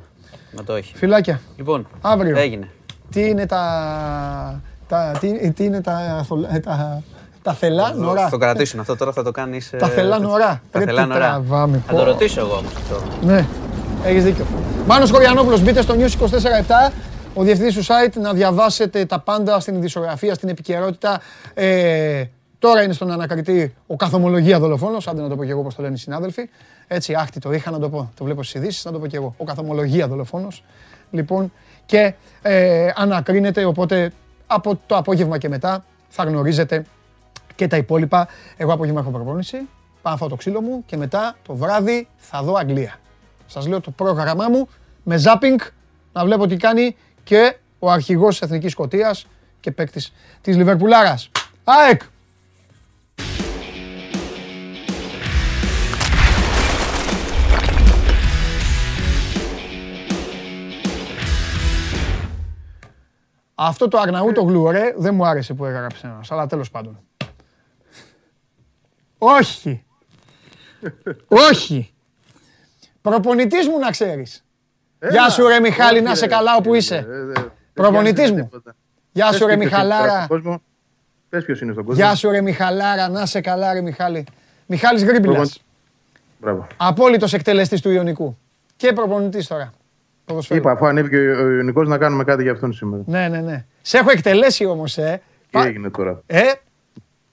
[SPEAKER 9] Με το όχι.
[SPEAKER 1] Φιλάκια.
[SPEAKER 9] Λοιπόν,
[SPEAKER 1] Αύριο.
[SPEAKER 9] έγινε.
[SPEAKER 1] Τι είναι τα. τα τι, τι είναι τα, θολα- ε, τα, τα θελά νωρά.
[SPEAKER 9] Θα το κρατήσουν αυτό τώρα, θα το κάνεις.
[SPEAKER 1] Τα θελά νωρά.
[SPEAKER 9] Τα
[SPEAKER 1] Ρε,
[SPEAKER 9] θελά
[SPEAKER 1] τι
[SPEAKER 9] νωρά.
[SPEAKER 1] τραβάμε,
[SPEAKER 9] Θα
[SPEAKER 1] πω.
[SPEAKER 9] το ρωτήσω εγώ όμως αυτό.
[SPEAKER 1] Ναι, έχεις δίκιο. Μάνος Κοριανόπουλος, μπείτε στο News 24-7, ο διευθυντής του site, να διαβάσετε τα πάντα στην ειδησιογραφία, στην επικαιρότητα. Ε, τώρα είναι στον ανακριτή ο καθομολογία δολοφόνος, άντε να το πω και εγώ όπως το λένε οι συνάδελφοι. Έτσι, άχτη το είχα να το πω, το βλέπω στις ειδήσεις, να το πω και εγώ. Ο καθομολογία δολοφόνος. Λοιπόν, και ε, ανακρίνεται, οπότε από το απόγευμα και μετά θα γνωρίζετε και τα υπόλοιπα. Εγώ απόγευμα έχω προπόνηση, πάω να φάω το ξύλο μου και μετά το βράδυ θα δω Αγγλία. Σας λέω το πρόγραμμά μου με ζάπινγκ να βλέπω τι κάνει και ο αρχηγός της Εθνικής Σκοτίας και παίκτης της Λιβερπουλάρας. ΑΕΚ! Αυτό το Αρναούτογλου, ρε, δεν μου άρεσε που έγραψε ένας, αλλά τέλος πάντων. Όχι. Όχι. Προπονητής μου να ξέρεις. Γεια σου ρε Μιχάλη, να σε καλά όπου είσαι. Προπονητής μου. Γεια σου ρε Μιχαλάρα.
[SPEAKER 10] Πες ποιος είναι στον κόσμο.
[SPEAKER 1] Γεια σου ρε Μιχαλάρα, να σε καλά ρε Μιχάλη. Μιχάλης Γκρίμπιλας.
[SPEAKER 10] Μπράβο.
[SPEAKER 1] Απόλυτος εκτελεστής του Ιωνικού. Και προπονητής τώρα. Ποδοσφαίρου.
[SPEAKER 10] Είπα, αφού ανέβηκε ο ο Ιωνικός να κάνουμε κάτι για αυτόν σήμερα.
[SPEAKER 1] Ναι, ναι, ναι. Σε έχω εκτελέσει όμως, ε.
[SPEAKER 10] Τι
[SPEAKER 1] Πα-
[SPEAKER 10] έγινε τώρα;
[SPEAKER 1] Ε,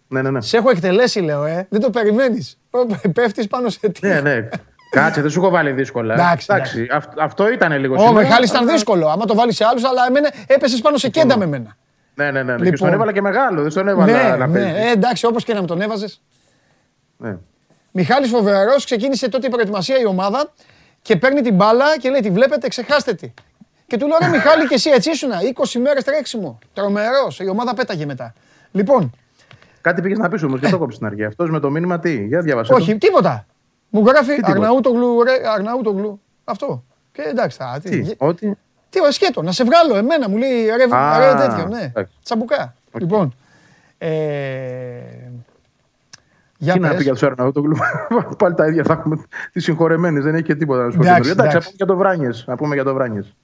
[SPEAKER 10] Ναι, ναι, ναι.
[SPEAKER 1] σε έχω εκτελέσει λέω, ε. Δεν το περιμένεις. Ω, Πέφτεις πάνω σε τι.
[SPEAKER 10] Ναι, ναι. Κάτσε, δεν σου έχω βάλει δύσκολα.
[SPEAKER 1] Εντάξει,
[SPEAKER 10] αυ- αυτό ήταν λίγο
[SPEAKER 1] Ο
[SPEAKER 10] σήμερα.
[SPEAKER 1] Μιχάλης ήταν
[SPEAKER 10] αλλά-
[SPEAKER 1] δύσκολο. Άμα το βάλεις σε άλλους, αλλά εμένα έπεσες πάνω σε κέντα με μένα.
[SPEAKER 10] Ναι, ναι, ναι. ναι. Και
[SPEAKER 1] Λοιπόν.
[SPEAKER 10] στον έβαλα και μεγάλο, δεν στον έβαλα
[SPEAKER 1] Ναι,
[SPEAKER 10] να
[SPEAKER 1] ναι.
[SPEAKER 10] παίζεις.
[SPEAKER 1] Ε, εντάξει, όπως και να με τον έβαζες.
[SPEAKER 10] Ναι.
[SPEAKER 1] Μιχάλης Φοβερός ξεκίνησε τότε η προετοιμασία η ομάδα και παίρνει την μπάλα και λέει τη βλέπετε, ξεχάστε τη. Και του λέω ρε Μιχάλη και εσύ έτσι ήσουνα, 20 μέρες τρέξιμο. Τρομερός, η ομάδα πέταγε μετά. Λοιπόν,
[SPEAKER 10] Κάτι πήγες να πεις όμως και το κόψεις στην αρχή. Αυτός με το μήνυμα τι, για διάβασε.
[SPEAKER 1] όχι, τίποτα. Μου γράφει
[SPEAKER 10] τίποτα;
[SPEAKER 1] Αρναούτογλου, ρε, Αρναούτογλου. Αυτό. Και εντάξει, θα, τι,
[SPEAKER 10] Τι,
[SPEAKER 1] γε-
[SPEAKER 10] ότι.
[SPEAKER 1] τι ο σκέτο, να σε βγάλω εμένα, μου λέει ρε,
[SPEAKER 10] Α,
[SPEAKER 1] ρε τέτοιο, ναι.
[SPEAKER 10] εντάξει.
[SPEAKER 1] Τσαμπουκά. Λοιπόν, ε, για
[SPEAKER 10] Τι να
[SPEAKER 1] πες.
[SPEAKER 10] πει για τους Αρναούτογλου; Πάλι τα ίδια θα έχουμε. Τις συγχωρεμένες, δεν έχει και τίποτα να σου πω.
[SPEAKER 1] Εντάξει,
[SPEAKER 10] καινούριο. Εντάξει,
[SPEAKER 1] εντάξει.
[SPEAKER 10] να πούμε για το Βράνιες. Να πούμε για το Βράνιες.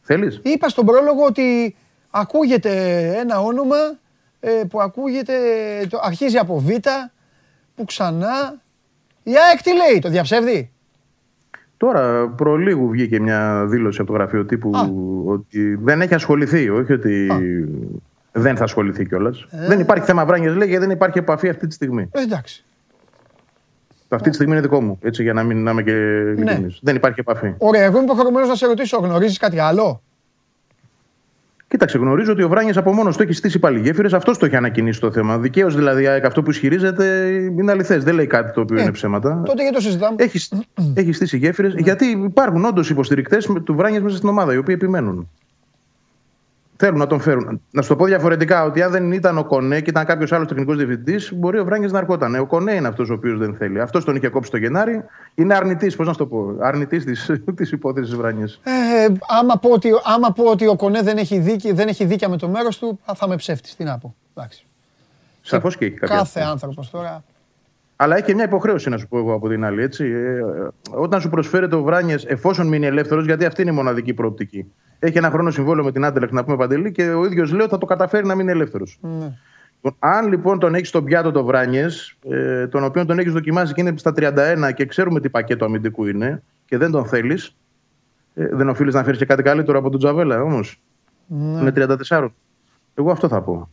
[SPEAKER 10] Θέλεις;
[SPEAKER 1] Είπα στον πρόλογο ότι ακούγεται ένα όνομα ε, που ακούγεται, το, αρχίζει από Β, που ξανά... Η ΑΕΚ τι λέει, το διαψεύδει;
[SPEAKER 7] Τώρα προλίγου βγήκε μια δήλωση από το γραφείο τύπου ότι δεν έχει ασχοληθεί, όχι ότι δεν θα ασχοληθεί κιόλας.
[SPEAKER 1] Ε.
[SPEAKER 7] Δεν υπάρχει θέμα βράνιας, λέει, γιατί δεν υπάρχει επαφή αυτή τη στιγμή.
[SPEAKER 1] Ε, εντάξει.
[SPEAKER 7] Αυτή τη στιγμή είναι δικό μου, έτσι, για να μην να είμαι και
[SPEAKER 1] Ναι.
[SPEAKER 7] ειλικρινής. Δεν υπάρχει επαφή.
[SPEAKER 1] Ωραία, εγώ είμαι υποχρεωμένος να σε ρωτήσω, γνωρίζεις κάτι άλλο;
[SPEAKER 7] Κοίταξε, γνωρίζω ότι ο Βράνιας από μόνος του έχει στήσει πάλι γέφυρες. Αυτός το έχει ανακοινήσει το θέμα. Δικαίως δηλαδή, ΑΕΚ, αυτό που ισχυρίζεται είναι αληθές. Δεν λέει κάτι το οποίο είναι ψέματα.
[SPEAKER 1] Τότε γιατί το συζητάμε;
[SPEAKER 7] Έχει, έχει στήσει γέφυρες. Γιατί υπάρχουν όντως υποστηρικτές του Βράνιας μέσα στην ομάδα, οι οποίοι επιμένουν. Θέλουν να τον φέρουν. Να σου το πω διαφορετικά, ότι αν δεν ήταν ο Κονέ και ήταν κάποιος άλλος τεχνικός διευθυντής, μπορεί ο Βράνια να ερχόταν. Ο Κονέ είναι αυτός ο οποίος δεν θέλει. Αυτός τον είχε κόψει το Γενάρη. Είναι αρνητής, πώς να σου το πω, αρνητής της υπόθεσης Βράνια.
[SPEAKER 1] Ε, άμα, πω ότι, άμα πω ότι ο Κονέ δεν έχει, δίκη, δεν έχει δίκια με το μέρος του, α, θα με ψεύτης. Τι να πω. Εντάξει.
[SPEAKER 7] Σαφώς και έχει κάποια.
[SPEAKER 1] Κάθε άνθρωπος τώρα.
[SPEAKER 7] Αλλά έχει και μια υποχρέωση να σου πω εγώ από την άλλη. Έτσι. Ε, όταν σου προσφέρεται ο Βράνιες, εφόσον μείνει ελεύθερος, γιατί αυτή είναι η μοναδική προοπτική. Έχει ένα χρόνο συμβόλαιο με την Άντελεξ, να πούμε παντελή, και ο ίδιος λέει ότι θα το καταφέρει να μείνει ελεύθερος.
[SPEAKER 1] Ναι.
[SPEAKER 7] Αν λοιπόν τον έχεις στον πιάτο το Βράνιες, ε, τον οποίο τον έχεις δοκιμάσει και είναι στα 31 και ξέρουμε τι πακέτο αμυντικού είναι και δεν τον θέλεις, ε, δεν οφείλεις να φέρεις και κάτι καλύτερο από τον Τζαβέλα όμως.
[SPEAKER 1] Ναι.
[SPEAKER 7] Είναι 34. Εγώ αυτό θα πω.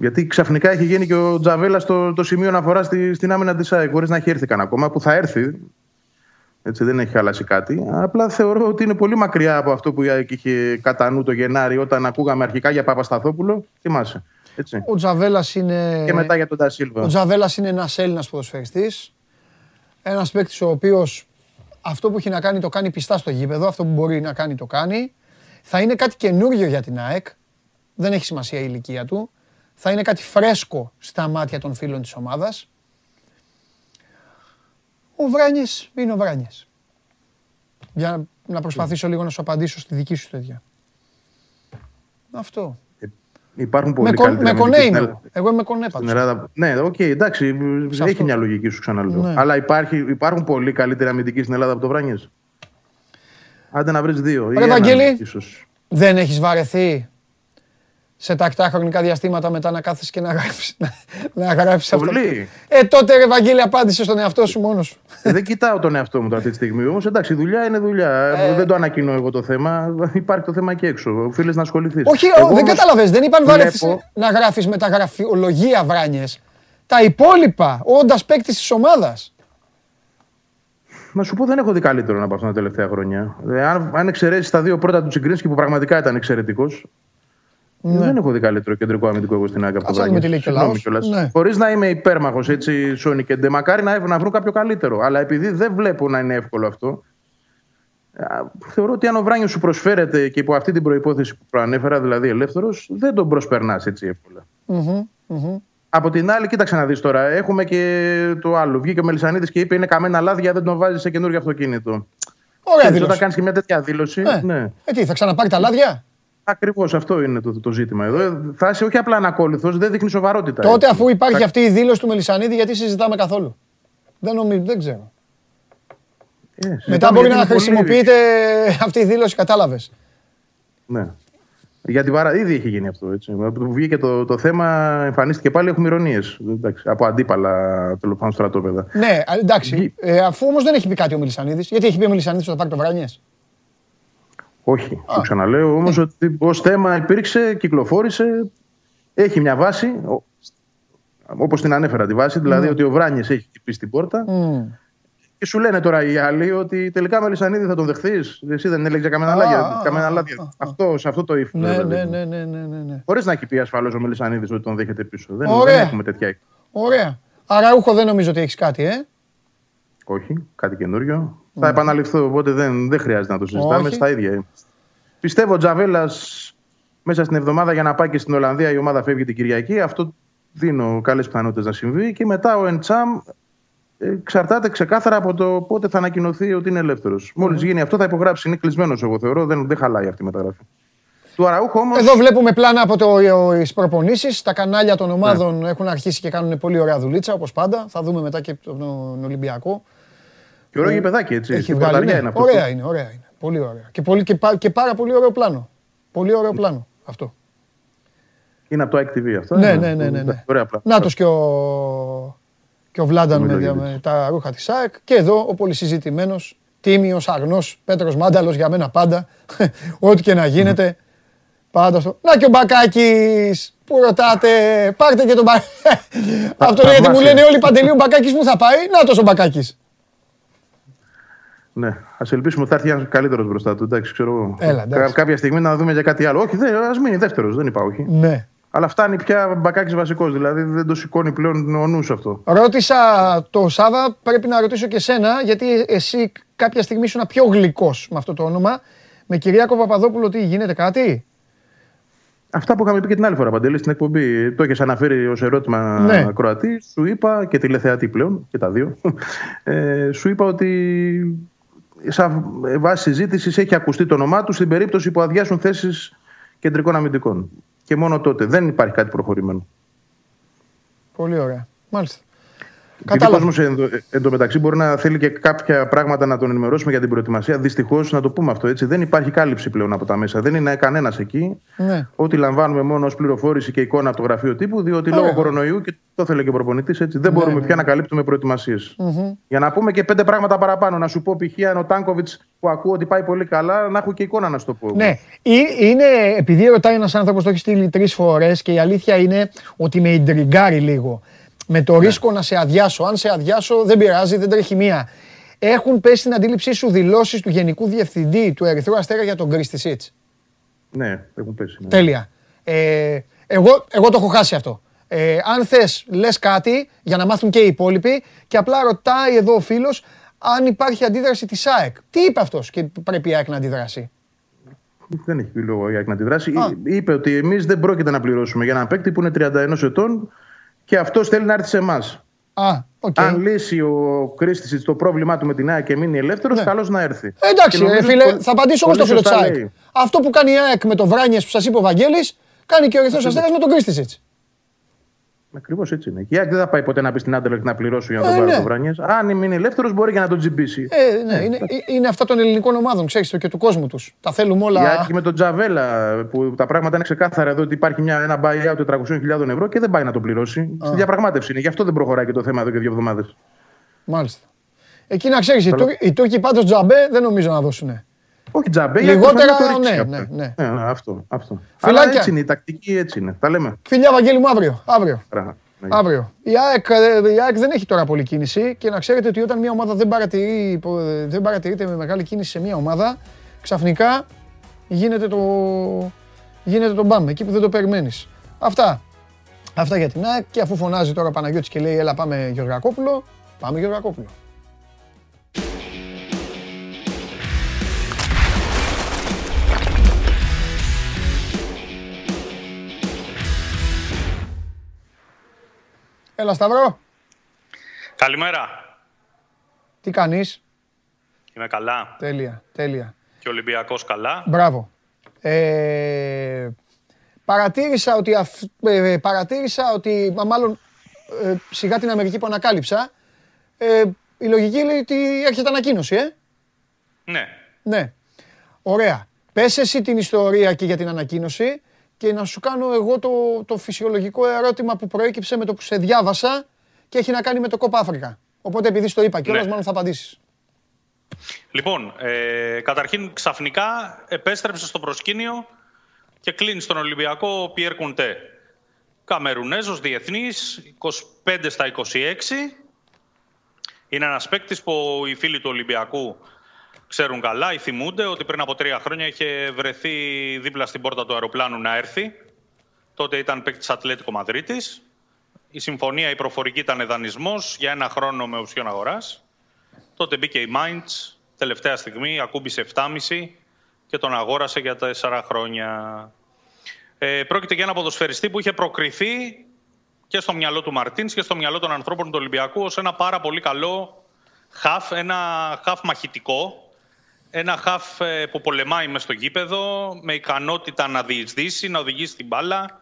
[SPEAKER 7] Γιατί ξαφνικά έχει γίνει και ο Τζαβέλα στο το σημείο αναφοράς στη, στην άμυνα της ΑΕΚ, χωρίς να έχει έρθει καν ακόμα, που θα έρθει. Έτσι, δεν έχει χαλάσει κάτι. Απλά θεωρώ ότι είναι πολύ μακριά από αυτό που η ΑΕΚ είχε κατά νου το Γενάρη όταν ακούγαμε αρχικά για Παπασταθόπουλο. Θυμάσαι. Έτσι.
[SPEAKER 1] Ο Τζαβέλας είναι.
[SPEAKER 7] Και μετά για τον Τασίλβα.
[SPEAKER 1] Ο Τζαβέλας είναι ένας Έλληνας ποδοσφαιριστής. Ένας παίκτης ο οποίος αυτό που έχει να κάνει το κάνει πιστά στο γήπεδο. Αυτό που μπορεί να κάνει το κάνει. Θα είναι κάτι καινούριο για την ΑΕΚ. Δεν έχει σημασία η ηλικία του. Θα είναι κάτι φρέσκο στα μάτια των φίλων της ομάδας. Ο Βράνιες είναι ο Βράνιες. Για να- να προσπαθήσω λίγο να σου απαντήσω στη δική σου τέτοια. Αυτό.
[SPEAKER 7] Υπάρχουν πολύ
[SPEAKER 1] Με, κο,
[SPEAKER 7] καλύτεροι
[SPEAKER 1] με
[SPEAKER 7] αμυντικοί
[SPEAKER 1] κονέ
[SPEAKER 7] στην
[SPEAKER 1] είμαι.
[SPEAKER 7] Ελλάδα.
[SPEAKER 1] Εγώ είμαι κονέ
[SPEAKER 7] Στην
[SPEAKER 1] πάντως.
[SPEAKER 7] Ελλάδα. Ναι, οκ, εντάξει,
[SPEAKER 1] Σε
[SPEAKER 7] έχει
[SPEAKER 1] αυτό.
[SPEAKER 7] μια λογική σου ξαναλέω.
[SPEAKER 1] Ναι.
[SPEAKER 7] Αλλά υπάρχει, υπάρχουν πολύ καλύτεροι αμυντικοί στην Ελλάδα από το Βράνιες. Άντε να βρεις δύο. ή
[SPEAKER 1] Ρε
[SPEAKER 7] έναν,
[SPEAKER 1] Βαγγέλη,
[SPEAKER 7] ίσως.
[SPEAKER 1] δεν έχεις βαρεθεί; Σε τακτά χρονικά διαστήματα μετά να κάθεσαι και να γράφεις, να, να γράφεις αυτό.
[SPEAKER 7] Πολύ.
[SPEAKER 1] Ε, τότε ρε Βαγγέλη απάντησε στον εαυτό σου μόνος σου.
[SPEAKER 7] Ε, δεν κοιτάω τον εαυτό μου τώρα αυτή τη στιγμή. Όμως εντάξει, η δουλειά είναι δουλειά.
[SPEAKER 1] Ε.
[SPEAKER 7] Δεν το ανακοινώ εγώ το θέμα. Υπάρχει το θέμα και έξω. Οφείλεις να ασχοληθείς.
[SPEAKER 1] Όχι, ο, δεν κατάλαβες, δεν είπαν βαρεθείς να γράφεις με τα γραφειολογία Βράνιες. Τα υπόλοιπα, όντας παίκτης της ομάδας.
[SPEAKER 7] Να σου πω, δεν έχω δει καλύτερο από αυτόν τα τελευταία χρόνια. Ε, αν, αν εξαιρέσεις τα δύο πρώτα του Τσιγκρίνσκι που πραγματικά ήταν εξαιρετικός. Δεν έχω δει καλύτερο κεντρικό αμυντικό εγώ στην Άγκα από
[SPEAKER 1] Ναι. Κάτσε να δούμε τι λέει και ο λαός. Ναι.
[SPEAKER 7] Χωρίς να είμαι υπέρμαχος έτσι, Σόνι και Ντε, μακάρι να, να βρουν κάποιο καλύτερο. Αλλά επειδή δεν βλέπω να είναι εύκολο αυτό, α, θεωρώ ότι αν ο Βράνιος σου προσφέρεται και υπό αυτή την προπόθεση που προανέφερα, δηλαδή ελεύθερος, δεν τον προσπερνάς έτσι εύκολα.
[SPEAKER 1] Μμμ, μμμ.
[SPEAKER 7] Από την άλλη, κοίταξε να δεις τώρα. Έχουμε και το άλλο. Βγήκε ο Μελισανίδης και είπε: Είναι καμένα λάδια, δεν τον βάζεις σε καινούργιο αυτοκίνητο.
[SPEAKER 1] Ωραία
[SPEAKER 7] Ξέρεις,
[SPEAKER 1] δήλωση.
[SPEAKER 7] Όταν κάνεις και μια τέτοια δήλωση.
[SPEAKER 1] Ναι.
[SPEAKER 7] ναι.
[SPEAKER 1] Ε, τι, θα ξαναπάρει τα λάδια;
[SPEAKER 7] Ακριβώς αυτό είναι το, το ζήτημα εδώ. Ε, Θα είσαι όχι απλά ανακόλουθος, δεν δείχνει σοβαρότητα.
[SPEAKER 1] Τότε
[SPEAKER 7] έτσι.
[SPEAKER 1] αφού υπάρχει
[SPEAKER 7] Θα-
[SPEAKER 1] αυτή η δήλωση του Μελισανίδη, γιατί συζητάμε καθόλου; Δεν νομίζω, δεν ξέρω.
[SPEAKER 7] Ε, συζητάμε
[SPEAKER 1] Μετά μπορεί
[SPEAKER 7] γιατί
[SPEAKER 1] να
[SPEAKER 7] είναι πολύ-
[SPEAKER 1] χρησιμοποιείται αυτή η δήλωση, κατάλαβες.
[SPEAKER 7] Ναι. Για την παρά... Ήδη έχει γίνει αυτό. Έτσι. Από το που βγήκε το, το θέμα, εμφανίστηκε πάλι. Έχουμε ηρωνίες. Από αντίπαλα τέλος πάντων στρατόπεδα.
[SPEAKER 1] Ναι, α, εντάξει. Ε, αφού όμως δεν έχει πει κάτι ο Μελισανίδης, γιατί έχει πει ο Μελισανίδης ότι θα πάρει το Βράνιες;
[SPEAKER 7] Όχι. Το ξαναλέω όμως
[SPEAKER 1] Ναι.
[SPEAKER 7] ότι ως θέμα υπήρξε, κυκλοφόρησε, έχει μια βάση. Όπως την ανέφερα τη βάση, δηλαδή
[SPEAKER 1] Ναι.
[SPEAKER 7] ότι ο Βράνιες έχει χτυπήσει την πόρτα. Και σου λένε τώρα οι άλλοι ότι τελικά Μελισανίδη θα τον δεχθείς. Εσύ δεν έλεγε για καμένα
[SPEAKER 1] Α,
[SPEAKER 7] λάδια.
[SPEAKER 1] α,
[SPEAKER 7] καμένα
[SPEAKER 1] α,
[SPEAKER 7] λάδια. Αυτό, σε αυτό το ύφο.
[SPEAKER 1] Ναι, ναι, ναι, ναι, ναι, ναι, ναι.
[SPEAKER 7] Χωρίς να έχει πει ασφαλώς ο Μελισανίδης ότι τον δέχεται πίσω. Δεν,
[SPEAKER 1] Ωραία.
[SPEAKER 7] δεν έχουμε τέτοια εικόνα.
[SPEAKER 1] Ωραία. Αραούχο δεν νομίζω ότι έχεις κάτι, ε.
[SPEAKER 7] Όχι, κάτι καινούριο. Θα επαναληφθώ, οπότε δεν, δεν χρειάζεται να το συζητάμε.
[SPEAKER 1] Όχι.
[SPEAKER 7] Στα ίδια. είμαστε. Πιστεύω ο Τζαβέλας μέσα στην εβδομάδα για να πάει και στην Ολλανδία η ομάδα φεύγει την Κυριακή. Αυτό δίνω καλές πιθανότητες να συμβεί. Και μετά ο Εντσάμ ε, εξαρτάται ξεκάθαρα από το πότε θα ανακοινωθεί ότι είναι ελεύθερος. Μόλις γίνει αυτό θα υπογράψει. Είναι κλεισμένος, εγώ θεωρώ. Δεν, δεν χαλάει αυτή η μεταγραφή. Του Αραούχο όμω.
[SPEAKER 1] Εδώ βλέπουμε πλάνα από το, τις προπονήσεις. Τα κανάλια των ομάδων έχουν αρχίσει και κάνουν πολύ ωραία δουλίτσα, όπως πάντα. Θα δούμε μετά και τον Ολυμπιακό.
[SPEAKER 7] Και ωραίο γηπεδάκι έτσι.
[SPEAKER 1] Έχει
[SPEAKER 7] στην
[SPEAKER 1] βγάλει,
[SPEAKER 7] πορταριά
[SPEAKER 1] ναι.
[SPEAKER 7] είναι αυτό.
[SPEAKER 1] Ωραία είναι, ωραία είναι. Πολύ ωραία. Και, πολύ, και, πά- και πάρα πολύ ωραίο πλάνο. Πολύ ωραίο πλάνο αυτό.
[SPEAKER 7] Είναι από το ICTV αυτό.
[SPEAKER 1] Ναι,
[SPEAKER 7] ε;
[SPEAKER 1] ναι, ναι, ναι, ναι.
[SPEAKER 7] Ωραία, απλά.
[SPEAKER 1] Νάτος και ο, και ο Βλάνταν με,
[SPEAKER 10] Νομίζω
[SPEAKER 1] με τα ρούχα της ΑΕΚ. Και εδώ ο πολυσυζητημένος, τίμιος, αγνός, Πέτρος Μάνταλος για μένα πάντα. Ό,τι και να γίνεται. Πάντα στο... Να και ο Μπακάκης που ρωτάτε, πάρτε και τον Μπακάκη. Αυτό
[SPEAKER 10] τα
[SPEAKER 1] γιατί μου
[SPEAKER 10] βάσια.
[SPEAKER 1] λένε όλοι παντελή ο Μπακάκης που θα πάει. Να τόσο ο Μπακάκης.
[SPEAKER 10] Ναι, ας ελπίσουμε ότι θα έρθει ένας καλύτερος μπροστά του. Εντάξει, ξέρω εγώ.
[SPEAKER 1] Έλα, εντάξει.
[SPEAKER 10] Κα- κάποια στιγμή να δούμε για κάτι άλλο. Όχι, ας μείνει δεύτερος, δεν είπα όχι.
[SPEAKER 1] Ναι.
[SPEAKER 10] Αλλά φτάνει πια μπακάκι βασικός. Δηλαδή δεν το σηκώνει πλέον ο νους αυτό.
[SPEAKER 1] Ρώτησα το Σάβα, πρέπει να ρωτήσω και σένα, γιατί εσύ κάποια στιγμή ήσουν πιο γλυκός με αυτό το όνομα. Με Κυριάκο Παπαδόπουλο τι γίνεται κάτι;
[SPEAKER 10] Αυτά που είχαμε πει και την άλλη φορά, Παντελή, στην εκπομπή. Το έχεις αναφέρει ως ερώτημα
[SPEAKER 1] Ναι.
[SPEAKER 10] Κροατή. Σου είπα και τηλεθεατή πλέον, και τα δύο. Ε, σου είπα ότι σαν βάση συζήτησης έχει ακουστεί το όνομά του στην περίπτωση που αδειάσουν θέσεις κεντρικών αμυντικών. Και μόνο τότε. Δεν υπάρχει κάτι προχωρημένο.
[SPEAKER 1] Πολύ ωραία. Μάλιστα.
[SPEAKER 10] Επειδή ο
[SPEAKER 1] Κατάλαβα.
[SPEAKER 10] κόσμο εντωμεταξύ μπορεί να θέλει και κάποια πράγματα να τον ενημερώσουμε για την προετοιμασία. Δυστυχώς, να το πούμε αυτό έτσι, δεν υπάρχει κάλυψη πλέον από τα μέσα. Δεν είναι κανένας εκεί.
[SPEAKER 1] Ναι.
[SPEAKER 10] Ό,τι λαμβάνουμε μόνο ως πληροφόρηση και εικόνα από το γραφείο τύπου, διότι λόγω
[SPEAKER 1] Ωραία.
[SPEAKER 10] κορονοϊού και το ήθελε και ο προπονητής, έτσι δεν
[SPEAKER 1] Ναι,
[SPEAKER 10] μπορούμε
[SPEAKER 1] ναι.
[SPEAKER 10] πια να καλύπτουμε προετοιμασίες. Για να πούμε και πέντε πράγματα παραπάνω. Να σου πω π.χ. αν ο Τάνκοβιτς που ακούω ότι πάει πολύ καλά, να έχω και εικόνα να σου το πω.
[SPEAKER 1] Ναι, Ή- είναι, επειδή ρωτάει ένας άνθρωπος, το έχει στείλει τρεις φορές και η αλήθεια είναι ότι με ιντριγκάρει λίγο. Με το ρίσκο να σε αδειάσω. Αν σε αδειάσω, δεν πειράζει, δεν τρέχει μία. Έχουν πέσει στην αντίληψή σου δηλώσεις του Γενικού Διευθυντή του Ερυθρού Αστέρα για τον Κρίστη Σίτς.
[SPEAKER 10] Ναι, έχουν πέσει. ναι.
[SPEAKER 1] Τέλεια. Ε, εγώ, εγώ το έχω χάσει αυτό. Ε, αν θες, λες κάτι για να μάθουν και οι υπόλοιποι και απλά ρωτάει εδώ ο φίλος αν υπάρχει αντίδραση της ΑΕΚ. Τι είπε αυτός και πρέπει η ΑΕΚ να αντιδράσει;
[SPEAKER 10] Δεν έχει πει λόγο για να αντιδράσει.
[SPEAKER 1] Α.
[SPEAKER 10] Είπε ότι εμείς δεν πρόκειται να πληρώσουμε για έναν παίκτη που είναι 31 ετών και αυτός θέλει να έρθει σε εμάς.
[SPEAKER 1] Α, οκ.
[SPEAKER 10] Αν λύσει ο Κρίστιτσιτς το πρόβλημά του με την ΑΕΚ και μείνει ελεύθερος,
[SPEAKER 1] Ναι.
[SPEAKER 10] καλώς να έρθει.
[SPEAKER 1] Ε, Εντάξει,
[SPEAKER 10] Και
[SPEAKER 1] ρε,
[SPEAKER 10] νομίζω
[SPEAKER 1] φίλε,
[SPEAKER 10] πολύ-
[SPEAKER 1] θα απαντήσω όμως
[SPEAKER 10] πολύ
[SPEAKER 1] στο φίλο της
[SPEAKER 10] σωστά
[SPEAKER 1] ΑΕΚ.
[SPEAKER 10] λέει.
[SPEAKER 1] Αυτό που κάνει η ΑΕΚ με το Βράνιες που σας είπε ο Βαγγέλης, κάνει και ο Ερυθρό Αστέρας με τον Κρίστησιτ.
[SPEAKER 10] Ακριβώς έτσι είναι. Και η ΑΕΚ δεν θα πάει ποτέ να πει στην Άντερλεκ να πληρώσω για να τον
[SPEAKER 1] Ε,
[SPEAKER 10] πάρει
[SPEAKER 1] ναι.
[SPEAKER 10] το Βράνιε. Αν μείνει ελεύθερος, μπορεί και να τον τζιμπήσει.
[SPEAKER 1] Ε, ναι, είναι, είναι αυτά των ελληνικών ομάδων, ξέρεις το και του κόσμου τους. Τα θέλουμε
[SPEAKER 10] Η
[SPEAKER 1] όλα.
[SPEAKER 10] ΑΕΚ και με τον Τζαβέλα, που τα πράγματα είναι ξεκάθαρα εδώ ότι υπάρχει μια, ένα buyout 400.000 ευρώ και δεν πάει να το πληρώσει. Στη διαπραγμάτευση είναι. Γι' αυτό δεν προχωράει και το θέμα εδώ και δύο εβδομάδες.
[SPEAKER 1] Μάλιστα. Εκεί να ξέρεις, οι, Τούρ- οι Τούρκοι πάντως τζαμπέ δεν νομίζω να δώσουν.
[SPEAKER 10] Όχι τζαμπέ,
[SPEAKER 1] Λιγότερα,
[SPEAKER 10] γιατί θα το ρίξει
[SPEAKER 1] ναι,
[SPEAKER 10] αυτό.
[SPEAKER 1] ναι,
[SPEAKER 10] Ε, αυτό, αυτό.
[SPEAKER 1] Φιλάκια.
[SPEAKER 10] Αλλά έτσι είναι, η τακτική έτσι είναι. Τα λέμε.
[SPEAKER 1] Φιλιά, Βαγγέλη μου, αύριο. αύριο.
[SPEAKER 10] Πράγμα. Ναι.
[SPEAKER 1] Αύριο. Η ΑΕΚ, ε, η ΑΕΚ δεν έχει τώρα πολύ κίνηση και να ξέρετε ότι όταν μια ομάδα δεν, παρατηρεί, ε, δεν παρατηρείται με μεγάλη κίνηση σε μια ομάδα, ξαφνικά γίνεται το, γίνεται το μπαμ, εκεί που δεν το περιμένεις. Αυτά. Αυτά για την ΑΕΚ και αφού φωνάζει τώρα ο Παναγιώτης και λέει έλα πάμε Γεωργακόπουλο, πάμε Γεωργακόπουλο. Έλα Σταυρό,
[SPEAKER 11] Καλημέρα.
[SPEAKER 1] τι κάνεις;
[SPEAKER 11] Είμαι καλά.
[SPEAKER 1] Τέλεια, τέλεια.
[SPEAKER 11] Και ο Ολυμπιακός καλά.
[SPEAKER 1] Μπράβο. Ε, παρατήρησα ότι, αυ- ε, ε, παρατήρησα ότι μα, μάλλον ε, σιγά την Αμερική που ανακάλυψα, ε, η λογική λέει ότι έρχεται ανακοίνωση, ε.
[SPEAKER 11] Ναι.
[SPEAKER 1] Ναι. Ωραία. Πες εσύ την ιστορία και για την ανακοίνωση και να σου κάνω εγώ το, το φυσιολογικό ερώτημα που προέκυψε με το που σε διάβασα και έχει να κάνει με το Κόπα Αφρικα. Οπότε επειδή στο είπα κιόλας,
[SPEAKER 11] Ναι.
[SPEAKER 1] μάλλον θα απαντήσεις.
[SPEAKER 11] Λοιπόν, ε, καταρχήν ξαφνικά επέστρεψε στο προσκήνιο και κλείνεις στον Ολυμπιακό ο Πιέρ Κουντέ. Καμερουνέζος διεθνής, 25 στα 26. Είναι ένας παίκτης που οι φίλοι του Ολυμπιακού ξέρουν καλά ή θυμούνται ότι πριν από τρία χρόνια είχε βρεθεί δίπλα στην πόρτα του αεροπλάνου να έρθει. Τότε ήταν παίκτης Ατλέτικο Μαδρίτης. Η συμφωνία, η προφορική ήταν δανεισμός για ένα χρόνο με οψιόν αγοράς. Τότε μπήκε η Mainz, τελευταία στιγμή, ακούμπησε 7,5 και τον αγόρασε για 4 χρόνια. Ε, πρόκειται για ένα ποδοσφαιριστή που είχε προκριθεί και στο μυαλό του Μαρτίνς και στο μυαλό των ανθρώπων του Ολυμπιακού ως ένα πάρα πολύ καλό χαφ, ένα χαφ μαχητικό, ένα χαφ ε, που πολεμάει μες στο γήπεδο, με ικανότητα να διεισδύσει, να οδηγήσει την μπάλα,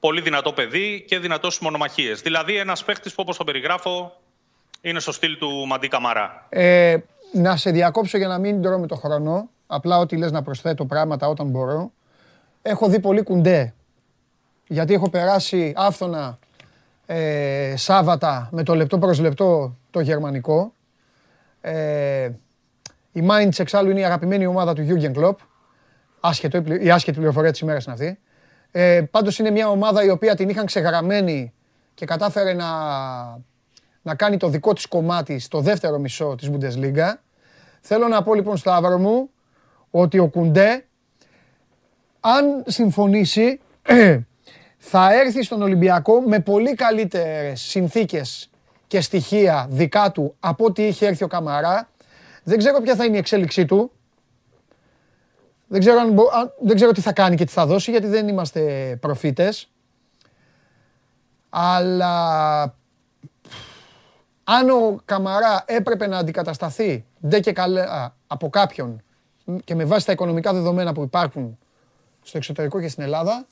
[SPEAKER 11] πολύ δυνατό παιδί και δυνατός στις μονομαχίες. Δηλαδή ένας παίχτης που όπως τον περιγράφω είναι στο στυλ του Μαντί Καμαρά.
[SPEAKER 1] Ε, να σε διακόψω για να μην τρώμε το χρόνο. Απλά ό,τι λες να προσθέτω πράγματα όταν μπορώ. Έχω δει πολύ κουντέ. Γιατί έχω περάσει άφθονα ε, Σάββατα με το λεπτό προς λεπτό το γερμανικό. Ε, η Mainz εξάλλου είναι η αγαπημένη ομάδα του Jürgen Klopp. Άσχετο, η άσχετη πληροφορία της ημέρας είναι αυτή. Ε, πάντως είναι μια ομάδα η οποία την είχαν ξεγραμμένη και κατάφερε να, να κάνει το δικό της κομμάτι στο δεύτερο μισό της Bundesliga. Θέλω να πω λοιπόν Σταύρο μου ότι ο Κουντέ αν συμφωνήσει θα έρθει στον Ολυμπιακό με πολύ καλύτερες συνθήκες και στοιχεία δικά του από ό,τι είχε έρθει ο Καμαρά. Δεν ξέρω ποια θα είναι η εξέλιξή του. Δεν ξέρω, αν, δεν ξέρω τι θα κάνει και τι θα δώσει γιατί δεν είμαστε προφήτες. Αλλά αν ο Καμαρά έπρεπε να αντικατασταθεί ντε και καλά από κάποιον και με βάση τα οικονομικά δεδομένα που υπάρχουν στο εξωτερικό και στην Ελλάδα,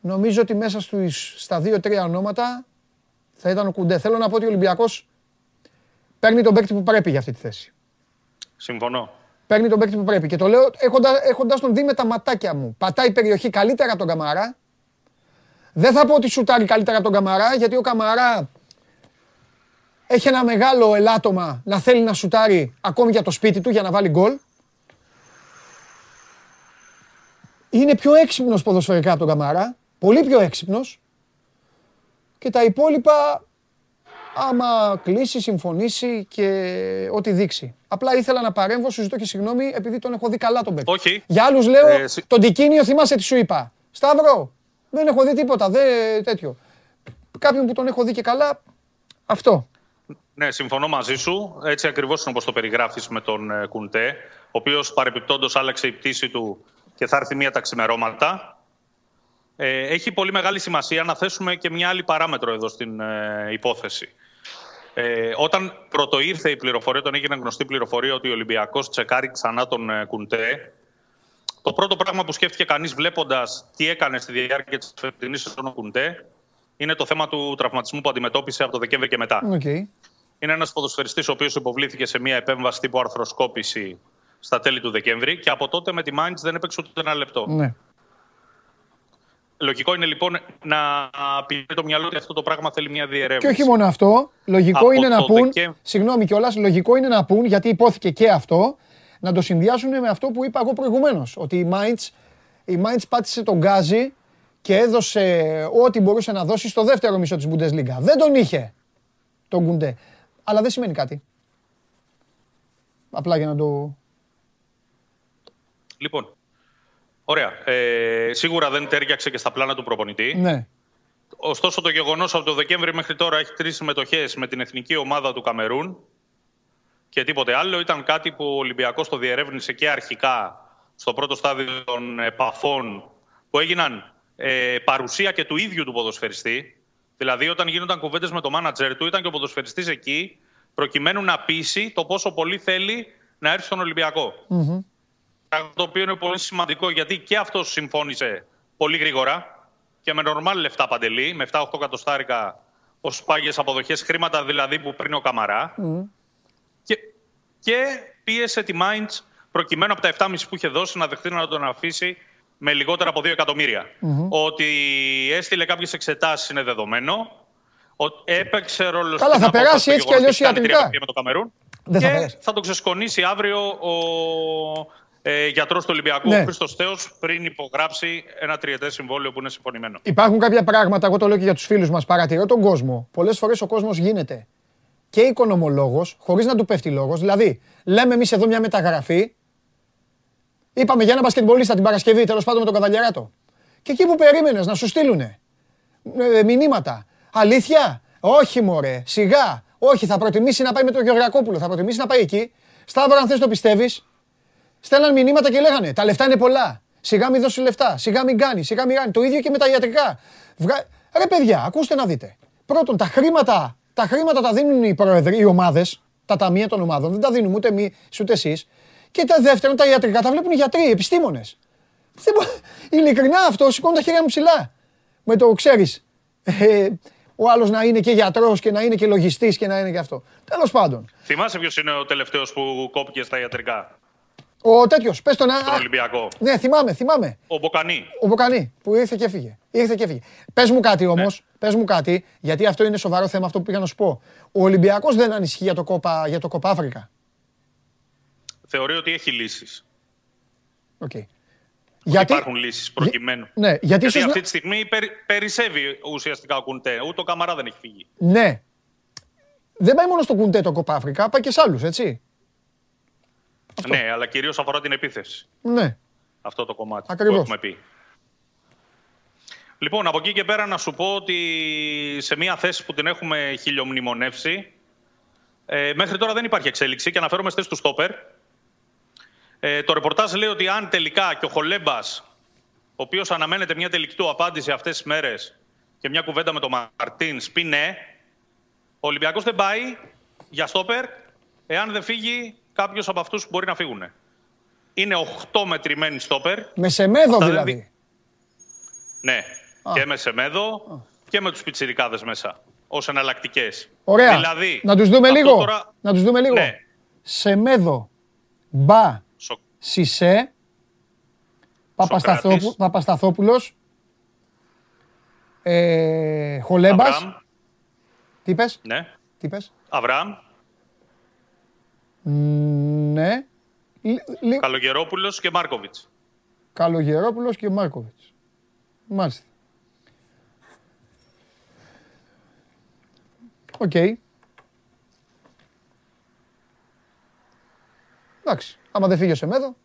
[SPEAKER 1] νομίζω ότι μέσα στους, στα δύο-τρία ονόματα θα ήταν ο Κουντέ. Θέλω να πω ότι ο Ολυμπιακός παίρνει τον παίκτη που πρέπει για αυτή τη θέση.
[SPEAKER 11] Συμφωνώ.
[SPEAKER 1] Παίρνει τον παίκτη που πρέπει. Και το λέω έχοντας, έχοντας τον δει με τα ματάκια μου. Πατάει περιοχή καλύτερα από τον Καμαρά. Δεν θα πω ότι σουτάρει καλύτερα από τον Καμαρά, γιατί ο Καμαρά έχει ένα μεγάλο ελάττωμα να θέλει να σουτάρει ακόμη για το σπίτι του για να βάλει γκολ. Είναι πιο έξυπνος ποδοσφαιρικά από τον Καμαρά. Πολύ πιο έξυπνος. Και τα υπόλοιπα άμα κλείσει, συμφωνήσει και ό,τι δείξει. Απλά ήθελα να παρέμβω, σου ζητώ και συγγνώμη, επειδή τον έχω δει καλά τον παίκτη.
[SPEAKER 11] Όχι.
[SPEAKER 1] Για άλλους λέω,
[SPEAKER 11] Ε, συ-
[SPEAKER 1] τον Τικίνιο θυμάσαι τι σου είπα. Σταύρο, δεν έχω δει τίποτα, δεν τέτοιο. Κάποιον που τον έχω δει και καλά, αυτό.
[SPEAKER 11] Ναι, συμφωνώ μαζί σου. Έτσι ακριβώς είναι όπως το περιγράφεις με τον ε, Κουντέ, ο οποίος παρεπιπτόντω άλλαξε η πτήση του και θα έρθει μία τα ξημερώματα. Ε, έχει πολύ μεγάλη σημασία να θέσουμε και μια άλλη παράμετρο εδώ στην ε, υπόθεση. Ε, όταν πρωτοήρθε η πληροφορία, όταν έγινε γνωστή πληροφορία ότι ο Ολυμπιακός τσεκάρει ξανά τον ε, Κουντέ, το πρώτο πράγμα που σκέφτηκε κανείς βλέποντας τι έκανε στη διάρκεια της φετινής σεζόν ο Κουντέ είναι το θέμα του τραυματισμού που αντιμετώπισε από το Δεκέμβρη και μετά.
[SPEAKER 1] Οκ.
[SPEAKER 11] Είναι ένας ποδοσφαιριστής ο οποίος υποβλήθηκε σε μια επέμβαση τύπου αρθροσκόπηση στα τέλη του Δεκέμβρη και από τότε με τη Mainz δεν έπαιξε ούτε ένα λεπτό.
[SPEAKER 1] Ναι.
[SPEAKER 11] Λογικό είναι λοιπόν να πηγαίνει το μυαλό ότι αυτό το πράγμα θέλει μια
[SPEAKER 1] Και
[SPEAKER 11] διερεύνηση.
[SPEAKER 1] όχι μόνο αυτό, λογικό
[SPEAKER 11] Από
[SPEAKER 1] είναι να
[SPEAKER 11] το
[SPEAKER 1] πούν,
[SPEAKER 11] Δεκέμ-
[SPEAKER 1] συγγνώμη κιόλας, λογικό είναι να πούν, γιατί ειπώθηκε και αυτό, να το συνδυάσουν με αυτό που είπα εγώ προηγουμένως. Ότι η Mainz, η Mainz πάτησε τον γκάζι και έδωσε ό,τι μπορούσε να δώσει στο δεύτερο μισό της Bundesliga. Δεν τον είχε τον Γκουντέ. Αλλά δεν σημαίνει κάτι. Απλά για να το...
[SPEAKER 11] Λοιπόν, ωραία. Ε, σίγουρα δεν τέριαξε και στα πλάνα του προπονητή.
[SPEAKER 1] Ναι.
[SPEAKER 11] Ωστόσο, το γεγονός από το Δεκέμβρη μέχρι τώρα έχει τρεις συμμετοχές με την εθνική ομάδα του Καμερούν και τίποτε άλλο. Ήταν κάτι που ο Ολυμπιακός το διερεύνησε και αρχικά στο πρώτο στάδιο των επαφών που έγιναν ε, παρουσία και του ίδιου του ποδοσφαιριστή. Δηλαδή, όταν γίνονταν κουβέντες με το μάνατζερ του, ήταν και ο ποδοσφαιριστής εκεί προκειμένου να πείσει το πόσο πολύ θέλει να έρθει στον Ολυμπιακό. Πράγμα το οποίο είναι πολύ σημαντικό γιατί και αυτός συμφώνησε πολύ γρήγορα και με νορμάλ λεφτά παντελή, με 7-8 εκατοστάρικα ως πάγιες αποδοχές, χρήματα δηλαδή που παίρνει ο Καμαρά. Και, και πίεσε τη Mainz προκειμένου από τα 7,5 που είχε δώσει να δεχτεί να τον αφήσει με λιγότερα από 2 εκατομμύρια. Ότι έστειλε κάποιες εξετάσεις είναι δεδομένο. Ότι έπαιξε ρόλο
[SPEAKER 1] Καλά,
[SPEAKER 11] στην
[SPEAKER 1] θα περάσει
[SPEAKER 11] απόφαση το
[SPEAKER 1] έτσι κι
[SPEAKER 11] γεγονός
[SPEAKER 1] αλλιώς
[SPEAKER 11] ότι κάνει
[SPEAKER 1] ιατρικά.
[SPEAKER 11] τρία παιχνίδια με το Καμερούν.
[SPEAKER 1] Δεν θα
[SPEAKER 11] και
[SPEAKER 1] περάσει.
[SPEAKER 11] θα τον ξεσκονίσει αύριο ο ε, γιατρός του Ολυμπιακού,
[SPEAKER 1] Ναι.
[SPEAKER 11] ο Χρήστος Θέο, πριν υπογράψει ένα τριετές συμβόλαιο που είναι συμφωνημένο.
[SPEAKER 1] Υπάρχουν κάποια πράγματα, εγώ το λέω και για τους φίλους μας, παρατηρώ τον κόσμο. Πολλές φορές ο κόσμος γίνεται και οικονομολόγος, χωρίς να του πέφτει λόγος. Δηλαδή, λέμε εμείς εδώ μια μεταγραφή, είπαμε για ένα μπασκετμπολίστα την Παρασκευή, τέλος πάντων με τον Καβαλιαράτο. Και εκεί που περίμενες να σου στείλουνε ε, μηνύματα. Αλήθεια, όχι μωρέ, σιγά. Όχι, θα προτιμήσει να πάει με τον Γεωργακόπουλο, θα προτιμήσει να πάει εκεί. Σταύρο, αν θες το πιστεύεις, στέλναν μηνύματα και λέγανε Τα λεφτά είναι πολλά. Σιγά μην δώσεις λεφτά. Σιγά μην κάνεις. Σιγά μην κάνεις. Το ίδιο και με τα ιατρικά. Βγα... Ρε παιδιά, ακούστε να δείτε. Πρώτον, τα χρήματα τα, χρήματα τα δίνουν οι πρόεδροι, οι ομάδες, τα ταμεία των ομάδων. Δεν τα δίνουμε ούτε εμείς ούτε εσείς. Και τα δεύτερον, τα ιατρικά τα βλέπουν οι γιατροί, οι επιστήμονες. Ειλικρινά αυτό σηκώνω τα χέρια μου ψηλά. Με το ξέρεις. Ε, ο άλλος να είναι και γιατρός και να είναι και λογιστής και να είναι και αυτό. Τέλος πάντων.
[SPEAKER 11] Θυμάσαι ποιος είναι ο τελευταίος που κόπηκε στα ιατρικά,
[SPEAKER 1] Ο τέτοιος, πες τον.
[SPEAKER 11] στον Ολυμπιακό.
[SPEAKER 1] Ναι, θυμάμαι, θυμάμαι.
[SPEAKER 11] Ο Μποκανή.
[SPEAKER 1] Ο Μποκανή που ήρθε και έφυγε. Ήρθε και έφυγε. Πες μου κάτι όμως, πες μου κάτι, γιατί αυτό είναι σοβαρό θέμα αυτό που πήγα να σου πω. Ο Ολυμπιακός δεν ανησυχεί για το Κόπα, για το Κόπα Αφρικα;
[SPEAKER 11] Θεωρεί ότι έχει λύσεις.
[SPEAKER 1] Okay.
[SPEAKER 11] Γιατί... Υπάρχουν λύσεις προκειμένου.
[SPEAKER 1] Ναι, γιατί,
[SPEAKER 11] γιατί
[SPEAKER 1] ίσως...
[SPEAKER 11] αυτή τη στιγμή περι... περισσεύει ουσιαστικά ο Κουντέ. Ούτε ο Καμαρά δεν έχει φύγει.
[SPEAKER 1] Ναι. Δεν πάει μόνο στο Κουντέ το Κόπα Αφρικα, πάει και σε άλλους, έτσι.
[SPEAKER 11] Αυτό. Ναι, αλλά κυρίως αφορά την επίθεση.
[SPEAKER 1] Ναι.
[SPEAKER 11] Αυτό το κομμάτι
[SPEAKER 1] Ακριβώς.
[SPEAKER 11] που έχουμε πει. Λοιπόν, από εκεί και πέρα να σου πω ότι σε μια θέση που την έχουμε χιλιομνημονεύσει, ε, μέχρι τώρα δεν υπάρχει εξέλιξη και αναφέρομαι στη θέση του Στόπερ. Ε, το ρεπορτάζ λέει ότι αν τελικά και ο Χολέμπας, ο οποίος αναμένεται μια τελική του απάντηση αυτές τις μέρες και μια κουβέντα με τον Μαρτίν, πει ναι, ο Ολυμπιακός δεν πάει για Στόπερ εάν δεν φύγει κάποιος από αυτούς που μπορεί να φύγουν. Είναι 8 μετρημένοι Στόπερ.
[SPEAKER 1] Με Σεμέδο
[SPEAKER 11] Αυτά δεν
[SPEAKER 1] δηλαδή.
[SPEAKER 11] δι- Ναι, και με Σεμέδο και με τους πιτσιρικάδες μέσα, ως εναλλακτικές.
[SPEAKER 1] Ωραία.
[SPEAKER 11] Δηλαδή,
[SPEAKER 1] να τους δούμε
[SPEAKER 11] αυτό
[SPEAKER 1] λίγο.
[SPEAKER 11] Τώρα...
[SPEAKER 1] Να τους δούμε λίγο.
[SPEAKER 11] Ναι.
[SPEAKER 1] Σεμέδο, Μπα,
[SPEAKER 11] Σο-
[SPEAKER 1] Σισε, Παπασταθόπου,
[SPEAKER 11] Σοκράτης.
[SPEAKER 1] Παπασταθόπουλος, ε, Χολέμπας.
[SPEAKER 11] Αβραάμ.
[SPEAKER 1] Τι είπες,
[SPEAKER 11] Ναι.
[SPEAKER 1] τι είπες.
[SPEAKER 11] Αβραάμ,
[SPEAKER 1] Μ, Ναι. Λι- λι-
[SPEAKER 11] Καλογερόπουλος και Μάρκοβιτς.
[SPEAKER 1] Καλογερόπουλος και Μάρκοβιτς. Μάλιστα. Οκ. Εντάξει. Άμα δεν φύγει ο Σεμέδο,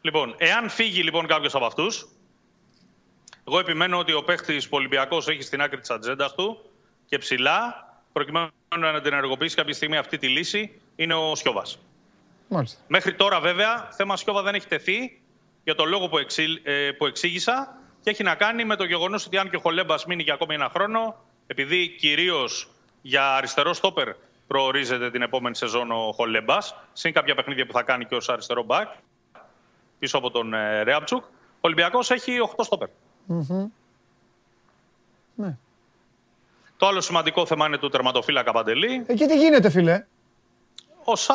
[SPEAKER 11] Λοιπόν, εάν φύγει λοιπόν κάποιος από αυτούς, εγώ επιμένω ότι ο παίχτης Ολυμπιακός έχει στην άκρη της ατζέντας του και ψηλά, προκειμένου να την ενεργοποιήσει κάποια στιγμή αυτή τη λύση, είναι ο Σιώβας.
[SPEAKER 1] μάλιστα.
[SPEAKER 11] Μέχρι τώρα, βέβαια, θέμα Σιώβα δεν έχει τεθεί για τον λόγο που, εξή, ε, που εξήγησα και έχει να κάνει με το γεγονός ότι αν και ο Χολέμπας μείνει για ακόμη ένα χρόνο, επειδή κυρίως για αριστερό στόπερ προορίζεται την επόμενη σεζόν ο Χολέμπας, συν κάποια παιχνίδια που θα κάνει και ως αριστερό μπακ, πίσω από τον ε, Ρέαμτσουκ, ο Ολυμπιακός έχει 8 στόπερ.
[SPEAKER 1] Μμμ. Ναι.
[SPEAKER 11] Το άλλο σημαντικό θέμα είναι του τερματοφύλακα Παντελή.
[SPEAKER 1] Εκεί τι γίνεται, φίλε;
[SPEAKER 11] Όσα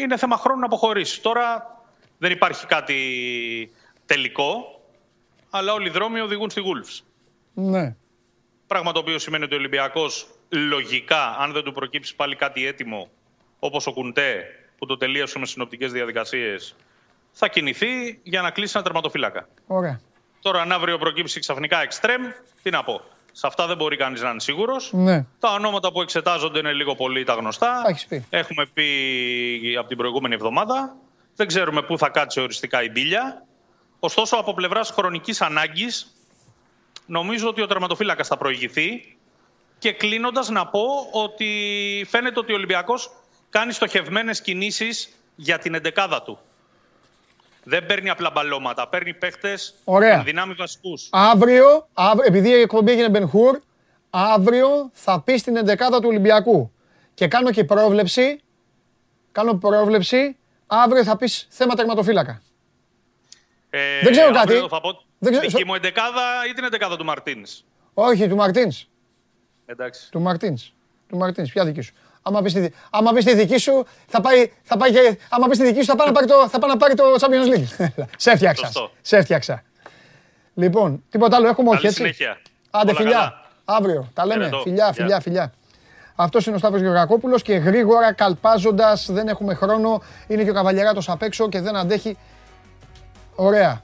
[SPEAKER 11] είναι θέμα χρόνου να αποχωρήσει. Τώρα δεν υπάρχει κάτι τελικό, αλλά όλοι οι δρόμοι οδηγούν στη Wolves.
[SPEAKER 1] Ναι.
[SPEAKER 11] Πράγμα το οποίο σημαίνει ότι ο Ολυμπιακός λογικά, αν δεν του προκύψει πάλι κάτι έτοιμο, όπως ο Κουντέ που το τελείωσε με συνοπτικές διαδικασίες, θα κινηθεί για να κλείσει ένα τερματοφύλακα.
[SPEAKER 1] Ωραία.
[SPEAKER 11] Τώρα, αν αύριο προκύψει ξαφνικά εξτρέμ, τι να πω. Σε αυτά δεν μπορεί κανείς να είναι σίγουρος.
[SPEAKER 1] Ναι.
[SPEAKER 11] Τα ονόματα που εξετάζονται είναι λίγο πολύ τα γνωστά.
[SPEAKER 1] Τα έχεις πει.
[SPEAKER 11] Έχουμε πει από την προηγούμενη εβδομάδα. Δεν ξέρουμε πού θα κάτσει οριστικά η μπίλια. Ωστόσο, από πλευράς χρονικής ανάγκης, νομίζω ότι ο τερματοφύλακας θα προηγηθεί. Και κλείνοντας, να πω ότι φαίνεται ότι ο Ολυμπιακός κάνει στοχευμένες κινήσεις για την εντεκάδα του. Δεν παίρνει απλά μπαλώματα. Παίρνει παίχτες
[SPEAKER 1] Ωραία.
[SPEAKER 11] δυνάμει βασικούς.
[SPEAKER 1] Αύριο, αύριο, επειδή η εκπομπή έγινε Μπενχούρ, αύριο θα πει στην εντεκάδα του Ολυμπιακού. Και κάνω και πρόβλεψη, κάνω πρόβλεψη, αύριο θα πεις θέμα τερματοφύλακα.
[SPEAKER 11] Ε,
[SPEAKER 1] Δεν ξέρω
[SPEAKER 11] αύριο
[SPEAKER 1] κάτι.
[SPEAKER 11] Θα πω
[SPEAKER 1] Δεν ξέρω-
[SPEAKER 11] δική μου εντεκάδα ή την εντεκάδα του Μαρτίνς;
[SPEAKER 1] Όχι, του Μαρτίνς.
[SPEAKER 11] Εντάξει.
[SPEAKER 1] Του Μαρτίνς. Του Μαρτίνς, ποια δική σου; Άμα πεις, τη, δι- άμα πεις τη δική σου, θα πάει, θα πάει και, άμα πεις τη δική σου, θα πάει να πάρει το, θα πάει να πάρει το Champions League. Σε έφτιαξα.
[SPEAKER 11] Σωστό.
[SPEAKER 1] Σε έφτιαξα. Λοιπόν, τίποτα άλλο έχουμε, όχι
[SPEAKER 11] Καλή
[SPEAKER 1] έτσι;
[SPEAKER 11] συνέχεια.
[SPEAKER 1] Άντε,
[SPEAKER 11] Όλα
[SPEAKER 1] φιλιά.
[SPEAKER 11] καλά.
[SPEAKER 1] Αύριο. Τα λέμε.
[SPEAKER 11] Χαιρετώ.
[SPEAKER 1] Φιλιά,
[SPEAKER 11] Γεια.
[SPEAKER 1] φιλιά, φιλιά. Αυτός είναι ο Σταύρος Γεωργακόπουλος και γρήγορα καλπάζοντας, δεν έχουμε χρόνο. Είναι και ο Καβαλιαράτο απ' έξω και δεν αντέχει. Ωραία.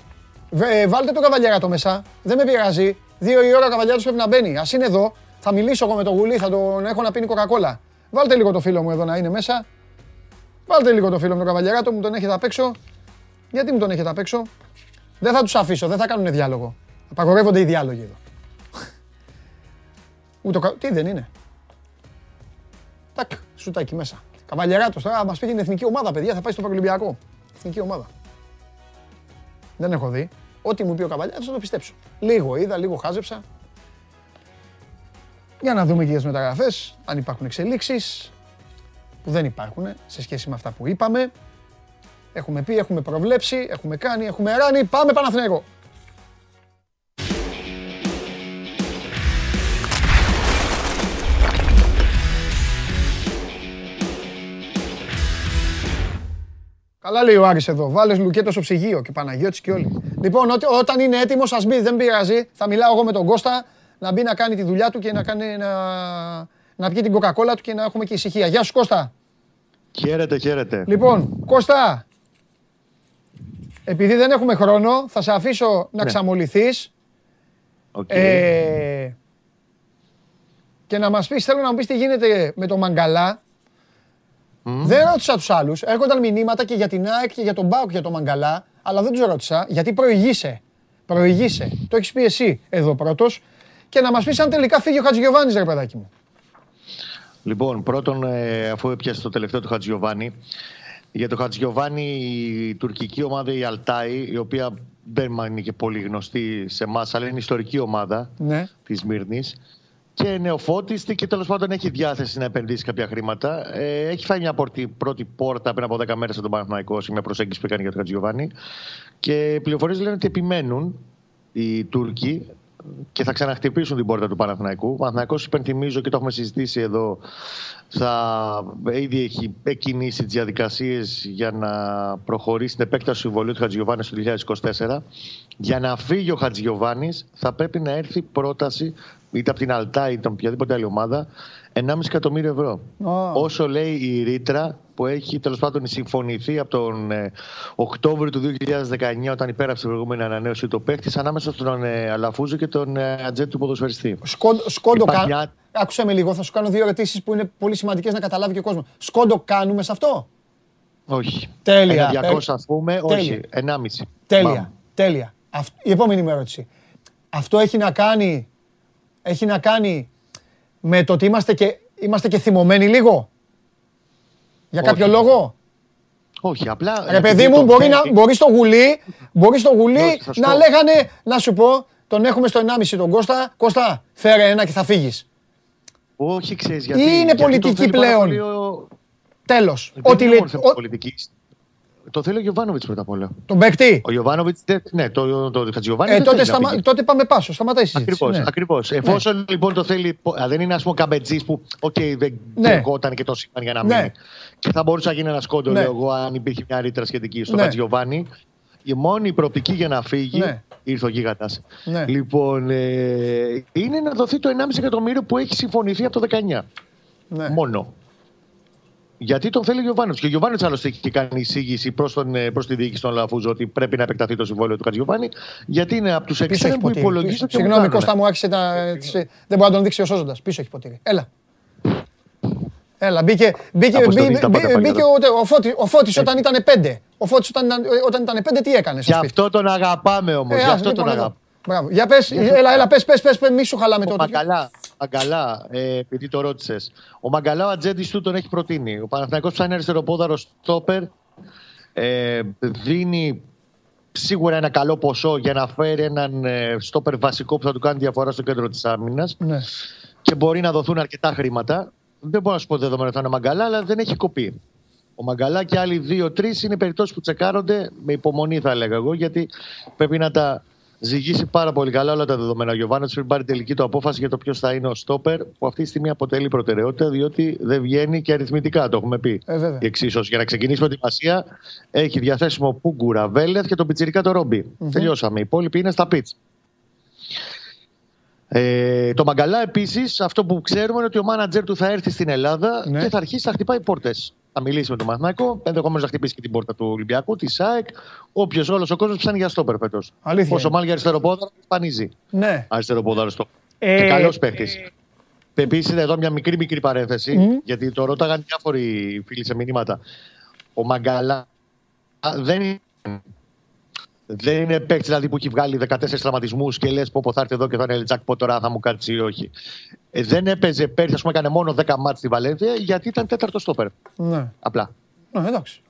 [SPEAKER 1] Βε- ε, βάλτε τον Καβαλιαράτο μέσα. Δεν με πειράζει. Δύο η ώρα ο Καβαλιαράτο πρέπει να μπαίνει. Α είναι εδώ. Θα μιλήσω εγώ με τον Γουλή, θα τον έχω να πίνει κοκακόλα. Βάλτε λίγο το φίλο μου εδώ να είναι μέσα. Βάλτε λίγο το φίλο μου τον Καβαλιαράτο, μου τον έχετε απ' έξω. Γιατί μου τον έχετε απ' έξω; Δεν θα τους αφήσω, δεν θα κάνουν διάλογο. Απαγορεύονται οι διάλογοι εδώ. Ούτε ο κα- Τι δεν είναι; Τάκ, σουτάκι μέσα. Καβαλιαράτος τώρα μας πει την εθνική ομάδα, παιδιά, θα πάει στο Παρολυμπιακό. Εθνική ομάδα. Δεν έχω δει. Ό,τι μου πει ο Καβαλιάρης θα το πιστέψω. Λίγο είδα, λίγο χάζεψα. Για να δούμε και για τις μεταγραφές, αν υπάρχουν εξελίξεις, που δεν υπάρχουν σε σχέση με αυτά που είπαμε. Έχουμε πει, έχουμε προβλέψει, έχουμε κάνει, έχουμε ράνει. Πάμε Παναθηναϊκό. Καλά λέει ο Άρης εδώ. Βάλε λουκέτο στο ψυγείο και Παναγιώτης και όλοι. Λοιπόν, ό, όταν είναι έτοιμος, ας μπει, δεν πειράζει. Θα μιλάω εγώ με τον Κώστα να μπει να κάνει τη δουλειά του και να, κάνει, να, να πιει την κοκακόλα του και να έχουμε και ησυχία. Γεια σου Κώστα.
[SPEAKER 6] Χαίρετε, χαίρετε.
[SPEAKER 1] Λοιπόν, Κώστα, επειδή δεν έχουμε χρόνο, θα σε αφήσω να
[SPEAKER 6] Ναι.
[SPEAKER 1] ξαμολυθείς
[SPEAKER 6] Οκ.
[SPEAKER 1] ε, και να μας πεις, θέλω να μου πεις τι γίνεται με το Μαγκαλά. Δεν ρώτησα τους άλλους. Έρχονταν μηνύματα και για την ΑΕΚ και για τον ΠΑΟΚ για το Μαγκαλά, αλλά δεν τους ρώτησα γιατί προηγείσαι. Προηγείσαι. Το έχεις πει εσύ εδώ πρώτος. Και να μας πεις αν τελικά φύγει ο Χατζηγιοβάνης, ρε παιδάκι μου.
[SPEAKER 6] Λοιπόν, πρώτον, ε, αφού έπιασε το τελευταίο του Χατζιωβάνη, για το Χατζιωβάνη η τουρκική ομάδα η Αλτάι, η οποία δεν είναι και πολύ γνωστή σε εμάς, αλλά είναι ιστορική ομάδα
[SPEAKER 1] Ναι.
[SPEAKER 6] της Μύρνη. Και νεοφώτιστη και τέλος πάντων έχει διάθεση να επενδύσει κάποια χρήματα. Ε, έχει φάει μια πρώτη, πρώτη πόρτα πριν από 10 μέρες από τον Παναθηναϊκό σε μια προσέγγιση που έκανε για τον Χατζιωβάνη. Και οι πληροφορίες λένε ότι επιμένουν οι Τούρκοι και θα ξαναχτυπήσουν την πόρτα του Παναθηναϊκού. Ο Παναθηναϊκός, υπενθυμίζω και το έχουμε συζητήσει εδώ, θα ήδη έχει εκκινήσει τις διαδικασίες για να προχωρήσει την επέκταση του συμβολίου του Χατζιωβάνη το 2024. Για να φύγει ο Χατζιωβάνη, θα πρέπει να έρθει πρόταση είτε από την Αλτά είτε από οποιαδήποτε άλλη ομάδα 1,5 εκατομμύριο ευρώ. Όσο λέει η ρήτρα που έχει τέλος πάντων συμφωνηθεί από τον ε, Οκτώβριο του 2019 όταν υπέραψε την προηγούμενη ανανέωση του παίχτης ανάμεσα στον ε, Αλαφούζο και τον ε, ατζέντη του ποδοσφαιριστή.
[SPEAKER 1] Σκόντο, σκόντο
[SPEAKER 6] Υπάρχει
[SPEAKER 1] κα-
[SPEAKER 6] μια-
[SPEAKER 1] Άκουσε με λίγο, θα σου κάνω δύο ερωτήσεις που είναι πολύ σημαντικές να καταλάβει και ο κόσμος. Σκόντο κάνουμε σε αυτό;
[SPEAKER 6] Όχι.
[SPEAKER 1] Τέλεια.
[SPEAKER 6] Ένα 200
[SPEAKER 1] Ε,
[SPEAKER 6] ας πούμε,
[SPEAKER 1] τέλεια.
[SPEAKER 6] όχι. 1,5.
[SPEAKER 1] Τέλεια.
[SPEAKER 6] Μπαμ.
[SPEAKER 1] Τέλεια. Αυτ- η επόμενη μου ερώτηση. Αυτό έχει να κάνει, έχει να κάνει με το ότι είμαστε και, είμαστε και θυμωμένοι λίγο; Για κάποιο
[SPEAKER 6] Όχι.
[SPEAKER 1] λόγο;
[SPEAKER 6] Όχι, απλά.
[SPEAKER 1] Ρε παιδί
[SPEAKER 6] επειδή
[SPEAKER 1] μου,
[SPEAKER 6] το
[SPEAKER 1] μπορεί, να,
[SPEAKER 6] θέλει-
[SPEAKER 1] μπορεί στο γουλί, μπορεί στο γουλί
[SPEAKER 6] Όχι, θα σου
[SPEAKER 1] να
[SPEAKER 6] πω.
[SPEAKER 1] λέγανε, να σου πω, τον έχουμε στο 1,5 τον Κώστα. Κώστα, φέρε ένα και θα φύγεις.
[SPEAKER 6] Όχι, ξέρεις γιατί.
[SPEAKER 1] Ή είναι
[SPEAKER 6] γιατί το
[SPEAKER 1] πολιτική
[SPEAKER 6] θέλει πάρα
[SPEAKER 1] πλέον.
[SPEAKER 6] πολύ ο-
[SPEAKER 1] Τέλος.
[SPEAKER 6] Δεν
[SPEAKER 1] Ό,τι
[SPEAKER 6] είναι
[SPEAKER 1] λέει,
[SPEAKER 6] μόνο θέμα
[SPEAKER 1] ο-
[SPEAKER 6] πολιτικής. Το θέλει ο Γιωβάνοβιτς πρώτα απ' όλα.
[SPEAKER 1] τον παίκτη;
[SPEAKER 6] Ο Γιωβάνοβιτς, ναι, το, το, το Χατζιωβάνη.
[SPEAKER 1] Ε,
[SPEAKER 6] δεν
[SPEAKER 1] τότε,
[SPEAKER 6] θέλει να
[SPEAKER 1] σταμα-
[SPEAKER 6] φύγει.
[SPEAKER 1] τότε πάμε πάσο, σταματάει η συζήτηση.
[SPEAKER 6] Ακριβώς.
[SPEAKER 1] ναι.
[SPEAKER 6] Ακριβώς. Εφόσον λοιπόν το θέλει. α, Δεν είναι ας πούμε καμπετζής που οκ, δεν
[SPEAKER 1] Ναι.
[SPEAKER 6] ναι. και το σύμπαν για να
[SPEAKER 1] Ναι.
[SPEAKER 6] μείνει. Και θα μπορούσε να γίνει ένας σκόντο,
[SPEAKER 1] Ναι.
[SPEAKER 6] λέω εγώ, αν υπήρχε μια ρήτρα σχετική στο
[SPEAKER 1] Ναι.
[SPEAKER 6] Χατζιωβάνη. Η μόνη προοπτική για να φύγει
[SPEAKER 1] Ναι.
[SPEAKER 6] ήρθε ο γίγαντας.
[SPEAKER 1] Ναι.
[SPEAKER 6] Λοιπόν, ε, είναι να δοθεί το 1,5 εκατομμύριο που έχει συμφωνηθεί από το 19.
[SPEAKER 1] Ναι.
[SPEAKER 6] Μόνο. Γιατί τον θέλει ο Γιωβάνοβιτ. Και ο Γιωβάνοβιτ άλλωστε έχει και κάνει εισήγηση προς προς τη διοίκηση των Λαφούζο ότι πρέπει να επεκταθεί το συμβόλαιο του Χατζιωβάνη. Γιατί είναι από τους
[SPEAKER 1] Πίσω έχει
[SPEAKER 6] εξτρέμ που
[SPEAKER 1] ποτήρι.
[SPEAKER 6] υπολογίζω
[SPEAKER 1] πίσω.
[SPEAKER 6] και μου
[SPEAKER 1] Συγγνώμη,
[SPEAKER 6] κάνουνε.
[SPEAKER 1] Κώστα μου άρχισε να. τις- Δεν μπορεί να τον δείξει ο Σόζοντας. Πίσω έχει ποτήρι. Έλα. Έλα, μπήκε, μπήκε,
[SPEAKER 6] Αποστολή,
[SPEAKER 1] μπή-
[SPEAKER 6] τα
[SPEAKER 1] μπή-
[SPEAKER 6] πάτε πάλι
[SPEAKER 1] μπήκε
[SPEAKER 6] εδώ.
[SPEAKER 1] ο, ο, Φώτης, ο Φώτης όταν ήταν πέντε. Ο Φώτης όταν, ήταν- όταν ήταν πέντε τι έκανε στο
[SPEAKER 6] Γι'
[SPEAKER 1] σπίτι;
[SPEAKER 6] αυτό τον αγαπάμε όμως.
[SPEAKER 1] Ε,
[SPEAKER 6] Γι'
[SPEAKER 1] ας,
[SPEAKER 6] αυτό
[SPEAKER 1] λοιπόν,
[SPEAKER 6] τον
[SPEAKER 1] εδώ.
[SPEAKER 6] αγαπάμε.
[SPEAKER 1] Μπράβο. Για πες, έλα, έλα, πες, πες, πες, πες, μη σου χαλάμε
[SPEAKER 6] Ο
[SPEAKER 1] το τέτοιο.
[SPEAKER 6] Μαγκαλά, Μαγκαλά ε, επειδή το ρώτησες. Ο Μαγκαλά, ο ατζέντης του τον έχει προτείνει. Ο Παναθηναϊκός ψάχνει αριστεροπόδαρο στόπερ. Ε, δίνει σίγουρα ένα καλό ποσό για να φέρει έναν ε, στόπερ βασικό που θα του κάνει διαφορά στο κέντρο της άμυνας.
[SPEAKER 1] Ναι.
[SPEAKER 6] Και μπορεί να δοθούν αρκετά χρήματα. Δεν μπορώ να σου πω δεδομένο ότι θα είναι ο Μαγκαλά, αλλά δεν έχει κοπεί. Ο Μαγκαλά και άλλοι δύο-τρεις είναι περιπτώσεις που τσεκάρονται με υπομονή, θα έλεγα εγώ, γιατί πρέπει να τα ζυγίσει πάρα πολύ καλά όλα τα δεδομένα. Ο Γιωβάνος πρέπει να πάρει τελική του απόφαση για το ποιος θα είναι ο στόπερ, που αυτή τη στιγμή αποτελεί προτεραιότητα, διότι δεν βγαίνει και αριθμητικά, το έχουμε πει.
[SPEAKER 1] Ε, βέβαια.
[SPEAKER 6] Η εξίσωση. Για να ξεκινήσει η προετοιμασία, έχει διαθέσιμο Πούγκουρα, Βέλεθ και τον Πιτσυρικά το ρομπι Τελειώσαμε. Οι υπόλοιποι είναι στα πιτς. Ε, το Μαγκαλά επίσης, αυτό που ξέρουμε είναι ότι ο μάνατζερ του θα έρθει στην Ελλάδα
[SPEAKER 1] Ναι.
[SPEAKER 6] και θα αρχίσει να χτυπάει πόρτες. Θα μιλήσει με τον Μαθηνάκο, ενδεχομένως να χτυπήσει και την πόρτα του Ολυμπιακού, της ΣΑΕΚ. Όποιος όλος ο κόσμος ψάχνει για στόπερ φέτος.
[SPEAKER 1] Αλήθεια
[SPEAKER 6] Όσο
[SPEAKER 1] είναι.
[SPEAKER 6] μάλλον για αριστεροπόδαρο, σπανίζει.
[SPEAKER 1] Ναι.
[SPEAKER 6] Αριστεροπόδαρο στο.
[SPEAKER 1] Ε,
[SPEAKER 6] και καλός παίχτης. Επίση, εδώ μια μικρή μικρή παρένθεση,
[SPEAKER 1] Μμ.
[SPEAKER 6] γιατί το ρώταγαν διάφοροι φίλοι σε μηνύματα. Ο Μαγκαλά δεν είναι δεν είναι παίκτη δηλαδή που έχει βγάλει 14 τραυματισμούς και λες: Πω πω θα έρθει εδώ και θα είναι jackpot τώρα, θα μου κάτσει ή όχι. Ε, δεν έπαιζε πέρυσι, ας πούμε, έκανε μόνο 10 μάτς στη Βαλένθια γιατί ήταν τέταρτο στόπερ.
[SPEAKER 1] Ναι.
[SPEAKER 6] Απλά.
[SPEAKER 1] Ναι, εντάξει.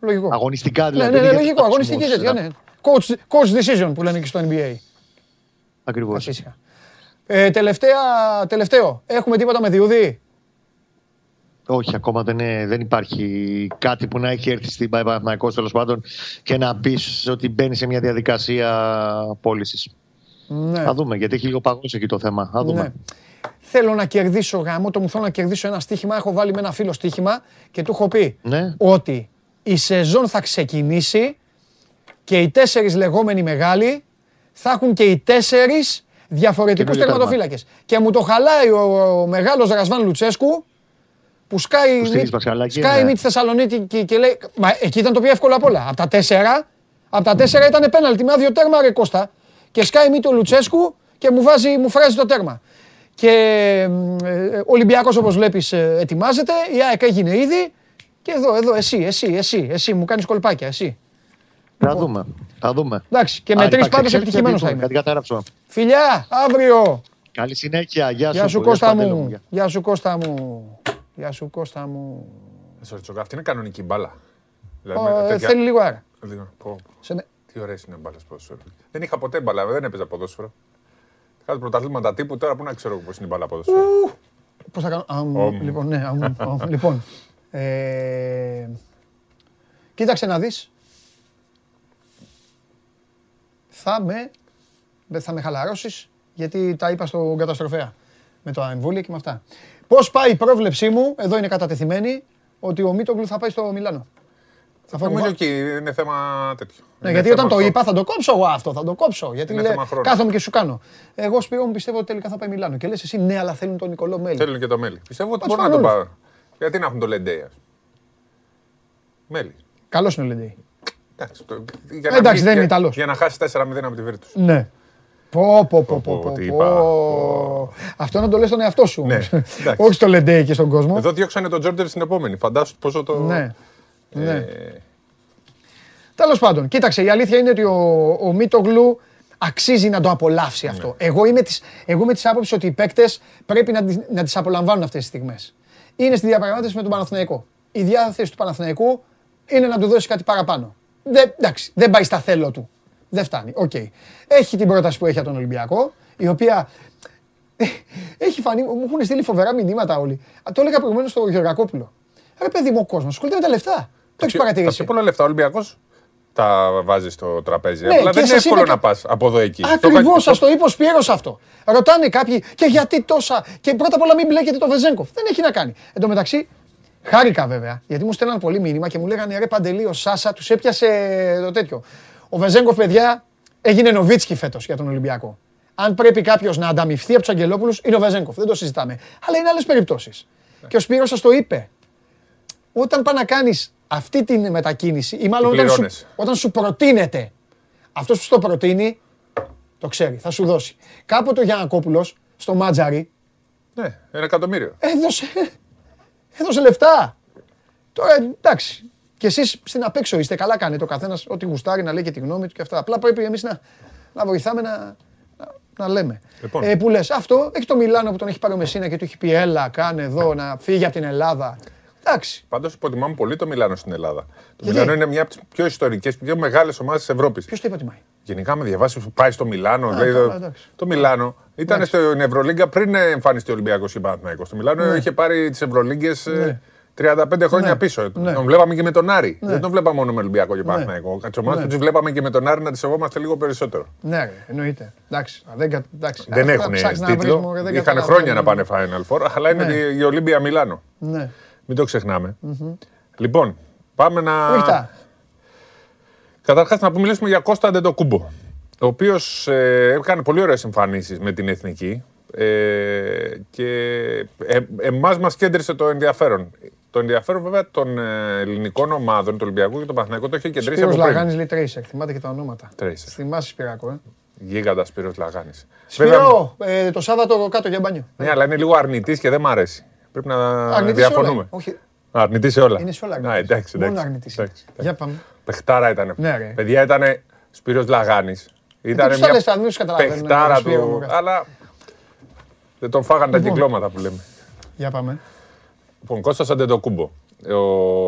[SPEAKER 1] Λογικό.
[SPEAKER 6] Αγωνιστικά
[SPEAKER 1] Ναι,
[SPEAKER 6] δηλαδή.
[SPEAKER 1] ναι, ναι,
[SPEAKER 6] δεν είχε
[SPEAKER 1] λογικό.
[SPEAKER 6] τραυματισμούς,
[SPEAKER 1] Αγωνιστική τέτοια,
[SPEAKER 6] ε,
[SPEAKER 1] ναι. Coach, coach decision που λένε και στο NBA.
[SPEAKER 6] Ακριβώς.
[SPEAKER 1] Κάτσε ήσυχα. Ε, τελευταία, τελευταίο. Έχουμε τίποτα με διούδη.
[SPEAKER 6] Όχι, ακόμα δεν, είναι- δεν υπάρχει κάτι που να έχει έρθει στην Παναθηναϊκός τέλος πάντων και να πεις ότι μπαίνει σε μια διαδικασία πώλησης.
[SPEAKER 1] Ναι.
[SPEAKER 6] Θα δούμε, γιατί έχει λίγο παγώσει εκεί το θέμα. Θα δούμε.
[SPEAKER 1] Ναι. Θέλω να κερδίσω γάμο, το μου θέλω να κερδίσω ένα στοίχημα. Έχω βάλει με ένα φίλο στοίχημα και του έχω πει
[SPEAKER 6] Ναι.
[SPEAKER 1] ότι η σεζόν θα ξεκινήσει και οι τέσσερις λεγόμενοι μεγάλοι θα έχουν και οι τέσσερις διαφορετικούς
[SPEAKER 6] Καινούριο
[SPEAKER 1] τερματοφύλακες. Και μου το χαλάει ο, ο μεγάλος Ρασβάν Λουτσέσκου που σκάει,
[SPEAKER 6] Που στηρίζει
[SPEAKER 1] μη-
[SPEAKER 6] Πασχαλάκη,
[SPEAKER 1] σκάει
[SPEAKER 6] ναι.
[SPEAKER 1] μη τη Θεσσαλονίκη και, και λέει. Μα εκεί ήταν το πιο εύκολο απ' όλα. Από τα τέσσερα, από τα τέσσερα ήταν πέναλτι με άδειο τέρμα ρε Κώστα. Και σκάει μη του Λουτσέσκου και μου, βάζει, μου φράζει το τέρμα. Και ε, ο Ολυμπιακός όπως βλέπεις ε, ετοιμάζεται, η ΑΕΚ έγινε ήδη και εδώ, εδώ, εσύ, εσύ, εσύ, εσύ μου κάνεις κολπάκια, εσύ.
[SPEAKER 6] Θα δούμε. Θα δούμε.
[SPEAKER 1] Εντάξει, και με
[SPEAKER 6] Αν
[SPEAKER 1] τρεις
[SPEAKER 6] υπάρξει
[SPEAKER 1] πάντως
[SPEAKER 6] εξέλιξη,
[SPEAKER 1] επιτυχημένος θα
[SPEAKER 6] δούμε.
[SPEAKER 1] είμαι.
[SPEAKER 6] Κάτι κατάραψω.
[SPEAKER 1] Φιλιά, αύριο.
[SPEAKER 6] Καλή συνέχεια. Γεια,
[SPEAKER 1] Γεια σου
[SPEAKER 6] Γεια
[SPEAKER 1] Κώστα
[SPEAKER 6] Παντέλο
[SPEAKER 1] μου.
[SPEAKER 6] Γεια.
[SPEAKER 1] Γεια σου Κώστα μου. Γεια σου Κώστα μου.
[SPEAKER 12] Sorry, Τσοκα, αυτή είναι κανονική μπάλα. Δηλαδή,
[SPEAKER 1] Ω,
[SPEAKER 12] με
[SPEAKER 1] ε,
[SPEAKER 12] τέτοια-
[SPEAKER 1] Θέλει λίγο αέρα.
[SPEAKER 12] Λίγο, πω, πω.
[SPEAKER 1] Σε ναι.
[SPEAKER 12] Τι ωραίες είναι μπάλες ποδόσφαιρο. Δεν είχα ποτέ μπάλα, δεν έπαιζα ποδόσφαιρο. Είχα πρωταθλήματα τύπου τώρα που να ξέρω πώς είναι η μπάλα ποδόσφαιρο.
[SPEAKER 1] Πώς θα κάνω; Αμ,
[SPEAKER 12] Ομ.
[SPEAKER 1] Λοιπόν, ναι, αμ, αμ, λοιπόν. Ε, κοίταξε να δεις. Θα με, δεν θα με χαλαρώσεις, γιατί τα είπα στον καταστροφέα. Με το εμβόλιο και με αυτά. Πώς πάει η πρόβλεψή μου, εδώ είναι κατατεθειμένη, ότι ο Μίτογλου θα πάει στο Μιλάνο. Αφού
[SPEAKER 12] Νομίζω
[SPEAKER 1] έχω-
[SPEAKER 12] εκεί είναι θέμα τέτοιο.
[SPEAKER 1] Ναι,
[SPEAKER 12] Είναι
[SPEAKER 1] γιατί
[SPEAKER 12] θέμα
[SPEAKER 1] όταν το
[SPEAKER 12] χρόνου.
[SPEAKER 1] είπα θα το κόψω εγώ αυτό, θα το κόψω. Γιατί
[SPEAKER 12] Είναι
[SPEAKER 1] λέει,
[SPEAKER 12] θέμα χρόνου.
[SPEAKER 1] κάθομαι και σου κάνω. Εγώ Σπύρο μου πιστεύω ότι τελικά θα πάει Μιλάνο. Και λες εσύ ναι, αλλά θέλουν τον Νικολό Μέλη.
[SPEAKER 12] Θέλουν και το μέλι. Πιστεύω ότι
[SPEAKER 1] Ας
[SPEAKER 12] μπορούν να
[SPEAKER 1] φάνε
[SPEAKER 12] το
[SPEAKER 1] όλους.
[SPEAKER 12] πάρουν. Γιατί να έχουν το Λεντέι. ας. Μέλι.
[SPEAKER 1] Καλός είναι ο Λεντέι.
[SPEAKER 12] Εντάξει, το- για
[SPEAKER 1] Ε, εντάξει,
[SPEAKER 12] βγει-
[SPEAKER 1] δεν είναι
[SPEAKER 12] για-
[SPEAKER 1] Ιταλός.
[SPEAKER 12] Για να χάσει 4-0 από τη Βίρτους.
[SPEAKER 1] Ναι. Πω, πω, πω, πω,
[SPEAKER 12] πω,
[SPEAKER 1] πω,
[SPEAKER 12] τι
[SPEAKER 1] πω.
[SPEAKER 12] είπα.
[SPEAKER 1] Αυτό να το λες στον εαυτό σου
[SPEAKER 12] Ναι,
[SPEAKER 1] όμως.
[SPEAKER 12] εντάξει.
[SPEAKER 1] Όχι στο Λεντέι και στον κόσμο.
[SPEAKER 12] Εδώ διώξανε τον Τζόρντερ στην επόμενη. Φαντάσου πόσο το.
[SPEAKER 1] Ναι.
[SPEAKER 12] Ε,
[SPEAKER 1] Ναι. Τέλος πάντων, κοίταξε, η αλήθεια είναι ότι ο, ο Μίτογλου αξίζει να το απολαύσει
[SPEAKER 12] Ναι.
[SPEAKER 1] αυτό. Εγώ είμαι της, εγώ είμαι της άποψης ότι οι παίκτες πρέπει να, τις- να τις απολαμβάνουν αυτές τις στιγμές. Είναι στη διαπραγμάτευση με τον Παναθηναϊκό. Η διάθεση του Παναθηναϊκού είναι να του δώσει κάτι παραπάνω. Δεν, εντάξει, δεν πάει στα θέλω του. Δεν φτάνει. Οκ. Έχει την πρόταση που έχει από τον Ολυμπιακό, η οποία έχει φανεί, μου έχουν στείλει φοβερά μηνύματα όλοι. Α, Το έλεγα προηγουμένως στο Γεωργακόπουλο. Ρε παιδί μου, ο κόσμος ασχολείται με τα λεφτά. Το έχει
[SPEAKER 12] Τα
[SPEAKER 1] παρατηρήσει.
[SPEAKER 12] πιο πολλά λεφτά ο Ολυμπιακός τα βάζει στο τραπέζι.
[SPEAKER 1] Ναι,
[SPEAKER 12] Απλά
[SPEAKER 1] και
[SPEAKER 12] δεν είναι
[SPEAKER 1] σας
[SPEAKER 12] εύκολο
[SPEAKER 1] είπε
[SPEAKER 12] να
[SPEAKER 1] κα-
[SPEAKER 12] πας από εδώ εκεί.
[SPEAKER 1] Ακριβώς
[SPEAKER 12] Το-
[SPEAKER 1] σα το είπε ο Σπύρος αυτό. Ρωτάνε κάποιοι και γιατί τόσα. Και πρώτα απ' όλα μην μπλέκετε το Βεζένκοφ. Δεν έχει να κάνει. Εν τω μεταξύ, χάρηκα βέβαια γιατί μου στέλναν πολύ μήνυμα και μου λέγανε ρε Παντελή, ο Σάσα τους έπιασε το τέτοιο. Ο Βεζέγκοφ, παιδιά, έγινε Νοβίτσκι φέτος για τον Ολυμπιακό. Αν πρέπει κάποιος να ανταμυφθεί από τους Αγγελόπουλους, είναι ο Βεζέγκοφ. Δεν το συζητάμε. Αλλά είναι άλλες περιπτώσεις. Και ο Σπύρος σας το είπε. Όταν πάει να κάνεις αυτή την μετακίνηση, ή μάλλον όταν σου,
[SPEAKER 12] πληρώνεσαι.
[SPEAKER 1] όταν σου προτείνεται αυτός που σου το προτείνει, το ξέρει, θα σου δώσει. Κάποτε ο Γιανακόπουλος στο Μάτζαρι
[SPEAKER 12] Ναι, ένα εκατομμύριο.
[SPEAKER 1] έδωσε, έδωσε λεφτά. Τώρα εντάξει. Και εσείς στην απέξω είστε, καλά κάνετε ο καθένας ό,τι γουστάρει να λέει και τη γνώμη του και αυτά. Απλά πρέπει εμείς να, να βοηθάμε να, να, να λέμε.
[SPEAKER 12] Λοιπόν.
[SPEAKER 1] Ε, που λες, αυτό έχει το Μιλάνο που τον έχει πάρει ο Μεσίνα και του έχει πει: Έλα, κάνε εδώ να φύγει από την Ελλάδα. Εντάξει.
[SPEAKER 12] Πάντως υποτιμάμε πολύ το Μιλάνο στην Ελλάδα. Το
[SPEAKER 1] Γιατί;
[SPEAKER 12] Μιλάνο είναι μια από τις πιο ιστορικές, πιο μεγάλες ομάδες της Ευρώπης.
[SPEAKER 1] Ποιος το υποτιμάει;
[SPEAKER 12] Γενικά με διαβάσεις που πάει στο Μιλάνο.
[SPEAKER 1] Α,
[SPEAKER 12] λέει,
[SPEAKER 1] καλά,
[SPEAKER 12] το,
[SPEAKER 1] εντάξει.
[SPEAKER 12] το Μιλάνο ήταν
[SPEAKER 1] Εντάξει.
[SPEAKER 12] στην Ευρωλίγκα πριν εμφανιστεί ο Ολυμπιακός ή Παναθηναϊκός. Το Μιλάνο
[SPEAKER 1] Ναι.
[SPEAKER 12] είχε πάρει τις Ευρωλίγκες
[SPEAKER 1] Ναι.
[SPEAKER 12] 35 χρόνια
[SPEAKER 1] Ναι.
[SPEAKER 12] πίσω.
[SPEAKER 1] Ναι.
[SPEAKER 12] Τον βλέπαμε και με τον Άρη.
[SPEAKER 1] Ναι.
[SPEAKER 12] Δεν τον βλέπαμε μόνο με Ολυμπιακό και Παναθηναϊκό. Τι ομάδες
[SPEAKER 1] Ναι.
[SPEAKER 12] που τι βλέπαμε και με τον Άρη να τις σεβόμαστε λίγο περισσότερο.
[SPEAKER 1] Ναι, ρε, εννοείται. Εντάξει. α, Δεν, κα- εντάξει.
[SPEAKER 12] Δεν
[SPEAKER 1] Αυτά
[SPEAKER 12] έχουν
[SPEAKER 1] ψάχνεις να βρεις,
[SPEAKER 12] τίτλο.
[SPEAKER 1] μωρέ, δεν
[SPEAKER 12] Είχαν
[SPEAKER 1] καταλαβαίνω.
[SPEAKER 12] χρόνια να πάνε Final Four, αλλά είναι
[SPEAKER 1] Ναι.
[SPEAKER 12] η- η Ολύμπια Μιλάνο.
[SPEAKER 1] Ναι.
[SPEAKER 12] Μην το ξεχνάμε. Λοιπόν, πάμε να.
[SPEAKER 1] Ρίχτα.
[SPEAKER 12] Καταρχάς να πούμε μιλήσουμε για Κώστα Αντετοκούμπο. Ο οποίος ε, έκανε πολύ ωραίες εμφανίσεις με την εθνική. Ε, και ε, εμάς μας κέντρισε το ενδιαφέρον. Το ενδιαφέρον βέβαια των ε, ελληνικών ομάδων, του Ολυμπιακού και του Παναθηναϊκού το είχε κεντρήσει
[SPEAKER 1] Σπύρος
[SPEAKER 12] από πριν.
[SPEAKER 1] Λαγάνης λέει Τρέισερ. Θυμάται και τα ονόματα.
[SPEAKER 12] Τρέισερ.
[SPEAKER 1] Θυμάσαι Σπυράκο, ε;
[SPEAKER 12] Γίγαντα Σπύρος Λαγάνης.
[SPEAKER 1] Σπύρο, ε, το Σάββατο κάτω για μπάνιο.
[SPEAKER 12] Ναι, αλλά είναι λίγο αρνητής και δεν μ' αρέσει. Πρέπει να
[SPEAKER 1] Αρνητής σε
[SPEAKER 12] διαφωνούμε.
[SPEAKER 1] όλα. Όχι.
[SPEAKER 12] Αρνητή σε όλα.
[SPEAKER 1] Είναι σε όλα
[SPEAKER 12] Α,
[SPEAKER 1] αρνητής.
[SPEAKER 12] εντάξει,
[SPEAKER 1] Μόνο
[SPEAKER 12] εντάξει.
[SPEAKER 1] αρνητής.
[SPEAKER 12] εντάξει.
[SPEAKER 1] Για πάμε.
[SPEAKER 12] Πεχτάρα ήταν.
[SPEAKER 1] Ναι, ρε.
[SPEAKER 12] Παιδιά ήταν Σπύρος Λαγάνης. Ήταν
[SPEAKER 1] τους τα λες, τα, μην τους καταλαβαίνουν,
[SPEAKER 12] πεχτάρα
[SPEAKER 1] τον Σπύρο,
[SPEAKER 12] του.
[SPEAKER 1] μωρέ.
[SPEAKER 12] Αλλά δεν τον φάγανε τα
[SPEAKER 1] Λοιπόν.
[SPEAKER 12] κυκλώματα που λέμε.
[SPEAKER 1] Για πάμε.
[SPEAKER 12] Λοιπόν, Κώστας Αντετοκούμπο. Ο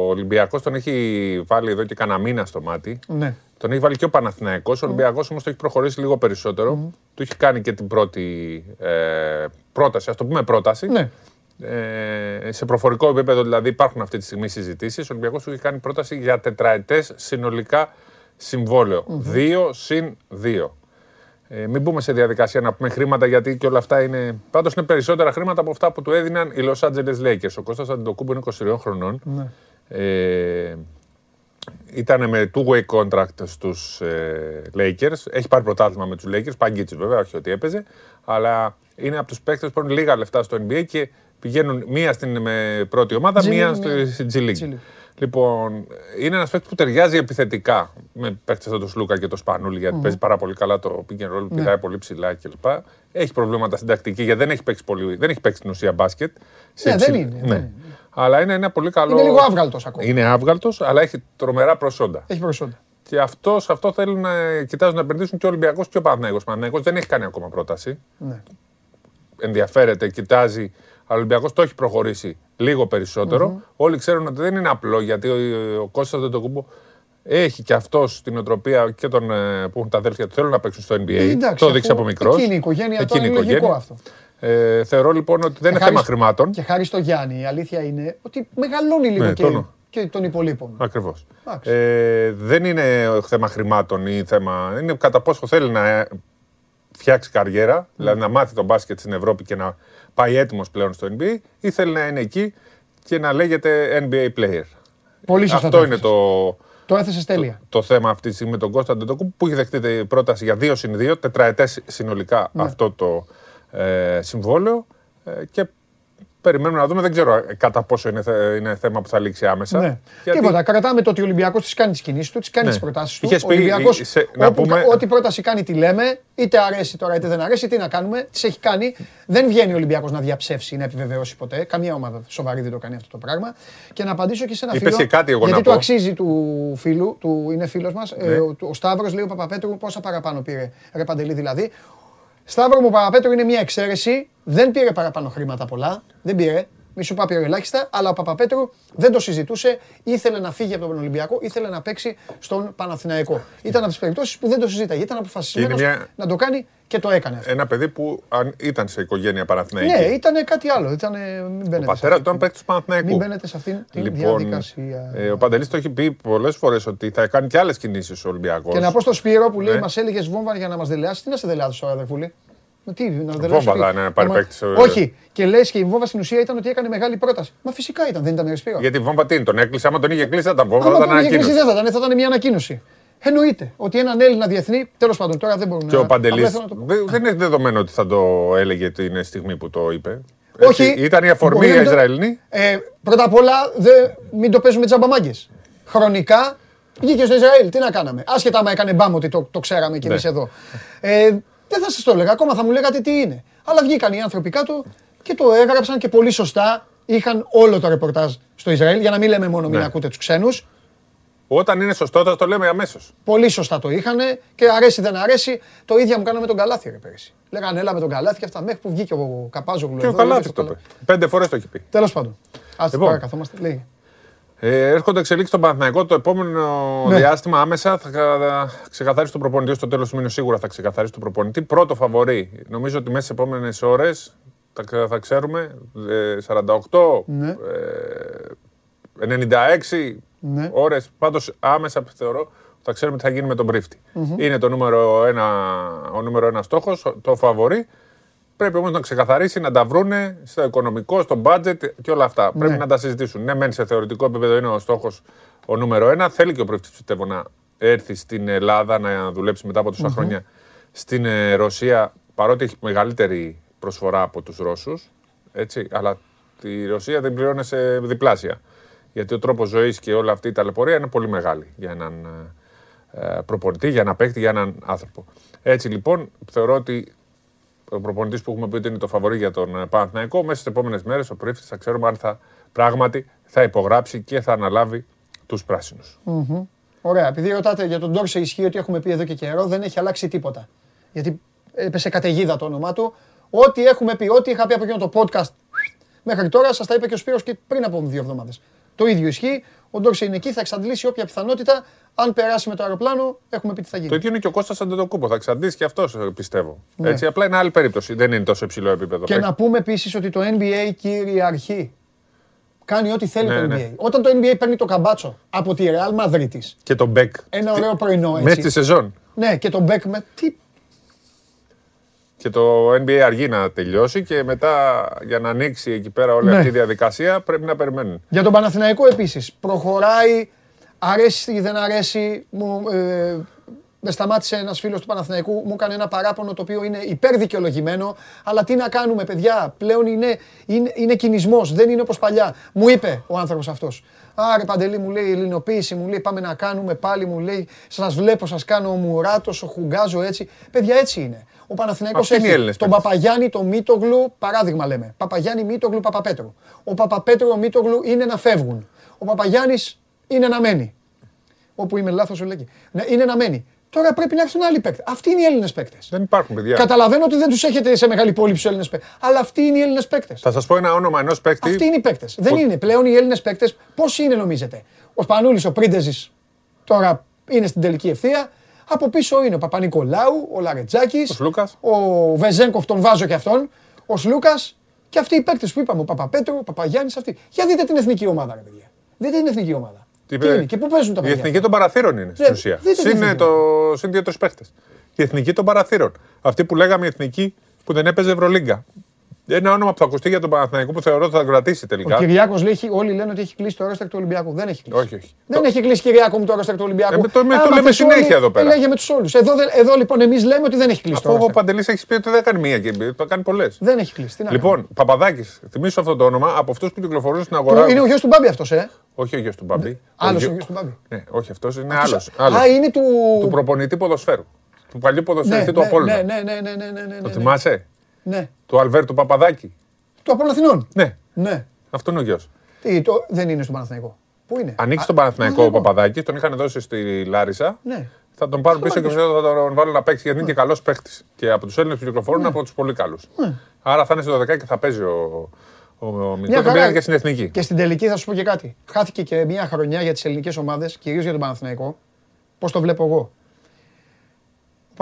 [SPEAKER 12] Ολυμπιακός τον έχει βάλει εδώ και κανένα μήνα στο μάτι.
[SPEAKER 1] Ναι.
[SPEAKER 12] Τον έχει βάλει και ο Παναθηναϊκός. Ο Ολυμπιακός όμως το έχει προχωρήσει λίγο περισσότερο. Του έχει κάνει και την πρώτη ε, πρόταση, ας το πούμε πρόταση.
[SPEAKER 1] Ναι.
[SPEAKER 12] Ε, σε προφορικό επίπεδο δηλαδή υπάρχουν αυτή τη στιγμή συζητήσεις. Ο Ολυμπιακός του έχει κάνει πρόταση για τετραετές συνολικά συμβόλαιο. Δύο συν δύο. Ε, μην μπούμε σε διαδικασία να πούμε χρήματα γιατί και όλα αυτά είναι. Πάντως είναι περισσότερα χρήματα από αυτά που του έδιναν οι Los Angeles Lakers. Ο Κώστας Αντιτοκούμπο είναι 23 χρονών.
[SPEAKER 1] Ναι.
[SPEAKER 12] Ε, ήταν με two-way contract στους ε, Lakers. Έχει πάρει πρωτάθλημα με τους Lakers, παγκίτσις βέβαια, όχι ότι έπαιζε. Αλλά είναι από τους παίκτες που παίρνουν λίγα λεφτά στο NBA και πηγαίνουν μία στην με πρώτη ομάδα,
[SPEAKER 1] G
[SPEAKER 12] μία
[SPEAKER 1] League,
[SPEAKER 12] στο
[SPEAKER 1] μία
[SPEAKER 12] στην G League.
[SPEAKER 1] G League.
[SPEAKER 12] Λοιπόν, είναι ένας παίκτης που ταιριάζει επιθετικά με παίκτες σαν τον Σλούκα και τον Σπανούλη, γιατί
[SPEAKER 1] Μμμ.
[SPEAKER 12] παίζει πάρα πολύ καλά το pick and roll,
[SPEAKER 1] Ναι.
[SPEAKER 12] πηδάει πολύ ψηλά κλπ. Έχει προβλήματα στην τακτική γιατί δεν έχει παίξει, πολύ, δεν έχει παίξει στην ουσία μπάσκετ. Σε
[SPEAKER 1] Ναι, δεν
[SPEAKER 12] υψηλ-
[SPEAKER 1] είναι,
[SPEAKER 12] Ναι.
[SPEAKER 1] δεν είναι.
[SPEAKER 12] Αλλά είναι ένα πολύ καλό.
[SPEAKER 1] Είναι λίγο άβγαλτος ακόμα.
[SPEAKER 12] Είναι άβγαλτος, αλλά έχει τρομερά προσόντα.
[SPEAKER 1] Έχει προσόντα.
[SPEAKER 12] Και αυτός, σε αυτό θέλουν να κοιτάζουν να επενδύσουν και ο Ολυμπιακός και ο Παναθηναϊκός. Ο Παναθηναϊκός δεν έχει κάνει ακόμα πρόταση.
[SPEAKER 1] Ναι.
[SPEAKER 12] Ενδιαφέρεται, κοιτάζει. Αλλά ο Ολυμπιακός το έχει προχωρήσει λίγο περισσότερο.
[SPEAKER 1] Μμμ.
[SPEAKER 12] Όλοι ξέρουν ότι δεν είναι απλό γιατί ο, ο Κώστας Δεντοκούμπο έχει και αυτός την οτροπία και τον, ε, που έχουν τα αδέλφια του θέλουν να παίξουν στο NBA.
[SPEAKER 1] Ε, εντάξει,
[SPEAKER 12] το
[SPEAKER 1] αφού
[SPEAKER 12] δείξει από μικρός.
[SPEAKER 1] εκείνη η οικογένεια, τώρα είναι λογικό αυτό.
[SPEAKER 12] Ε, θεωρώ λοιπόν ότι δεν είναι
[SPEAKER 1] Και
[SPEAKER 12] θέμα
[SPEAKER 1] χάρη-
[SPEAKER 12] χρημάτων.
[SPEAKER 1] Και χάρη στο Γιάννη, η αλήθεια είναι ότι μεγαλώνει λίγο
[SPEAKER 12] Ναι,
[SPEAKER 1] και,
[SPEAKER 12] τον-
[SPEAKER 1] και των υπολείπων.
[SPEAKER 12] Ακριβώς.
[SPEAKER 1] Εντάξει.
[SPEAKER 12] Ε, δεν είναι θέμα χρημάτων ή θέμα. Είναι κατά πόσο θέλει να ε, φτιάξει καριέρα, δηλαδή να μάθει τον μπάσκετ στην Ευρώπη και να πάει έτοιμος πλέον στο NBA, ή θέλει να είναι εκεί και να λέγεται NBA player.
[SPEAKER 1] Πολύ σωστά
[SPEAKER 12] Αυτό
[SPEAKER 1] το
[SPEAKER 12] είναι
[SPEAKER 1] έθεσες.
[SPEAKER 12] το,
[SPEAKER 1] Το έθεσες τέλεια.
[SPEAKER 12] το θέμα αυτή τη στιγμή με τον Κώστα Ντετοκού που έχει δεχτεί τε- πρόταση για 2 συν 2, τετραετές συνολικά
[SPEAKER 1] Ναι.
[SPEAKER 12] αυτό το ε, συμβόλαιο. Ε, και περιμένουμε να δούμε. Δεν ξέρω ε, κατά πόσο είναι, θε- είναι θέμα που θα λήξει άμεσα.
[SPEAKER 1] Ναι.
[SPEAKER 12] Γιατί-
[SPEAKER 1] Τίποτα. Κρατάμε το ότι ο Ολυμπιακός τη κάνει τις κινήσεις του, τις κάνει
[SPEAKER 12] Ναι.
[SPEAKER 1] τι προτάσεις του.
[SPEAKER 12] Είχες
[SPEAKER 1] Ο
[SPEAKER 12] πει,
[SPEAKER 1] Ολυμπιακός,
[SPEAKER 12] σε- να
[SPEAKER 1] όπου-
[SPEAKER 12] πούμε-
[SPEAKER 1] Ό,τι πρόταση κάνει, τη λέμε. Είτε αρέσει τώρα, είτε δεν αρέσει. Τι να κάνουμε. Τις έχει κάνει. Δεν βγαίνει ο Ολυμπιακός να διαψεύσει ή να επιβεβαιώσει ποτέ. Καμία ομάδα σοβαρή δεν το κάνει αυτό το πράγμα. Και να απαντήσω και σε ένα
[SPEAKER 12] Είπες
[SPEAKER 1] φίλο.
[SPEAKER 12] και κάτι εγώ
[SPEAKER 1] γιατί
[SPEAKER 12] να
[SPEAKER 1] το
[SPEAKER 12] πω.
[SPEAKER 1] αξίζει του φίλου, του, είναι φίλος μας.
[SPEAKER 12] Ναι.
[SPEAKER 1] ο, ο Σταύρος λέει ο Παπαπέτρου πόσα παραπάνω πήρε. Ρε Παντελή δηλαδή. Σταύρο μου, ο Παπαπέτρου είναι μια εξαίρεση. Δεν πήρε παραπάνω χρήματα πολλά. Δεν πήρε. Μη σου είπα πήρε ελάχιστα, αλλά ο Παπαπέτρου δεν το συζητούσε. Ήθελε να φύγει από τον Ολυμπιακό, ήθελε να παίξει στον Παναθηναϊκό. Ήταν από τις περιπτώσεις που δεν το συζήταγε. Ήταν αποφασισμένος
[SPEAKER 12] Είναι μια-
[SPEAKER 1] να το κάνει και το έκανε αυτό.
[SPEAKER 12] Ένα παιδί που αν ήταν σε οικογένεια Παναθηναϊκή.
[SPEAKER 1] Ναι, ήταν κάτι άλλο. Ήταν, μην
[SPEAKER 12] Ο
[SPEAKER 1] μπαίνετε, σε
[SPEAKER 12] πατέρας
[SPEAKER 1] αυτή
[SPEAKER 12] του ήταν παίκτης του Παναθηναϊκού.
[SPEAKER 1] μην μπαίνετε σε αυτήν την
[SPEAKER 12] Λοιπόν,
[SPEAKER 1] διαδικασία.
[SPEAKER 12] ε, ο Παντελής το έχει πει πολλές φορές ότι θα κάνει και άλλες κινήσεις ο Ολυμπιακός.
[SPEAKER 1] Και να πω στο Σπύρο που λέει:
[SPEAKER 12] Ναι.
[SPEAKER 1] Μας έλεγες βόμβα για να μας δελεάσεις. Τι να σε δελεάσει τώρα, αδερφούλη; Με Τι, να
[SPEAKER 12] Βόμβα
[SPEAKER 1] δελεάσει.
[SPEAKER 12] θα είναι να πάρει
[SPEAKER 1] Μα-
[SPEAKER 12] παίκτης, ε,
[SPEAKER 1] Όχι. Και λες και η βόμβα στην ουσία ήταν ότι έκανε μεγάλη πρόταση. Μα φυσικά ήταν, δεν ήταν ρε Σπύρο.
[SPEAKER 12] Γιατί η βόμβα τι είναι, τον έκλεισε. Άμα τον είχε κλείσει, θα ήταν βόμβα,
[SPEAKER 1] Άμα
[SPEAKER 12] θα ήταν
[SPEAKER 1] τον είχε κλείσει
[SPEAKER 12] ανακοίνωση.
[SPEAKER 1] δεν θα ήταν, θα ήταν μια ανακοίνωση. Εννοείται ότι έναν Έλληνα διεθνή, τέλος πάντων τώρα δεν μπορούμε
[SPEAKER 12] Και
[SPEAKER 1] να.
[SPEAKER 12] ο Παντελή
[SPEAKER 1] απλά θέλω να το πω.
[SPEAKER 12] δεν είναι δεδομένο ότι θα το έλεγε την στιγμή που το είπε.
[SPEAKER 1] Όχι.
[SPEAKER 12] Έτσι, Ήταν η αφορμή
[SPEAKER 1] Μπορεί
[SPEAKER 12] η
[SPEAKER 1] να το-
[SPEAKER 12] Ισραηλινή.
[SPEAKER 1] Ε, πρώτα απ' όλα, δε, μην το παίζουμε τζαμπαμάγκες. Χρονικά βγήκε στο Ισραήλ. Τι να κάναμε. Άσχετα άμα έκανε μπάμ ότι το, το ξέραμε κι εμείς
[SPEAKER 12] Ναι.
[SPEAKER 1] εδώ. Ε, δεν θα σας το έλεγα. Ακόμα θα μου λέγατε τι είναι. Αλλά βγήκαν οι άνθρωποι κάτω και το έγραψαν και πολύ σωστά. Είχαν όλο το ρεπορτάζ στο Ισραήλ. Για να μην λέμε μόνο μην
[SPEAKER 12] Ναι.
[SPEAKER 1] ακούτε τους ξένους.
[SPEAKER 12] Όταν είναι σωστό, θα το λέμε αμέσως.
[SPEAKER 1] Πολύ σωστά το είχαν και αρέσει δεν αρέσει. Το ίδιο μου κάναμε με τον Καλάθι ρε πέρυσι. Λέγανε έλα με τον Καλάθι και αυτά μέχρι που βγήκε ο Καπάζογλου.
[SPEAKER 12] Και ο Καλάθι το είπε. Πέντε φορές το έχει πει.
[SPEAKER 1] Τέλος πάντων. Α
[SPEAKER 12] Λοιπόν.
[SPEAKER 1] τώρα καθόμαστε. Λέει.
[SPEAKER 12] Ε, έρχονται εξελίξεις στον Παναθηναϊκό. Το επόμενο
[SPEAKER 1] Ναι.
[SPEAKER 12] διάστημα άμεσα θα κα- ξεκαθαρίσει το προπονητή. Στο τέλος του μήνους σίγουρα θα ξεκαθαρίσει το προπονητή. Πρώτο φαβορή. Νομίζω ότι μέσα στις επόμενες ώρες θα, θα ξέρουμε. ε, 48,
[SPEAKER 1] Ναι.
[SPEAKER 12] ε, 96
[SPEAKER 1] Ναι.
[SPEAKER 12] ώρες. Πάντως άμεσα θεωρώ θα ξέρουμε τι θα γίνει με τον πρίφτη.
[SPEAKER 1] Μμμ.
[SPEAKER 12] Είναι το νούμερο ένα, ο νούμερο ένα στόχος, το φαβορή. Πρέπει όμως να ξεκαθαρίσει, να τα βρούνε στο οικονομικό, στο budget και όλα αυτά. Πρέπει να τα συζητήσουν. Ναι, μεν σε θεωρητικό επίπεδο είναι ο στόχος ο νούμερο ένα. Θέλει και ο πρίφτη, πιστεύω, να έρθει στην Ελλάδα να δουλέψει μετά από τόσα
[SPEAKER 1] Μμμ.
[SPEAKER 12] χρόνια στην ε, Ρωσία, παρότι έχει μεγαλύτερη προσφορά από τους Ρώσους. Έτσι, αλλά τη Ρωσία δεν πληρώνει σε διπλάσια. Γιατί ο τρόπος ζωής και όλη αυτή η ταλαιπωρία είναι πολύ μεγάλη για έναν ε, προπονητή, για ένα παίκτη, για έναν άνθρωπο. Έτσι λοιπόν, θεωρώ ότι ο προπονητής που έχουμε πει ότι είναι το φαβορή για τον ε, Παναθηναϊκό, μέσα στις επόμενες μέρες ο πρίφτη θα ξέρουμε αν θα πράγματι θα υπογράψει και θα αναλάβει τους πράσινους.
[SPEAKER 1] Μμμ. Ωραία. Επειδή ρωτάτε για τον Ντόρσε, ισχύει ότι έχουμε πει εδώ και καιρό, δεν έχει αλλάξει τίποτα. Γιατί έπεσε καταιγίδα το όνομά του. Ό,τι έχουμε πει, ό,τι είχα πει από εκείνο το podcast μέχρι τώρα, σας τα είπε και ο Σπύρος και πριν από δύο εβδομάδες. Το ίδιο ισχύει. Ο Ντόρσε είναι εκεί, θα εξαντλήσει όποια πιθανότητα. Αν περάσει με το αεροπλάνο, έχουμε πει τι θα γίνει.
[SPEAKER 12] Το ίδιο είναι και ο Κώστας Αντετοκούπο. Θα εξαντλήσει και αυτός, πιστεύω.
[SPEAKER 1] Ναι.
[SPEAKER 12] Έτσι, απλά είναι άλλη περίπτωση. Δεν είναι τόσο υψηλό επίπεδο.
[SPEAKER 1] Και να πούμε επίσης ότι το NBA κυριαρχεί. Κάνει ό,τι θέλει
[SPEAKER 12] Ναι,
[SPEAKER 1] το NBA.
[SPEAKER 12] ναι.
[SPEAKER 1] Όταν το NBA παίρνει το Καμπάτσο από τη Real Madrid
[SPEAKER 12] Και τον Μπέκ.
[SPEAKER 1] ένα ωραίο πρωινό έτσι.
[SPEAKER 12] Μέσα στη σεζόν.
[SPEAKER 1] Ναι, και τον Μπέκ με. Τι
[SPEAKER 12] Και το NBA αργεί να τελειώσει και μετά για να ανοίξει εκεί πέρα όλη
[SPEAKER 1] Ναι.
[SPEAKER 12] αυτή η διαδικασία πρέπει να περιμένουν.
[SPEAKER 1] Για τον Παναθηναϊκό επίσης προχωράει Αρέσει ή δεν αρέσει, μου, ε, με σταμάτησε ένας φίλος του Παναθηναϊκού, μου έκανε ένα παράπονο το οποίο είναι υπερδικαιολογημένο. Αλλά τι να κάνουμε, παιδιά, πλέον είναι, είναι, είναι κινησμός, δεν είναι όπως παλιά. Μου είπε ο άνθρωπος αυτός. Άρε Παντελή μου λέει ελληνοποίηση, μου λέει πάμε να κάνουμε πάλι, μου λέει σας βλέπω, σας κάνω ο Μουράτος, ο Χουγκάζο έτσι. Παιδιά έτσι είναι. Ο Παναθηναϊκός
[SPEAKER 12] Αυτοί είναι οι
[SPEAKER 1] έχει
[SPEAKER 12] Έλληνες
[SPEAKER 1] τον
[SPEAKER 12] παίκτες.
[SPEAKER 1] Παπαγιάννη, τον Μίτογλου, παράδειγμα λέμε. Παπαγιάννη, Μίτογλου, Παπαπέτρου. Ο Παπαπέτρου, ο Μίτογλου είναι να φεύγουν. Ο Παπαγιάννης είναι να μένει. Όπου είμαι λάθος, σου λέει. Ναι, είναι να μένει. Τώρα πρέπει να έρθουν άλλοι παίκτες. Αυτοί είναι οι Έλληνες παίκτες.
[SPEAKER 12] Δεν υπάρχουν παιδιά.
[SPEAKER 1] Καταλαβαίνω ότι δεν τους έχετε σε μεγάλη πόλη τους Έλληνες παίκτες. Αλλά αυτοί είναι οι Έλληνες παίκτες.
[SPEAKER 12] Θα σας πω ένα όνομα ενός παίκτη.
[SPEAKER 1] Αυτοί είναι οι παίκτες. Δεν είναι πλέον οι Έλληνες παίκτες. Πόσοι είναι, νομίζετε; Ο Σπανούλης, ο Πρίντεζης τώρα είναι στην τελική ευθεία. Από πίσω είναι ο Παπα-Νικολάου, ο Λαρετζάκης,
[SPEAKER 12] Ο Σλούκας.
[SPEAKER 1] ο Βεζέγκοφ, τον βάζω και αυτόν, ο Σλούκας και αυτοί οι παίκτες που είπαμε, ο Παπαπέτρου, ο Παπαγιάννης, αυτοί. Για δείτε την εθνική ομάδα, ρε παιδιά. Δείτε την εθνική ομάδα.
[SPEAKER 12] Τι
[SPEAKER 1] Τι
[SPEAKER 12] είπε-
[SPEAKER 1] είναι και πού παίζουν τα
[SPEAKER 12] Η
[SPEAKER 1] παιδιά;
[SPEAKER 12] εθνική των παραθύρων είναι στην
[SPEAKER 1] Ναι,
[SPEAKER 12] ουσία.
[SPEAKER 1] δείτε την
[SPEAKER 12] Συν,
[SPEAKER 1] εθνική.
[SPEAKER 12] το, συν δύο-τρεις παίχτες. Η εθνική των παραθύρων. Αυτή που λέγαμε η εθνική που δεν έπαιζε Ευρωλίγκα. Ένα όνομα που θα ακουστεί για τον Παναθηναϊκό που θεωρώ ότι θα κρατήσει
[SPEAKER 1] Ο
[SPEAKER 12] τελικά.
[SPEAKER 1] Κυριάκος λέει, έχει- όλοι λένε ότι έχει κλείσει το ρόστερ του Ολυμπιακού. Δεν έχει κλείσει.
[SPEAKER 12] Όχι, όχι.
[SPEAKER 1] Δεν έχει κλείσει Κυριάκο μου το ρόστερ του Ολυμπιακού.
[SPEAKER 12] Ε, με το- με το
[SPEAKER 1] Άμα
[SPEAKER 12] λέμε
[SPEAKER 1] θες
[SPEAKER 12] συνέχεια
[SPEAKER 1] όλοι,
[SPEAKER 12] εδώ πέρα.
[SPEAKER 1] Λέγε με τους όλους. Εδώ, δεν- εδώ λοιπόν εμείς λέμε ότι δεν έχει κλείσει το
[SPEAKER 12] Αφού ο
[SPEAKER 1] ρόστερ.
[SPEAKER 12] Παντελής έχει πει ότι δεν κάνει μία και το κάνει πολλές.
[SPEAKER 1] Δεν έχει κλείσει. Τι να κάνουμε.
[SPEAKER 12] Λοιπόν, Παπαδάκης, θυμίσω αυτό το όνομα από αυτούς που κυκλοφορούν στην
[SPEAKER 1] Του-
[SPEAKER 12] αγορά.
[SPEAKER 1] Είναι ο γιος του Μπάμπη αυτός, ε;
[SPEAKER 12] Όχι ο γιος του Μπαμπή.
[SPEAKER 1] Άλλο ο
[SPEAKER 12] γιο-
[SPEAKER 1] γιος του Μπάμπη.
[SPEAKER 12] Ναι, όχι αυτός είναι
[SPEAKER 1] Αυτός-
[SPEAKER 12] άλλος.
[SPEAKER 1] Α, είναι του.
[SPEAKER 12] Του προπονητή ποδοσφαίρου. Του παλιού
[SPEAKER 1] Ναι,
[SPEAKER 12] ποδοσφαιριστή του
[SPEAKER 1] ναι,
[SPEAKER 12] Απόλλωνα.
[SPEAKER 1] ναι, ναι, ναι, ναι, ναι, ναι, ναι,
[SPEAKER 12] Το
[SPEAKER 1] ναι.
[SPEAKER 12] θυμάσαι;
[SPEAKER 1] Ναι.
[SPEAKER 12] Του Αλβέρτου Παπαδάκη.
[SPEAKER 1] Του Απόλλωνα Αθηνών.
[SPEAKER 12] Ναι,
[SPEAKER 1] Ναι.
[SPEAKER 12] αυτό είναι ο γιος.
[SPEAKER 1] Τι, το, δεν είναι στον Παναθηναϊκό. Πού είναι;
[SPEAKER 12] Ανοίξει τον Παναθηναϊκό ο Παπαδάκης, τον είχαν δώσει στη Λάρισα.
[SPEAKER 1] Ναι.
[SPEAKER 12] Θα τον πάρουν
[SPEAKER 1] Θα
[SPEAKER 12] πίσω και
[SPEAKER 1] τον
[SPEAKER 12] μετά θα τον βάλουν να παίξει γιατί είναι και καλός παίχτης. Και από τους Έλληνες που κυκλοφορούν από τους πολύ καλούς. Άρα θα είναι στο 12 και θα παίζει ο, ο, ο Μικρό. Τον
[SPEAKER 1] χαρά.
[SPEAKER 12] πήγαν και στην εθνική.
[SPEAKER 1] Και στην τελική θα σου πω και κάτι. Χάθηκε και μια χρονιά για τις ελληνικές ομάδες, κυρίως για τον Παναθηναϊκό. Πώς το βλέπω εγώ;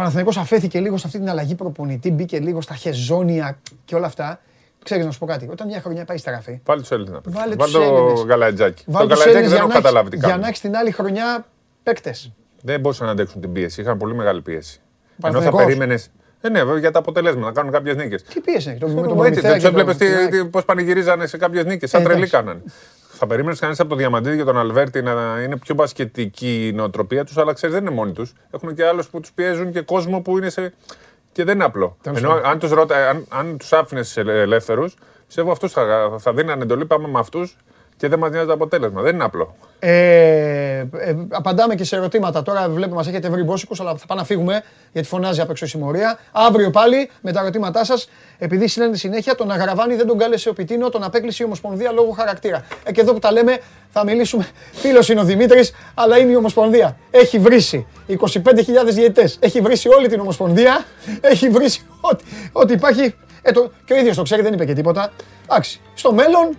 [SPEAKER 1] Ο Παναθηναϊκός αφέθηκε λίγο σε αυτή την αλλαγή προπονητή, μπήκε λίγο στα χεζόνια και όλα αυτά. Ξέρεις να σου πω κάτι. Όταν μια χρονιά πάει στα γραφή,
[SPEAKER 12] Βάλει τους Έλληνες να παίξει.
[SPEAKER 1] Βάλε
[SPEAKER 12] Βάλει
[SPEAKER 1] τους Έλληνες.
[SPEAKER 12] το Γαλατζάκι. Το
[SPEAKER 1] βάλει τους
[SPEAKER 12] Γαλατζάκι
[SPEAKER 1] Έλληνες
[SPEAKER 12] δεν
[SPEAKER 1] για
[SPEAKER 12] έχω
[SPEAKER 1] να έχεις-
[SPEAKER 12] καταλάβει τι
[SPEAKER 1] Για να
[SPEAKER 12] κάνει.
[SPEAKER 1] έχεις την άλλη χρονιά παίκτες.
[SPEAKER 12] Δεν μπορούσαν να αντέξουν την πίεση. Είχαν πολύ μεγάλη πίεση. Ενώ θα
[SPEAKER 1] Παναθηναϊκός.
[SPEAKER 12] περίμενε. Ε, ναι, βέβαια, για τα αποτελέσματα, να κάνουν κάποιες νίκες.
[SPEAKER 1] Τι πίεση έχει το με τον
[SPEAKER 12] Έτσι,
[SPEAKER 1] Προμηθέα
[SPEAKER 12] δεν
[SPEAKER 1] και
[SPEAKER 12] του
[SPEAKER 1] τον
[SPEAKER 12] έβλεπε
[SPEAKER 1] Πινάκη.
[SPEAKER 12] πώς πανηγυρίζανε σε κάποιες νίκες. Σαν
[SPEAKER 1] Ε,
[SPEAKER 12] τρελή
[SPEAKER 1] εντάξει.
[SPEAKER 12] κάνανε. Θα περίμενες κανείς από το Διαμαντίδη και τον Αλβέρτη να είναι πιο μπασκετική η νοοτροπία τους, αλλά ξέρεις δεν είναι μόνοι τους. Έχουν και άλλους που τους πιέζουν και κόσμο που είναι σε. και δεν είναι απλό.
[SPEAKER 1] Τέλος
[SPEAKER 12] Ενώ
[SPEAKER 1] πάντων.
[SPEAKER 12] αν τους αν, αν τους άφηνες ελεύθερους, πιστεύω αυτούς θα, θα δίνανε εντολή. Πάμε με αυτούς και δεν μας νοιάζει το αποτέλεσμα. Δεν είναι απλό.
[SPEAKER 1] Ε, ε, απαντάμε και σε ερωτήματα. Τώρα βλέπουμε μας έχετε βρει μπόσικους, αλλά θα πάμε να φύγουμε γιατί φωνάζει απ' έξω η συμμορία. Αύριο πάλι με τα ερωτήματά σας, επειδή στείλανε συνέχεια, τον Αγραβάνη δεν τον κάλεσε ο Πιτίνο, τον απέκλεισε η Ομοσπονδία λόγω χαρακτήρα. Ε, και εδώ που τα λέμε, θα μιλήσουμε. Φίλος είναι ο Δημήτρης, αλλά είναι η Ομοσπονδία. Έχει βρήσει 25.000 διαιτητές. Έχει βρήσει όλη την Ομοσπονδία. Έχει βρήσει ότι, ότι υπάρχει. Ε, το, και ο ίδιος το ξέρει, δεν είπε και τίποτα. Εντάξει. Στο μέλλον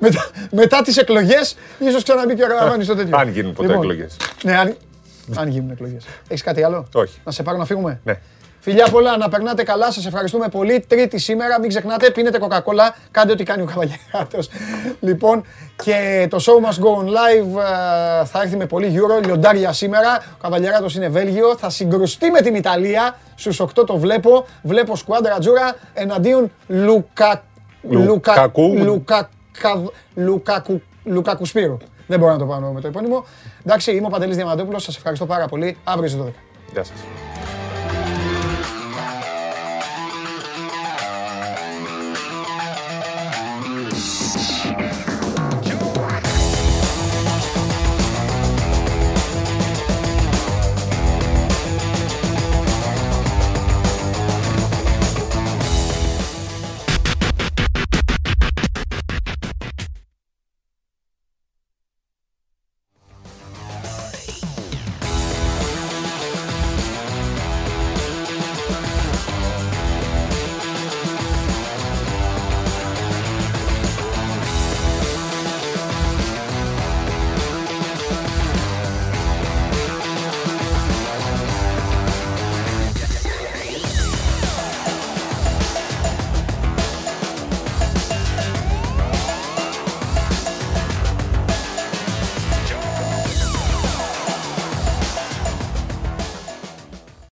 [SPEAKER 1] μετά, μετά τις εκλογές, ίσως ξαναμπεί και ο Καραβάνη στο τέτοιο.
[SPEAKER 12] Αν γίνουν ποτέ
[SPEAKER 1] Λοιπόν,
[SPEAKER 12] εκλογές.
[SPEAKER 1] Ναι, αν, αν γίνουν εκλογές. Έχεις κάτι άλλο;
[SPEAKER 12] Όχι.
[SPEAKER 1] Να σε πάρω να φύγουμε;
[SPEAKER 12] Ναι.
[SPEAKER 1] Φιλιά πολλά, να περνάτε καλά. Σας ευχαριστούμε πολύ. Τρίτη σήμερα, μην ξεχνάτε, πίνετε κοκακόλα. Κάντε ό,τι κάνει ο Καβαλιαράτο. λοιπόν, και το show must go on live ε, θα έρθει με πολύ Euro. Λιοντάρια σήμερα. Ο Καβαλιαράτο είναι Βέλγιο. Θα συγκρουστεί με την Ιταλία. Στους 8 το βλέπω. Βλέπω σκουάντρα τζούρα εναντίον Λουκα...
[SPEAKER 12] Λουκακού.
[SPEAKER 1] Λουκα... Λουκακου... Λουκακου Σπύρου. Δεν μπορώ να το πάω με το επώνυμο. Εντάξει, είμαι ο Παντελής Διαμαντόπουλος. Σας ευχαριστώ πάρα πολύ. Αύριο στις 12.
[SPEAKER 12] Γεια σας.